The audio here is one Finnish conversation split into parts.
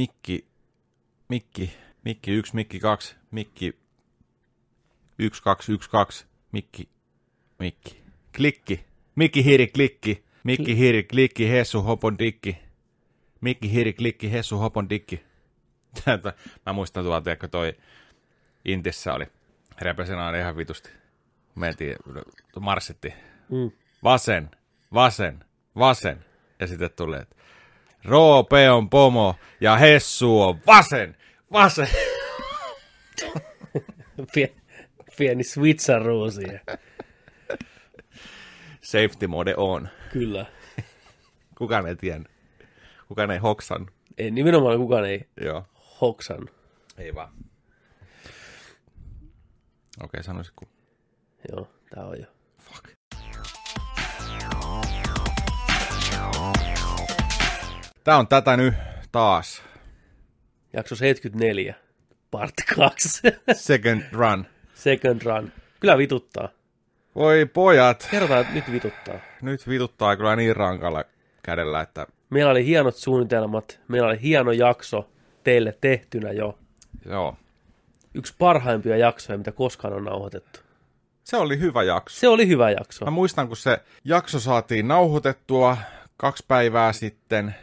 Mikki, Mikki, Mikki 1, Mikki 2, Mikki 1, 2, 1, 2, Mikki, Mikki, klikki, Mikki hiiri klikki, Mikki hiiri klikki, Hessu hopon dikki, Mikki hiiri klikki, Hessu hopon dikki. Tätä, mä muistan tuolta, että toi Intissä oli repesenaan ihan vitusti. Mentiin, marssittiin. Mm. Vasen, vasen, vasen. Ja sitten tulee, että Roope on pomo ja Hessu on vasen, vasen. Pie, pieni switcharuusi. Safety mode on. Kyllä. Kukaan ei tiedä. Kukaan ei hoksan. Ei, nimenomaan kukaan ei Joo. hoksan. Ei vaan. Okei, okay, sanoisitko? Joo, tää on jo. Fuck. Tää on tätä nyt taas. Jakso 74. Part 2. Second run. Second run. Kyllä vituttaa. Voi pojat, Kerrotaan, että nyt vituttaa. nyt vituttaa kyllä niin rankalla kädellä, että Meillä oli hienot suunnitelmat. Meillä oli hieno jakso teille tehtynä jo. joo. Yksi parhaimpia jaksoja, mitä koskaan on nauhoitettu. Se oli hyvä jakso. Se oli hyvä jakso. Mä muistan, kun se jakso saatiin nauhoitettua kaksi päivää sitten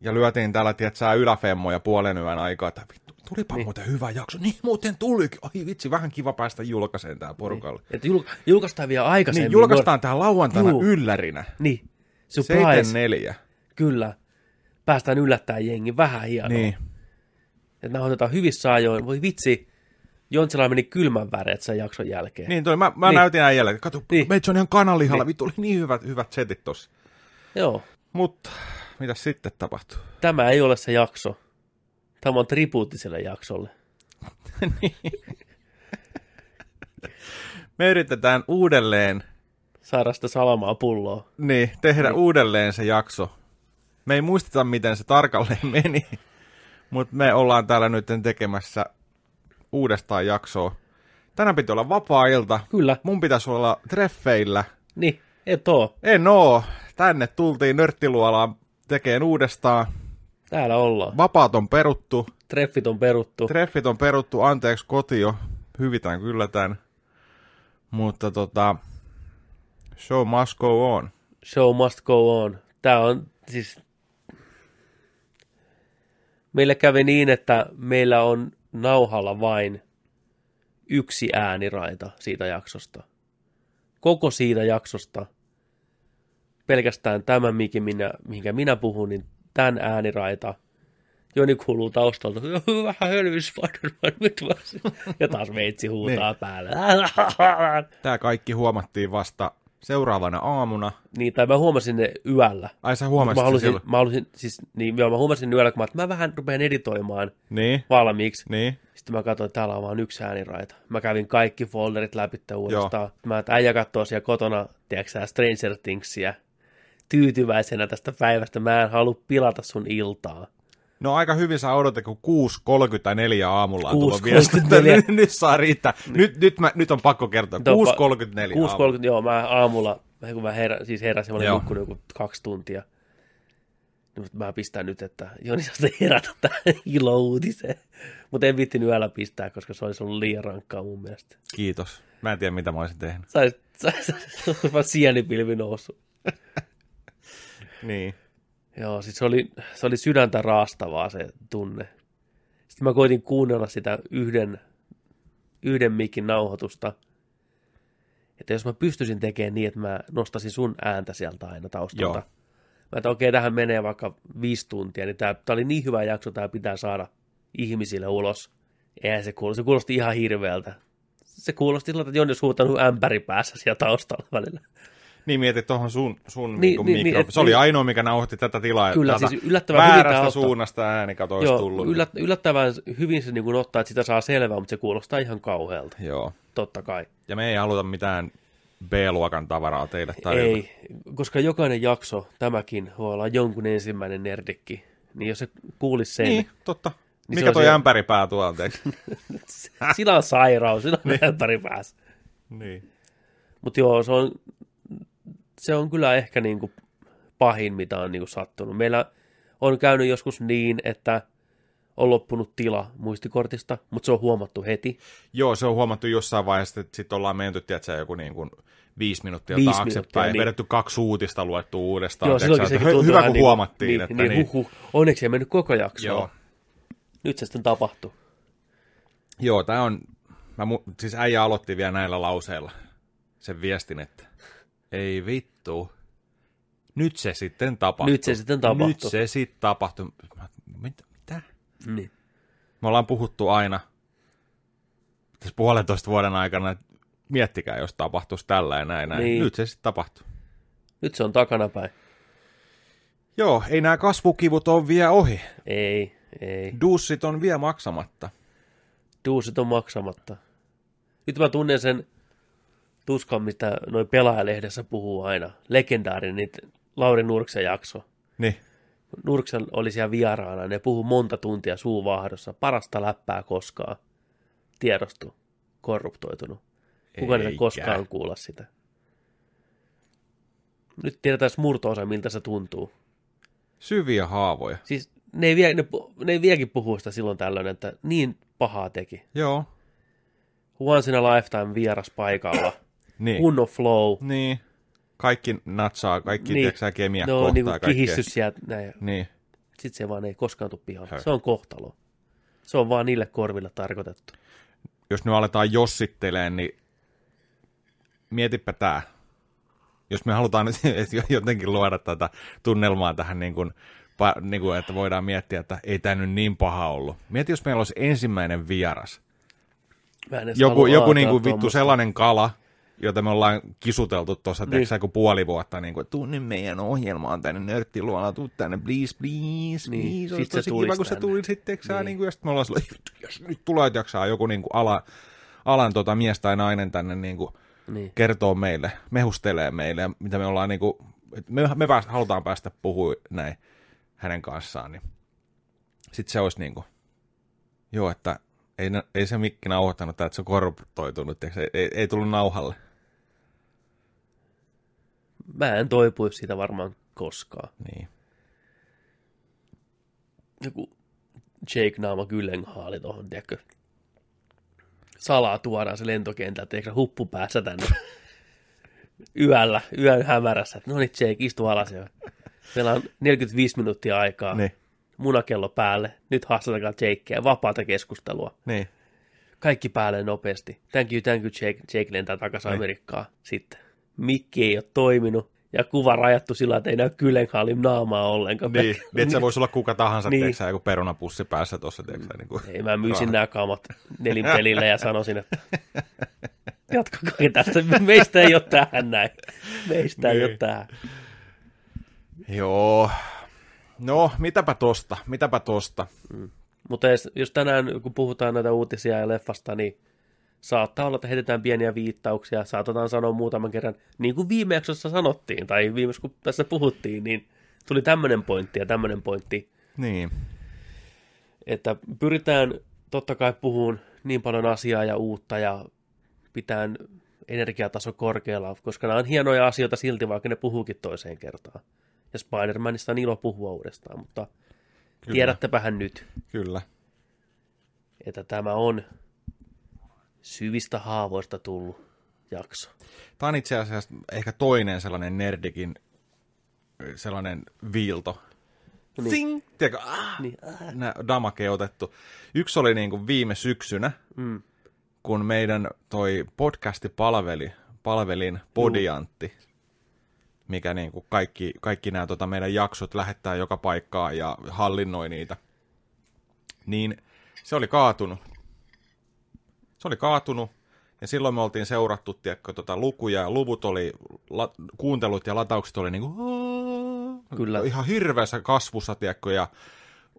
ja lyötiin täällä, tiedätkö, yläfemmoja puolen yön aikaa, että vittu, tulipa niin. muuten hyvä jakso. Niin muuten tulikin. Ai vitsi, vähän kiva päästä julkaiseen tää porukalle. Niin, Että jul- julkaistaan vielä aikaisemmin. julkaistaan tää lauantaina Juu. yllärinä. Niin. Surprise. 74. Kyllä. Päästään yllättää jengi. Vähän hienoa. Niin. Että nauhoitetaan hyvissä ajoin. Voi vitsi. Jontsilla meni kylmän väreet sen jakson jälkeen. Niin, toi, mä, mä Niin. näytin äijälle, että kato, niin. Niin. meitä on ihan kananlihalla, vittu oli niin hyvät, hyvät setit tossa. Joo. Mutta, mitä sitten tapahtuu? Tämä ei ole se jakso. Tämä on tribuutti sille jaksolle. Me yritetään uudelleen Saada sitä salamaa pulloa. Niin, tehdä niin. uudelleen se jakso. Me ei muisteta, miten se tarkalleen meni, mutta me ollaan täällä nyt tekemässä uudestaan jaksoa. Tänään piti olla vapaa-ilta. Kyllä. Mun pitäisi olla treffeillä. Niin, et oo. En oo. Tänne tultiin nörttiluolaan tekeen uudestaan. Täällä ollaan. Vapaat on peruttu. Treffit on peruttu. Treffit on peruttu. Anteeksi kotio. Hyvitän kyllä tän. Mutta tota... Show must go on. Show must go on. Tää on siis... Meillä kävi niin, että meillä on nauhalla vain yksi ääniraita siitä jaksosta. Koko siitä jaksosta. Pelkästään tämä, mikä minä, minkä minä puhun, niin tämän ääniraita. Joni kuuluu taustalta, vähän hölvis Spider-Man, nyt vaan." ja taas veitsi huutaa päällä. Tämä kaikki huomattiin vasta seuraavana aamuna. niin, tai mä huomasin ne yöllä. Ai sä Mä huomasit sen halusin, silloin? mä halusin, siis, niin, joo, mä huomasin yöllä, kun mä, että mä vähän rupean editoimaan Niin, valmiiksi. niin. Sitten mä katsoin, että täällä on vain yksi ääniraita. Mä kävin kaikki folderit läpi uudestaan. Mä, että äijä katsoo siellä kotona, tiedätkö sä, Stranger Thingsia tyytyväisenä tästä päivästä. Mä en halua pilata sun iltaa. No aika hyvin sä odotit, kun 6.34 aamulla on tullut 6.34. viesti, että nyt, nyt saa riittää. Nyt, nyt, mä, nyt on pakko kertoa. 6.34 aamulla. 6.30, joo, mä aamulla, kun mä herä, siis heräsin, mä olin Joo. nukkunut joku kaksi tuntia. Niin, mutta mä pistän nyt, että Joni saa herätä tähän ilouutiseen. Mutta en viittinyt yöllä pistää, koska se olisi ollut liian rankkaa mun mielestä. Kiitos. Mä en tiedä, mitä mä olisin tehnyt. Sais vaan sienipilvi noussut. Niin. Joo, siis se oli, se oli sydäntä raastavaa se tunne. Sitten mä koitin kuunnella sitä yhden, yhden mikin nauhoitusta. Että jos mä pystyisin tekemään niin, että mä nostasin sun ääntä sieltä aina taustalta. Joo. Mä että okei, tähän menee vaikka viisi tuntia, niin tää, tää oli niin hyvä jakso, tää pitää saada ihmisille ulos. Eihän se kuulosti, se kuulosti ihan hirveältä. Se kuulosti siltä, että Jonni olisi huutanut ämpäri päässä siellä taustalla välillä. Niin mietit tuohon sun, sun Niin, niin, niin, niin, niin, et- Se oli niin. ainoa, mikä nauhoitti tätä tilaa. Kyllä, siis yllättävän hyvin Väärästä ottaa. suunnasta ääni kato olisi Joo, tullut. yllät, yllättävän hyvin se niin ottaa, että sitä saa selvää, mutta se kuulostaa ihan kauhealta, Joo. totta kai. Ja me ei haluta mitään B-luokan tavaraa teille tarjota. Ei, koska jokainen jakso, tämäkin, voi olla jonkun ensimmäinen nerdikki, niin jos se kuulisi sen, Niin, niin. totta. Niin Mikä toi siellä- ämpäripää eikö? sillä on sairaus, sillä on ämpäri päässä. niin. Mutta joo, se on, se on kyllä ehkä niin kuin pahin, mitä on niin kuin sattunut. Meillä on käynyt joskus niin, että on loppunut tila muistikortista, mutta se on huomattu heti. Joo, se on huomattu jossain vaiheessa, että sitten ollaan menty, tiedätkö, joku niin kuin viisi minuuttia Viisi taaksepäin, minuuttia, niin. vedetty kaksi uutista, luettu uudestaan. Joo, silloinkin sekin tuntuu hyvä, kun niin- huomattiin, niin, että niin, niin, Huhhuh. Onneksi ei mennyt koko jaksoa. Joo. Nyt se sitten tapahtui. Joo, tämä on, mä, mu- siis äijä aloitti vielä näillä lauseilla sen viestin, että ei vittu, nyt se sitten tapahtui. Nyt se sitten tapahtui. Nyt se sitten tapahtui. Mitä? Niin. Me ollaan puhuttu aina tässä puolentoista vuoden aikana, että miettikää, jos tapahtuisi tällä ja näin, näin. Niin. Nyt se sitten tapahtui. Nyt se on takanapäin. Joo, ei nämä kasvukivut ole vielä ohi. Ei, ei. Duussit on vielä maksamatta. Duusit on maksamatta. Nyt mä tunnen sen tuskan, mitä noin pelaajalehdessä puhuu aina. Legendaarinen niitä Lauri Nurksen jakso. Niin, Nurksen oli siellä vieraana, ne puhuu monta tuntia suuvahdossa, parasta läppää koskaan. Tiedostu, korruptoitunut. Kuka niitä koskaan kuulla sitä? Nyt tiedetään murto-osa, miltä se tuntuu. syviä haavoja. Siis ne ei, vie, ne, ne ei vieläkin puhu sitä silloin tällöin, että niin pahaa teki. Joo, Once in a lifetime vieras paikalla. Niin. Kunnon flow. Niin. Kaikki natsaa, kaikki Niin. niin. kemia Ne kohtaa kaikkea. kihissy sieltä näin. Niin. Sitten se vaan ei koskaan tule pihalle. Se on kohtalo. Se on vaan niille korville tarkoitettu. Jos nyt aletaan jossitteleen, niin mietipä tää. Jos me halutaan nyt jotenkin luoda tätä tunnelmaa tähän, niin kuin, niin kuin, että voidaan miettiä, että ei tämä nyt niin paha ollut. Mieti, jos meillä olisi ensimmäinen vieras. Joku, joku niin kuin vittu sellainen kala, jota me ollaan kisuteltu tuossa, Niin. tiedätkö, puoli vuotta, niin kuin, tunne meidän ohjelmaan tänne nörttiluola, tuu tänne, please, please, Niin, please, sit olisi se kiva, kun se tänne. tuli sitten, niin. Niin. kuin, ja sitten me ollaan sillä, "Ei, jos nyt tulee, että jaksaa joku niin kuin ala, alan tota, mies tai nainen tänne niin kuin, Niin. kertoo meille, mehustelee meille, mitä me ollaan niin kuin, me, me pääs, halutaan päästä puhua näin hänen kanssaan, niin sitten se olisi niin kuin, joo, että ei, ei se mikki nauhoittanut, että se on korruptoitunut, ei, ei, ei tullut nauhalle. Mä en toipuisi siitä varmaan koskaan. Niin. Joku Jake Naama Gyllenhaali tuohon, tiedätkö? Salaa tuodaan se lentokentältä, tiedätkö, huppu päässä tänne. Yöllä, yön hämärässä. No niin, Jake, istu alas jo. Meillä on 45 minuuttia aikaa. Niin. Munakello päälle. Nyt haastatelkaa Jakea. Vapaata keskustelua. Niin. Kaikki päälle nopeasti. Thank you, thank you, Jake. Jake lentää takaisin Niin. Amerikkaan. Sitten. Mikki ei ole toiminut. Ja kuva rajattu sillä, että ei näy Gyllenhaalin naamaa ollenkaan. Niin, niin että se voisi olla kuka tahansa, Niin. tiedätkö, joku perunapussi päässä tuossa, niin kuin, Ei, mä myisin Rahat. nämä kaamat nelinpelille ja sanoisin, että jatkakaa tästä. Meistä ei ole tähän näin. Meistä ei Niin. ole tähän. Joo. No, mitäpä tosta, mitäpä tosta. Mutta jos, jos tänään, kun puhutaan näitä uutisia ja leffasta, niin saattaa olla, että heitetään pieniä viittauksia. Saatetaan sanoa muutaman kerran, niin kuin viime jaksossa sanottiin, tai viimeksi kun tässä puhuttiin, niin tuli tämmöinen pointti ja tämmöinen pointti, Niin, että pyritään totta kai puhumaan niin paljon asiaa ja uutta ja pitään energiataso korkealla, koska nämä on hienoja asioita silti, vaikka ne puhuukin toiseen kertaan. Ja Spider-Manista on ilo puhua uudestaan, mutta Kyllä. tiedättepähän nyt, kyllä. että tämä on syvistä haavoista tullut jakso. Tämä on itse asiassa ehkä toinen sellainen nerdikin sellainen viilto. Niin. Sing! Tiedätkö, ah, Niin, nää damake otettu. Yksi oli niin kuin viime syksynä, mm, kun meidän toi podcasti palveli, palvelin Podiantti, mikä niin kuin kaikki, kaikki nämä tota meidän jaksot lähettää joka paikkaan ja hallinnoi niitä, niin se oli kaatunut. Se oli kaatunut, ja silloin me oltiin seurattu, tiedätkö, tota lukuja, ja luvut oli, la, kuuntelut ja lataukset oli niin kuin, Kyllä. ihan hirveässä kasvussa, tiedätkö, ja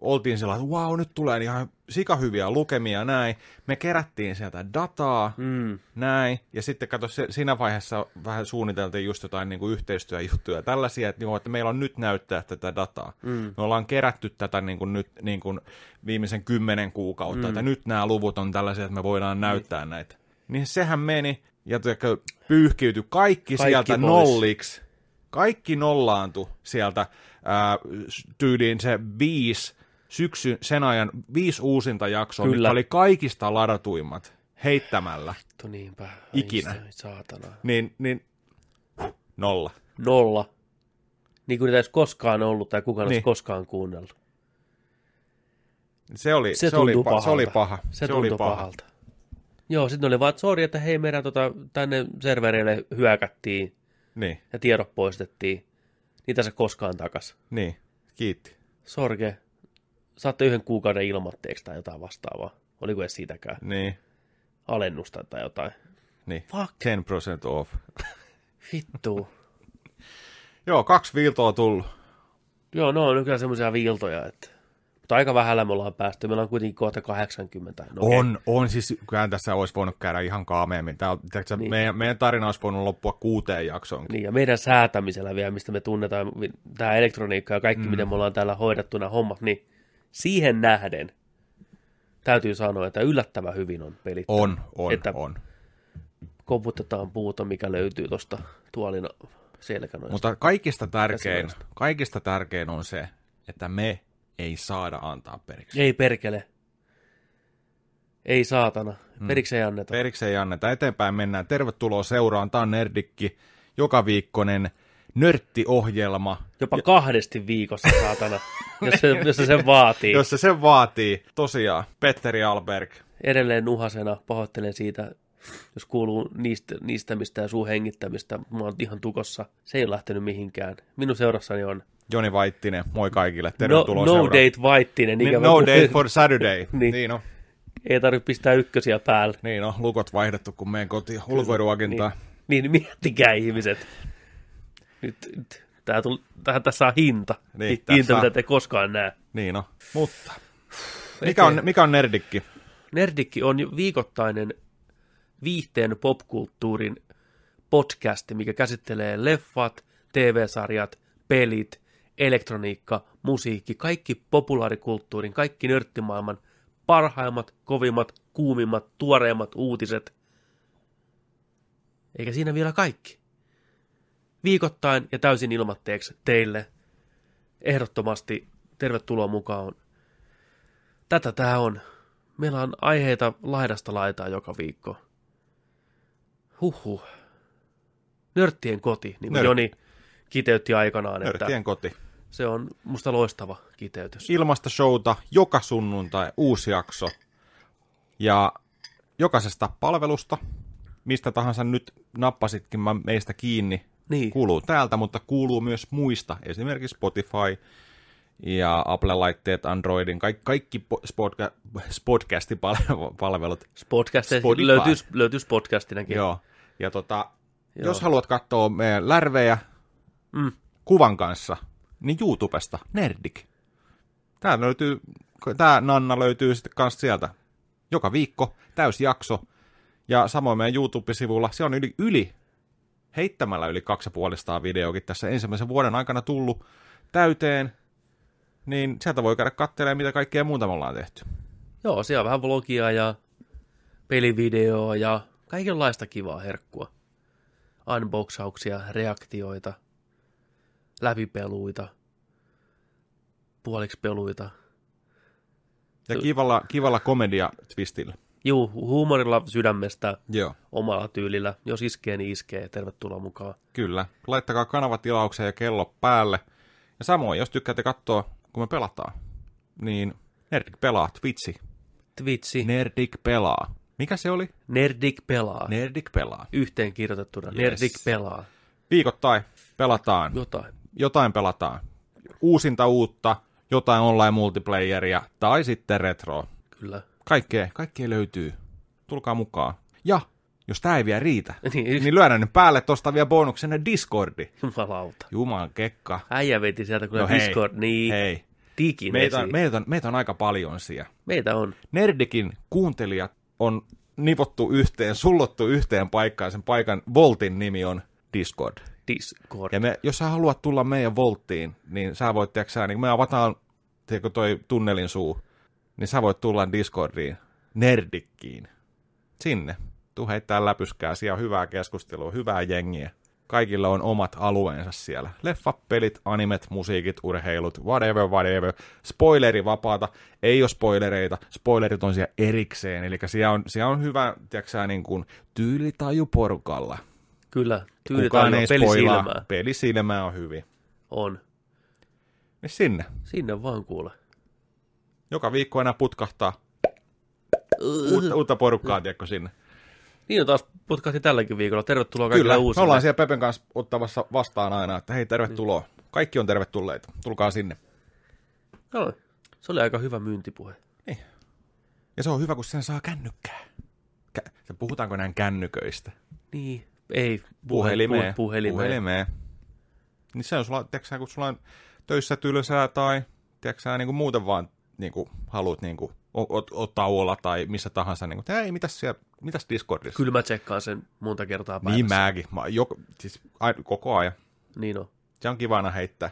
oltiin sellainen, että wow, nyt tulee ihan sikahyviä lukemia näin. Me kerättiin sieltä dataa, mm, näin, ja sitten kato, se, siinä vaiheessa vähän suunniteltiin just jotain niin kuin yhteistyöjuttuja ja tällaisia, että, niin kuin, että meillä on nyt näyttää tätä dataa. mm, Me ollaan kerätty tätä niin kuin nyt niin kuin viimeisen kymmenen kuukautta, mm. että nyt nämä luvut on tällaisia, että me voidaan näyttää mm. näitä. Niin sehän meni, ja pyyhkiytyi kaikki, Kaikki sieltä pois. nolliksi. Kaikki nollaantu sieltä ää, tyyliin se viisi syksy, sen ajan viisi uusinta jaksoa, Kyllä. mitkä oli kaikista ladatuimmat heittämällä, Vittu niinpä. Ikinä. Ai saatana. niin, niin nolla. Nolla. Niin kuin niitä ei olisi koskaan ollut tai kukaan niin. Olisi koskaan kuunnellut. Se oli, Se se, oli, tuntuu pa- se oli pahalta. paha. Se, se oli paha. pahalta. Joo, sitten oli vaan, että sori, että hei, meidän tota, tänne servereille hyökättiin Niin, ja tiedot poistettiin. Niitä se koskaan takas. niin, kiitti. Sorge, saatte yhden kuukauden ilmatteeksi tai jotain vastaavaa. Oliko edes siitäkään Niin, alennusta tai jotain? niin. Fuck, 10% off. vittu. Joo, kaksi viiltoa tullut. Joo, no on kyllä semmoisia viiltoja, että... Mutta aika vähällä me ollaan päästy. Meillä on kuitenkin kohta 80. No, okei. On, on. Siis kyllä tässä olisi voinut käydä ihan kaameemmin. Tää, tiedätkö, Niin. meidän, meidän tarina olisi voinut loppua kuuteen jaksoon. Niin, ja meidän säätämisellä vielä, mistä me tunnetaan tämä elektroniikka ja kaikki, mm. miten me ollaan täällä hoidettu nämä hommat, niin siihen nähden täytyy sanoa, että yllättävän hyvin on pelit. On, on, Että- on. Koputetaan puuta, mikä löytyy tuosta tuolin selkänojasta. Mutta kaikista tärkein, kaikista tärkein on se, että me ei saada antaa periksi. Ei perkele. Ei saatana. Periksi ei anneta. Periksi ei anneta. Eteenpäin mennään. Tervetuloa seuraan. Tämä on Nerdikki. Joka viikkonen nörttiohjelma, Jopa kahdesti viikossa, saatana, jos, se, jos se sen vaatii. jos se sen vaatii. Tosiaan, Petteri Alberg. Edelleen nuhasena pahoittelen siitä, jos kuuluu niistä, niistämistä ja suun hengittämistä. Mä oon ihan tukossa. Se ei ole lähtenyt mihinkään. Minun seurassani on Joni Vaittinen, moi kaikille. no, Tervetuloa no seuraan. Date Vaittinen. Niin, no date for Saturday. Niin. niin. on. Ei tarvitse pistää ykkösiä päälle. Niin on, lukot vaihdettu, kun meidän koti ulkoiluagentaa. Niin, niin miettikää ihmiset. Nyt, nyt tää tuli, tähän tässä on hinta. Niin, Hinta, tässä mitä te koskaan näe. Niin on. Mutta, mikä on, mikä on Nerdikki? Nerdikki on viikoittainen viihteen popkulttuurin podcasti, mikä käsittelee leffat, TV-sarjat, pelit, elektroniikka, musiikki, kaikki populaarikulttuurin, kaikki nörttimaailman parhaimmat, kovimmat, kuumimmat, tuoreimmat uutiset. Eikä siinä vielä kaikki. Viikoittain ja täysin ilmatteeksi teille ehdottomasti tervetuloa mukaan. Tätä tää on. Meillä on aiheita laidasta laitaa joka viikko. Huhhuh. Nörttien koti, niin kuin Nörtti. Joni kiteytti aikanaan, että Nörttien koti. se on musta loistava kiteytys. Ilmasta showta, joka sunnuntai uusi jakso. Ja jokaisesta palvelusta, mistä tahansa nyt nappasitkin meistä kiinni, Niin, kuuluu täältä, mutta kuuluu myös muista, esimerkiksi Spotify ja Apple-laitteet, Androidin, kaikki, kaikki po- spodca- podcastipalvelut. podcast löytyy, löytyy podcastinakin. Joo. Ja tota, Joo. jos haluat katsoa meidän lärvejä Mm. kuvan kanssa, niin YouTubesta Nerdik. Tää löytyy, tää Nanna löytyy sitten kanssa sieltä. Joka viikko, täysjakso. Ja samoin meidän YouTube-sivulla, se on yli, yli heittämällä yli 250 videokin tässä ensimmäisen vuoden aikana tullut täyteen. Niin sieltä voi käydä katselemaan, mitä kaikkea muuta me ollaan tehty. Joo, siellä on vähän vlogia ja pelivideoa ja kaikenlaista kivaa herkkua. Unboxauksia, reaktioita, läpipeluita, puoliksi peluita. Ja kivalla, kivalla komedia-twistillä. Juu, huumorilla sydämestä, Joo. omalla tyylillä. Jos iskee, niin iskee. Tervetuloa mukaan. Kyllä. Laittakaa kanavatilaukseen ja kello päälle. Ja samoin, jos tykkäätte katsoa, kun me pelataan, niin Nerdik pelaa, Twitchi. Twitchi, Nerdik pelaa. Mikä se oli? Nerdik pelaa. Nerdik pelaa. Yhteen kirjoitettuna. Yes. Nerdik pelaa. Viikoittain pelataan. Jotain. Jotain pelataan. Uusinta uutta, jotain online multiplayeria tai sitten retro. Kyllä. Kaikkea, kaikkea löytyy. Tulkaa mukaan. Ja jos tää ei vielä riitä, Niin, niin lyödään nyt päälle tosta vielä bonuksena Discordi. jumalauta. Juman kekka. Äijä veti sieltä kyllä No hei, Discord. Niin, Hei. digin Meitä on, meitä, on, meitä on aika paljon siellä. Meitä on. Nerdikin kuuntelijat on nivottu yhteen, sullottu yhteen paikkaan. Sen paikan Voltin nimi on Discord. Discord. Ja me, jos sä haluat tulla meidän Volttiin, niin sä voit, tiedätkö, sä, niin me avataan tiedätkö, toi tunnelin suu, niin sä voit tulla Discordiin, Nerdikkiin, sinne. Tuu heittää läpyskää, siellä on hyvää keskustelua, hyvää jengiä. Kaikilla on omat alueensa siellä. Leffat, pelit, animet, musiikit, urheilut, whatever, whatever. Spoileri vapaata. Ei ole spoilereita. Spoilerit on siellä erikseen. Eli siellä on, siellä on hyvä, tiedätkö niin kuin tyylitaju porukalla. Kyllä, jo spoilaa. pelisilmää. Pelisilmää on hyvin. On. Niin sinne. Sinne vaan kuule. Joka viikko enää putkahtaa uutta, uutta porukkaa, tiedätkö, sinne. Niin on taas putkahti tälläkin viikolla. Tervetuloa kaikille Kyllä, me uusille. ollaan siellä Pepen kanssa ottamassa vastaan aina, että hei, tervetuloa. Kaikki on tervetulleita. Tulkaa sinne. No, se oli aika hyvä myyntipuhe. Ja se on hyvä, kun sen saa kännykkää. Kä- se puhutaanko näin kännyköistä? Niin, ei. Puhelimeen. Puhe, puhelimeen. Puhelimeen. Niin se on sulla, tiedätkö, kun sulla on töissä tylsää tai tiedätkö, niin kuin muuten vaan niin kuin, haluat niin kuin, ot, ottaa olla tai missä tahansa. Niin kuin, hei, mitäs, siellä, mitäs Discordissa? Kyllä mä tsekkaan sen monta kertaa päivässä. niin mäkin. Mä, joko, siis, koko ajan. Niin on. Se on kiva aina heittää.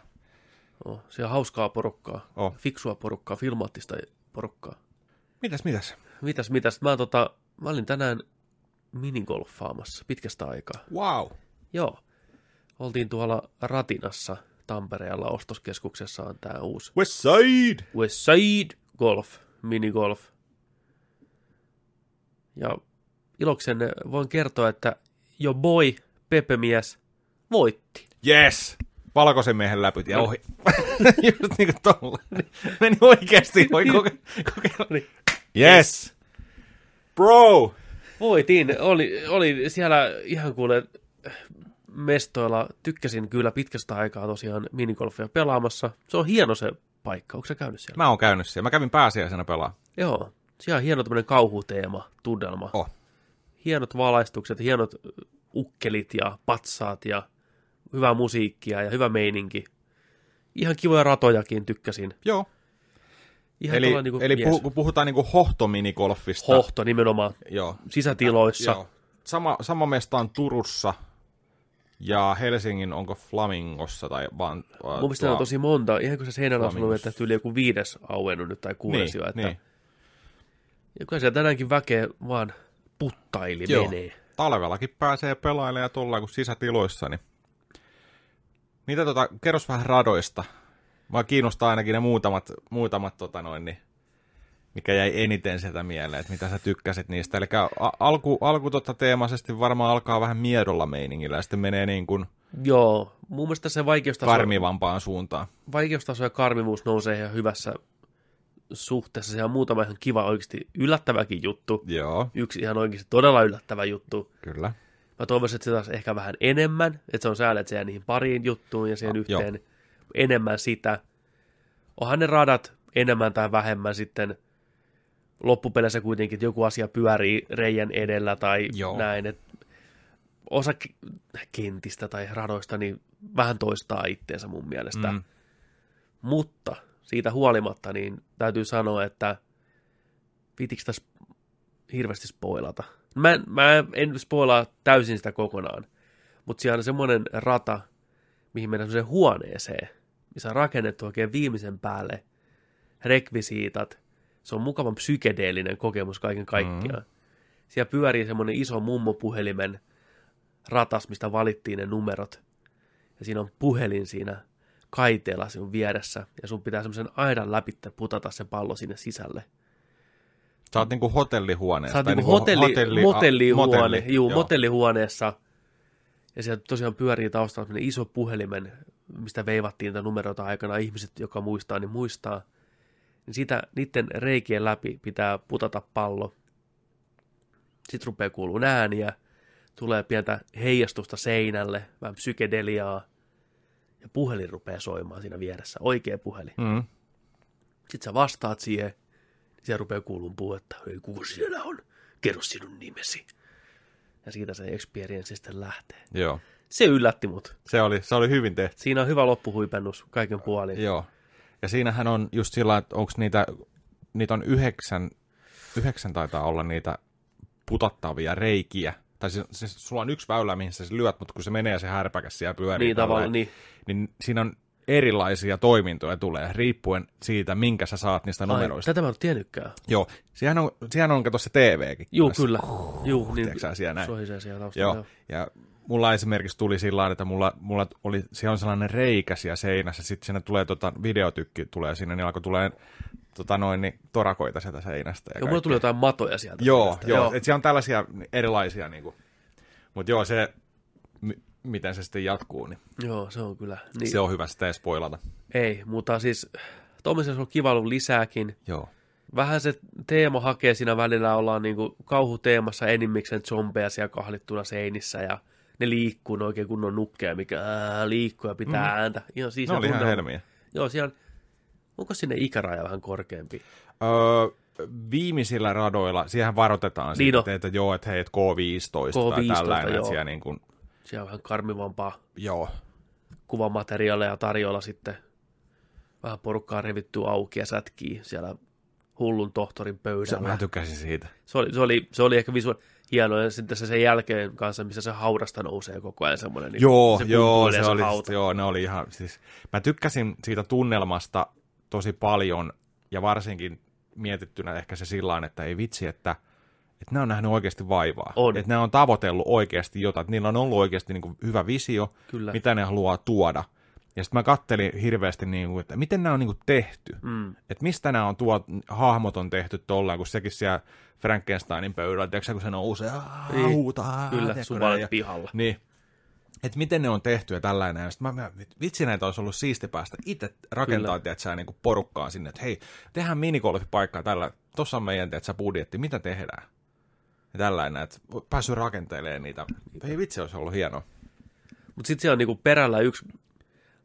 Oh, se on hauskaa porukkaa. Oh. Fiksua porukkaa, filmaattista porukkaa. Mitäs, mitäs? Mitäs, mitäs? Mä, tota, mä olin tänään minigolfaamassa pitkästä aikaa. Wow. Joo. Oltiin tuolla Ratinassa Tampereella ostoskeskuksessa on tää uusi West Side! Westside Golf, minigolf. Ja iloksen voin kertoa, että jo boy, Pepemies, voitti. Yes! Valkoisen miehen läpyt ja ohi. Just niin kuin tolla. Meni oikeasti. Voi koke- kokeilla. Niin. Yes! Bro! Voitin. Oli, oli siellä ihan kuule mestoilla. Tykkäsin kyllä pitkästä aikaa tosiaan minigolfia pelaamassa. Se on hieno se paikka. Onko sä käynyt siellä? Mä oon käynyt siellä. Mä kävin pääsiäisenä pelaa. Joo. Siellä on hieno tämmöinen kauhuteema, tunnelma. Oh. Hienot valaistukset, hienot ukkelit ja patsaat ja hyvää musiikkia ja hyvä meininki. Ihan kivoja ratojakin tykkäsin. Joo. Ihan Eli, tuolla niinku, eli jees. puh- kun puhutaan niinku hohtominigolfista. Hohto nimenomaan Joo. sisätiloissa. Joo. Sama, sama mesta on Turussa ja Helsingin onko Flamingossa tai vaan... Mun mielestä on tosi monta. Ihan kun se sanonut, Flamingossa. että yli joku viides auennut nyt tai kuudes niin, jo. Että... niin. Ja kyllä siellä tänäänkin väkeä vaan puttaili Joo. menee. Talvellakin pääsee pelailemaan ja tuolla kuin sisätiloissa, niin... Mitä tota, kerros vähän radoista. Mua kiinnostaa ainakin ne muutamat, muutamat tota noin, niin, mikä jäi eniten sieltä mieleen, että mitä sä tykkäsit niistä. Eli alku, alku tota teemaisesti varmaan alkaa vähän miedolla meiningillä ja sitten menee niin kuin Joo, mun mielestä se vaikeustaso, karmivampaan suuntaan. vaikeustaso ja karmivuus nousee ihan hyvässä suhteessa. Se on muutama ihan kiva oikeasti yllättäväkin juttu. Joo, Yksi ihan oikeasti todella yllättävä juttu. kyllä. Mä toivoisin, että se taas ehkä vähän enemmän, että se on sääli, että se jää niihin pariin juttuun ja siihen Ah, joo. yhteen enemmän sitä. Onhan ne radat enemmän tai vähemmän sitten loppupeleissä kuitenkin, että joku asia pyörii reijän edellä tai Joo. näin, että osa ke- kentistä tai radoista niin vähän toistaa itteensä mun mielestä. Mm. Mutta siitä huolimatta niin täytyy sanoa, että pitikö tässä hirveästi spoilata. Mä, en- mä en spoilaa täysin sitä kokonaan, mutta siellä on semmoinen rata, mihin mennään semmoiseen huoneeseen, missä on rakennettu oikein viimeisen päälle rekvisiitat. Se on mukavan psykedeellinen kokemus kaiken kaikkiaan. Mm. Siellä pyörii semmoinen iso mummopuhelimen ratas, mistä valittiin ne numerot. Ja siinä on puhelin siinä kaiteella sinun vieressä. Ja sun pitää semmoisen aidan läpi putata se pallo sinne sisälle. Sä oot niinku hotellihuoneessa. Sä oot tai niinku hotelli, hotelli- motellihuone, motelli, juu, joo. motellihuoneessa. Ja siellä tosiaan pyörii taustalla iso puhelimen, mistä veivattiin niitä numeroita aikana. Ihmiset, joka muistaa, niin muistaa. Niin sitä, niiden reikien läpi pitää putata pallo. Sitten rupeaa kuulua ääniä. Tulee pientä heijastusta seinälle, vähän psykedeliaa. Ja puhelin rupeaa soimaan siinä vieressä. Oikea puhelin. Mm. Sitten sä vastaat siihen, niin siellä rupeaa kuulumaan puhetta, hei kuka siellä on, kerro sinun nimesi. Ja siitä se experience sitten lähtee. Joo, Se yllätti mut. se oli, se oli hyvin tehty. Siinä on hyvä loppuhuipennus kaiken puolin. Joo. Ja siinähän on just sillä, että onko niitä, niitä on yhdeksän, yhdeksän taitaa olla niitä putattavia reikiä. Tai siis, siis sulla on yksi väylä, mihin sä lyöt, mutta kun se menee ja se härpäkäs siellä pyörii. Niin tavallaan, niin. niin siinä on erilaisia toimintoja tulee, riippuen siitä, minkä sä saat niistä Ai, numeroista. tätä mä en ole tiennytkään. Joo, siihen on, siihen on kato se TVkin. Tässä. kyllä. Juu, niin siellä näin? siellä taustalla. Joo, Joo. ja mulla esimerkiksi tuli sillä että mulla, mulla oli, siellä on sellainen reikä siellä seinässä, sitten sinne tulee tota, videotykki tulee sinne, niin alkoi tulee tota noin, niin torakoita sieltä seinästä. Ja Joo, mulla tuli jotain matoja sieltä. Joo, seinästä. joo, että siellä on tällaisia erilaisia, niin mutta joo, se, m- miten se sitten jatkuu, niin, Joo, se on kyllä. Niin, niin. se on hyvä sitä ei spoilata. Ei, mutta siis tuommoisessa on kiva ollut lisääkin. Joo. Vähän se teema hakee siinä välillä, ollaan niinku kauhuteemassa enimmiksen zombeja siellä kahlittuna seinissä ja ne liikkuu ne oikein kunnon nukkeja, mikä ää, liikkuu ja pitää mm. ääntä. Ihan siis Ne oli ihan helmiä. Joo, siellä on, onko sinne ikäraja vähän korkeampi? Öö, viimeisillä radoilla, siihen varoitetaan Niin siitä, on. että, joo, että hei, et K15, tai K15, tällainen, joo. siellä niin kuin, Siellä on vähän karmivampaa joo, kuvamateriaalia tarjolla sitten. Vähän porukkaa revitty auki ja sätkii siellä hullun tohtorin pöydällä. mä tykkäsin siitä. Se oli, se oli, se oli ehkä visuaali hieno, ja sitten se sen jälkeen kanssa, missä se haudasta nousee koko ajan semmoinen. Niin Joo, se joo, kumpuilee se oli, hauta. joo, ne oli ihan, siis, mä tykkäsin siitä tunnelmasta tosi paljon, ja varsinkin mietittynä ehkä se sillä että ei vitsi, että, että ne on nähnyt oikeasti vaivaa. On. Että ne on tavoitellut oikeasti jotain, että niillä on ollut oikeasti niin kuin hyvä visio, Kyllä. mitä ne haluaa tuoda. Ja sitten mä kattelin hirveästi, niin kuin, että miten nämä on niin kuin tehty. Mm. Että mistä nämä on tuo, hahmot on tehty tollaan, kun sekin siellä Frankensteinin pöydällä, tiedätkö, kun se nousee, aah, Niin, huutaa, Kyllä, tiedätkö, ja- pihalla. niin. Että miten ne on tehty ja tällainen. Ja mä, mä, vitsi näitä olisi ollut siisti päästä itse rakentaa, että niin porukkaa sinne, että hei, tehdään minigolfipaikkaa tällä, tossa on meidän, tiedätkö, budjetti, mitä tehdään? Ja tällainen, että päässyt rakentelemaan niitä. Ei vitsi, olisi ollut hienoa. Mutta sitten siellä on niinku perällä yksi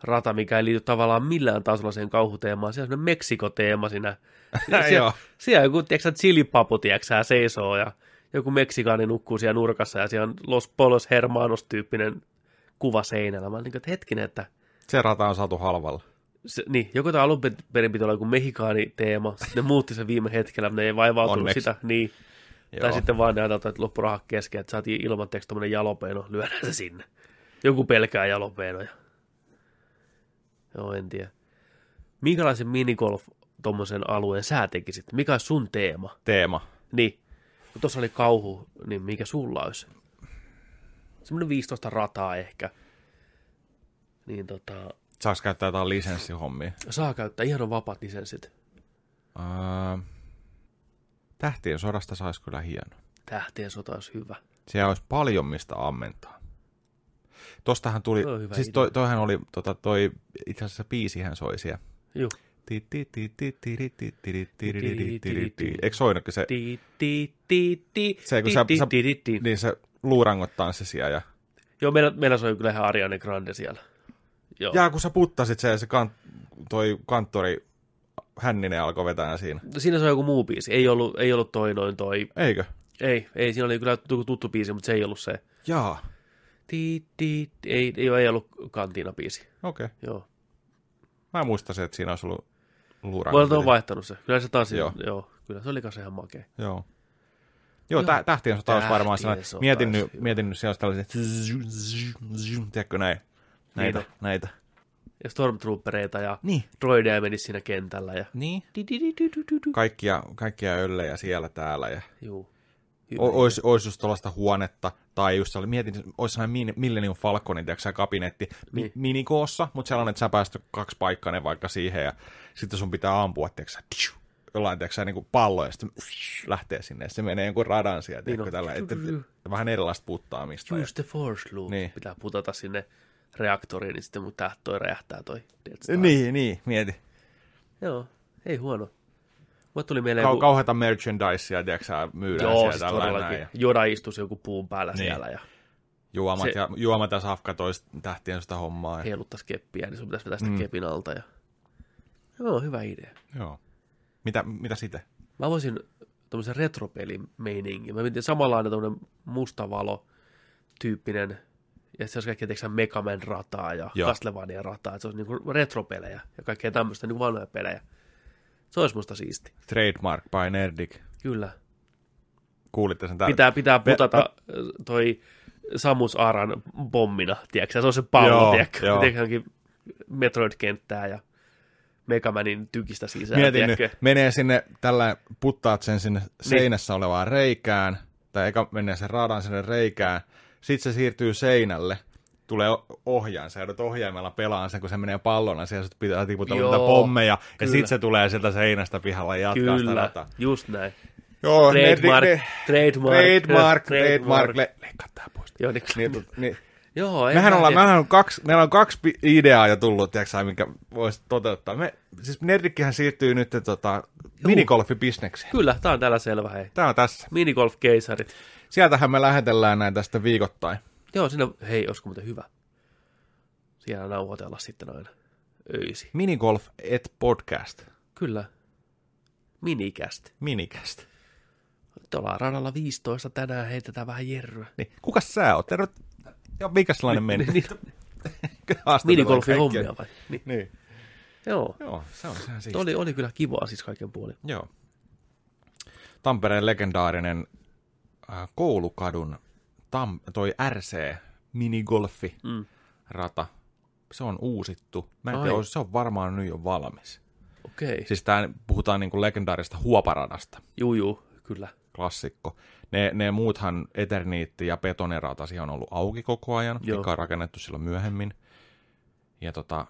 rata, mikä ei liity tavallaan millään tasolla siihen kauhuteemaan. Siellä on semmoinen Meksiko-teema siinä. Siellä, siellä joku, tiedätkö, chilipapu, tiedätkö, seisoo ja joku meksikaani nukkuu siellä nurkassa ja siellä on Los Polos Hermanos-tyyppinen kuva seinällä. Mä olin niin että hetkinen, että Se rata on saatu halvalla. se, niin, joku tämä alun perin piti olla joku mehikaani-teema, sitten ne muutti sen viime hetkellä, ne ei vaivautunut Onneksi. sitä, niin. Joo. Tai sitten vaan ne ajatellaan, että loppurahat kesken, että saatiin ilmatteeksi tommonen jalopeino, lyödään se sinne. Joku pelkää jalopeinoja. Joo, en tiedä. Minkälaisen minigolf tommosen alueen sä tekisit? Mikä olisi sun teema? Teema. Niin, kun tuossa oli kauhu, niin mikä sulla olisi? Semmoinen 15 rataa ehkä. Niin tota, Saaks käyttää jotain lisenssihommia? saa käyttää ihan on vapaat lisenssit. Öö, tähtien sodasta saisi kyllä hieno. Tähtien sota olisi hyvä. Siellä olisi paljon mistä ammentaa. Tostahan tuli, Toi siis idea. toi, toihan oli, tota, toi, itse asiassa biisihän soi siellä. Juu. Eikö soinutkin se, Se, kun sä- niin se luurangot tanssi siellä ja, Joo, meillä, meillä soi kyllä ihan Ariane Grande siellä. Joo. ja kun sä puttasit se, se kant, toi kanttori Hänninen alkoi vetää siinä. Siinä se on joku muu biisi. Ei ollut, ei ollut toi noin toi. Eikö? Ei, ei, siinä oli kyllä tuttu biisi, mutta se ei ollut se. Jaa, Ti, ti, ti. Ei, ei, ei ollut kantiina biisi. okei. Okay. Joo. Mä muistasin, että siinä olisi ollut Voi luurangot. on vaihtanut se. Kyllä se taas, joo. Joo. joo kyllä se oli kanssa ihan makea. Joo. Joo, Joo. tä, tähtien sota olisi varmaan sellainen. Mietin nyt, mietin nyt siellä olisi tällaiset, tiedätkö näin, näitä, Niin. näitä. Ja Stormtroopereita ja Niin. droideja meni siinä kentällä. Ja... Niin. Kaikkia, kaikkia öllejä siellä täällä. Ja Juu. Ois, ois just tuollaista huonetta, tai just sellainen, mietin, olisi sellainen min- Millennium Falconin, tiedätkö kabinetti mi- Niin. minikoossa, mutta sellainen, että sä päästä kaksi paikkainen vaikka siihen, ja sitten sun pitää ampua, tiedätkö sä, tšiu, jollain, tiedätkö sä, niin kuin pallo, ja sitten lähtee sinne, ja se menee jonkun radan tiedätkö, on. tällä, että, että, vähän erilaista puttaamista. Ja, Use the force loop. Niin. Pitää putata sinne reaktoriin, niin sitten mun tää toi räjähtää toi niin, niin, mieti. Joo, ei huono. Mulle tuli mieleen Kau- joku... kauheata merchandisea, tiedätkö myydään Joo, siellä siis näin, ja Joda istuisi joku puun päällä Niin. siellä ja juomat, Se- ja, juomat ja safka toista tähtien sitä hommaa. Ja, heiluttaisi keppiä, niin sun pitäisi vetää sitä Mm. kepin alta. Ja... Joo, hyvä idea. joo. Mitä, mitä sitten? Mä voisin tämmöisen retropeli-meiningin. Mä mietin samanlainen tämmöinen musta valo tyyppinen, ja se olisi kaikkea tiedätkö, sä, Mega Man rataa ja Joo. Castlevania rataa, että se olisi niinku retropelejä ja kaikkea tämmöistä niinku vanhoja pelejä. Se olisi musta siisti. Trademark by Nerdic. Kyllä. Kuulitte sen täällä. Pitää, pitää Me- putata toi Samus Aran pommina, tiedätkö? Se on se pallo, tiedätkö? joo. Tiedätkö, Metroid-kenttää ja Megamanin tykistä sisään, Mietin tiedätkö? nyt, menee sinne, tällä puttaat sen sinne seinässä olevaan reikään, tai eka menee sen radan sinne reikään, sit se siirtyy seinälle, tulee ohjaan, sä joudut ohjaimella pelaan sen, kun se menee pallona, siellä sit pitää tiputella niitä pommeja, ja kyllä. sit se tulee sieltä seinästä pihalla ja jatkaa sitä Kyllä, rataa. just näin. Joo, Trademark, ne, ne, trademark, trademark, trademark. trademark, le, leikkaa tää pois. Joo, niin, Niin, niin, joo, en mehän ollaan, mehän on kaksi, meillä on kaksi ideaa jo tullut, tiedätkö, minkä voisi toteuttaa. Me, siis Nerdikkihän siirtyy nyt tota, minigolfibisnekseen. Kyllä, tää on täällä selvä, hei. Tää on tässä. Minigolf-keisarit. Sieltähän me lähetellään näitä tästä viikoittain. Joo, siinä, hei, olisiko muuten hyvä. Siellä nauhoitella sitten aina öisi. Minigolf et podcast. Kyllä. Minikäst. Minikäst. Ollaan radalla 15 tänään, heitetään vähän jerryä. Niin. Kukas sä oot? Terve. Joo, mikä sellainen meni? Niin, Haastatellaan minigolfin hommia vai? Niin. Niin. Joo. Joo, se on sehän siis. Oli, oli kyllä kivaa siis kaiken puolin. Joo. Tampereen legendaarinen äh, koulukadun tam, toi RC minigolfi Mm. rata. Se on uusittu. Mä en Ai. tiedä, se on varmaan nyt jo valmis. Okei. Siis tää, puhutaan niinku legendaarista huoparadasta, Juu, juu, kyllä. klassikko. Ne, ne muuthan Eterniitti ja Betonerata siihen on ollut auki koko ajan, Joo. mikä on rakennettu silloin myöhemmin. Ja tota,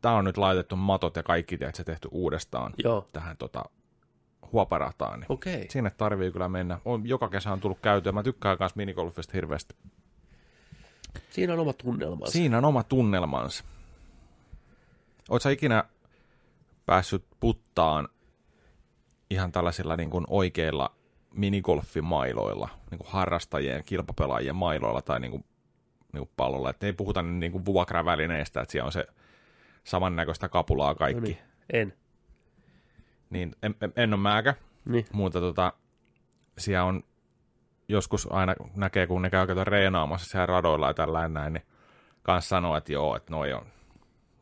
tämä on nyt laitettu matot ja kaikki, tiedät, se tehty uudestaan Joo. tähän tota, huoparataan. Niin Okei. Sinne tarvii kyllä mennä. On, joka kesä on tullut käytyä. Mä tykkään myös minigolfista hirveästi. Siinä on oma tunnelmansa. Siinä on oma tunnelmansa. Oletko ikinä päässyt puttaan ihan tällaisilla niin kuin oikeilla minigolfimailoilla, niin kuin harrastajien, kilpapelaajien mailoilla tai niin kuin, niin kuin pallolla. Että ei puhuta niin kuin vuokravälineistä, että siellä on se samannäköistä kapulaa No kaikki. niin, en. Niin en, en, en ole määkä, Niin. mutta tota, siellä on joskus aina näkee, kun ne käy kato reenaamassa siellä radoilla ja tällä näin, niin kans sanoo, että joo, että noi on,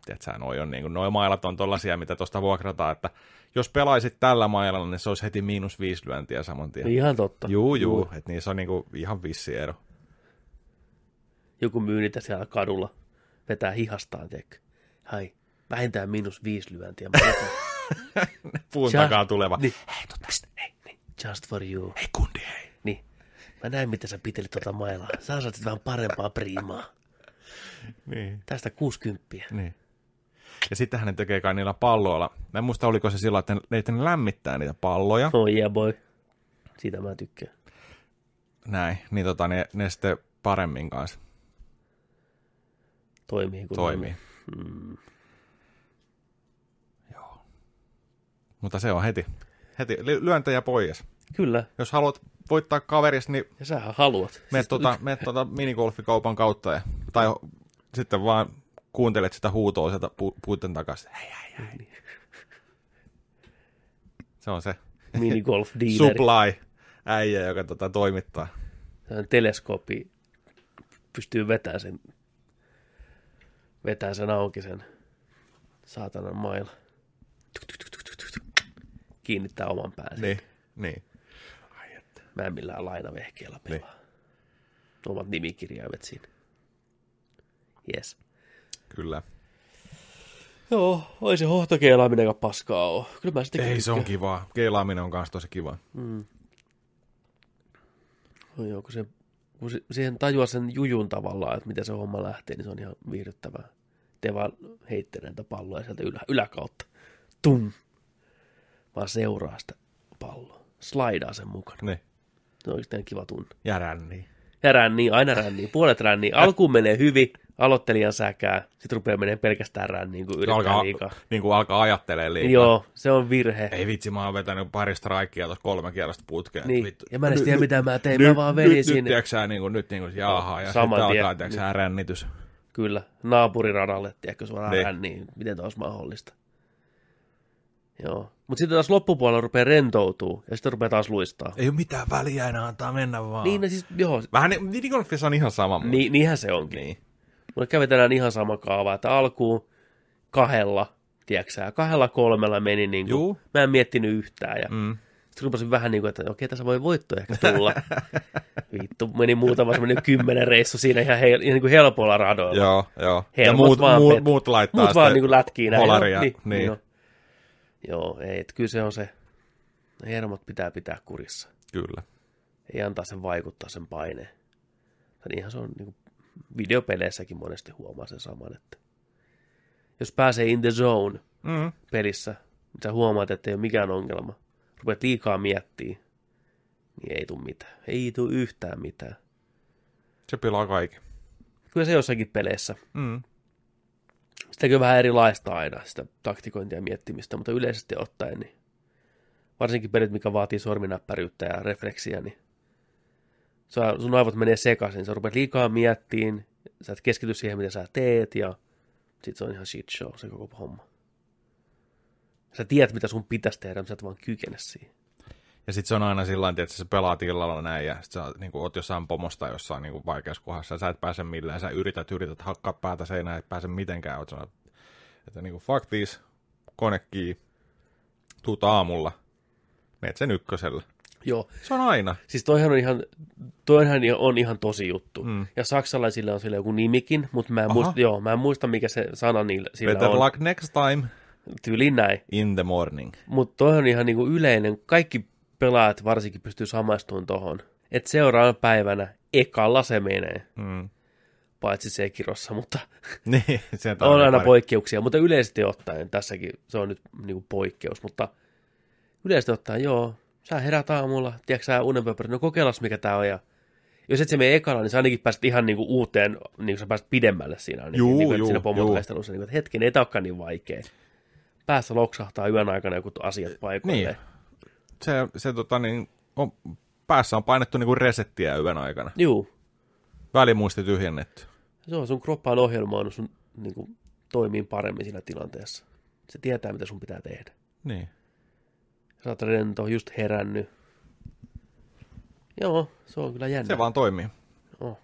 tiedätkö, noi on niin kuin, noi mailat on tollasia, mitä tuosta vuokrataan, että jos pelaisit tällä mailalla, niin se olisi heti miinus viisi lyöntiä saman tien. Ihan totta. Juu, juu, että niissä on niinku ihan vissi ero. Joku myy niitä siellä kadulla. Vetää hihastaan, tiedätkö. Hai, vähintään miinus viisi lyöntiä. Puun Sä- takaa tuleva. Niin. Hei, tota, pst, hei, niin. Just for you. Hei kundi, hei. Niin. Mä näin, miten sä pitelit tuota mailaa. Sä saat vähän parempaa priimaa. Niin, Tästä 60. niin. Ja sittenhän ne tekee kai niillä palloilla. Mä en muista, oliko se sillä, että ne, että ne lämmittää niitä palloja. Oh yeah boy. Siitä mä tykkään. Näin, niin tota, ne, ne sitten paremmin kanssa Toimii kun toimii. Mm. Mutta se on heti, heti ly- lyöntejä pois. Kyllä. Jos haluat voittaa kaveris, niin Ja sähän haluat. mene tota, mene tota minigolfikaupan kautta. Ja, tai sitten vaan kuuntelet sitä huutoa sieltä pu- puuten takaisin. Hei, hei, hei. Se on se Minigolf supply äijä, joka tota toimittaa. Sellainen teleskooppi pystyy vetämään sen, vetää sen auki sen saatanan mailla. Tuk, tuk, tuk. Kiinnittää oman päänsä. Niin, niin. Mä en millään lainavehkeellä pelaa. Omat nimikirjaimet siinä. Yes. Kyllä. Joo, oi se hohtokeilaaminen paskaa oo. Kyllä mä sitten Ei, se on kivaa. Keilaaminen on kanssa tosi kiva. No joo, kun, se, kun se, siihen tajua sen jujun tavallaan, että miten se homma lähtee, niin se on ihan viihdyttävää. Te vaan heittelee niitä palloja sieltä ylä, yläkautta. Tum! Vaan seuraa sitä palloa. Slaidaa sen mukana. Niin. Se on oikeastaan kiva tunne. Ja ränni. Ja ränni, aina ränni, puolet ränni. Alkuun menee hyvin, aloittelijan säkää, sitten rupeaa menee pelkästään ränniin, kun yrittää Alkaa, liikaa. niin kuin alkaa ajattelee liikaa. Joo, se on virhe. Ei vitsi, mä oon vetänyt pari strikea tuossa kolme kierrosta putkeen. Niin, Vittu. ja mä en tiedä, nyt- mitä mä tein. Nyt, Mä vaan vedin sinne. Nyt, tiedätkö sä, niin kuin, nyt niin kuin, jaha, ja Saman sitten alkaa, tiedätkö rännitys. Kyllä, naapuriradalle, tiedätkö, suoraan Niin. ränniin. Miten tämä olisi mahdollista? Joo. Mutta sitten taas loppupuolella rupeaa rentoutuu ja sitten rupeaa taas luistaa. Ei ole mitään väliä enää, antaa mennä vaan. Niin, no siis, joo, Vähän niin, minigolfissa on ihan sama. ni, niinhän se onkin. Niin. Mulle kävi tänään ihan sama kaava, että alkuun kahdella, tiedätkö kahdella kolmella meni niin kuin, Juu. mä en miettinyt yhtään ja Mm. sitten rupesin vähän niin kuin, että okei, tässä voi voitto ehkä tulla. Vittu, meni muutama semmoinen kymmenen reissu siinä ihan, hel, ihan niin kuin helpolla radoilla. Joo, joo. Ja Helmut muut, vaan muut, pet- muut laittaa Muut vaan niin kuin lätkii näin. holaria. Joo, Niin, niin. Joo. Joo, ei, että kyllä se on se, hermot pitää pitää kurissa. Kyllä. Ei antaa sen vaikuttaa sen paineen. Tai niinhän se on niin kuin videopeleissäkin monesti huomaa sen saman, että jos pääsee in the zone Mm. pelissä, niin sä huomaat, että ei ole mikään ongelma. Rupeat liikaa miettiä, niin ei tule mitään. Ei tule yhtään mitään. Se pilaa kaiken. Kyllä se jossakin peleissä. Mm. Sitäkin on vähän erilaista aina, sitä taktikointia ja miettimistä, mutta yleisesti ottaen, niin varsinkin pelit, mikä vaatii sorminäppäryyttä ja refleksiä, niin sä, sun aivot menee sekaisin. Sä rupeat liikaa miettiin, sä et keskity siihen, mitä sä teet, ja sit se on ihan shit show, se koko homma. Sä tiedät, mitä sun pitäisi tehdä, mutta sä et vaan kykene siihen. Ja sitten se on aina sillä tavalla, että sä pelaat illalla näin, ja sit sä niin kuin, oot jossain pomosta jossain niin kuin vaikeassa kohdassa, ja sä et pääse millään, sä yrität, yrität hakkaa päätä seinään, et pääse mitenkään, oot sanonut, että niin kuin, fuck this, kone kiinni, tuut aamulla, meet sen ykkösellä. Joo, Se on aina. siis toihan on ihan, toihan on ihan tosi juttu. Mm. Ja saksalaisilla on sillä joku nimikin, mutta mä en, Aha. muista, joo, mä en muista, mikä se sana niillä, sillä Better on. luck next time Tyyliin näin. in the morning. Mutta toi on ihan niinku yleinen. Kaikki pelaajat varsinkin pystyy samaistumaan tohon. Että seuraavana päivänä ekalla se menee. Mm. Paitsi Sekirossa, mutta Niin, sieltä on aina pari- poikkeuksia. Mutta yleisesti ottaen, tässäkin se on nyt niinku poikkeus. Mutta yleisesti ottaen, joo, sä herät aamulla, tiedätkö sä unenpöpärä, no kokeillas mikä tää on. Ja jos et se mene ekalla, niin sä ainakin pääset ihan niinku uuteen, niin sä pääset pidemmälle siinä. Ainakin, Juu, niinku, että juu, siinä pomotaistelussa. Niin, että hetken, ei niin vaikea. Päässä loksahtaa yön aikana joku asiat paikoilleen. Niin. Se, se tota, niin, on, päässä on painettu niin kuin resettiä yön aikana. Juu, Välimuisti tyhjennetty. Se on sun kroppa on ohjelmoinut sun niin kuin, toimii paremmin siinä tilanteessa. Se tietää, mitä sun pitää tehdä. Niin. Sä oot rento, just herännyt. Joo, se on kyllä jännä. Se vaan toimii. Oh.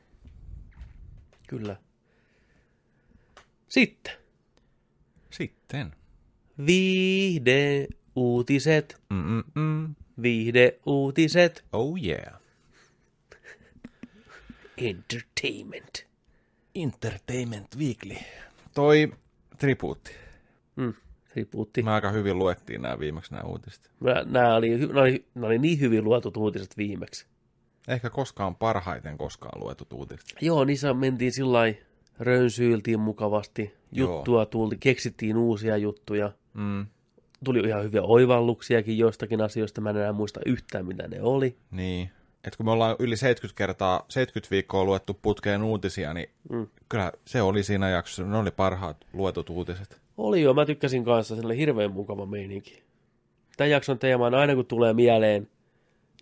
Kyllä. Sitten. Sitten. Viihde uutiset. Mm-mm-mm. Viihde uutiset. Oh yeah. Entertainment. Entertainment Weekly. Toi tribuutti. Mm, ripuutti. Me aika hyvin luettiin nämä viimeksi nämä uutiset. Nämä oli, hy- nämä oli, nämä oli niin hyvin luetut uutiset viimeksi. Ehkä koskaan parhaiten koskaan luetut uutiset. Joo, niissä mentiin sillä lailla, rönsyiltiin mukavasti, Joo. juttua tulti, keksittiin uusia juttuja, Mm. Tuli ihan hyviä oivalluksiakin joistakin asioista, mä en enää muista yhtään mitä ne oli. Niin. Et kun me ollaan yli 70 kertaa, 70 viikkoa luettu putkeen uutisia, niin Mm. kyllä se oli siinä jaksossa. Ne oli parhaat luetut uutiset. Oli jo, mä tykkäsin kanssa, se oli hirveän mukava meininki. Tämän jakson teema on aina kun tulee mieleen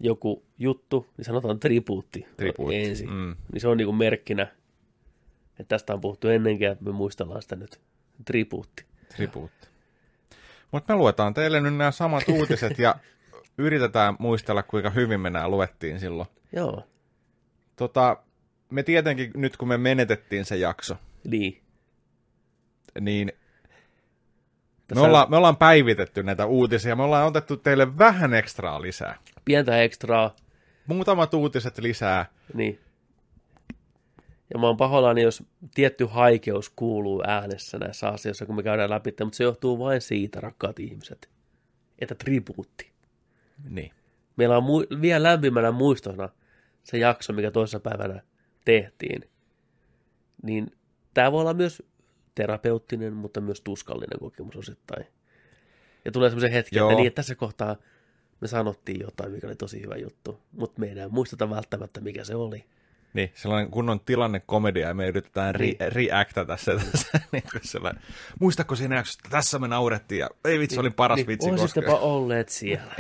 joku juttu, niin sanotaan tribuutti, Tribuutti, ensin. mm. Niin se on niinku merkkinä, että tästä on puhuttu ennenkin, että me muistellaan sitä nyt. Tribuutti. Tribuutti. Mutta me luetaan teille nyt nämä samat uutiset ja yritetään muistella, kuinka hyvin me nämä luettiin silloin. Joo, Tota, me tietenkin nyt kun me menetettiin se jakso, niin. niin me Tässä ollaan, me ollaan päivitetty näitä uutisia. Me ollaan otettu teille vähän ekstraa lisää. pientä ekstraa, Muutamat uutiset lisää. Niin. Ja mä oon pahoillani, jos tietty haikeus kuuluu äänessä näissä asioissa, kun me käydään läpi, mutta se johtuu vain siitä, rakkaat ihmiset, että tribuutti. Niin. Meillä on mu- vielä lämpimänä muistona se jakso, mikä toisessa päivänä tehtiin. Niin tämä voi olla myös terapeuttinen, mutta myös tuskallinen kokemus osittain. Ja tulee semmoisen hetki, Joo. että, niin, että tässä kohtaa me sanottiin jotain, mikä oli tosi hyvä juttu, mutta me ei enää muisteta välttämättä, mikä se oli. Niin, sellainen kunnon tilannekomedia ja me yritetään re- Niin. reactata se tässä. niin sellainen, Muistatko siinä jaksossa, että tässä me naurettiin ja ei vitsi, oli paras vitsi niin, Olisitteko koskaan. olleet siellä.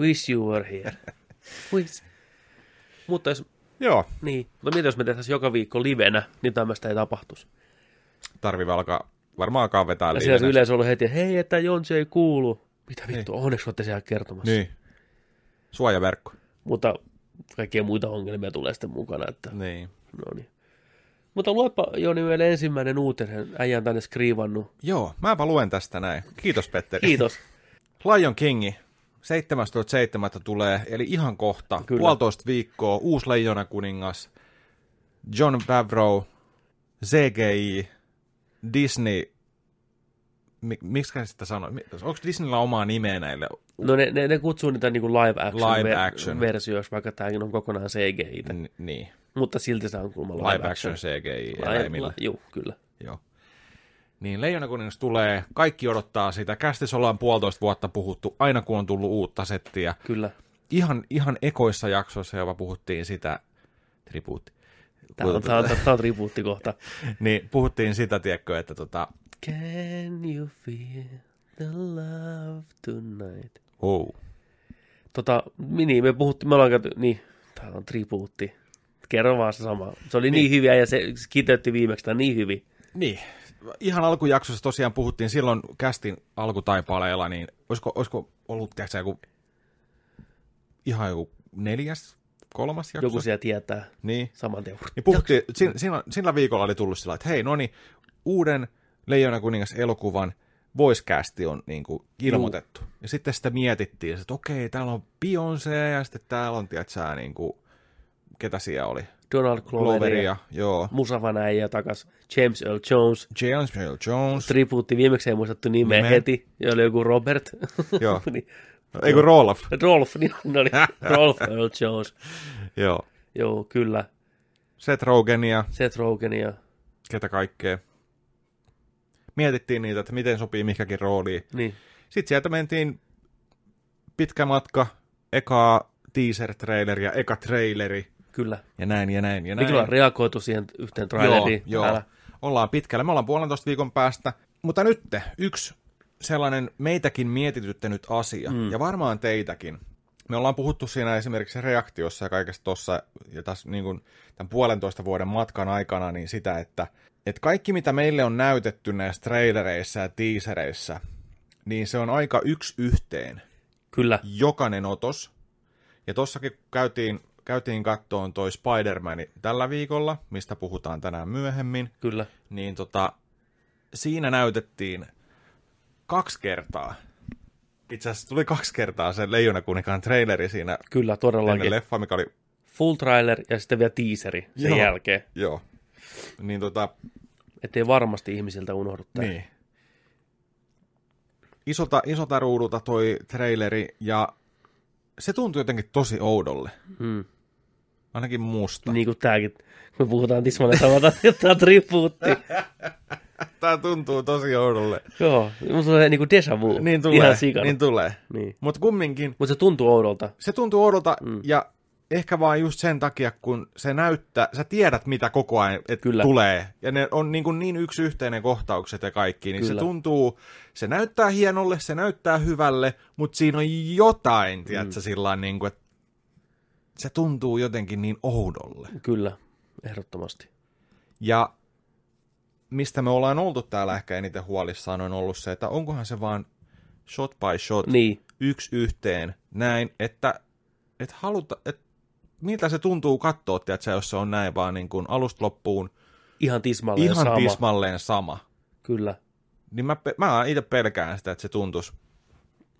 Wish you were here. Wish. Mutta jos, Joo, niin, mutta mitä jos me tehtäisiin joka viikko livenä, niin tämmöistä ei tapahtuisi. tarvii alkaa, varmaan alkaa vetää Ja siellä livenä. yleensä ollut heti, hei, että Jonsi ei kuulu. Mitä vittu, onneksi olette siellä kertomassa. Niin. Suojaverkko. Mutta kaikkia muita ongelmia tulee sitten mukana. Että, Niin. no niin. Mutta luepa Joni vielä ensimmäinen uutinen. Äijä on tänne skriivannut. Joo, mäpä luen tästä näin. Kiitos Petteri. Kiitos. Lion Kingi 17.7. tulee, eli ihan kohta, Kyllä. Puolitoista viikkoa, uusi Leijona kuningas, John Favreau, CGI, Disney, miksi sitä sanoo, onko Disneyllä omaa nimeä näille? No ne, ne, ne kutsuu niitä niin live action, Live ver- action. versioiksi, vaikka tämäkin on kokonaan CGI. N- niin. Mutta silti se on kuulemma live action CGI-eläimillä. Joo, kyllä. Joo. Niin Leijona kuningas tulee, kaikki odottaa sitä. Kästissä ollaan puolitoista vuotta puhuttu, aina kun on tullut uutta settiä. Kyllä. Ihan, ihan ekoissa jaksoissa jopa puhuttiin sitä, tribuutti. Tämä on, tämä on, tämä on tribuutti kohta. niin puhuttiin sitä, tiedätkö, että tota... Can you feel the love tonight? Oh. Tota, niin, me puhuttiin, me ollaan käyty, niin, tämä on tribuutti. Kerro vaan se sama. Se oli niin, niin hyviä ja se kiteytti viimeksi tämä niin hyvin. Niin, ihan alkujaksossa tosiaan puhuttiin silloin kästin alkutaipaleella, niin olisiko, olisiko ollut tiedätkö, joku ihan joku neljäs, kolmas jakso? Joku siellä tietää niin. saman tien. Niin puhuttiin, siinä, sillä viikolla oli tullut sillä, että hei, no niin, uuden Leijona kuningas elokuvan voice on niin kuin, ilmoitettu. Juu. Ja sitten sitä mietittiin, että okei, täällä on Beyoncé ja sitten täällä on, tiedätkö, niin kuin, ketä siellä oli? Donald Gloveria, joo. Musavan äijä takas, James Earl Jones. James Earl Jones. Tribuutti, viimeksi ei muistettu nimeä Nime. heti, ja oli joku Robert. Joo. niin, ei kun Rolf. Rolf, niin oli Rolf Earl Jones. joo. Joo, kyllä. Seth Rogenia. Seth Rogenia. Ketä kaikkea. Mietittiin niitä, että miten sopii mikäkin rooliin. Niin. Sitten sieltä mentiin pitkä matka, eka teaser-traileri ja eka traileri. Kyllä. Ja näin ja näin ja näin. Mikä on reagoitu siihen yhteen traileriin? Joo, joo. Ollaan pitkällä. Me ollaan puolentoista viikon päästä. Mutta nyt yksi sellainen meitäkin mietityttänyt asia, mm. ja varmaan teitäkin. Me ollaan puhuttu siinä esimerkiksi reaktiossa ja kaikessa tuossa, ja tässä niin kuin tämän puolentoista vuoden matkan aikana, niin sitä, että, että kaikki mitä meille on näytetty näissä trailereissa ja teasereissä, niin se on aika yksi yhteen. Kyllä. Jokainen otos. Ja tossakin käytiin käytiin kattoon toi Spider-Man tällä viikolla, mistä puhutaan tänään myöhemmin. Kyllä. Niin tota, siinä näytettiin kaksi kertaa. Itse asiassa tuli kaksi kertaa se Leijona kuninkaan traileri siinä. Kyllä, todellakin. leffa, mikä oli... Full trailer ja sitten vielä teaseri sen joo, jälkeen. Joo. Niin tota... Ettei varmasti ihmisiltä unohdu tämä. Niin. Isolta, isolta ruudulta toi traileri ja se tuntui jotenkin tosi oudolle. Hmm. Ainakin musta. Niin kuin tääkin. Me puhutaan tismalle samalta, että tämä tribuutti. Tämä tuntuu tosi oudolle. Joo, mutta tulee niin kuin deja vu. Niin tulee, Ihan sikana. niin tulee. Niin. Mutta kumminkin. Mutta se tuntuu oudolta. Se tuntuu oudolta mm. ja ehkä vaan just sen takia, kun se näyttää, sä tiedät mitä koko ajan et Kyllä. tulee. Ja ne on niin, kuin niin yksi yhteinen kohtaukset ja kaikki, niin Kyllä. se tuntuu, se näyttää hienolle, se näyttää hyvälle, mutta siinä on jotain, tiedätkö, mm. sillä niin kuin, että se tuntuu jotenkin niin oudolle. Kyllä, ehdottomasti. Ja mistä me ollaan oltu täällä ehkä eniten huolissaan on ollut se, että onkohan se vaan shot by shot, niin. yksi yhteen, näin, että et haluta, et miltä se tuntuu katsoa, että jos se on näin vaan niin kuin alusta loppuun. Ihan tismalleen ihan sama. tismalleen sama. Kyllä. Niin mä, mä itse pelkään sitä, että se tuntuisi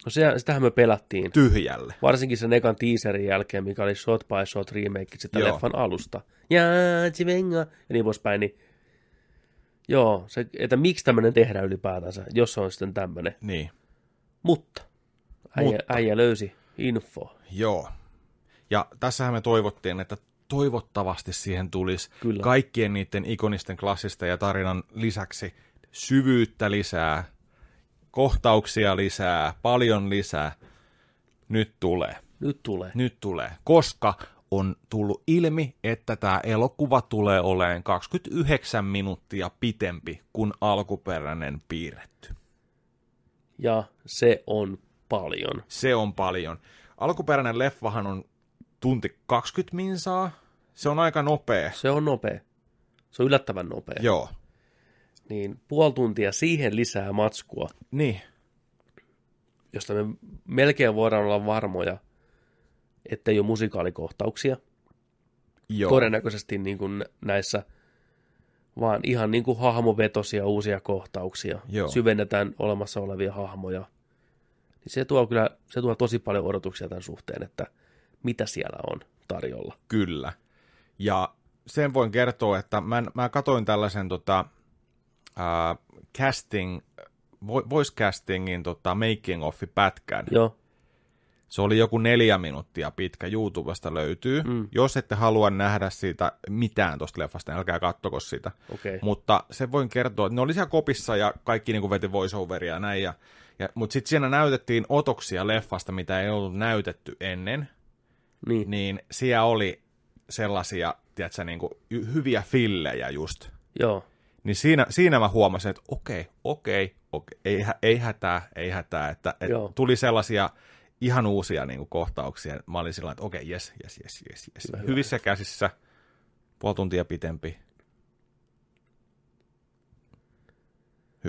No se, sitähän me pelattiin. Tyhjälle. Varsinkin sen ekan teaserin jälkeen, mikä oli shot by shot remake sitä Joo. leffan alusta. Ja chivenga, ja niin poispäin. Niin Joo, se, että miksi tämmöinen tehdään ylipäätänsä, jos se on sitten tämmöinen. Niin. Mutta äijä, Mutta. äijä löysi info. Joo. Ja tässähän me toivottiin, että toivottavasti siihen tulisi Kyllä. kaikkien niiden ikonisten klassista ja tarinan lisäksi syvyyttä lisää, kohtauksia lisää, paljon lisää. Nyt tulee. Nyt tulee. Nyt tulee. Koska on tullut ilmi, että tämä elokuva tulee olemaan 29 minuuttia pitempi kuin alkuperäinen piirretty. Ja se on paljon. Se on paljon. Alkuperäinen leffahan on tunti 20 minsaa. Se on aika nopea. Se on nopea. Se on yllättävän nopea. Joo. Niin puoli tuntia siihen lisää matskua. Niin. Josta me melkein voidaan olla varmoja, että ei ole musikaalikohtauksia. Joo. Todennäköisesti niin kuin näissä vaan ihan niin kuin hahmovetosia uusia kohtauksia. Joo. Syvennetään olemassa olevia hahmoja. Niin se tuo kyllä se tuo tosi paljon odotuksia tämän suhteen, että mitä siellä on tarjolla. Kyllä. Ja sen voin kertoa, että mä, mä katoin tällaisen tota, uh, casting, voice castingin tota, making offi pätkän. Joo Se oli joku neljä minuuttia pitkä, YouTubesta löytyy. Mm. Jos ette halua nähdä siitä mitään tuosta leffasta, niin älkää kattoko sitä. Okei. Mutta se voin kertoa, että ne oli siellä kopissa ja kaikki niin kuin veti voiceoveria ja näin. Ja, ja, mutta sitten siinä näytettiin otoksia leffasta, mitä ei ollut näytetty ennen. Niin. Niin siellä oli sellaisia, tiedätkö, niin kuin hyviä fillejä just. Joo. Niin siinä, siinä mä huomasin, että okei, okei, okei, ei, ei hätää, ei hätää. Että, että Joo. tuli sellaisia ihan uusia niin kuin, kohtauksia. Mä olin sillä että okei, jes, jes, jes, jes, jes. Hyvä, hyvä. Hyvissä käsissä, puoli tuntia pitempi.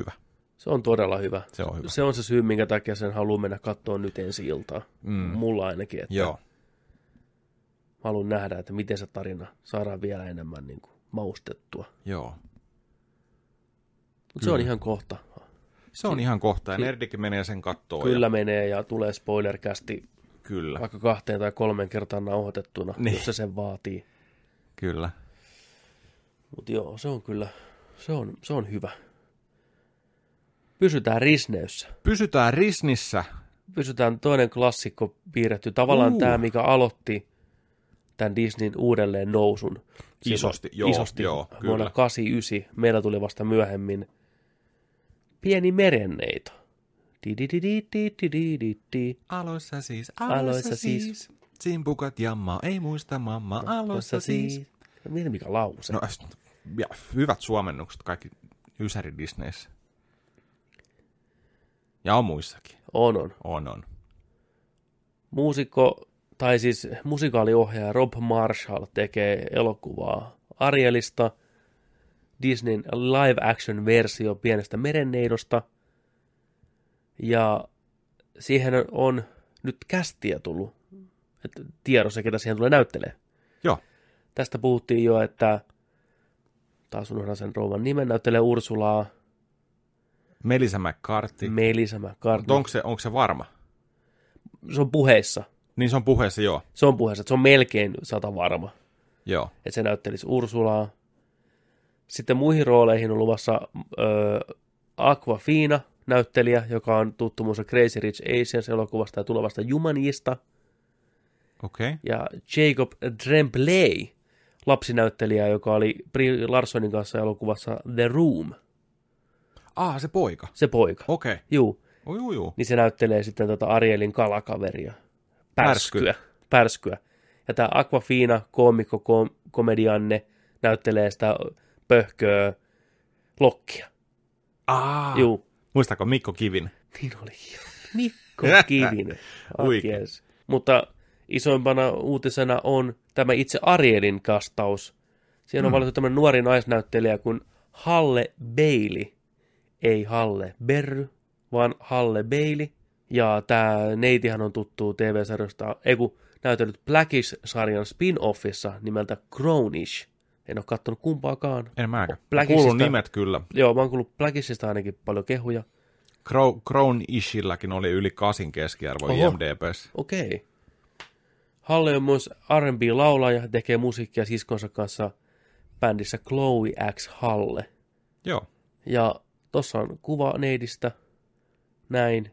Mä Se on todella hyvä. Se on hyvä. Se on se syy, minkä takia sen haluan mennä katsoa nyt ensi iltaa. Mm. Mulla ainakin, että Joo, haluan nähdä, että miten se tarina saadaan vielä enemmän niin kuin, maustettua. joo. Mutta se on ihan kohta. Se on ihan kohta, ja Nerdikin menee sen kattoon. Kyllä Ja, menee ja tulee spoilerkästi kyllä, vaikka kahteen tai kolmen kertaan nauhoitettuna, Niin. niin. jos se sen vaatii. kyllä. Mutta joo, se on kyllä, se on, se on hyvä. Pysytään risneyssä. Pysytään Risnissä. Pysytään toinen klassikko piirretty. Tavallaan Uh. tämä, mikä aloitti tämän Disneyn uudelleen nousun. Silloin- Isosti, joo, isosti joo, vuonna kyllä. 89. Meillä tuli vasta myöhemmin Pieni merenneito. Aloissa siis, Aloissa siis. Simpukat jamma, ei muista mamma, aloissa siis. Mietin mikä lause. No, ja hyvät suomennukset kaikki Ysäri Disneyssä. Ja on muissakin. On, on. On, on. Muusikko, tai siis musikaaliohjaaja Rob Marshall tekee elokuvaa Arielista, Disneyn live-action-versio pienestä merenneidosta, ja siihen on nyt kästiä tullut, että tiedossa, ketä siihen tulee näyttelee. Joo, Tästä puhuttiin jo, että taas unohdan sen rouvan nimen, näyttelee Ursulaa, Melissa McCarthy. Melissa McCartney. Mutta onko se, onko se varma? Se on puheissa. Niin se on puheessa, joo. Se on puheessa, että se on melkein sata varma. Joo. että se näyttelisi Ursulaa. Sitten muihin rooleihin on luvassa ö, Aquafina, näyttelijä, joka on tuttu muun Crazy Rich Asians elokuvasta ja tulevasta Jumanjista. Okei. Okay. Ja Jacob Tremblay, lapsinäyttelijä, joka oli Brie Larsonin kanssa elokuvassa The Room, Ah, se poika. se poika. Okei. Okay. Juu, Oh, juu, juu. niin se näyttelee sitten tota Arielin kalakaveria. Pärsky. Pärskyä. Pärskyä. Ja tämä Aquafina, koomikko, kom- komedianne, näyttelee sitä pöhköä lokkia. Ah. Juu, Muistaako Mikko Kivin? niin oli. Mikko Kivinen. Huikea. Akies. Mutta isoimpana uutisena on tämä itse Arielin kastaus. Siinä on Hmm. valittu tämmöinen nuori naisnäyttelijä kuin Halle Bailey. Ei Halle Berry, vaan Halle Bailey. Ja tämä neitihän on tuttu TV-sarjasta, ei kun näytellyt Blackish-sarjan spin-offissa nimeltä Crownish. En ole kattonut kumpaakaan. En mäkään. Blackishista- Kuulun nimet kyllä. Joo, mä oon kuullut Blackishista ainakin paljon kehuja. Crow, Crown Ishilläkin oli yli kasin keskiarvo Oho. IMDBs. Okei. Halle on myös R&B-laulaja ja tekee musiikkia siskonsa kanssa bändissä Chloe X Halle. Joo. Ja tossa on kuva neidistä, näin.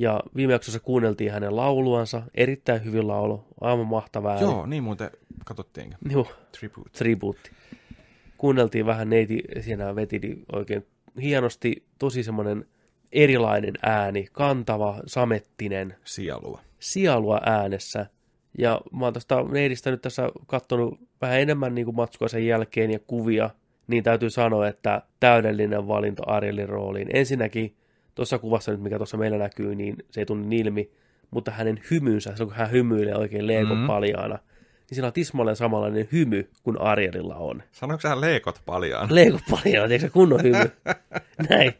Ja viime jaksossa kuunneltiin hänen lauluansa, erittäin hyvin laulu, aivan mahtava ääni. Joo, niin muuten katsottiinkin. Joo, Tribute. tribuutti. Kuunneltiin vähän neiti, siinä veti niin oikein hienosti, tosi semmoinen erilainen ääni, kantava, samettinen, Sielua. sielua äänessä. Ja mä oon tästä neidistä nyt tässä katsonut vähän enemmän niin kuin matskua sen jälkeen ja kuvia, niin täytyy sanoa, että täydellinen valinta Arielin rooliin. Ensinnäkin tuossa kuvassa nyt, mikä tuossa meillä näkyy, niin se ei tunne ilmi, mutta hänen hymynsä, silloin kun hän hymyilee oikein leekon Mhm. mm. paljaana, niin sillä on tismalleen samanlainen hymy kuin Arielilla on. Sanoiko sä leekot paljaan? Leekon paljaana, eikö se kunnon hymy? Näin.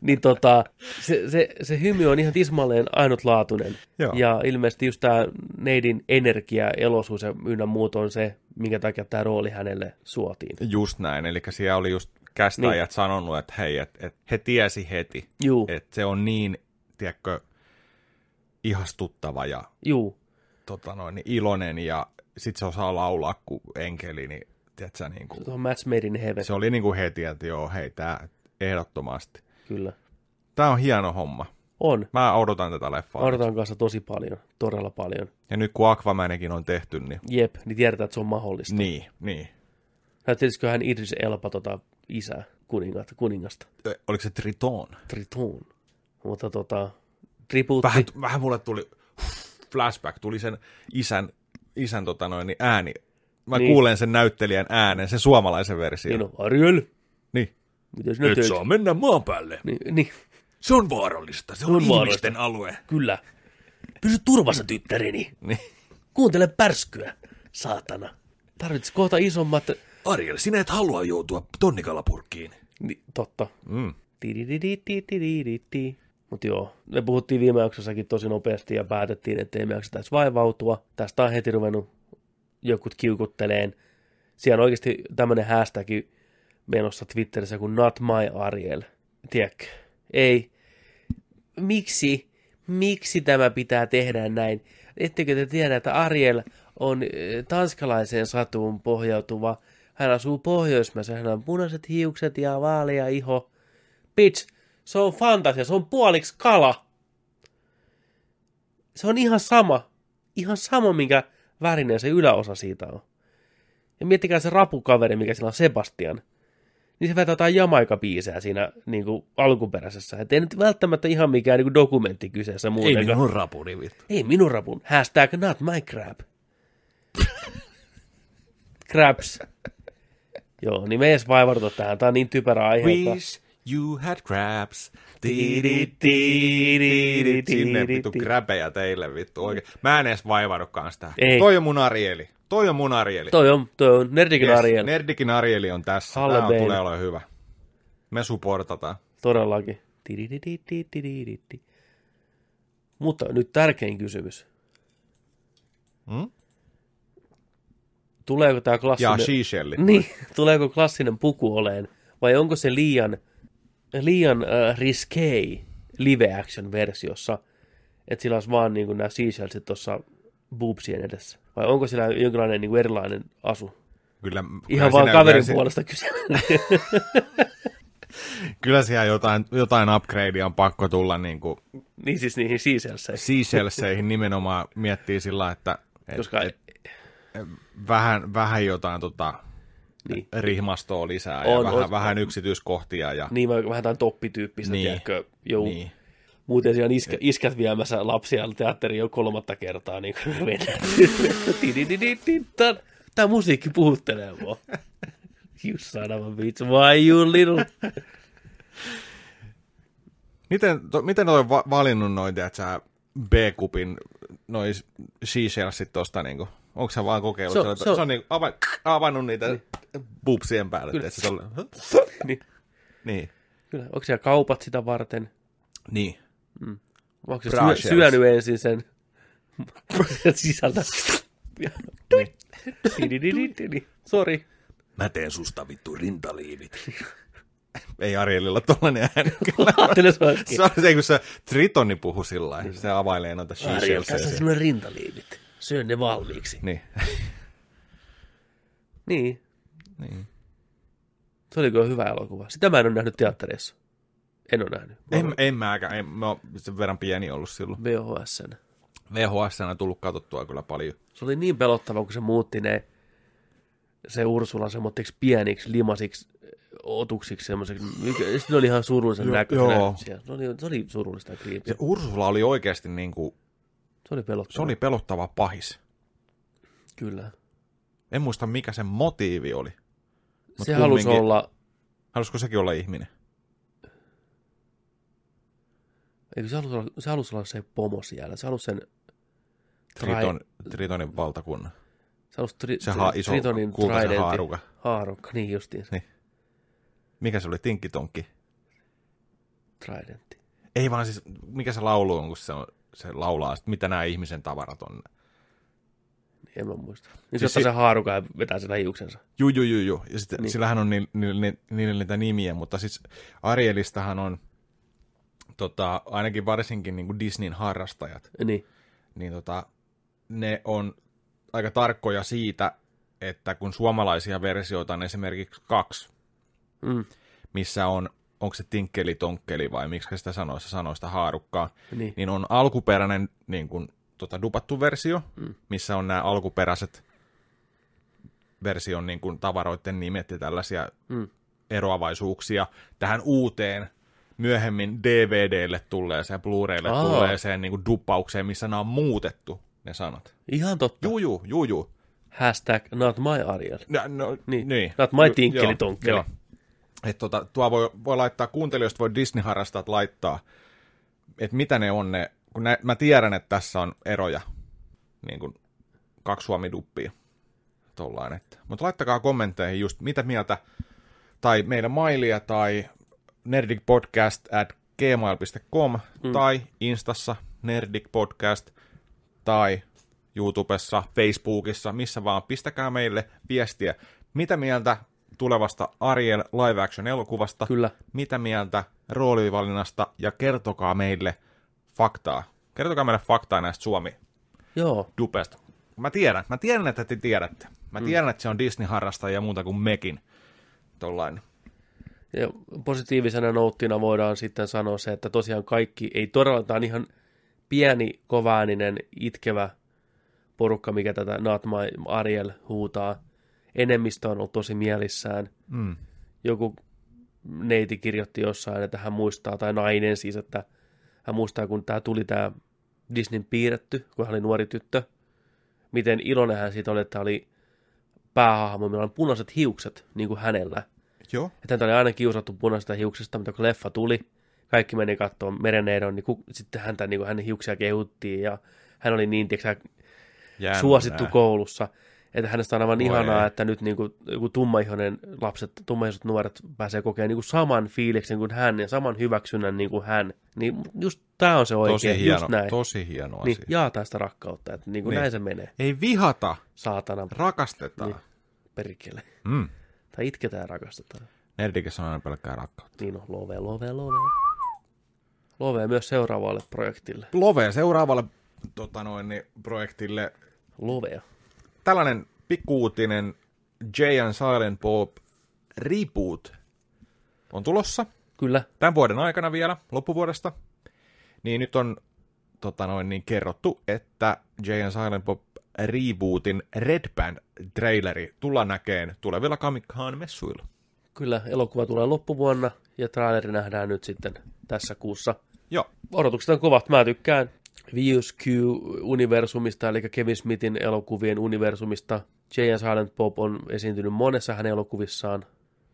Niin tota, se, se, se hymy on ihan tismalleen ainutlaatuinen. Joo. Ja ilmeisesti just tämä neidin energia, elosuus ja ynnä muut on se, minkä takia tämä rooli hänelle suotiin. Just näin, eli siellä oli just kästäjät niin. sanonut, että hei, että et he tiesi heti, Juu, että se on niin, tiedätkö, ihastuttava ja juu, tota noin, niin iloinen ja sit se osaa laulaa kuin enkeli, niin tiedätkö, niin kuin, tuohon Match Made in Heaven, se oli niin kuin heti, että joo, hei, tää ehdottomasti. kyllä. Tää on hieno homma. On. Mä odotan tätä leffaa. Odotan kanssa tosi paljon, todella paljon. Ja nyt kun Aquamanikin on tehty, niin... Jep, niin tiedetään, että se on mahdollista. Niin, niin. Näyttelisikö hän Idris Elba tota isää, kuningasta, kuningasta, Oliko se Triton? Triton. Mutta tota, tribuutti, Vähän, vähän mulle tuli flashback, tuli sen isän, isän tota noin, niin ääni. Mä Niin. kuulen sen näyttelijän äänen, sen suomalaisen version. niin on, Ariel, Niin. miten sinä teet? mennä maan päälle. Niin, niin, Se on vaarallista, se on ihmisten vaarallista. alue. kyllä. Pysy turvassa, tyttäreni. Niin. Kuuntele pärskyä, saatana. Tarvitsis kohta isommat... Ariel, sinä et halua joutua tonnikalapurkkiin. Niin, totta. Mm. Mutta joo, me puhuttiin viime jaksossakin tosi nopeasti ja päätettiin, että ei me jakseta edes vaivautua. Tästä on heti ruvennut jokut kiukutteleen. Siellä on oikeasti tämmöinen hashtag menossa Twitterissä kuin not my Ariel. Tiedätkö? Ei. Miksi? Miksi tämä pitää tehdä näin? Ettekö te tiedä, että Ariel on eh, tanskalaiseen satuun pohjautuva. Hän asuu Pohjoismaissa, hän on punaiset hiukset ja vaalea iho. Bitch, se on fantasia, se on puoliksi kala. Se on ihan sama, ihan sama, minkä värinen se yläosa siitä on. Ja miettikää se rapukaveri, mikä sillä on Sebastian. Niin se vetää jotain Jamaika-biisejä siinä niin kuin alkuperäisessä. Et ei nyt välttämättä ihan mikään niin kuin dokumentti kyseessä muutenkaan. rapuni vittu. Ei minun rapun. Hashtag not my crab. Crabs. Joo, niin me ei edes vaivauduta tähän. Tää on niin typerä aihe. Wish you had crabs. Sinne vittu kräpejä teille vittu oikein. Mä en edes vaivaudukaan sitä. Ei. Toi on mun Arieli. Toi on mun Arieli. Toi on, toi on Nerdikin Yes, Ariel. Nerdikin Arieli on tässä. Halle Tämä on, tulee olemaan hyvä. Me supportataan. Todellakin. Mutta nyt tärkein kysymys. Hmm? Tuleeko tämä Ja klassinen... Shishelli. Niin, tuleeko klassinen puku oleen, vai onko se liian, liian äh, riskei live-action-versiossa, että sillä olisi vaan niin nämä seashellsit tuossa boobsien edessä? Vai onko sillä jonkinlainen niin kuin erilainen asu? Kyllä, Ihan kyllä vaan kaverin si- puolesta kyse. Kyllä siellä jotain, jotain upgradea on pakko tulla niin kuin niin siis niihin seashellseihin. Seashellseihin nimenomaan miettii sillä, että et, Koska et, vähän, vähän jotain tota, Niin. rihmastoa lisää On, ja vähän, on. vähän yksityiskohtia. Ja, niin vähän jotain toppityyppistä, niin. Tiedätkö? Jou, niin. Muuten siellä on iskä, iskät viemässä lapsia teatteriin jo kolmatta kertaa. Niin kuin mennään. Tää musiikki puhuttelee mua. You son of a bitch, why you little... Miten, to, miten olet va- valinnut noin, että sä B-kupin noin Seashellsit tosta niinku? Onko sä vaan kokeillut? Se Se on- on, se se on- on niinku ava, avannut niitä niin. bubsien päälle. Kyllä. Että se on, niin, niin. kyllä. Onko siellä kaupat sitä varten? Niin. Vai Onko se syö, syönyt ensin sen sisältä? Niin. Sori. Mä teen susta vittu rintaliivit. Ei Arielilla tollanen ääni kyllä. Se. Se on se, kun se Tritoni puhuu sillä lailla. Se availee noita Ariel, tässä sinulle rintaliivit. Syön ne valmiiksi. Niin. Niin. niin. Se oli kyllä hyvä elokuva. Sitä mä en ole nähnyt teattereissa. En ole nähnyt. Mä En, olen en mäkään. En, mä oon sen verran pieni ollut silloin. VHS. VHS on tullut katsottua kyllä paljon. Se oli niin pelottava, kun se muutti ne, se Ursula semmoitteeksi pieniksi, limasiksi otuksiksi semmoiseksi. Sitten oli ihan surullisen näköinen. joo. Se oli, se oli surullista. Se Ursula oli oikeasti niin kuin, Se oli pelottava. se oli pelottava pahis. Kyllä. En muista mikä sen motiivi oli. Mut se halusi olla, Halusiko sekin olla ihminen? eikö se halusi olla, se halusi olla se pomo siellä. Se halusi sen, Triton, Tritonin valtakunnan. se halusi tri, Se ha, iso Tritonin kultaisen haaruka. Haarukka, niin justiin. Niin. Mikä se oli? Tinkkitonki? Tridentti. Ei vaan siis, mikä se laulu on, kun se, on, se laulaa, että mitä nämä ihmisen tavarat on. Niin En mä muista. Niin Siis se ottaa sen haaruka ja vetää sen hiuksensa. Juu, juu, juu, juu. Ja sitten Niin. sillähän on niillä ni, ni, ni, niitä nimiä, mutta siis Arielistahan on tota, ainakin varsinkin niin kuin Disneyn harrastajat, Niin. niin tota, ne on aika tarkkoja siitä, että kun suomalaisia versioita on esimerkiksi kaksi, Mm. missä on onko se tinkkeli tonkkeli vai miksi sitä sanoo sitä haarukkaa, Niin. niin on alkuperäinen niin kuin, tota, dupattu versio, mm. missä on nämä alkuperäiset version niin kuin, tavaroiden nimet ja tällaisia Mm. eroavaisuuksia tähän uuteen myöhemmin DVDlle tulleeseen, Blu-raylle Aa. tulleeseen niin kuin duppaukseen, missä nämä on muutettu, ne sanat. Ihan totta. Juu, juu. Hashtag not my Ariel. No, no, Niin. niin. Not my tinkkeli tonkkeli. joo. Et tota, tuo voi, voi laittaa, kuuntelijoista voi Disney-harrastajat laittaa, että mitä ne on ne, kun nä, mä tiedän, että tässä on eroja, niin kuin kaksi suomiduppia, tollain, että. Mutta laittakaa kommentteihin just, mitä mieltä, tai meidän mailia, tai nerdicpodcast at gmail.com, mm. tai Instassa nerdicpodcast, tai YouTubessa, Facebookissa, missä vaan, pistäkää meille viestiä. Mitä mieltä tulevasta Ariel live action elokuvasta? Kyllä. Mitä mieltä roolivalinnasta? Ja kertokaa meille faktaa. Kertokaa meille faktaa näistä Suomi Joo. dupesta. Mä tiedän, mä tiedän, että te tiedätte. Mä tiedän, että se on Disney-harrastaja ja muuta kuin mekin. Tollainen. Ja positiivisena nouttina voidaan sitten sanoa se, että tosiaan kaikki, ei todella, tämä on ihan pieni, kovaääninen, itkevä porukka, mikä tätä Not My Ariel huutaa. Enemmistö on ollut tosi mielissään. Mm. Joku neiti kirjoitti jossain, että hän muistaa, tai nainen siis, että hän muistaa, kun tämä tuli tämä Disneyn piirretty, kun hän oli nuori tyttö. Miten iloinen hän siitä oli, että oli päähahmo, millä on punaiset hiukset, niin kuin hänellä. Joo. Että häntä oli aina kiusattu punaisesta hiuksesta, mutta kun leffa tuli, kaikki meni katsomaan mereneidon, niin ku, sitten häntä, niin kuin hänen hiuksia kehuttiin ja hän oli niin tiiäksä, Jännää. suosittu koulussa, että hänestä on aivan Voi ihanaa, ei. että nyt niin kuin, joku tummaihoinen lapset, tummaihoiset nuoret pääsee kokemaan niin kuin saman fiiliksen kuin hän ja saman hyväksynnän niin kuin hän. Niin just tämä on se oikein, Tosi hieno, just näin. tosi hieno niin, asia. jaataan sitä rakkautta, että niin kuin Niin. näin se menee, Ei vihata, saatana rakastetaan. Niin. perkele. Mm. Tai itketään ja rakastetaan. Nerdikessä on aina pelkkää rakkautta. Niin on, love, love, love. Love myös seuraavalle projektille. Love seuraavalle tota noin, niin, projektille. Lovea. Tällainen pikkuutinen Jay and Silent Bob reboot on tulossa Kyllä, tämän vuoden aikana vielä, loppuvuodesta. Niin nyt on tota noin, niin kerrottu, että Jay and Silent Bob rebootin Red Band traileri tullaan näkeen tulevilla Comic-Con messuilla. kyllä. Elokuva tulee loppuvuonna ja traileri nähdään nyt sitten tässä kuussa. Joo, Odotukset on kovat. Mä tykkään VSQ-universumista, eli Kevin Smithin elokuvien universumista. Jay and Silent Bob on esiintynyt monessa hänen elokuvissaan,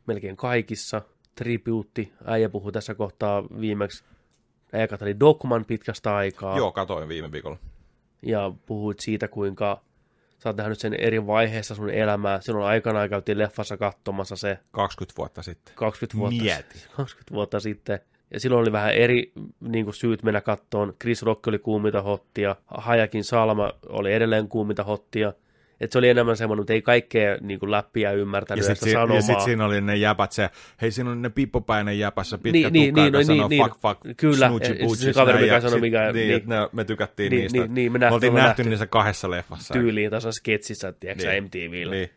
melkein kaikissa. Tribuutti, äijä puhui tässä kohtaa viimeksi. Äijä katseli Dogman pitkästä aikaa. joo, katoin viime viikolla. ja puhuit siitä, kuinka sä oot nähnyt sen eri vaiheessa sun elämää. Silloin aikanaan käytiin leffassa katsomassa se 20 vuotta sitten. 20 vuotta, Mieti. 20 vuotta sitten. Ja silloin oli vähän eri niin kuin syyt mennä kattoon. Chris Rock oli kuumita hottia, Hajakin Salma oli edelleen kuumita hottia. Et se oli enemmän semmoinen, mutta ei kaikkea niin kuin läppiä ymmärtänyt Ja ja sitten sanomaa. ja sit siinä oli ne jäpät, se, hei siinä on ne pippopäinen jäpässä, pitkä Niin, niin, tukka, niin, joka no, sanoo niin, fuck, fuck, kyllä. snoochie sit se boochies, kaveri, mikä sanoi, mikä- Niin, niin. että ne, me tykättiin Niin, niistä. niin, niin, me me oltiin nähty nähty. niissä kahdessa leffassa. tyyliin tuossa sketsissä, tiedätkö Niin. MTVllä. Niin.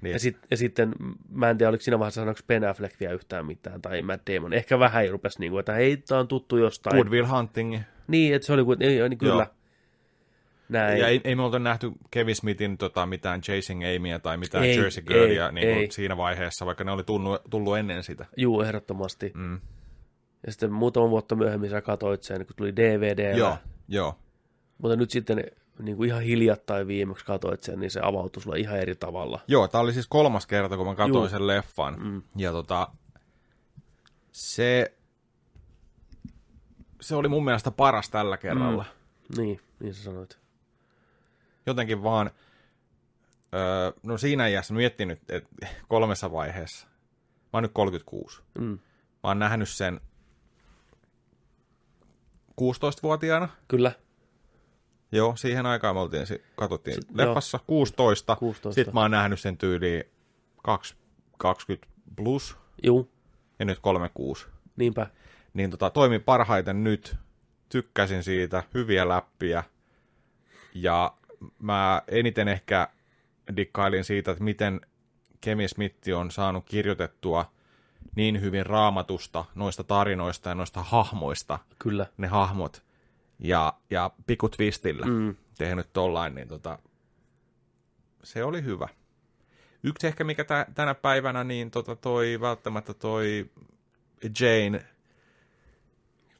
Niin. Ja, sit, ja sitten, mä en tiedä, oliko siinä vaiheessa sanoiko Ben Affleck vielä yhtään mitään, tai Matt Damon. Ehkä vähän ei rupesi, niin kuin, että hei, tää on tuttu jostain. Good Will Hunting. Niin, että se oli kuin, niin, kyllä. Joo. Näin. Ja ei, ei me oltu nähty Kevin Smithin tota, mitään Chasing Amyä tai mitään Ei, Jersey Girlia ei, niin kuin ei. siinä vaiheessa, vaikka ne oli tullut, tullut ennen sitä. Juu, ehdottomasti. Mm. Ja sitten muutama vuotta myöhemmin sä katsoit sen, kun tuli DVD. Joo, joo. Mutta nyt sitten niin kuin ihan hiljattain viimeksi katsoit sen, niin se avautui sulle ihan eri tavalla. Joo, tämä oli siis kolmas kerta, kun mä katsoin Juu. sen leffan. Mm. Ja tota, se, se oli mun mielestä paras tällä kerralla. Mm. Niin, niin sä sanoit. Jotenkin vaan, öö, no siinä iässä miettinyt, että kolmessa vaiheessa, mä oon nyt 36. Mm. Mä oon nähnyt sen 16-vuotiaana. Kyllä, Joo, siihen aikaan me oltiin, si- katsottiin Sit- leffassa 16. 16. Sitten mä oon nähnyt sen tyyliin 2, 20 plus juu, ja nyt 36. niinpä. Niin tota, toimi parhaiten nyt. Tykkäsin siitä, hyviä läppiä. Ja mä eniten ehkä dikkailin siitä, että miten Kevin Smith on saanut kirjoitettua niin hyvin raamatusta, noista tarinoista ja noista hahmoista, Kyllä. ne hahmot, ja, ja Piku Twistillä Mm. tehnyt tollain, niin tota, se oli hyvä. Yksi ehkä, mikä tä, tänä päivänä, niin tota toi, välttämättä toi Jane,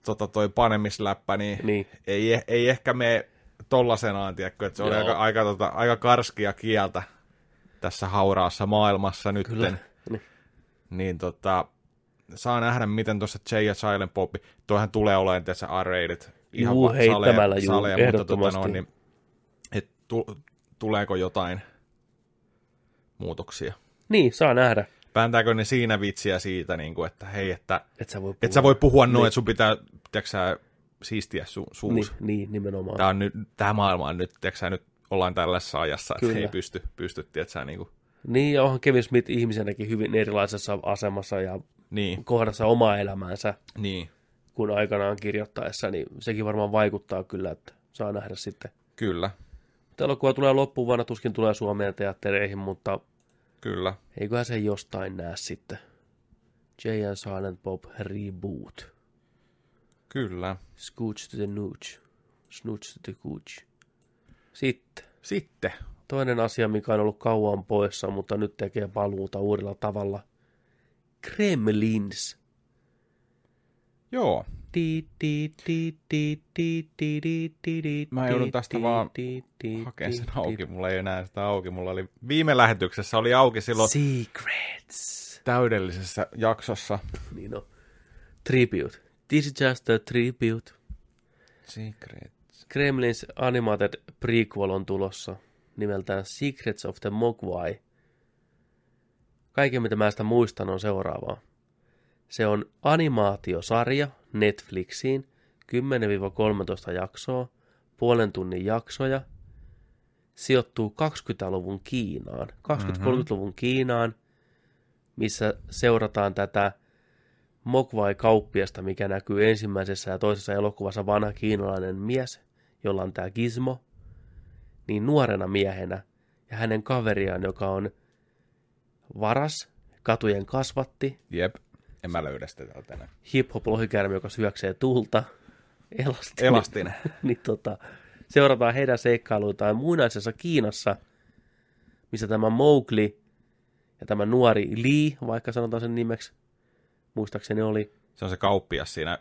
tota toi panemisläppä, niin, Niin. Ei, eh- ei ehkä mene tollasenaan, tiedätkö, että se oli Joo. aika, aika, tota, aika karskia kieltä tässä hauraassa maailmassa nytten. Kyllä. Niin. Niin tota, saa nähdä, miten tuossa Jay ja Silent Pop, toihan tulee olemaan tässä R-rated. Juu, va- heittämällä, juu, mutta tota noin, niin, et tu, tuleeko jotain muutoksia? niin, saa nähdä. Pääntääkö ne siinä vitsiä siitä, niin kuin, että hei, että Et sä voi et sä voi puhua noin, Niin. että sun pitää, tiedätkö sä, siistiä su, suus. Niin, niin, nimenomaan. Tää, on nyt, tää maailma on nyt, tiedätkö sä, nyt ollaan tällaisessa ajassa, että Kyllä. ei pysty, pysty tiedätkö sä, niin kuin, Niin, ja onhan Kevin Smith ihmisenäkin hyvin erilaisessa asemassa ja niin, kohdassa omaa elämäänsä niin, kuin aikanaan kirjoittaessa, niin sekin varmaan vaikuttaa kyllä, että saa nähdä sitten. kyllä, Mutta elokuva tulee loppuun vuonna, tuskin tulee Suomeen teattereihin, mutta kyllä. eiköhän se jostain näe sitten. Jay and Silent Bob Reboot. Kyllä. Scooch to the nooch. Snooch to the cooch. Sitten Sitten. toinen asia, mikä on ollut kauan poissa, mutta nyt tekee paluuta uudella tavalla. Kremlins. Joo. Mä joudun tästä vaan hakemaan sen auki. Mulla ei enää sitä auki. Mulla oli viime lähetyksessä oli auki silloin Secrets. täydellisessä jaksossa. Niin on. Tribute. This is just a tribute. Secrets. Kremlin's animated prequel on tulossa nimeltään Secrets of the Mogwai. Kaiken mitä mä sitä muistan on seuraavaa. Se on animaatiosarja Netflixiin, 10-13 jaksoa, puolen tunnin jaksoja, sijoittuu 20-luvun Kiinaan, 20-30-luvun Kiinaan, missä seurataan tätä Mogwai-kauppiasta, mikä näkyy ensimmäisessä ja toisessa elokuvassa vanha kiinalainen mies, jolla on tämä Gizmo, niin nuorena miehenä. Ja hänen kaveriaan, joka on varas, katujen kasvatti, Jep. En mä löydä sitä täältä enää. hip-hop lohikärmi, joka syöksee tulta, elastinen. Elastinen. niin tota, seurataan heidän seikkailuitaan muinaisessa Kiinassa, missä tämä Mowgli ja tämä nuori Lee, vaikka sanotaan sen nimeksi, muistaakseni oli, Se on se kauppias siinä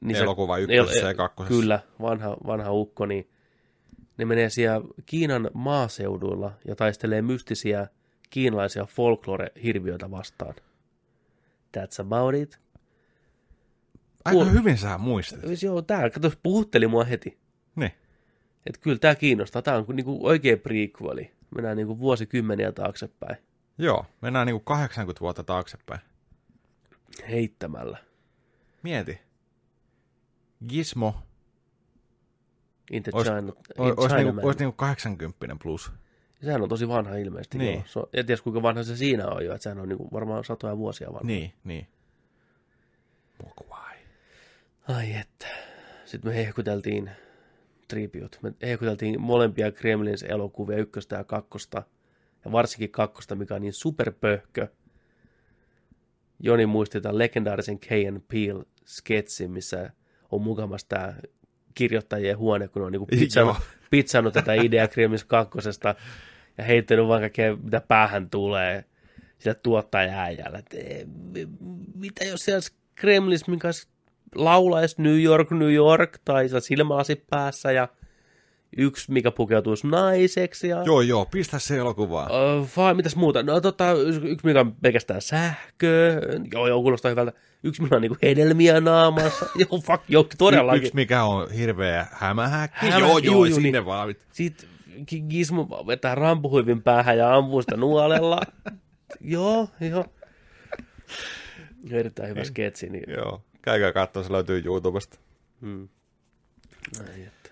niin elokuva ykkösessä ja kakkosessa. Kyllä, vanha, vanha ukko, niin ne menee siellä Kiinan maaseuduilla ja taistelee mystisiä kiinalaisia folklore-hirviöitä vastaan. That's about it. Aika Kuul- hyvin sä muistat. Joo, tää, kato, puhutteli mua heti. Niin. Että kyllä tämä kiinnostaa. Tämä on niinku oikea prequeli. Mennään niinku vuosikymmeniä taaksepäin Joo, mennään niinku 80 vuotta taaksepäin. heittämällä. Mieti. Gizmo In the Ois- China, in China niinku, olis niinku 80 plus. Sehän on tosi vanha ilmeisesti. Niin. Joo. Se on, en tiedä kuinka vanha se siinä on jo, että sehän on niinku varmaan satoja vuosia vanha. Niin, niin. Mogwai. Ai että. Sitten me hehkuteltiin tribute. Me hehkuteltiin molempia Kremlins elokuvia, ykköstä ja kakkosta. Ja varsinkin kakkosta, mikä on niin superpöhkö. Joni muisti tämän legendaarisen K&N Peel sketsin, missä on mukamassa tämä kirjoittajien huone, kun on niinku pizzannut, Joo. pizzannut tätä ideaa Kremlins kakkosesta ja heittänyt vaan kaikkea, mitä päähän tulee sillä tuottaja-äijällä. että, "Eh, Mitä jos siellä Kremlis, olisi laulaisi New York, New York, tai sillä silmälasit päässä, ja yksi, mikä pukeutuisi naiseksi, ja Joo, joo, pistä se elokuvaan. Vai mitäs muuta? No tota, yksi mikä on pelkästään sähköä. Joo, joo, kuulostaa hyvältä. Yksi mikä on niinku hedelmiä naamassa. joo, fuck, joo, todellakin. Yksi, mikä on hirveä hämähäkki. Hämä- joo, joo, juu, sinne niin. vaan. Sitten Gizmo vetää rampuhuivin päähän ja ampuu sitä nuolella. joo, joo. Erittäin hyvä sketsi. Niin. Joo, käykää katsoa, se löytyy YouTubesta. Mm. Ai, että.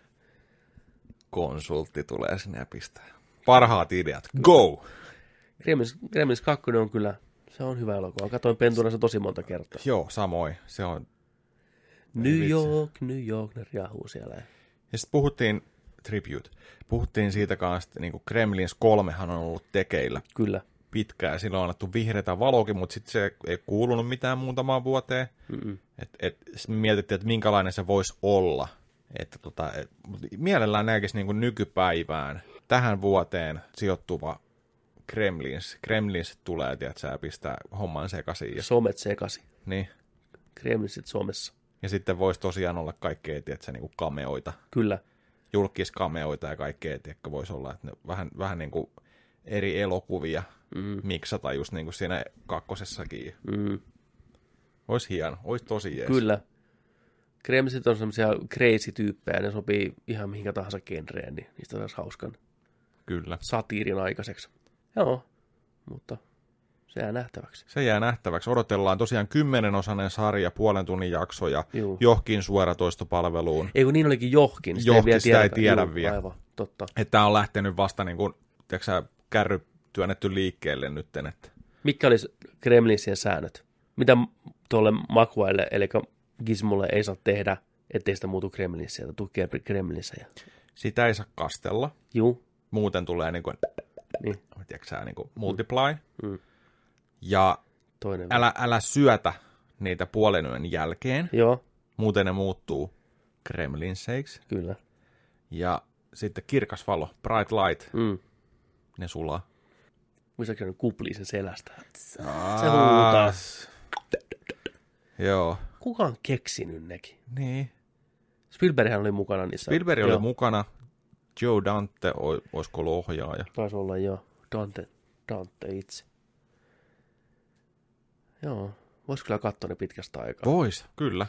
Konsultti tulee sinne ja pistää. Parhaat ideat, go! Gremlins, Gremlins 2 on kyllä, se on hyvä elokuva. Katoin pentuna se tosi monta kertaa. Joo, samoin. Se on. New. York, New York, ne riahuu siellä. Ja sitten puhuttiin, tribute, puhuttiin siitä kanssa, että niin Kremlins kolmehan on ollut tekeillä. Kyllä. pitkään. Silloin on annettu vihreätä valokin, mutta sitten se ei kuulunut mitään muutamaan vuoteen. Mm-mm. Et, et, mietittiin, että minkälainen se voisi olla. Että tota, et, mielellään näkisi niinku nykypäivään, tähän vuoteen sijoittuva Kremlins. Kremlins tulee, tiedätkö, ja pistää homman sekaisin. Ja, Somet sekasi. niin. Kremlisit somessa. ja sitten voisi tosiaan olla kaikkea, tiedätkö, niinku kameoita. Kyllä. Julkiskameoita ja kaikkea, tiedätkö, voisi olla, että ne vähän, vähän niin kuin eri elokuvia Mm. miksata just niin kuin siinä kakkosessakin. Mm. Olisi hieno, olisi tosi jees. Kyllä. Kremlisit on semmoisia crazy-tyyppejä, ne sopii ihan mihinkä tahansa genreen, niin niistä saisi hauskan Kyllä. satiirin aikaiseksi. Joo, mutta se jää nähtäväksi. Se jää nähtäväksi. Odotellaan tosiaan kymmenenosainen sarja, puolen tunnin jakso ja Juu. johonkin suoratoistopalveluun. Ei kun niin olikin johkin, sitä Johki, ei vielä sitä ei tiedä Juu, vielä. Aivan, totta. Että tämä on lähtenyt vasta niin kuin, tiedätkö, sä, kärry työnnetty liikkeelle nytten, että Mitkä olisi Kremlinsien säännöt? Mitä tuolle Makuaille, eli Gizmolle ei saa tehdä, ettei sitä muutu Kremlinsiä tai tukea Kremlinsejä? sitä ei saa kastella. Juu, Muuten tulee niin kuin, niin, tiedätkö, niin kuin multiply. Mm. Ja toinen. älä, älä syötä niitä puolen yön jälkeen. Joo, Muuten ne muuttuu gremlinseiksi. kyllä. Ja sitten kirkas valo, bright light, Mm. ne sulaa. Muistaakseni ne kuplii sen selästä. Se huutaa. Joo, Kuka on keksinyt nekin? niin. Spielberghän oli mukana niissä. Spielberg oli Joo, mukana. Joe Dante olisiko ollut ohjaaja. Taisi olla jo Dante, Dante itse. Joo, vois kyllä katsoa ne pitkästä aikaa. Vois, kyllä.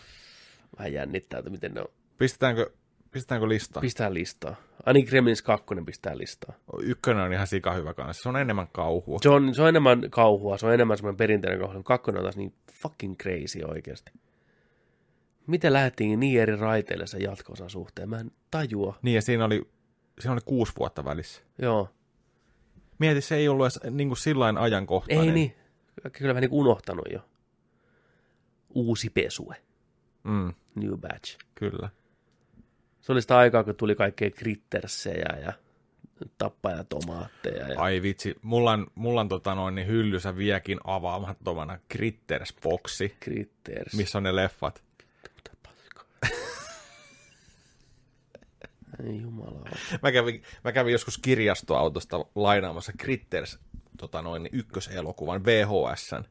Vähän jännittää, että miten ne on. Pistetäänkö, pistetäänkö listaa? Pistää listaa. Ainakin Gremlins 2 pistää listaa. Ykkönen on ihan sika hyvä kanssa. Se on enemmän kauhua. Se on, se on enemmän kauhua, se on enemmän semmoinen perinteinen kauhu. Kakkonen on taas niin fucking crazy oikeasti. Miten lähdettiin niin eri raiteille sen jatko suhteen? Mä en tajua. Niin, ja siinä oli, siinä oli kuusi vuotta välissä. Joo. Mieti, se ei ollut edes niin kuin sillain ajankohtainen. Ei niin. Kyllä vähän niin unohtanut jo. Uusi pesue. Mm, New batch. kyllä. Se oli sitä aikaa, kun tuli kaikkea krittersejä ja tappajatomaatteja. Ja... Ai vitsi, mulla on, mulla on tota noin, niin hyllyssä viekin avaamattomana Critters-boksi, Critters. missä on ne leffat. Mitä paskaa. Ei jumala. Mä kävin, mä kävin joskus kirjastoautosta lainaamassa Critters tota noin, niin ykköselokuvan VHSn.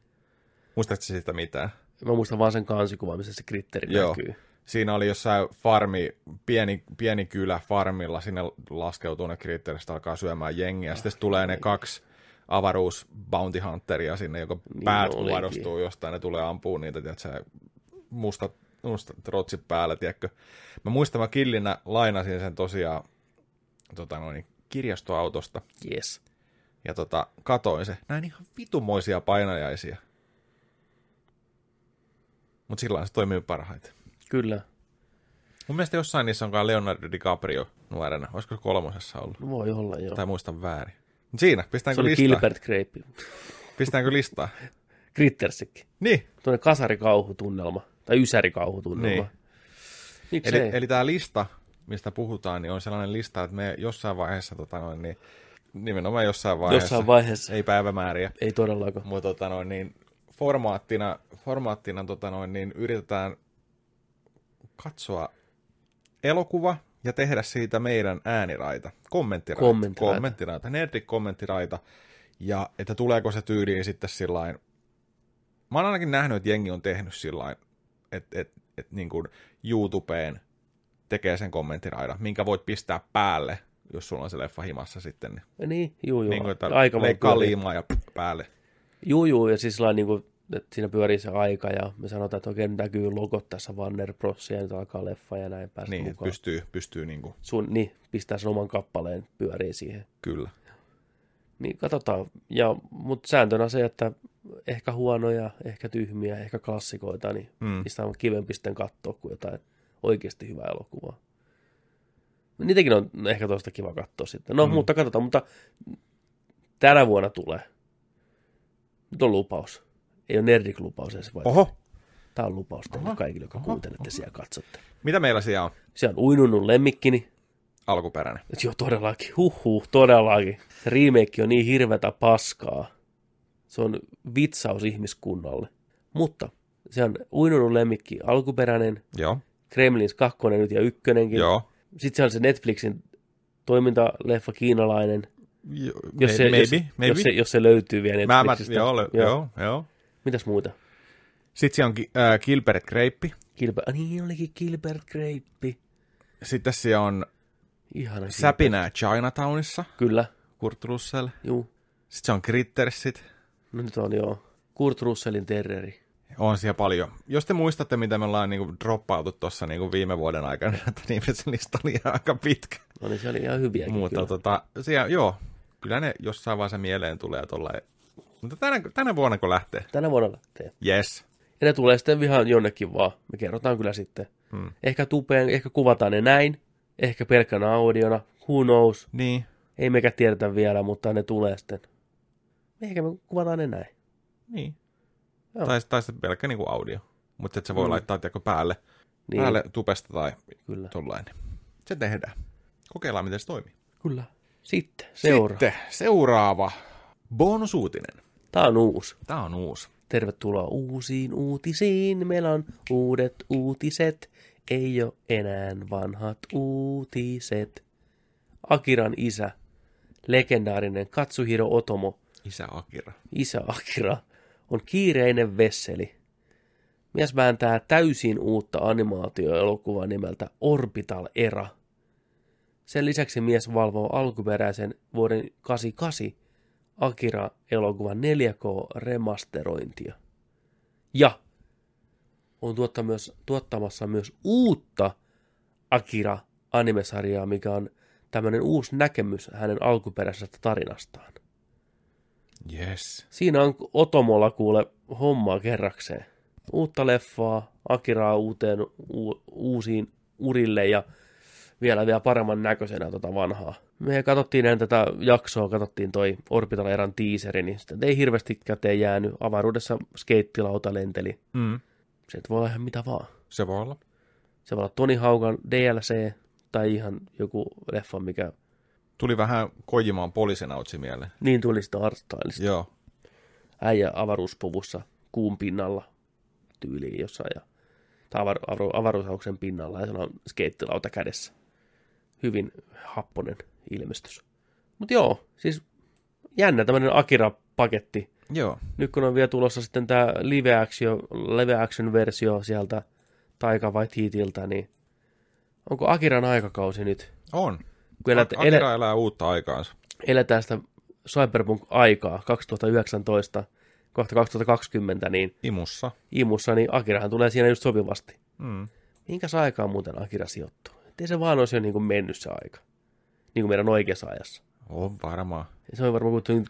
Muistatko sitä mitään? Mä muistan vaan sen kansikuvan, missä se kritteri Joo. näkyy. Siinä oli jossain farmi, pieni, pieni kylä farmilla, sinne laskeutuu ne Critteristä, alkaa syömään jengiä. Sitten tulee ne kaksi avaruus bounty hunteria sinne, joka Niin päät olikin. muodostuu jostain, ne tulee ampuu niitä, tiedätkö, mustat, mustat rotsit päällä, tiedätkö. Mä muistan, mä killinä lainasin sen tosiaan tota noin, kirjastoautosta Yes. Ja tota, katoin se. Näin ihan vitumoisia painajaisia. Mutta sillä se toimii parhaiten. Kyllä. Mun mielestä jossain niissä onkaan Leonardo DiCaprio nuorena. Olisiko se kolmosessa ollut? No Voi olla, joo. Tai muistan väärin. Mut siinä, Se pistetäänkö oli listaa? Gilbert Grape. Pistetäänkö listaa? Crittersikin. Niin. Tuonne kasarikauhutunnelma. Tai ysärikauhutunnelma. Niin. Miksei? Eli, eli tämä lista, mistä puhutaan, niin on sellainen lista, että me jossain vaiheessa, tota noin, niin, nimenomaan jossain vaiheessa, Jossain vaiheessa. Ei, päivämääriä, ei todellakaan. mutta tota noin, niin, formaattina, formaattina tota noin, niin, yritetään katsoa elokuva ja tehdä siitä meidän ääniraita, kommenttiraita, Kommenttiraita. kommenttiraita. Nerdik kommenttiraita, ja että tuleeko se tyyliin sitten sillain, mä oon ainakin nähnyt, että jengi on tehnyt sillain, että et, et, niin kuin YouTubeen tekee sen kommenttiraidan, minkä voit pistää päälle, jos sulla on se leffa himassa sitten, niin, Niin, juu, juu. niin kuin, aika leikkaa liimaa ja päälle. Juu, juu, ja siis niin kuin, että siinä pyörii se aika, ja me sanotaan, että okei, nyt näkyy logot tässä Warner Bros. ja nyt alkaa leffa, ja näin päästä Niin, mukaan. pystyy, pystyy niin kuin, Sun, niin, pistää sen oman kappaleen pyörii siihen. kyllä. Niin katsotaan, ja, mutta sääntönä se, että ehkä huonoja, ehkä tyhmiä, ehkä klassikoita, niin Mm. niistä on kivempi sitten katsoa kuin jotain oikeasti hyvää elokuvaa. Niitäkin on ehkä toista kiva katsoa sitten. No, Mm. mutta katsotaan, mutta tänä vuonna tulee. Nyt on lupaus. Ei ole Nerdik-lupaus edes vai? Oho, Tämä on lupaus teille Oho. kaikille, jotka kuuntelette siellä katsotte. mitä meillä siellä on? Se on uinunut lemmikkini. Alkuperäinen. Joo, todellakin. Huhhuh, todellakin. Se remake on niin hirvetä paskaa. Se on vitsaus ihmiskunnalle. Mutta se on uinunut lemmikki alkuperäinen, Joo, Kremlins kakkonen nyt ja ykkönenkin. joo. Sitten se on se Netflixin toimintaleffa kiinalainen, Jo, jos, se, maybe, jos, maybe. jos, se, jos se löytyy vielä Mä, mä, Netflixistä. joo, joo, joo, joo. Mitäs muuta? Sitten siellä on äh, Gilbert Grape. Kilper... Ah, niin olikin Gilbert Grape. Sitten siellä on Ihana. Säpinää Chinatownissa, Kyllä, Kurt Russell. juu. Sitten se on Crittersit. No nyt on joo. Kurt Russellin terrori. On siellä paljon. Jos te muistatte, mitä me ollaan niinku droppautu tuossa niinku viime vuoden aikana, että niin se lista oli aika pitkä. No niin, se oli ihan hyviäkin Mutta kyllä. tota, siellä, joo, kyllä ne jossain vaiheessa mieleen tulee tollain. Mutta tänä, tänä vuonna kun lähtee, Tänä vuonna lähtee. yes. Ja ne tulee sitten ihan jonnekin vaan. Me kerrotaan kyllä sitten. Hmm. Ehkä tupeen, ehkä kuvataan ne näin. Ehkä pelkkänä audiona. Who knows? Niin, Ei mekä tiedetä vielä, mutta ne tulee sitten. Ehkä me kuvataan ne näin. niin. Joo. Tai, tai sitten pelkkä niinku audio. Mutta että se voi Mm. laittaa tiedätkö, päälle, Niin, päälle tupesta tai kyllä. tollainen. Se tehdään. Kokeillaan, miten se toimii. Kyllä. Sitten, seura. Sitten seuraava bonusuutinen. Tämä on uusi. Tämä on uusi. Tervetuloa uusiin uutisiin. Meillä on uudet uutiset. Ei ole enää vanhat uutiset. Akiran isä, legendaarinen Katsuhiro Otomo, Isä Akira. isä Akira, on kiireinen vesseli. Mies vääntää täysin uutta animaatioelokuvaa nimeltä Orbital Era. Sen lisäksi mies valvoo alkuperäisen vuoden 88 Akira-elokuvan 4K-remasterointia. Ja on tuotta myös, tuottamassa myös uutta Akira-animesarjaa, mikä on tämmöinen uusi näkemys hänen alkuperäisestä tarinastaan. Yes. Siinä on Otomolla kuule hommaa kerrakseen. Uutta leffaa, Akiraa uuteen, u- uusiin urille ja vielä vielä paremman näköisenä tota vanhaa. Me katsottiin ennen tätä jaksoa, katsottiin toi Orbital Eran teaseri, niin sitä ei hirveästi käteen jäänyt. Avaruudessa skeittilauta lenteli. Mm. Se voi olla ihan mitä vaan. Se voi olla. Se voi olla Toni Haukan DLC tai ihan joku leffa, mikä Tuli vähän Kojimaan poliisinautsi mieleen. niin tuli sitä artstylista. Joo. äijä avaruuspuvussa kuun pinnalla tyyliin jossain ja, tai avar, avar, avaruusauksen pinnalla ja sillä on skeittilauta kädessä. Hyvin happonen ilmestys. Mutta joo, siis jännä tämmöinen Akira-paketti. Joo. Nyt kun on vielä tulossa sitten tämä live action, live action versio sieltä Taika Waititilta, niin onko Akiran aikakausi nyt? On. Kun elät, Akira elä, elää uutta aikaansa. eletään sitä Cyberpunk-aikaa 2019, kohta 2020, niin Imussa. imussa, niin Akirahan tulee siinä just sopivasti. Mm. Minkäs aikaan muuten Akira sijoittuu? Ettei se vaan olisi jo niin kuin mennyt se aika. Niin kuin meidän oikeassa ajassa. On varmaan. Se on varmaan kuin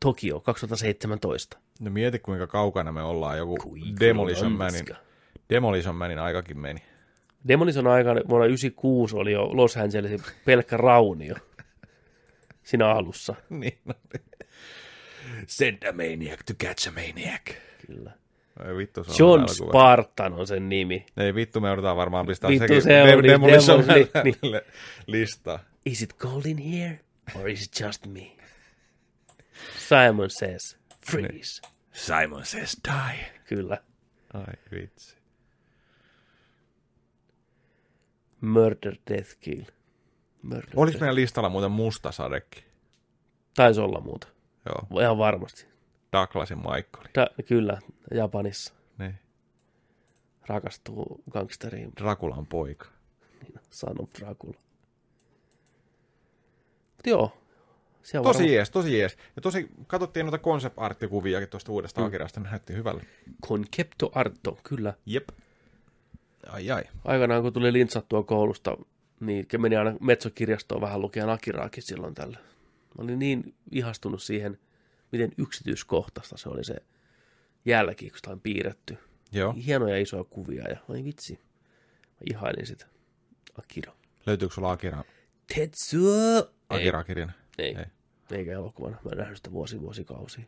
Tokio 2017. No mieti kuinka kaukana me ollaan. Joku Kuinka Demolition Manin. Demolition Manin aikakin meni. Demolition aikana vuonna 96 oli jo Los Angelesin pelkkä raunio. Siinä alussa. niin. no niin. Send a maniac to catch a maniac. Kyllä. Ei vittu, se on John. Spartan on sen nimi. Ei vittu, me odotetaan varmaan pistää Vittu, sekin se on Dem- niin- niin. Listaa. Is it cold in here? Or is it just me? Simon says, freeze. Simon says die. Kyllä. Ai vitsi. Murder, death, kill. Murder, Olis death. meidän listalla muuten musta sadekin? Taisi olla muuta. Joo, Ihan varmasti. Douglasin Michael. Da, kyllä, Japanissa Niin. rakastuu gangsteriin. Drakulan poika. Son of Dracula. Mut joo. Se on Tosi varmaan jees, tosi jees. Ja tosi, katsottiin noita concept arttikuviakin tuosta uudesta mm. Akirasta, ne näytti hyvälle. Concepto Arto, kyllä. Jep. Ai ai. Aikanaan kun tuli lintsattua koulusta, niin meni aina metsokirjastoon vähän lukea Akiraakin silloin tällä. Mä olin niin ihastunut siihen, miten yksityiskohtaista se oli se jälki, kun sitä on piirretty. Joo. Hienoja isoja kuvia ja ai vitsi. Mä ihailin sitä. Akira. Löytyykö sulla Akira, Tetsuo! Akira-kirjan? Ei, Ei. ei. Eikä elokuvana. Mä en nähnyt sitä vuosi vuosikausia.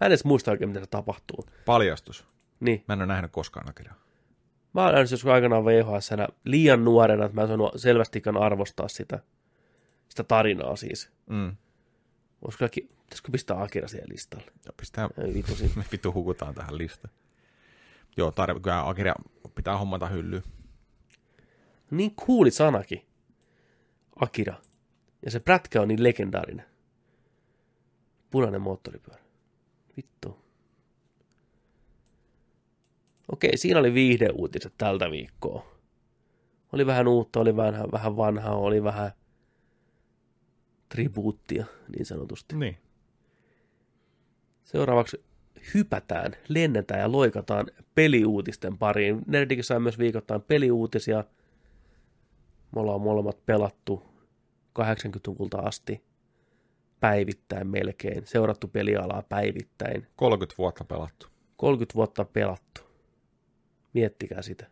Mä en edes muista oikein, mitä se tapahtuu. Paljastus. Niin. Mä en ole nähnyt koskaan Akiraa. Mä se joskus aikanaan vhs liian nuorena, että mä en saanut selvästikään arvostaa sitä, sitä tarinaa siis. Mm. Olisiko kaikki, Pitäisikö pistää Akira siihen listalle? Pistää, Ei vittu siinä. me vittu hukutaan tähän listaan. Joo, tarvi, kyllä Akira pitää hommata hyllyyn. Niin kuuli sanakin. Akira. Ja se prätkä on niin legendaarinen. Punainen moottoripyörä. Vittu. Okei, siinä oli viihdeuutiset tältä viikkoa. Oli vähän uutta, oli vähän, vähän vanhaa, oli vähän tribuuttia, niin sanotusti. Niin. Seuraavaksi hypätään, lennetään ja loikataan peliuutisten pariin. Nerdikin saa myös viikoittain peliuutisia. Me ollaan molemmat pelattu 80-luvulta asti päivittäin melkein, seurattu pelialaa päivittäin. 30 vuotta pelattu. 30 vuotta pelattu. Miettikää sitä.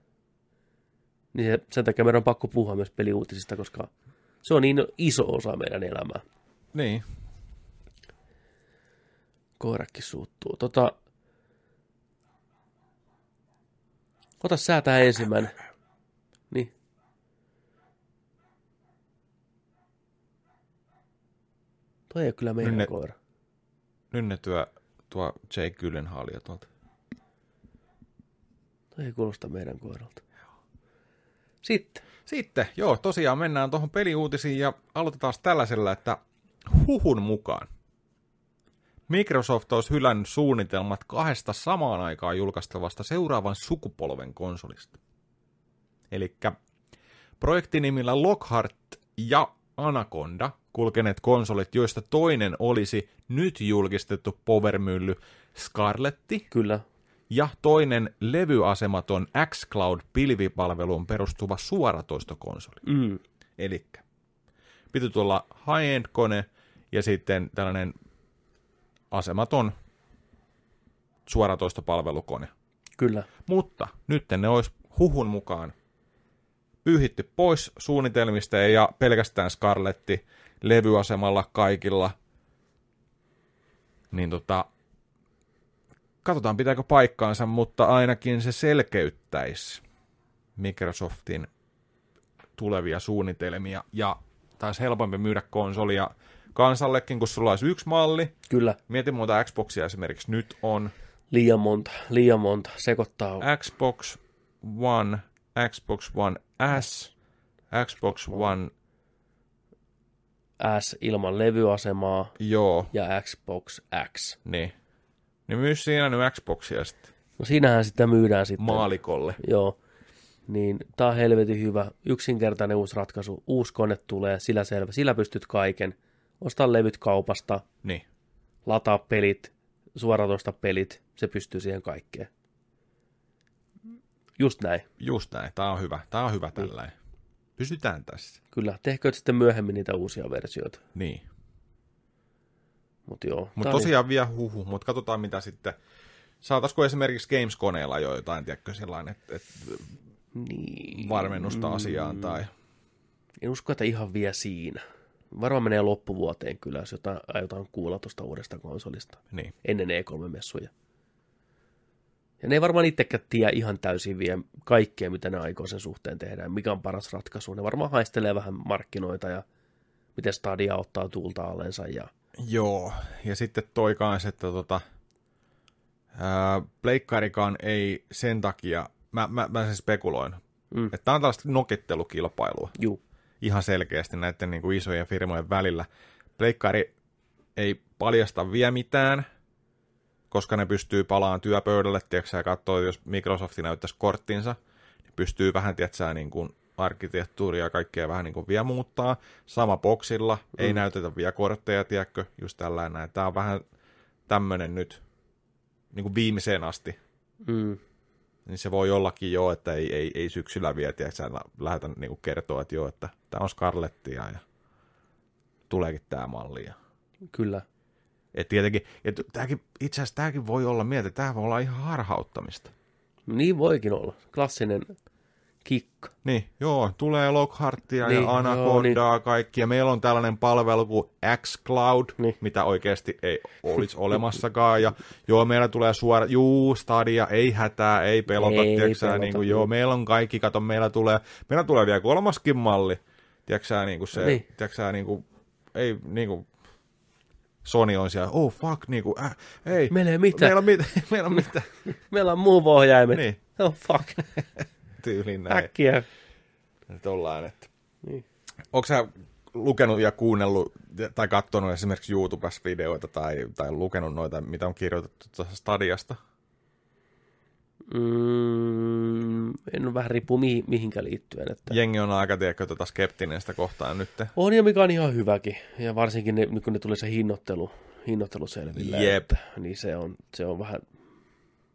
Niin se, sen takia meidän on pakko puhua myös peliuutisista, koska se on niin iso osa meidän elämää. Niin. Koirakki suuttuu. Tota, ota sä tähän ensimmäinen. Niin. Toi ei ole kyllä meidän Nyt ne- koira. Nynnetyö tuo Jake Gyllenhaalia tuolta. Ei kuulosta meidän koiralta. Sitten. Sitten, joo, tosiaan mennään tuohon peliuutisiin ja aloitetaan tällaisella, että huhun mukaan Microsoft olisi hylännyt suunnitelmat kahdesta samaan aikaan julkaistavasta seuraavan sukupolven konsolista. Eli projektinimillä Lockhart ja Anaconda kulkeneet konsolit, joista toinen olisi nyt julkistettu powermylly Scarletti, Kyllä. Ja toinen levyasematon xCloud-pilvipalveluun perustuva suoratoistokonsoli. Mm. Eli piti tulla high-end kone ja sitten tällainen asematon suoratoistopalvelukone. Kyllä. Mutta nyt ne olisi huhun mukaan pyyhitty pois suunnitelmista ja pelkästään Scarletti levyasemalla kaikilla. Niin tota, katsotaan pitääkö paikkaansa, mutta ainakin se selkeyttäisi Microsoftin tulevia suunnitelmia ja taisi helpompi myydä konsolia kansallekin, kun sulla olisi yksi malli. Kyllä. Mieti muuta Xboxia esimerkiksi nyt on Liian monta. Liian monta. Sekoittaa. Xbox One, Xbox One S, Xbox One, S ilman levyasemaa joo, ja Xbox X. niin. Niin myy siinä nyt Xboxia sitten No siinähän sitä myydään sitten. maalikolle. Joo. Niin tää on helvetin hyvä. Yksinkertainen uusi ratkaisu. Uusi kone tulee, sillä selvä. Sillä pystyt kaiken. Osta levyt kaupasta, Niin, lataa pelit, suoratoista pelit. Se pystyy siihen kaikkeen. Just näin. just näin. Tää on hyvä. Tää on hyvä tällainen. Pysytään tässä. Kyllä. Tehkö sitten myöhemmin niitä uusia versioita. Niin. Mutta joo. Mutta tosiaan vielä huhu, mutta katsotaan mitä sitten. Saataisiko esimerkiksi Games-koneella jo jotain, tiedätkö, sellainen, että, että Niin. varmennusta asiaan tai... En usko, että ihan vielä siinä. Varmaan menee loppuvuoteen kyllä, jos jotain aiotaan kuulla tuosta uudesta konsolista. Niin. Ennen E3-messuja. Ja ne ei varmaan itsekään tiedä ihan täysin vielä kaikkea, mitä ne aikoo sen suhteen tehdä, ja mikä on paras ratkaisu. Ne varmaan haistelee vähän markkinoita ja miten Stadia ottaa tuulta allensa. Ja... Joo, ja sitten toi kanssa, että tota, ää, pleikkarikaan ei sen takia, mä, mä, mä sen spekuloin, Mm. että tämä on tällaista nokittelukilpailua Juu, ihan selkeästi näiden niin kuin isojen firmojen välillä. Pleikkari ei paljasta vielä mitään, koska ne pystyy palaamaan työpöydälle, tiedätkö ja katsoo, jos Microsoft näyttäisi korttinsa, niin pystyy vähän, tiedätkö, niin kuin arkkitehtuuria ja kaikkea vähän niin kuin vielä muuttaa. Sama boksilla, mm. ei näytetä vielä kortteja, tiedätkö, just tällainen näin. Tämä on vähän tämmöinen nyt niin kuin viimeiseen asti. mm. Niin se voi ollakin jo, että ei, ei, ei syksyllä vielä, tiedätkö, lähdetä niin kuin kertoa, että joo, että tämä on Scarlettia ja tuleekin tämä malli. Ja... kyllä. Et tietenkin, et tämäkin, itse asiassa tämäkin voi olla mieltä, tämä voi olla ihan harhauttamista. Niin voikin olla. Klassinen kikka. Niin, joo, tulee Lockhartia Niin, ja joo, Anacondaa niin. kaikki, ja meillä on tällainen palvelu kuin xCloud, Niin. mitä oikeasti ei olisi olemassakaan, ja joo, meillä tulee suora, juu, Stadia, ei hätää, ei pelota, Ei tiedätkö sä, pelota, niin kuin, niin. joo, meillä on kaikki, kato, meillä tulee, meillä tulee vielä kolmaskin malli, tiedätkö niin kuin se, Niin. tiedätkö sä, niin kuin, ei, niin kuin, Sony on siellä, oh fuck, niinku, äh, ei. Meillä ei mitään. Meillä on, mit, meillä on mitään. Meillä on move-ohjaimet. niin, Oh fuck. tyyliin näin. Äkkiä. Että ollaan, että. Niin. Onko sä lukenut ja kuunnellut tai katsonut esimerkiksi YouTubessa videoita tai, tai lukenut noita, mitä on kirjoitettu tuossa Stadiasta? Mm, en ole vähän riippuu mihin, mihinkä liittyen. Että... Jengi on aika, tiedätkö, tota skeptinen sitä kohtaan nyt. On ja mikä on ihan hyväkin. Ja varsinkin ne, kun ne tulee se hinnoittelu, hinnoittelu selville. Jep. Että, niin se on, se on vähän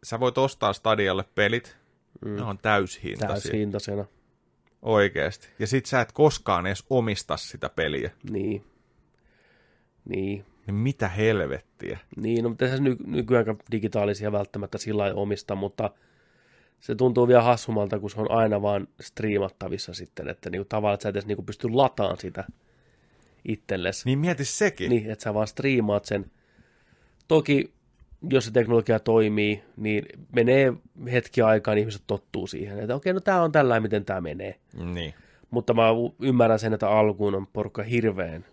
Sä voit ostaa Stadialle pelit, mm. ne on täyshintaisia. täyshintaisena. Oikeesti. Ja sit sä et koskaan edes omista sitä peliä. Niin. Niin. Niin mitä helvettiä? Niin, no se ny- nykyään digitaalisia välttämättä sillä lailla omista, mutta se tuntuu vielä hassumalta, kun se on aina vaan striimattavissa sitten, että niinku tavallaan että sä et edes niinku pysty lataan sitä itsellesi. Niin mieti sekin. Niin, että sä vaan striimaat sen. Toki, jos se teknologia toimii, niin menee hetki aikaa, niin ihmiset tottuu siihen, että okei, no tää on tällä miten tämä menee. niin. Mutta mä ymmärrän sen, että alkuun on porukka hirveän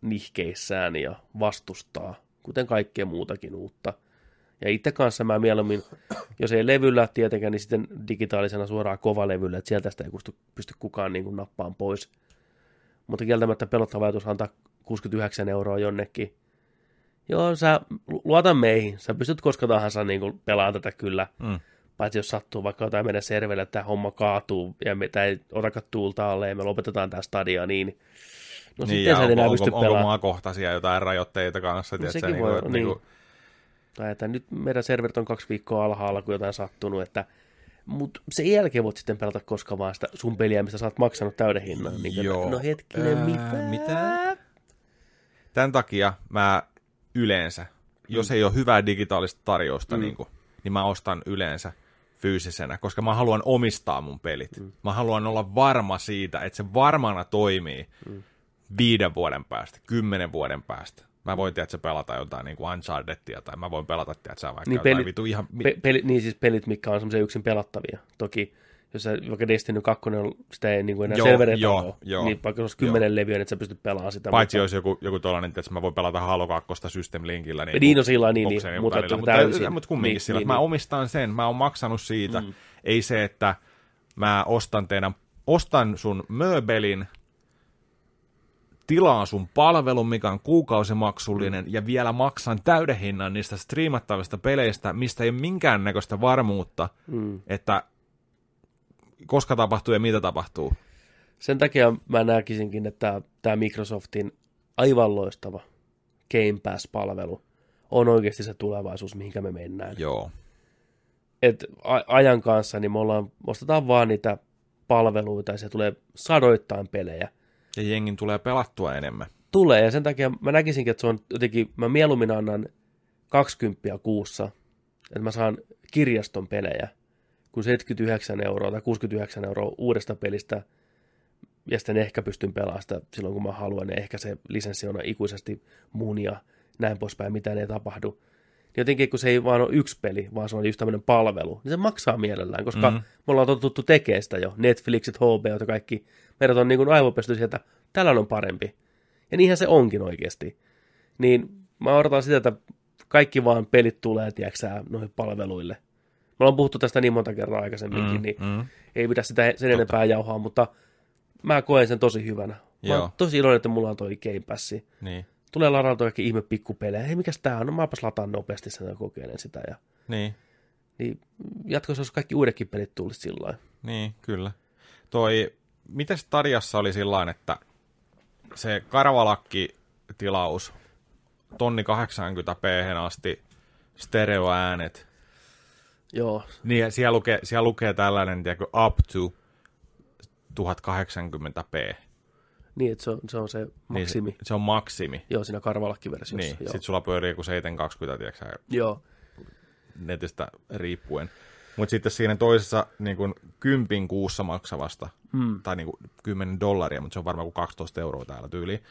nihkeissään ja vastustaa, kuten kaikkea muutakin uutta. Ja itse kanssa mä mieluummin, jos ei levyllä tietenkään, niin sitten digitaalisena suoraan kovalevyllä, että sieltä sitä ei pysty, pysty kukaan niin kuin nappaan pois. Mutta kieltämättä pelottava ajatus antaa 69 euroa jonnekin. Joo, sä luota meihin. Sä pystyt koska tahansa niin kuin pelaamaan tätä kyllä. Mm. Paitsi jos sattuu vaikka jotain meidän servelle, että tämä homma kaatuu ja me tämä ei otakaan tuulta alle ja me lopetetaan tämä stadia, niin no niin, sitten sä et enää onko, pysty onko, onko pelaamaan. maakohtaisia jotain rajoitteita kanssa? No sekin niin voi kuin, olla, että niin. niinku- Tai että nyt meidän serverit on kaksi viikkoa alhaalla, kun jotain sattunut, että mutta sen jälkeen voit sitten pelata koska vaan sitä sun peliä, mistä sä oot maksanut täyden hinnan. Niin Joo. Joo. No hetkinen, Ää, mitä? mitä? Tämän takia mä yleensä, jos ei ole hyvää digitaalista tarjousta, mm. niin, kuin, niin mä ostan yleensä fyysisenä, koska mä haluan omistaa mun pelit. Mm. Mä haluan olla varma siitä, että se varmana toimii mm. viiden vuoden päästä, kymmenen vuoden päästä. Mä voin, tiedätkö, pelata jotain niin kuin Unchartedia, tai mä voin pelata, tiedätkö, vaikka Niin jotain peli- vitu ihan... Pe- peli, niin siis pelit, mitkä on semmoisia yksin pelattavia. Toki, jos sä, vaikka Destiny 2, on- sitä ei niin kuin enää Joo, servereitä joo, ole, joo, niin vaikka se olisi kymmenen levyä, niin että sä pystyt pelaamaan sitä. Paitsi mutta, jos joku, joku tollainen, että mä voin pelata Halo 2 System Linkillä. Niin, Niin, no sillä niin, niin, bokseen mutta mutta, täysin. mutta kumminkin Niin, sillä, niin, mä niin. omistan sen, mä oon maksanut siitä. Mm. Ei se, että mä ostan teidän, ostan sun mööbelin, tilaan sun palvelun, mikä on kuukausimaksullinen, mm. ja vielä maksan täyden hinnan niistä striimattavista peleistä, mistä ei ole minkäännäköistä varmuutta, Mm. että koska tapahtuu ja mitä tapahtuu. Sen takia mä näkisinkin, että tämä Microsoftin aivan loistava Game Pass-palvelu on oikeasti se tulevaisuus, mihinkä me mennään. Joo. Et ajan kanssa niin me ollaan, ostetaan vaan niitä palveluita ja se tulee sadoittain pelejä. Ja jengin tulee pelattua enemmän. Tulee ja sen takia mä näkisinkin, että se on jotenkin, mä mieluummin annan 20 kuussa, että mä saan kirjaston pelejä, kuin 79 euroa tai 69 euroa uudesta pelistä, ja sitten ehkä pystyn pelaamaan silloin, kun mä haluan, ja ehkä se lisenssi on ikuisesti mun ja näin poispäin, mitään ei tapahdu. Niin jotenkin, kun se ei vaan ole yksi peli, vaan se on just tämmöinen palvelu, niin se maksaa mielellään, koska Mhm. mm. me ollaan totuttu tekemään sitä jo. Netflixit, HBO ja kaikki. Meidät on niin kuin aivopesty sieltä, tällä on parempi. Ja niinhän se onkin oikeasti. Niin mä odotan sitä, että kaikki vaan pelit tulee, tiedäksä, noihin palveluille. Me ollaan puhuttu tästä niin monta kertaa aikaisemminkin, Mm, niin mm. ei pidä sitä sen enempää jauhaa, mutta mä koen sen tosi hyvänä. Mä Joo. oon tosi iloinen, että mulla on toi Game Passi. Niin. Tulee ladata kaikki ihme pikkupelejä. Hei, mikäs tää on? No mäpäs lataan nopeasti sen ja kokeilen sitä. Ja, Niin. niin jatkossa jos kaikki uudekin pelit tulisi sillä. Niin, kyllä. Toi, mites Tarjassa oli sillä että se karvalakki-tilaus, tonni 80p asti, stereoäänet, Joo, niin ja siellä lukee, siellä lukee tällainen, tiedätkö, up to 1080p. niin että se on se, on se maksimi. Niin se, se on maksimi. Joo, siinä karvalakkiversiossa. Niin, joo. sit sulla pyörii joku 720, tiedätkö, joo. netistä riippuen. Mutta sitten siinä toisessa niin kun, kympin kuussa maksavasta, Hmm. tai niin kun, 10 dollaria, mutta se on varmaan kuin 12 euroa täällä tyyliin.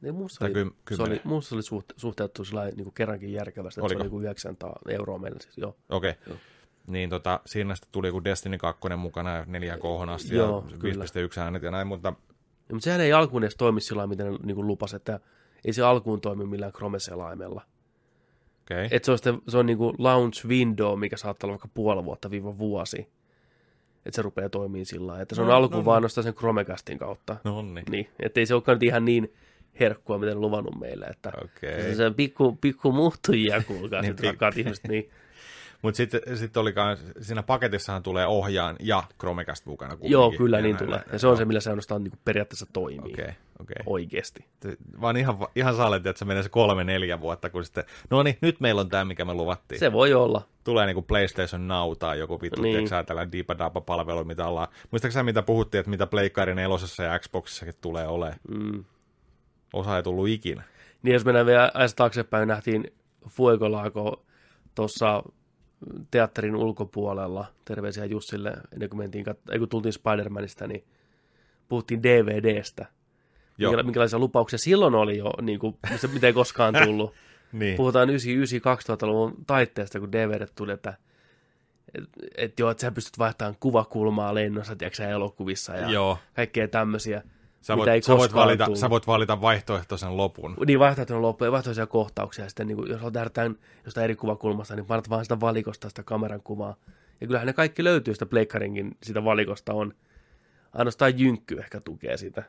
Niin musta oli, kym- se oli, musta oli suht, suhteutettu niin kuin kerrankin järkevästi, että Oliko? se oli niin kuin 900 euroa meillä siis, joo. Okei. Okay. Joo. Niin tota, siinä sitten tuli joku Destiny 2 mukana ja 4K asti Joo, ja kyllä. 5.1 äänet ja näin, mutta Ja, mutta sehän ei alkuun edes toimi sillä miten ne niin kuin lupas, että Ei se alkuun toimi millään Chrome-selaimella. Okei. Okay. Et se on, sitten, se on niinku launch window, mikä saattaa olla vaikka puoli vuotta viiva vuosi. Että se rupeaa toimimaan sillä lailla. Että se on No, no, alkuun no, no, no. vaan nostaa sen Chromecastin kautta. No niin. Niin, että ei se olekaan nyt ihan niin herkkua, miten luvannut meille. Että Okei. se, se pikku, pikku muuttujia, kuulkaa, Niin, niin, rakkaat ihmiset. Niin, Mutta sitten sit oli kans, siinä paketissahan tulee ohjaan ja Chromecast mukana kumminkin. joo, kyllä Ja niin näin, tulee. näin, Ja se on joo. se, millä se ainoastaan niin periaatteessa toimii. Okei, okei. Oikeasti. Vaan ihan, ihan saletti, että se menee se kolme, neljä vuotta, kun sitten, no niin, nyt meillä on tämä, mikä me luvattiin. Se voi olla. Tulee niinku PlayStation Now tai joku vittu, niin. Niin. tiedätkö sä, tällainen diipadapa-palvelu, mitä ollaan. Muistatko sä, mitä puhuttiin, että mitä Pleikkarin nelosessa ja Xboxissakin tulee olemaan? Mm. Osa ei tullut ikinä. Niin jos mennään vielä ajasta taaksepäin, nähtiin Fuegolaako tuossa teatterin ulkopuolella, terveisiä Jussille, ennen kuin, mentiin, kat- kun tultiin Spider-Manista, niin puhuttiin DVDstä. Joo, Minkäla- minkälaisia lupauksia silloin oli jo, niin kuin, mitä ei koskaan tullut. niin. Puhutaan 99-2000-luvun taitteesta, kun DVD tuli, että et, et joo, että sä pystyt vaihtamaan kuvakulmaa lennossa, tiedätkö elokuvissa ja Joo. kaikkea tämmöisiä. Sä mitä voit, ei sä, voit valita, tullut. sä voit valita vaihtoehtoisen lopun. Niin vaihtoehtoinen loppu ja vaihtoehtoisia kohtauksia. Ja sitten niin kuin, jos tämän jostain eri kuvakulmasta, niin painat vaan sitä valikosta, sitä kameran kuvaa. Ja kyllähän ne kaikki löytyy sitä pleikkarinkin, sitä valikosta on. Ainoastaan jynkky ehkä tukee sitä.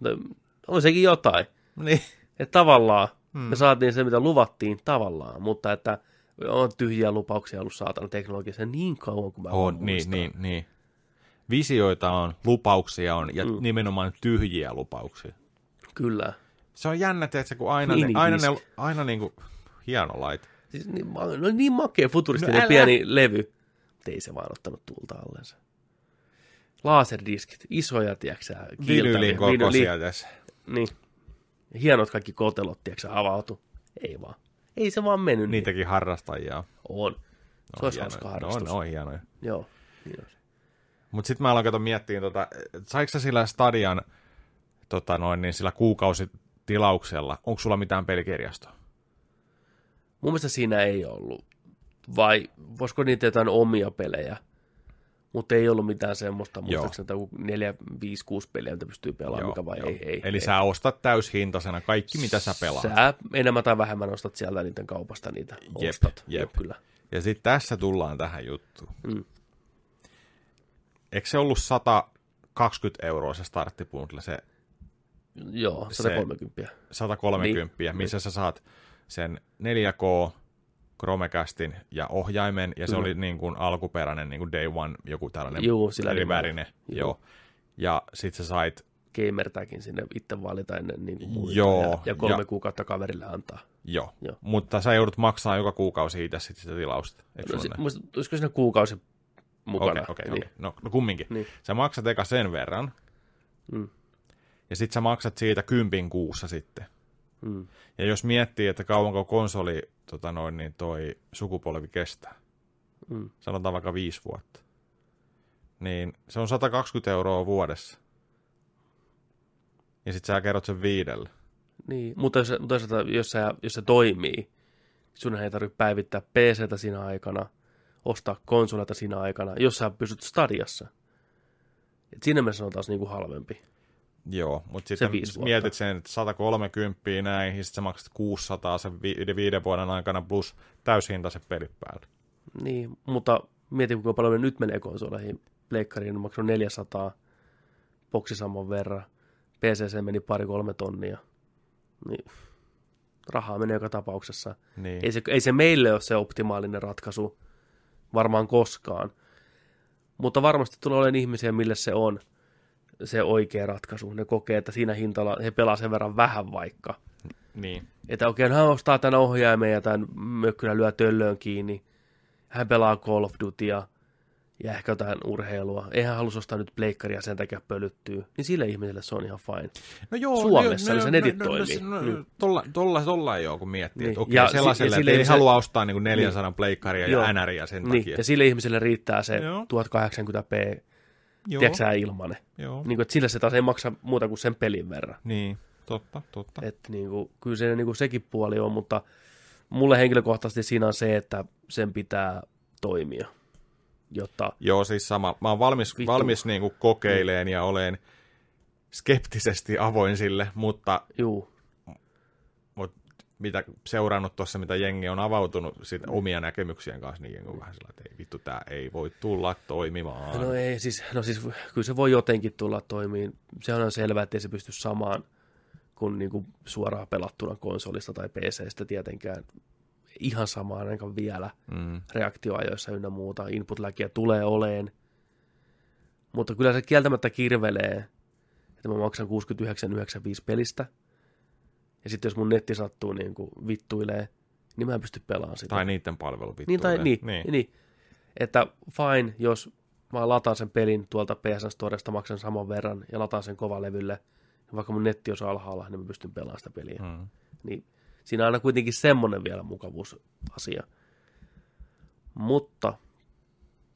Mutta on sekin jotain. Niin. Että tavallaan hmm. me saatiin se, mitä luvattiin tavallaan, mutta että on tyhjiä lupauksia ollut saatana teknologiassa niin kauan kuin mä On, niin, muistaa. niin, niin. Visioita on, lupauksia on ja mm. Nimenomaan tyhjiä lupauksia. Kyllä. Se on jännä, että kun aina, ne, Mini aina, ne, aina niin kuin, hieno laite. Siis niin, no niin makea futuristinen No no pieni levy. Ei se vaan ottanut tuulta allensa. Laserdiskit, isoja, tiedätkö Vinyylin kokoisia tässä. Niin. Hienot kaikki kotelot, tiedätkö avautu. Ei vaan. Ei se vaan mennyt. Niin. Niitäkin harrastajia on. On. Se olisi hienoja. hauska No, harrastus. on, on hienoja. Joo. Niin olisi. Mutta sitten mä aloin kato miettiä, tota, saiko sä sillä Stadian tota noin, niin sillä kuukausitilauksella, onko sulla mitään pelikirjastoa? Mun mielestä siinä ei ollut. Vai voisiko niitä jotain omia pelejä? Mutta ei ollut mitään semmoista, muistaakseni, että 4, 5, 6 peliä, mitä pystyy pelaamaan, mikä vai ei, ei. Eli ei. sä ostat täyshintaisena kaikki, mitä sä pelaat. Sä enemmän tai vähemmän ostat sieltä niiden kaupasta niitä. Jep, ostat. jep. Joo, kyllä. Ja sitten tässä tullaan tähän juttuun. Mm. Eikö se ollut 120 euroa se starttibundle, se Joo, 130. 130, niin. missä sä saat sen 4K Chromecastin ja ohjaimen, ja se Kyllä. oli niin kuin alkuperäinen niin kuin Day One, joku tällainen Juu, sillä eri nimellä. värinen. Joo. Joo. Ja sit sä sait, Gamertagin sinne itse valita ennen niin kuin muita Joo, ja, ja kolme ja- kuukautta kaverille antaa. joo. Joo. Mutta sä joudut maksaa joka kuukausi itse sit sitä tilausta. Eikö No, muista, olisiko siinä kuukausi mukana? Okei, okei, niin. okei. No, no kumminkin. Niin. Sä maksat eka sen verran, Mm. ja sit sä maksat siitä kympin kuussa sitten. Mm. Ja jos miettii, että kauanko konsoli tota noin, niin toi sukupolvi kestää, Mm. sanotaan vaikka viisi vuotta, niin se on 120 euroa vuodessa. Ja sit sä kerrot sen viidelle. Niin, mutta jos, mutta toisaalta, jos, se, jos se toimii, sun ei tarvitse päivittää PCtä siinä aikana, ostaa konsoleita siinä aikana, jos sä pysyt stadiassa. Et siinä mielessä se on taas niinku halvempi. Joo, mutta sitten vuotta. mietit sen, että 130 näin, ja sitten sä maksat 600 sen vi- viiden vuoden aikana plus täyshintaiset pelit päälle. Niin, mutta mieti kuinka paljon me nyt menee konsoleihin. Pleikkariin on maksanut 400, boksi saman verran, PCC meni pari-kolme tonnia. Niin, rahaa menee joka tapauksessa. Niin. Ei se, ei se meille ole se optimaalinen ratkaisu varmaan koskaan. Mutta varmasti tulee olemaan ihmisiä, mille se on se oikea ratkaisu. Ne kokee, että siinä hintalla he pelaa sen verran vähän vaikka. niin. Että okei, hän ostaa tämän ohjaimen ja tämän mökkynä lyö töllöön kiinni. Hän pelaa Call of Dutya ja ehkä jotain urheilua. Eihän halus ostaa nyt pleikkaria sen takia pölyttyy. Niin sille ihmiselle se on ihan fine. No joo, Suomessa, no, niin se no, netit no, toimii. No, no, Niin. tolla, tolla, tolla ei ole, kun miettii, Niin. että okei, Ja si- sellaiselle, ja että ei ihmiselle- halua ostaa niin kuin 400 pleikkaria ja Joo. NRiä sen Niin, takia. ja sille ihmiselle riittää se Joo. 1080p, Joo, tiedätkö sä, ilmanen. joo. Niin kuin, että sille se taas ei maksa muuta kuin sen pelin verran. Niin, totta, totta. Että niin kuin, kyllä se niin kuin sekin puoli on, mutta mulle henkilökohtaisesti siinä on se, että sen pitää toimia, jotta Joo, siis sama. Mä oon valmis, Vittu. valmis niin kuin kokeileen ja olen skeptisesti avoin sille, mutta juu, mitä seurannut tuossa, mitä jengi on avautunut siitä omia näkemyksien kanssa, niin jengi on vähän sillä, että ei vittu, tämä ei voi tulla toimimaan. No ei, siis, no siis kyllä se voi jotenkin tulla toimiin. Se on selvää, että ei se pysty samaan kuin, niin kuin suoraan pelattuna konsolista tai PCstä tietenkään. Ihan samaan ainakaan vielä Mm. reaktioajoissa ynnä muuta. input tulee oleen. Mutta kyllä se kieltämättä kirvelee, että mä maksan 69,95 pelistä. Ja sitten jos mun netti sattuu niin kuin vittuilee, niin mä en pysty pelaamaan sitä. Tai niiden palvelu Niin, tai, niin, niin. niin. Että fine, jos mä lataan sen pelin tuolta PSN Storesta, maksan saman verran ja lataan sen kovalevylle, ja vaikka mun netti on alhaalla, niin mä pystyn pelaamaan sitä peliä. Mm. Niin siinä on aina kuitenkin semmoinen vielä mukavuusasia. Mutta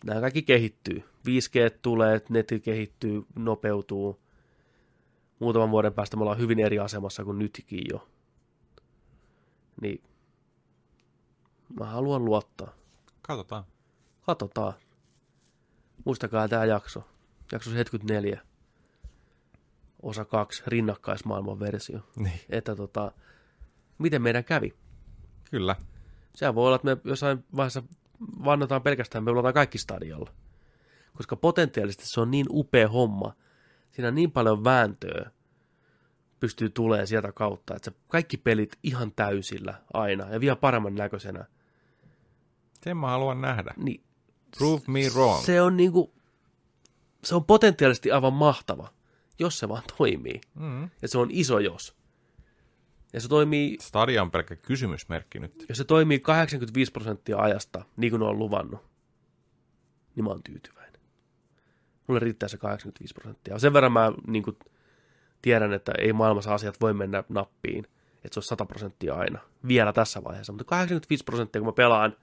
nämä kaikki kehittyy. 5G tulee, netti kehittyy, nopeutuu. Muutaman vuoden päästä me ollaan hyvin eri asemassa kuin nytkin jo. Niin mä haluan luottaa. Katsotaan. Katsotaan. Muistakaa tämä jakso. Jakso 74. Osa 2, rinnakkaismaailman versio. Niin, Että tota, miten meidän kävi. kyllä. Sehän voi olla, että me jossain vaiheessa vannotaan pelkästään, me pelataan kaikki stadiolla. Koska potentiaalisesti se on niin upea homma. Siinä on niin paljon vääntöä pystyy tulemaan sieltä kautta, että se kaikki pelit ihan täysillä aina ja vielä paremman näköisenä. Sen mä haluan nähdä. Niin Prove me wrong. se on niinku, se on potentiaalisesti aivan mahtava, jos se vaan toimii. Mm. Ja se on iso jos. Ja se toimii, Stadia on pelkkä kysymysmerkki nyt. jos se toimii 85 prosenttia ajasta, niin kuin ne on luvannut, niin mä oon tyytyväinen. Mulle riittää se 85 prosenttia. Sen verran mä niin kuin, tiedän, että ei maailmassa asiat voi mennä nappiin, että se on 100 prosenttia aina, vielä tässä vaiheessa. Mutta 85 prosenttia, kun mä pelaan,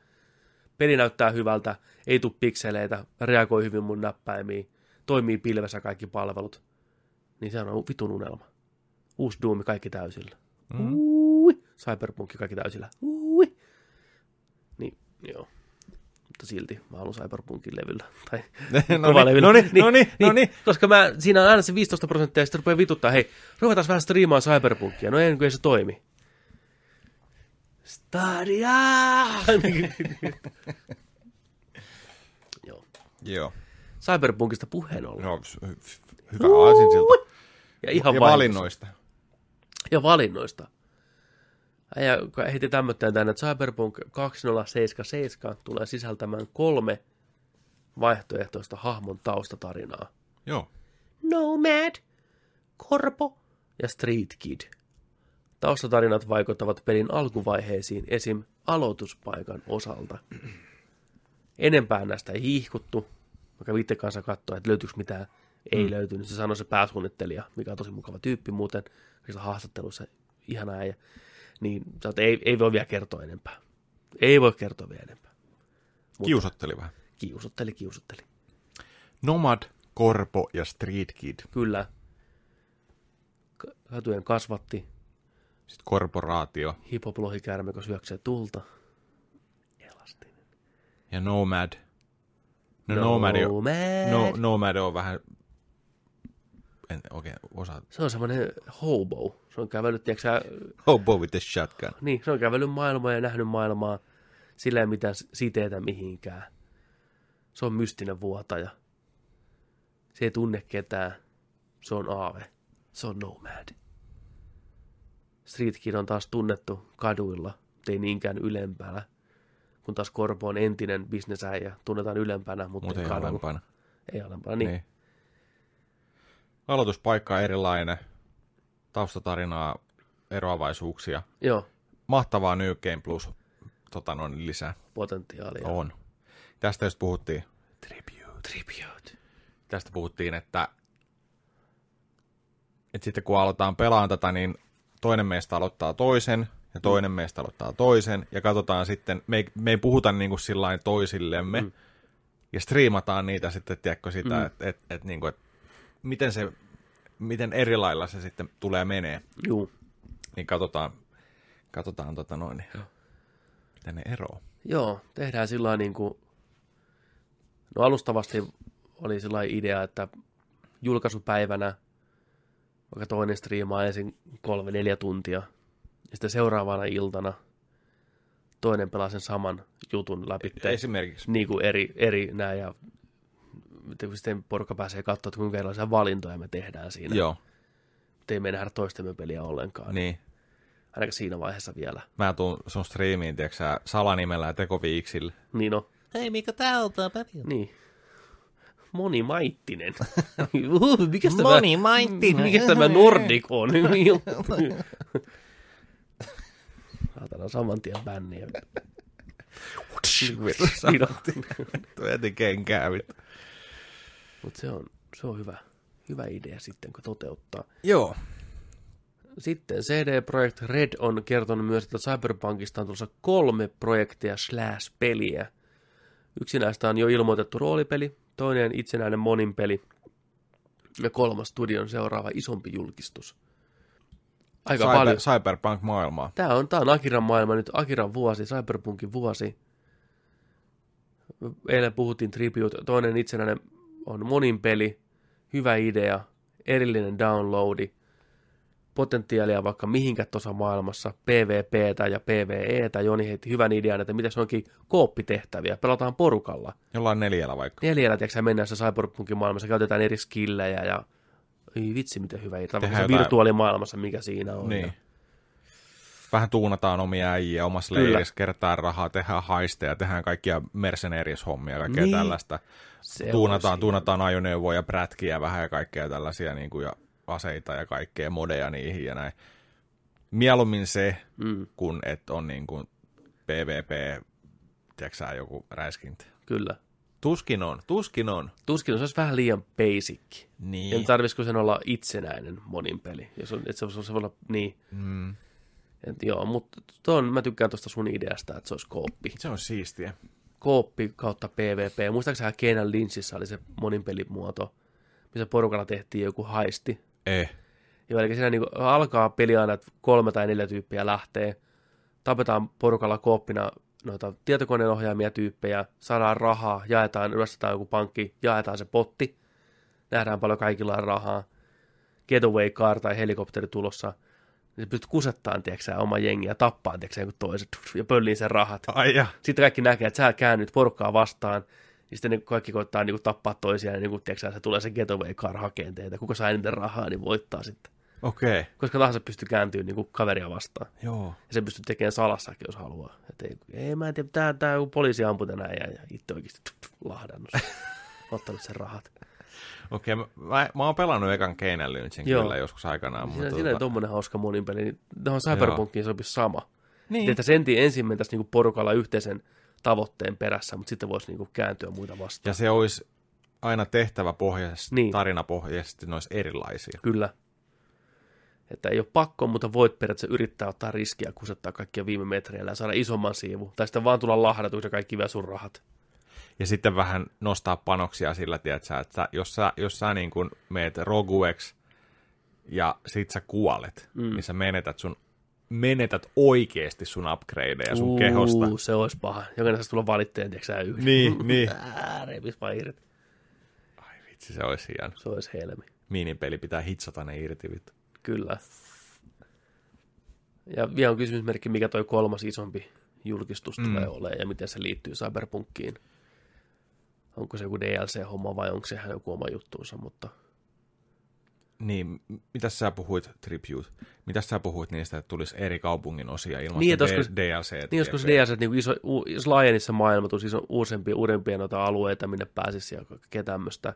peli näyttää hyvältä, ei tule pikseleitä, reagoi hyvin mun näppäimiin, toimii pilvessä kaikki palvelut, niin se on vitun unelma. Uusi Doom kaikki täysillä. Mm. Ui. Cyberpunk kaikki täysillä. Ui. Niin, joo. Mutta silti mä haluan Cyberpunkin levyllä. Tai no niin, levyllä. no niin, no niin, no niin. Koska mä, siinä on aina se 15 prosenttia ja sitten rupeaa vituttaa, hei, ruvetaan vähän striimaan Cyberpunkia. No ei, kun ei se toimi. Stadia! Joo. Joo. Cyberpunkista puheen ollen. No, hy- hyvä aasinsilta. Ja ihan Ja valinnoista. Ja valinnoista. Ja heti tämmöttäen tänne, että Cyberpunk 2077 tulee sisältämään kolme vaihtoehtoista hahmon taustatarinaa. Joo. Nomad, Korpo ja Street Kid. Taustatarinat vaikuttavat pelin alkuvaiheisiin esim. aloituspaikan osalta. Enempää näistä ei hiihkuttu. Mä kävin itse kanssa katsoa, että löytyykö mitään. Ei mm. löytynyt. Se sanoi se pääsuunnittelija, mikä on tosi mukava tyyppi muuten. Sillä haastattelussa ihana äijä. Niin sä oot, ei, ei voi vielä kertoa enempää. Ei voi kertoa vielä enempää. Kiusotteli vähän. Kiusotteli, kiusotteli. Nomad, Korpo ja Street Kid. Kyllä. Katujen kasvatti, Sitten korporaatio hiphop-lohikäärme, kun syöksee tulta. Elastinen. ja Nomad. No, Nomad, on, Nomad. no, Nomad on vähän... En oikein osaa. Se on semmoinen hobo. Se on kävellyt, tiedätkö sä, Hobo with the shotgun. niin, se on kävellyt maailmaa ja nähnyt maailmaa sillä ei mitään siteitä mihinkään. Se on mystinen vuotaja. Se ei tunne ketään. Se on aave. Se on nomad. Street Kid on taas tunnettu kaduilla, ei niinkään ylempänä. Kun taas Korpo on entinen bisnesäijä, tunnetaan ylempänä, mutta, Mutta ei kadulla. alempana. Ei alempana, niin. Niin. Aloituspaikka on erilainen. Taustatarinaa, eroavaisuuksia. Joo, Mahtavaa New Game Plus tota noin, lisää. potentiaalia. On. Tästä just puhuttiin. Tribute. Tribute. Tästä puhuttiin, että, että sitten kun aletaan pelaamaan tätä, niin toinen meistä aloittaa toisen, ja toinen meistä aloittaa toisen, ja katsotaan sitten, me ei, me ei puhuta niin kuin sillain toisillemme, mm. ja striimataan niitä sitten, tiedätkö sitä, mm. että et, et, niin kuin, et, miten se, miten eri lailla se sitten tulee menee, Juu. niin katsotaan, katsotaan tota noin, niin, miten ne eroaa. Joo, tehdään sillä niin kuin, no alustavasti oli sillä idea, että julkaisupäivänä, vaikka toinen striimaa ensin kolme, neljä tuntia, Ja sitten seuraavana iltana toinen pelaa sen saman jutun läpi. Esimerkiksi. Niin kuin eri, eri nää ja sitten porukka pääsee katsomaan, että kuinka erilaisia valintoja me tehdään siinä. Joo, Mutta ei me nähdä toistemme peliä ollenkaan. niin. Ainakaan siinä vaiheessa vielä. Mä tuun sun striimiin, tiedätkö sä, salanimellä ja tekoviiksille. Niin no, Hei, mikä tää on tää peli? niin. Monimaittinen. Mikäs tämä, Monimaittinen. mikäs tämä Nordic on? Saatana saman tien bänniä. Jäti kenkää. vittu. Mut se on, se on hyvä, hyvä idea sitten, kun toteuttaa. Joo. Sitten CD Projekt Red on kertonut myös, että Cyberpunkista on tulossa kolme projektia slash peliä. Yksi näistä on jo ilmoitettu roolipeli, toinen itsenäinen monin peli ja kolmas studion seuraava isompi julkistus. Aika Cyber, paljon. Cyberpunk-maailmaa. Tämä on, tämä on Akiran maailma nyt, Akiran vuosi, Cyberpunkin vuosi. Eilen puhuttiin Tribute, toinen itsenäinen on monin peli, hyvä idea, erillinen downloadi, potentiaalia vaikka mihinkä tuossa maailmassa, PvPtä ja PvEtä. Joni heitti hyvän idean, että mitä se onkin kooppitehtäviä, pelataan porukalla. Jollain neljällä vaikka. Neljällä, tiedätkö mennään se Cyberpunkin maailmassa, käytetään eri skillejä ja ei vitsi, miten hyvä idea. Vaikka se virtuaalimaailmassa, mikä siinä on. Niin. Ja, Vähän tuunataan omia äijiä omassa Kyllä. leirissä, kertaa rahaa, tehdään haisteja, tehdään kaikkia mercenaries-hommia, kaikkea Niin. tällaista. se tuunataan, tuunataan ajoneuvoja, prätkiä vähän ja kaikkea tällaisia niin kuin, ja aseita ja kaikkea modeja niihin ja näin. Mieluummin se, Mm, kun et on niin kuin PvP, tiedätkö joku räiskintä. kyllä. Tuskin on, tuskin on. Tuskin se olisi vähän liian basic. Niin. En tarvisiko sen olla itsenäinen monin peli. Jos on, että se, se, se voi olla niin. Mm, Et joo, mutta ton, mä tykkään tuosta sun ideasta, että se olisi kooppi. se on siistiä. Kooppi kautta PvP. Muistaakseni Kenan Lynchissä oli se monin pelimuoto, missä porukalla tehtiin joku haisti. Eh. Joo, eli siinä niin alkaa peli aina, että kolme tai neljä tyyppiä lähtee. Tapetaan porukalla kooppina noita tietokoneen ohjaamia tyyppejä, saadaan rahaa, jaetaan, ryöstetään joku pankki, jaetaan se potti. Nähdään paljon kaikilla on rahaa. Getaway car tai helikopteri tulossa. Niin pystyt kusettaan, tiedätkö sä, oma jengi ja tappaa, tiedätkö sä, joku toiset ja pölliin sen rahat. Ai ja. Sitten kaikki näkee, että sä käännyt porukkaa vastaan, niin sitten ne kaikki koittaa niin kuin, tappaa toisiaan, ja niin kuin, tiedätkö, sä, se tulee se getaway car hakeen teitä. Kuka saa eniten rahaa, niin voittaa sitten. Okei. Okay. Koska tahansa pystyy kääntyä niin kuin kaveria vastaan. Joo. Ja se pystyy tekemään salassakin, jos haluaa. Et ei, ei, mä en tiedä, tää, tää poliisi ampui tänään ja, ja itse oikeasti tup, tup, lahdannut ottanut sen rahat. Okei, okay, mä, mä, oon pelannut ekan Keinan Lynchin kyllä joskus aikanaan. Siinä, mutta siinä on tommonen hauska monin peli. Niin tuohon Cyberpunkiin sopisi sama. Niin. Että sen ensin mentäisiin niinku porukalla yhteisen tavoitteen perässä, mutta sitten voisi niinku kääntyä muita vastaan. Ja se olisi aina tehtävä pohjaisesti, Niin. tarinapohjaisesti, ne olisi erilaisia. Kyllä. Että ei ole pakko, mutta voit periaatteessa yrittää ottaa riskiä, kusettaa kaikkia viime metreillä ja saada isomman siivun. Tai sitten vaan tulla lahdatuksi ja kaikki vie sun rahat. Ja sitten vähän nostaa panoksia sillä, tiedätkö, että sä, jos sä, jos sä niin kuin meet rogueksi ja sit sä kuolet, mm. niin sä menetät sun menetät oikeasti sun upgradeja sun Uu, kehosta. se olisi paha. Jokainen saisi tulla valitteen, tiedätkö sä yhden. Niin, niin. Ää, repis vaan irti. Ai vitsi, se olisi hieno. Se olisi helmi. Minipeli pitää hitsata ne irti, vittu. Kyllä. Ja vielä on kysymysmerkki, mikä toi kolmas isompi julkistus mm. tulee olemaan ja miten se liittyy Cyberpunkkiin. Onko se joku DLC-homma vai onko sehän joku oma juttuunsa, mutta Niin, mitä sä puhuit, Tribute? Mitä sä puhuit niistä, että tulisi eri kaupungin osia ilman Niin, olisiko- DLC? Niin, olisiko se DLC, niin iso, u, jos laajenissa maailma tulisi iso, uusempia, uudempia noita alueita, minne pääsisi ja kaikkea tämmöistä.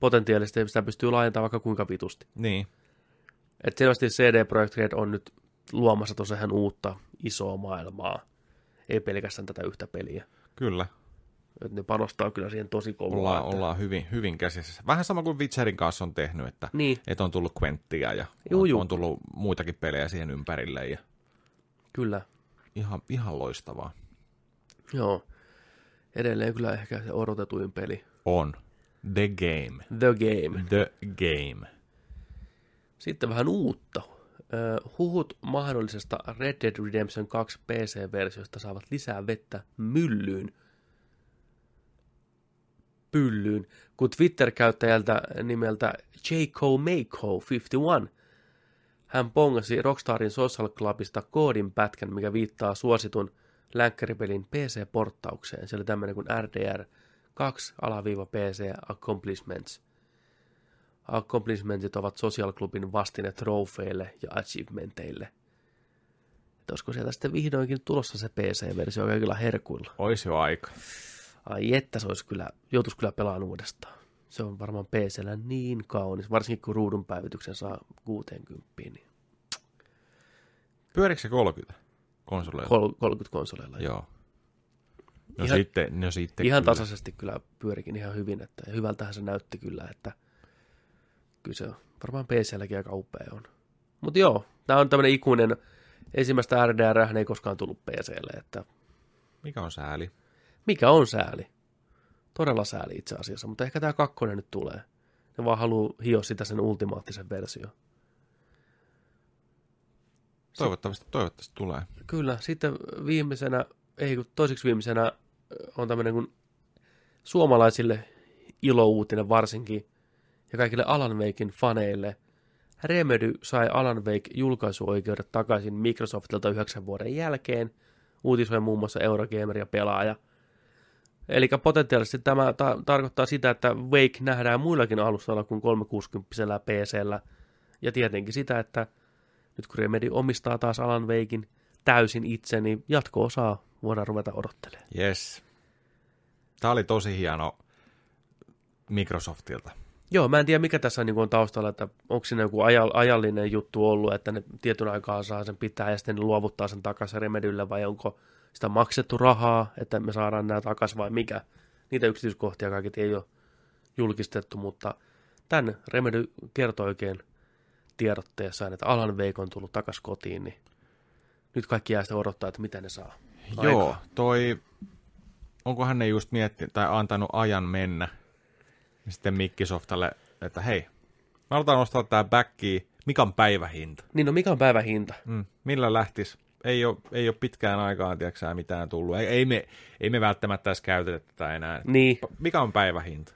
Potentiaalisesti sitä pystyy laajentamaan vaikka kuinka vitusti. Niin, Että selvästi CD Projekt Red on nyt luomassa tuossa ihan uutta isoa maailmaa. Ei pelkästään tätä yhtä peliä. kyllä. Että ne panostaa kyllä siihen tosi kovaa. Ollaan, että... ollaan hyvin, hyvin käsissä. Vähän sama kuin Witcherin kanssa on tehnyt, että, Niin, että on tullut Quenttia ja Juu, on, juu. on tullut muitakin pelejä siihen ympärille. Ja kyllä. ihan, ihan loistavaa. Joo. Edelleen kyllä ehkä se odotetuin peli. On. The Game. The Game. The Game. Sitten vähän uutta. Huhut mahdollisesta Red Dead Redemption 2 PC-versiosta saavat lisää vettä myllyyn. Pyllyyn, kun Twitter-käyttäjältä nimeltä Jco Mako 51. hän pongasi Rockstarin Social Clubista koodin pätkän, mikä viittaa suositun länkkäripelin PC-porttaukseen. Se oli tämmöinen kuin RDR 2 alaviiva PC Accomplishments. Accomplishmentit ovat Social Clubin vastine trofeille ja achievementeille. Että olisiko sieltä sitten vihdoinkin tulossa se PC-versio kaikilla herkuilla. Ois jo aika. Ai että se olisi kyllä, joutuisi kyllä pelaamaan uudestaan. Se on varmaan PCllä niin kaunis, varsinkin kun ruudun päivityksen saa 60. Niin Pyörikö se 30 konsoleilla? kol- 30 konsoleilla. Joo. No Ihan- sitten, no sitten ihan kyllä. tasaisesti kyllä pyörikin ihan hyvin, että ja hyvältähän se näytti kyllä, että kyllä se on, varmaan PClläkin aika upea on. Mutta joo, tämä on tämmöinen ikuinen, ensimmäistä RDR ei koskaan tullut PClle, että Mikä on sääli? Mikä on sääli. Todella sääli itse asiassa, mutta ehkä tämä kakkonen nyt tulee. Ne vaan haluaa hioa sitä sen ultimaattisen versio. Toivottavasti, toivottavasti tulee. Kyllä, sitten viimeisenä, ei kun toiseksi viimeisenä on tämmöinen kuin suomalaisille ilouutinen varsinkin ja kaikille Alan Wakein faneille. Remedy sai Alan Wake julkaisuoikeudet takaisin Microsoftilta yhdeksän vuoden jälkeen. Uutisoi muun muassa Eurogamer ja pelaaja. Eli potentiaalisesti tämä ta- tarkoittaa sitä, että Wake nähdään muillakin alustalla kuin 360 PCllä. Ja tietenkin sitä, että nyt kun Remedy omistaa taas Alan Wakein täysin itse, niin jatko-osaa voidaan ruveta odottelemaan. Yes. Tämä oli tosi hieno Microsoftilta. Joo, mä en tiedä mikä tässä niin on taustalla, että onko siinä joku ajal- ajallinen juttu ollut, että ne tietyn aikaa saa sen pitää ja sitten ne luovuttaa sen takaisin Remedylle vai onko sitä maksettu rahaa, että me saadaan nämä takaisin vai mikä. Niitä yksityiskohtia kaikki ei ole julkistettu, mutta tämän Remedy kertoi oikein tiedotteessaan, että Alan Wake on tullut takaisin kotiin, niin nyt kaikki jää sitä odottaa, että mitä ne saa. Joo, aikaan. toi, onko hän ne just miettinyt tai antanut ajan mennä ja sitten Microsoftalle, että hei, me halutaan nostaa tää backiin, mikä on päivähinta? Niin no mikä on päivän hinta? Mm, millä lähtis? Ei ole, ei ole pitkään aikaan, tiedätkö mitään tullut. Ei, ei, me, ei me välttämättä edes käytetä tätä enää. Niin, Mikä on päivähinta?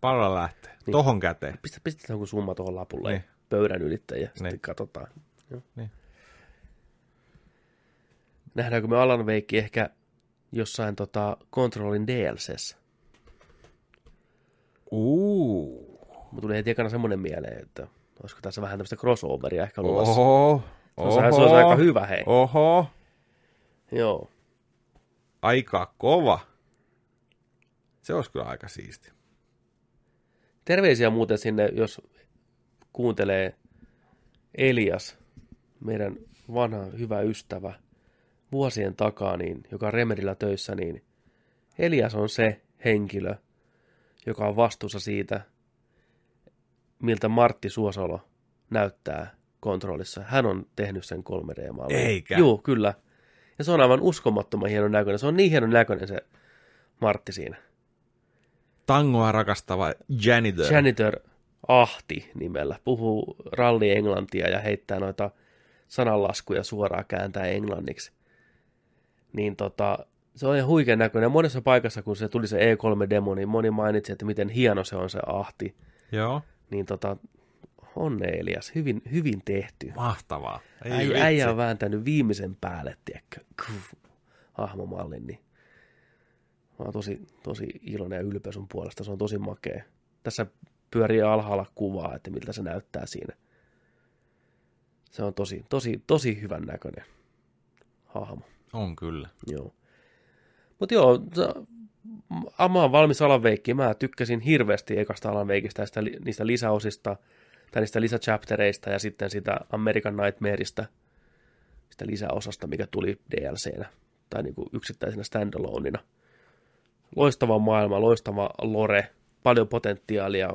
Paljon lähtee. Niin. Tohon käteen. pistä, pistetään joku summa tuohon lapulle Niin. pöydän ylittäjä, sitten Niin. katsotaan. Joo. Niin. Nähdäänkö me Alan Wake ehkä jossain tota, Controlin DLCssä? Uu. Mutta tuli heti ekana semmoinen mieleen, että olisiko tässä vähän tämmöistä crossoveria ehkä luvassa. Oho. Se olisi, se olisi aika hyvä, hei. Oho. Joo. Aika kova. Se olisi kyllä aika siisti. Terveisiä muuten sinne, jos kuuntelee Elias, meidän vanha hyvä ystävä, vuosien takaa, niin, joka on Remedillä töissä, niin Elias on se henkilö, joka on vastuussa siitä, miltä Martti Suosolo näyttää kontrollissa. Hän on tehnyt sen 3D-mallin. Eikä? Joo, kyllä. Ja se on aivan uskomattoman hienon näköinen. Se on niin hienon näköinen se Martti siinä. Tangoa rakastava janitor. Janitor Ahti nimellä. Puhuu ralli englantia ja heittää noita sananlaskuja suoraan kääntää englanniksi. Niin tota, se on ihan huikean näköinen. Monessa paikassa, kun se tuli se E3-demo, niin moni mainitsi, että miten hieno se on se Ahti. Joo. Niin tota, onne Elias, hyvin, hyvin tehty. Mahtavaa. Ei Äijä, vitsi. äijä on vääntänyt viimeisen päälle, tiedätkö, hahmomallin, niin mä oon tosi, tosi iloinen ja ylpeä sun puolesta, se on tosi makea. Tässä pyörii alhaalla kuvaa, että miltä se näyttää siinä. Se on tosi, tosi, tosi hyvän näköinen hahmo, On kyllä. joo. Mutta joo, mä oon valmis Alan Wakein. Mä tykkäsin hirveästi ekasta Alan Wakeista ja sitä, niistä lisäosista, tai niistä lisächaptereista ja sitten sitä American Nightmareista, sitä lisäosasta, mikä tuli DLCnä, tai niin kuin yksittäisenä standaloneina. Loistava maailma, loistava lore, paljon potentiaalia,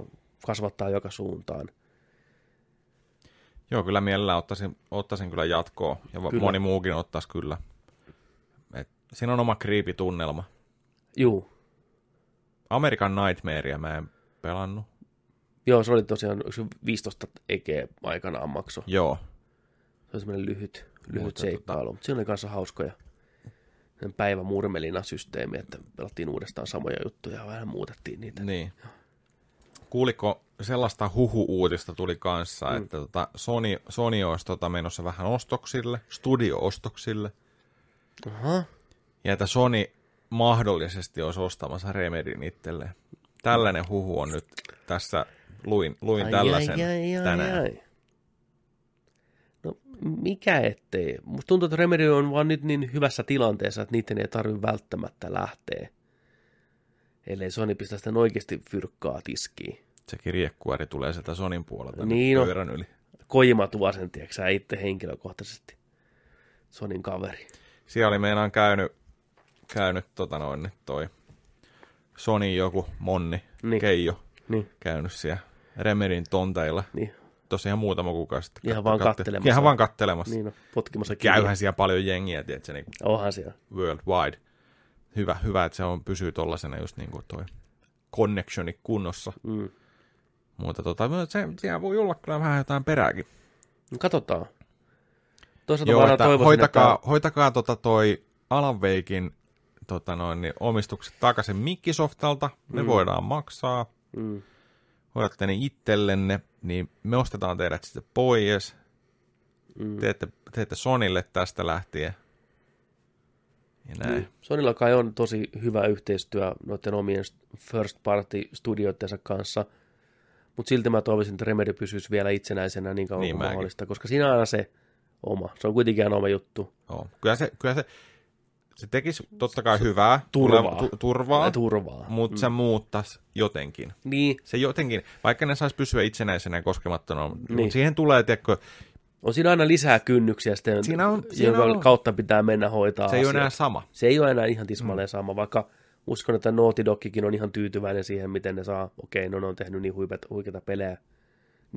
kasvattaa joka suuntaan. Joo, kyllä mielellään ottaisin, ottaisin kyllä jatkoa. Ja kyllä. Moni muukin ottaisi kyllä. Et siinä on oma kriipitunnelma. Juu, American Nightmarea mä en pelannut. Joo, se oli tosiaan oliko se 15 EG aikanaan makso. Joo. Se oli semmoinen lyhyt, lyhyt Mutta seikkailu, mutta siinä oli kanssa hauskoja sen päivämurmelina systeemi, että pelattiin uudestaan samoja juttuja ja vähän muutettiin niitä. Niin. kuuliko sellaista huhu-uutista tuli kanssa, mm. että tota Sony, Sony olisi tota menossa vähän ostoksille, studio-ostoksille, Aha. ja että Sony mahdollisesti olisi ostamassa Remedin itselleen. Tällainen huhu on nyt tässä, luin, luin Ai, tällaisen ai, ai, ai, tänään. ai. No mikä ettei. Musta tuntuu, että Remedy on vaan nyt niin hyvässä tilanteessa, että niiden ei tarvitse välttämättä lähteä. Ellei Sony pistä sitä oikeasti fyrkkaa tiskiin. Se kirjekuori tulee sieltä Sonin puolelta Niin on. pöydän yli. Kojima tuo sen, tiedätkö itse henkilökohtaisesti. Sonin kaveri. Siellä oli meinaan käynyt, käynyt tota noin, toi Sony joku Monni, niin. Keijo, Niin, käynyt siellä Remedin tonteilla. niin, Tosiaan muutama kuukausi sitten. Ihan vaan katte- kattelemassa. Ihan vaan kattelemassa. niin on, potkimassa kiinni. Käyhän siellä paljon jengiä, tiedätkö, niin kuin Onhan siellä. worldwide. Hyvä, hyvä, että se on, pysyy tollasena just niin kuin toi connectioni kunnossa. Mm. Mutta tota, se, siellä voi olla kyllä vähän jotain perääkin. No, katsotaan. Toisaalta Joo, että toivoisin, hoitakaa, että... hoitakaa tota toi Alan Wakein tota noin, niin omistukset takaisin Microsoftalta. Me mm. voidaan maksaa. Mm. Hoidatte ne itsellenne, niin me ostetaan teidät sitten pois. Mm. Teette, teette Sonille tästä lähtien. Ja näin. Niin. Sonilla kai on tosi hyvä yhteistyö noiden omien first party studioittensa kanssa, mutta silti mä toivoisin, että Remedy pysyisi vielä itsenäisenä niin kauan Niin kuin mäkin. mahdollista, koska siinä on aina se oma. Se on kuitenkin aina oma juttu. Joo. Kyllä, se, kyllä se, se tekisi totta kai hyvää. Turvaa. Tu, turvaa. Turvaa. Mutta mm. se muuttaisi jotenkin. Niin, Se jotenkin, vaikka ne saisi pysyä itsenäisenä ja koskemattomana, niin. Mutta siihen tulee, tiedätkö, on siinä aina lisää kynnyksiä sitten, Siinä on- siinä jonka on. kautta pitää mennä hoitaa se ei ole asiat. enää sama. Se ei ole enää ihan tismalleen sama, vaikka uskon, että Naughty Dogikin on ihan tyytyväinen siihen, miten ne saa, okei, no ne on tehnyt niin huikeita pelejä,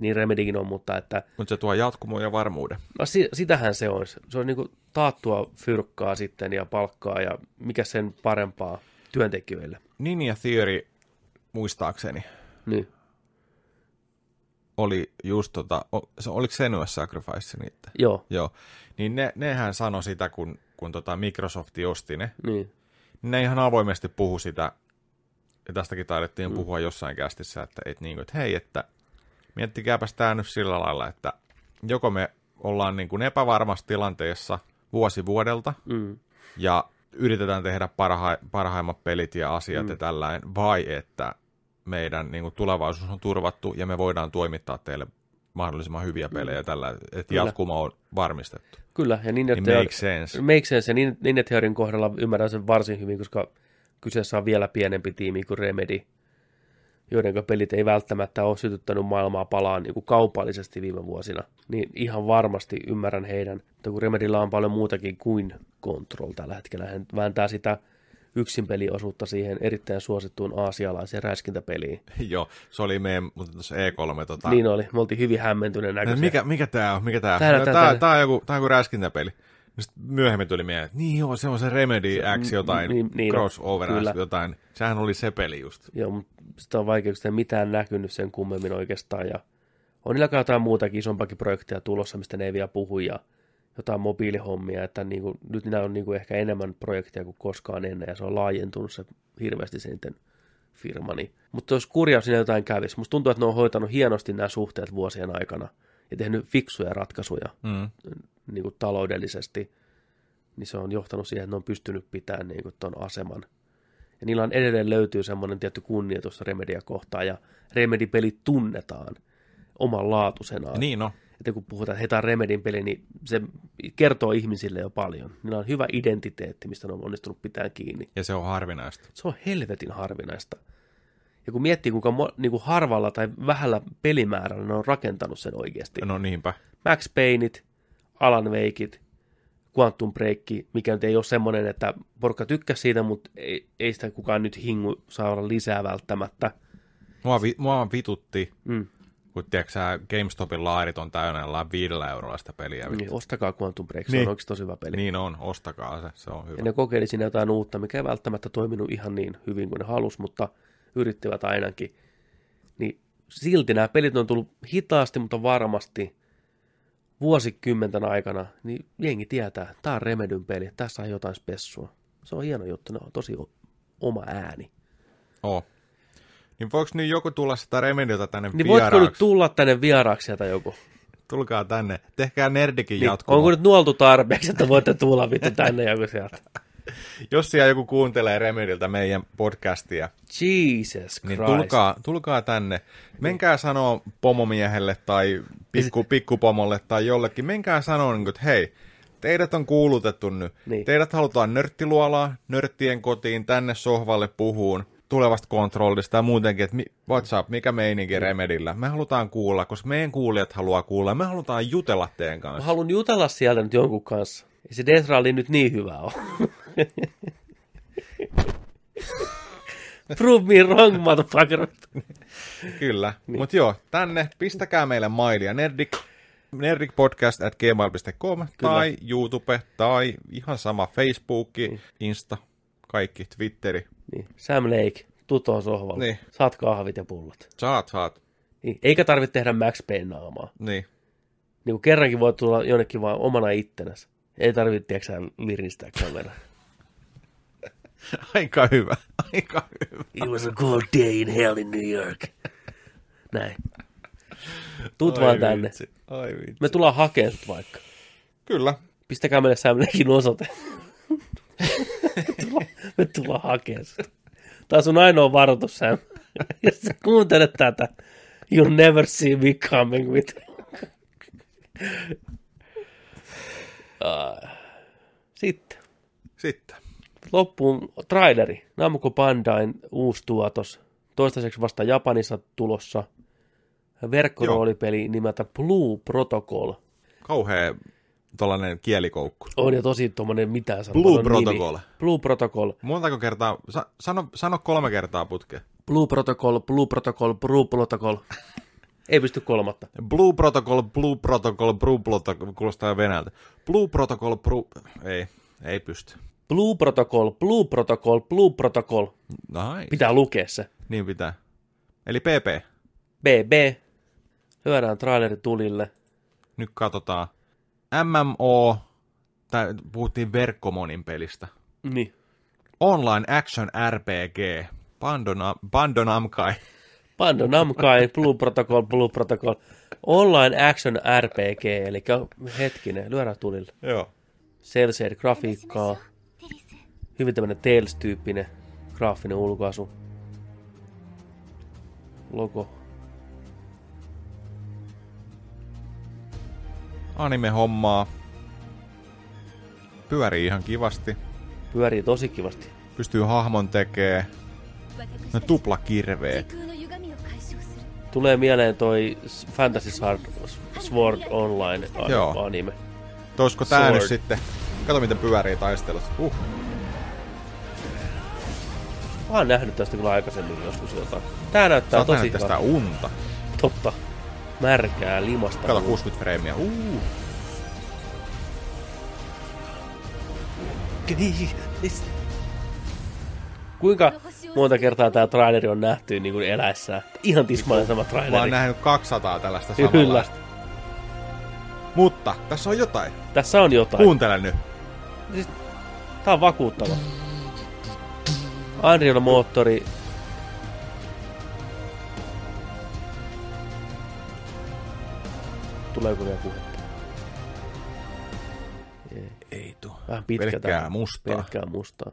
niin Remedykin on, mutta että Mutta se tuo jatkumoa ja varmuuden. No si- sitähän se on. Se on niinku taattua fyrkkaa sitten ja palkkaa ja mikä sen parempaa työntekijöille. Ninja Theory, muistaakseni, Niin. oli just tota, se, oliko Senua's Sacrifice niitä? Joo, Joo. Niin ne, nehän sanoi sitä, kun, kun tota Microsoft osti ne. niin. Ne ihan avoimesti puhu sitä, ja tästäkin taidettiin mm. puhua jossain kästissä, että, et niin kuin, että hei, että miettikääpäs tämä nyt sillä lailla, että joko me ollaan niin kuin epävarmassa tilanteessa vuosi vuodelta, Mm. ja yritetään tehdä parha- parhaimmat pelit ja asiat mm. ja tällainen, vai että meidän niin kuin, tulevaisuus on turvattu ja me voidaan toimittaa teille mahdollisimman hyviä pelejä tällä, että Kyllä. jatkuma on varmistettu. Kyllä, ja niin, Niin että... makes sense. Make sense, ja niin, niin että Theorin kohdalla ymmärrän sen varsin hyvin, koska kyseessä on vielä pienempi tiimi kuin Remedy, joiden pelit ei välttämättä ole sytyttänyt maailmaa palaan niin kuin kaupallisesti viime vuosina. Niin ihan varmasti ymmärrän heidän, että kun Remedyllä on paljon muutakin kuin Control tällä hetkellä, hän vääntää sitä yksin peliosuutta siihen erittäin suosittuun aasialaiseen räiskintäpeliin. Joo, se oli meidän, mutta tuossa E3 tota, Niin oli, me oltiin hyvin hämmentyneen näköisiä. mikä, mikä tää on? Mikä tää on? Tää- Tää, tää- tää, tää- tää, on joku, tää on joku räiskintäpeli. Ja sit myöhemmin tuli mieleen, että niin joo, se on se Remedy X jotain, niin- niin crossover kyllä. Jotain. Sehän oli se peli just. Joo, mutta sitä on vaikeuksia, mitään näkynyt sen kummemmin oikeastaan. Ja on niillä jotain muutakin isompakin projekteja tulossa, mistä ne ei vielä puhu, ja jotain mobiilihommia, että niin kuin, nyt nämä on niin kuin ehkä enemmän projekteja kuin koskaan ennen, ja se on laajentunut se hirveästi se niiden firma. Niin. Mutta jos kurja siinä jotain kävisi, musta tuntuu, että ne on hoitanut hienosti nämä suhteet vuosien aikana, ja tehnyt fiksuja ratkaisuja Mm. Niin kuin taloudellisesti, niin se on johtanut siihen, että ne on pystynyt pitämään niin kuin ton aseman. Ja niillä on edelleen löytyy semmoinen tietty kunnioitus Remedia kohtaan, ja Remedy-pelit tunnetaan omanlaatuisenaan. Niin no. Että kun puhutaan, että heitä on Remedin peli, niin se kertoo ihmisille jo paljon. Niillä on hyvä identiteetti, mistä ne on onnistunut pitää kiinni. Ja se on harvinaista. Se on helvetin harvinaista. Ja kun miettii, kuinka mo, niin kuin harvalla tai vähällä pelimäärällä ne on rakentanut sen oikeasti. No niinpä. Max Payneit, Alan Wakeit, Quantum Break, mikä nyt ei ole semmoinen, että porukka tykkäsi siitä, mutta ei, ei sitä kukaan nyt hingu saada lisää välttämättä. Mua, vi, mua vitutti, Mm. kun tiedätkö sä, GameStopin laarit on täynnä jollain viidellä eurolla sitä peliä. Niin, ostakaa Quantum Break, se Niin. on oikeasti tosi hyvä peli. Niin on, ostakaa se, se on hyvä. Ja ne kokeili siinä jotain uutta, mikä ei välttämättä toiminut ihan niin hyvin kuin ne halus, mutta yrittivät ainakin. Niin silti nämä pelit on tullut hitaasti, mutta varmasti vuosikymmenten aikana, niin jengi tietää, tämä on Remedyn peli, tässä on jotain spessua. Se on hieno juttu, ne on tosi oma ääni. Oo. Niin voiko nyt joku tulla sitä Remediota tänne Niin voitko vieraaksi? nyt tulla tänne vieraaksi sieltä joku? Tulkaa tänne. Tehkää Nerdikin Niin, jatkumo. onko nyt nuoltu tarpeeksi, että voitte tulla vittu tänne joku sieltä? Jos siellä joku kuuntelee Remediltä meidän podcastia, Jesus Christ. niin tulkaa, tulkaa tänne. Menkää sanoo pomomiehelle tai pikku, pikkupomolle tai jollekin. Menkää sanoo, niin kuin, että hei, teidät on kuulutettu nyt. Niin. Teidät halutaan nörttiluolaa, nörttien kotiin, tänne sohvalle puhuun tulevasta kontrollista ja muutenkin, että WhatsApp, mikä meininki Remedillä. Me halutaan kuulla, koska meidän kuulijat haluaa kuulla ja me halutaan jutella teidän Mä kanssa. haluan jutella sieltä nyt jonkun kanssa. Ei se Death Rally nyt niin hyvä ole. Prove me wrong, motherfucker. Kyllä, niin. mutta joo, tänne pistäkää meille mailia nerdik, nerdicpodcast at gmail.com tai YouTube tai ihan sama Facebook, niin. Insta, kaikki, Twitteri. Niin. Sam Lake, tuu tuohon sohvalle. Niin. Saat kahvit ja pullot. Saat, saat. Niin. Eikä tarvitse tehdä Max Payne naamaa. Niin. Niin kuin kerrankin voi tulla jonnekin vaan omana ittenänsä. Ei tarvitse, tiedätkö liristää kameraa. Aika hyvä, aika hyvä. It was a cold day in hell in New York. Näin. Tuut Ai vaan tänne. vitsi, Ai vitsi. Me tullaan hakemaan sut vaikka. Kyllä, Pistäkää meille Lakein osoite. Me tullaan hakemaan sut. Tämä on sun ainoa varoitus, Sam. Jos sä kuuntelet tätä, you'll never see me coming with. Sitten. sitten. Loppuun traileri. Namco Bandain uusi tuotos. Toistaiseksi vasta Japanissa tulossa. Verkkoroolipeli nimeltä Blue Protocol. Kauhea tollanen kielikoukku. On jo tosi tuommoinen mitään Blue sanomaton Protocol. Nimi. Blue Protocol. Montako kertaa, sa, sano, sano kolme kertaa putkeen. Blue Protocol, Blue Protocol, Blue Protocol. Ei pysty kolmatta. Blue Protocol, Blue Protocol, Blue Protocol, kuulostaa venäjältä. Blue Protocol, Blue... Ei, ei pysty. Blue Protocol, Blue Protocol, Blue Protocol. Nice. Pitää lukea se. Niin pitää. Eli PP. BB. Lyödään traileri tulille. Nyt katsotaan. MMO, tai puhuttiin verkkomonin pelistä. Niin. Online Action RPG. Bandona, Bandonamkai. Pando Namkai, Blue Protocol, Blue Protocol. Online Action RPG, eli hetkinen, lyödään tulille. Joo. cel grafiikkaa, hyvin tämmöinen Tales-tyyppinen graafinen ulkoasu. Logo. Anime-hommaa. Pyörii ihan kivasti. Pyörii tosi kivasti. Pystyy hahmon tekee. No tupla kirveet. Tulee mieleen toi Fantasy Sword, Online Joo. anime. Olisiko tää nyt sitten? Kato miten pyörii taistelut. Uh. Mä oon nähnyt tästä kyllä aikaisemmin joskus jotain. Tää näyttää tosi nähnyt tästä hyvältä. unta. Totta. Märkää limasta. Kato 60 freimiä. Uh. Kuinka monta kertaa tää traileri on nähty niin kuin eläessään? Ihan tismalleen sama Mä oon traileri. nähnyt 200 tällaista Kyllä. samanlaista. Mutta tässä on jotain. Tässä on jotain. Kuuntele nyt. Tää on vakuuttava. Unreal-moottori. Tuleeko vielä puhetta? Ei. Ei tuu. Vähän pitkä Pelkkää mustaa. Pelkkää mustaa.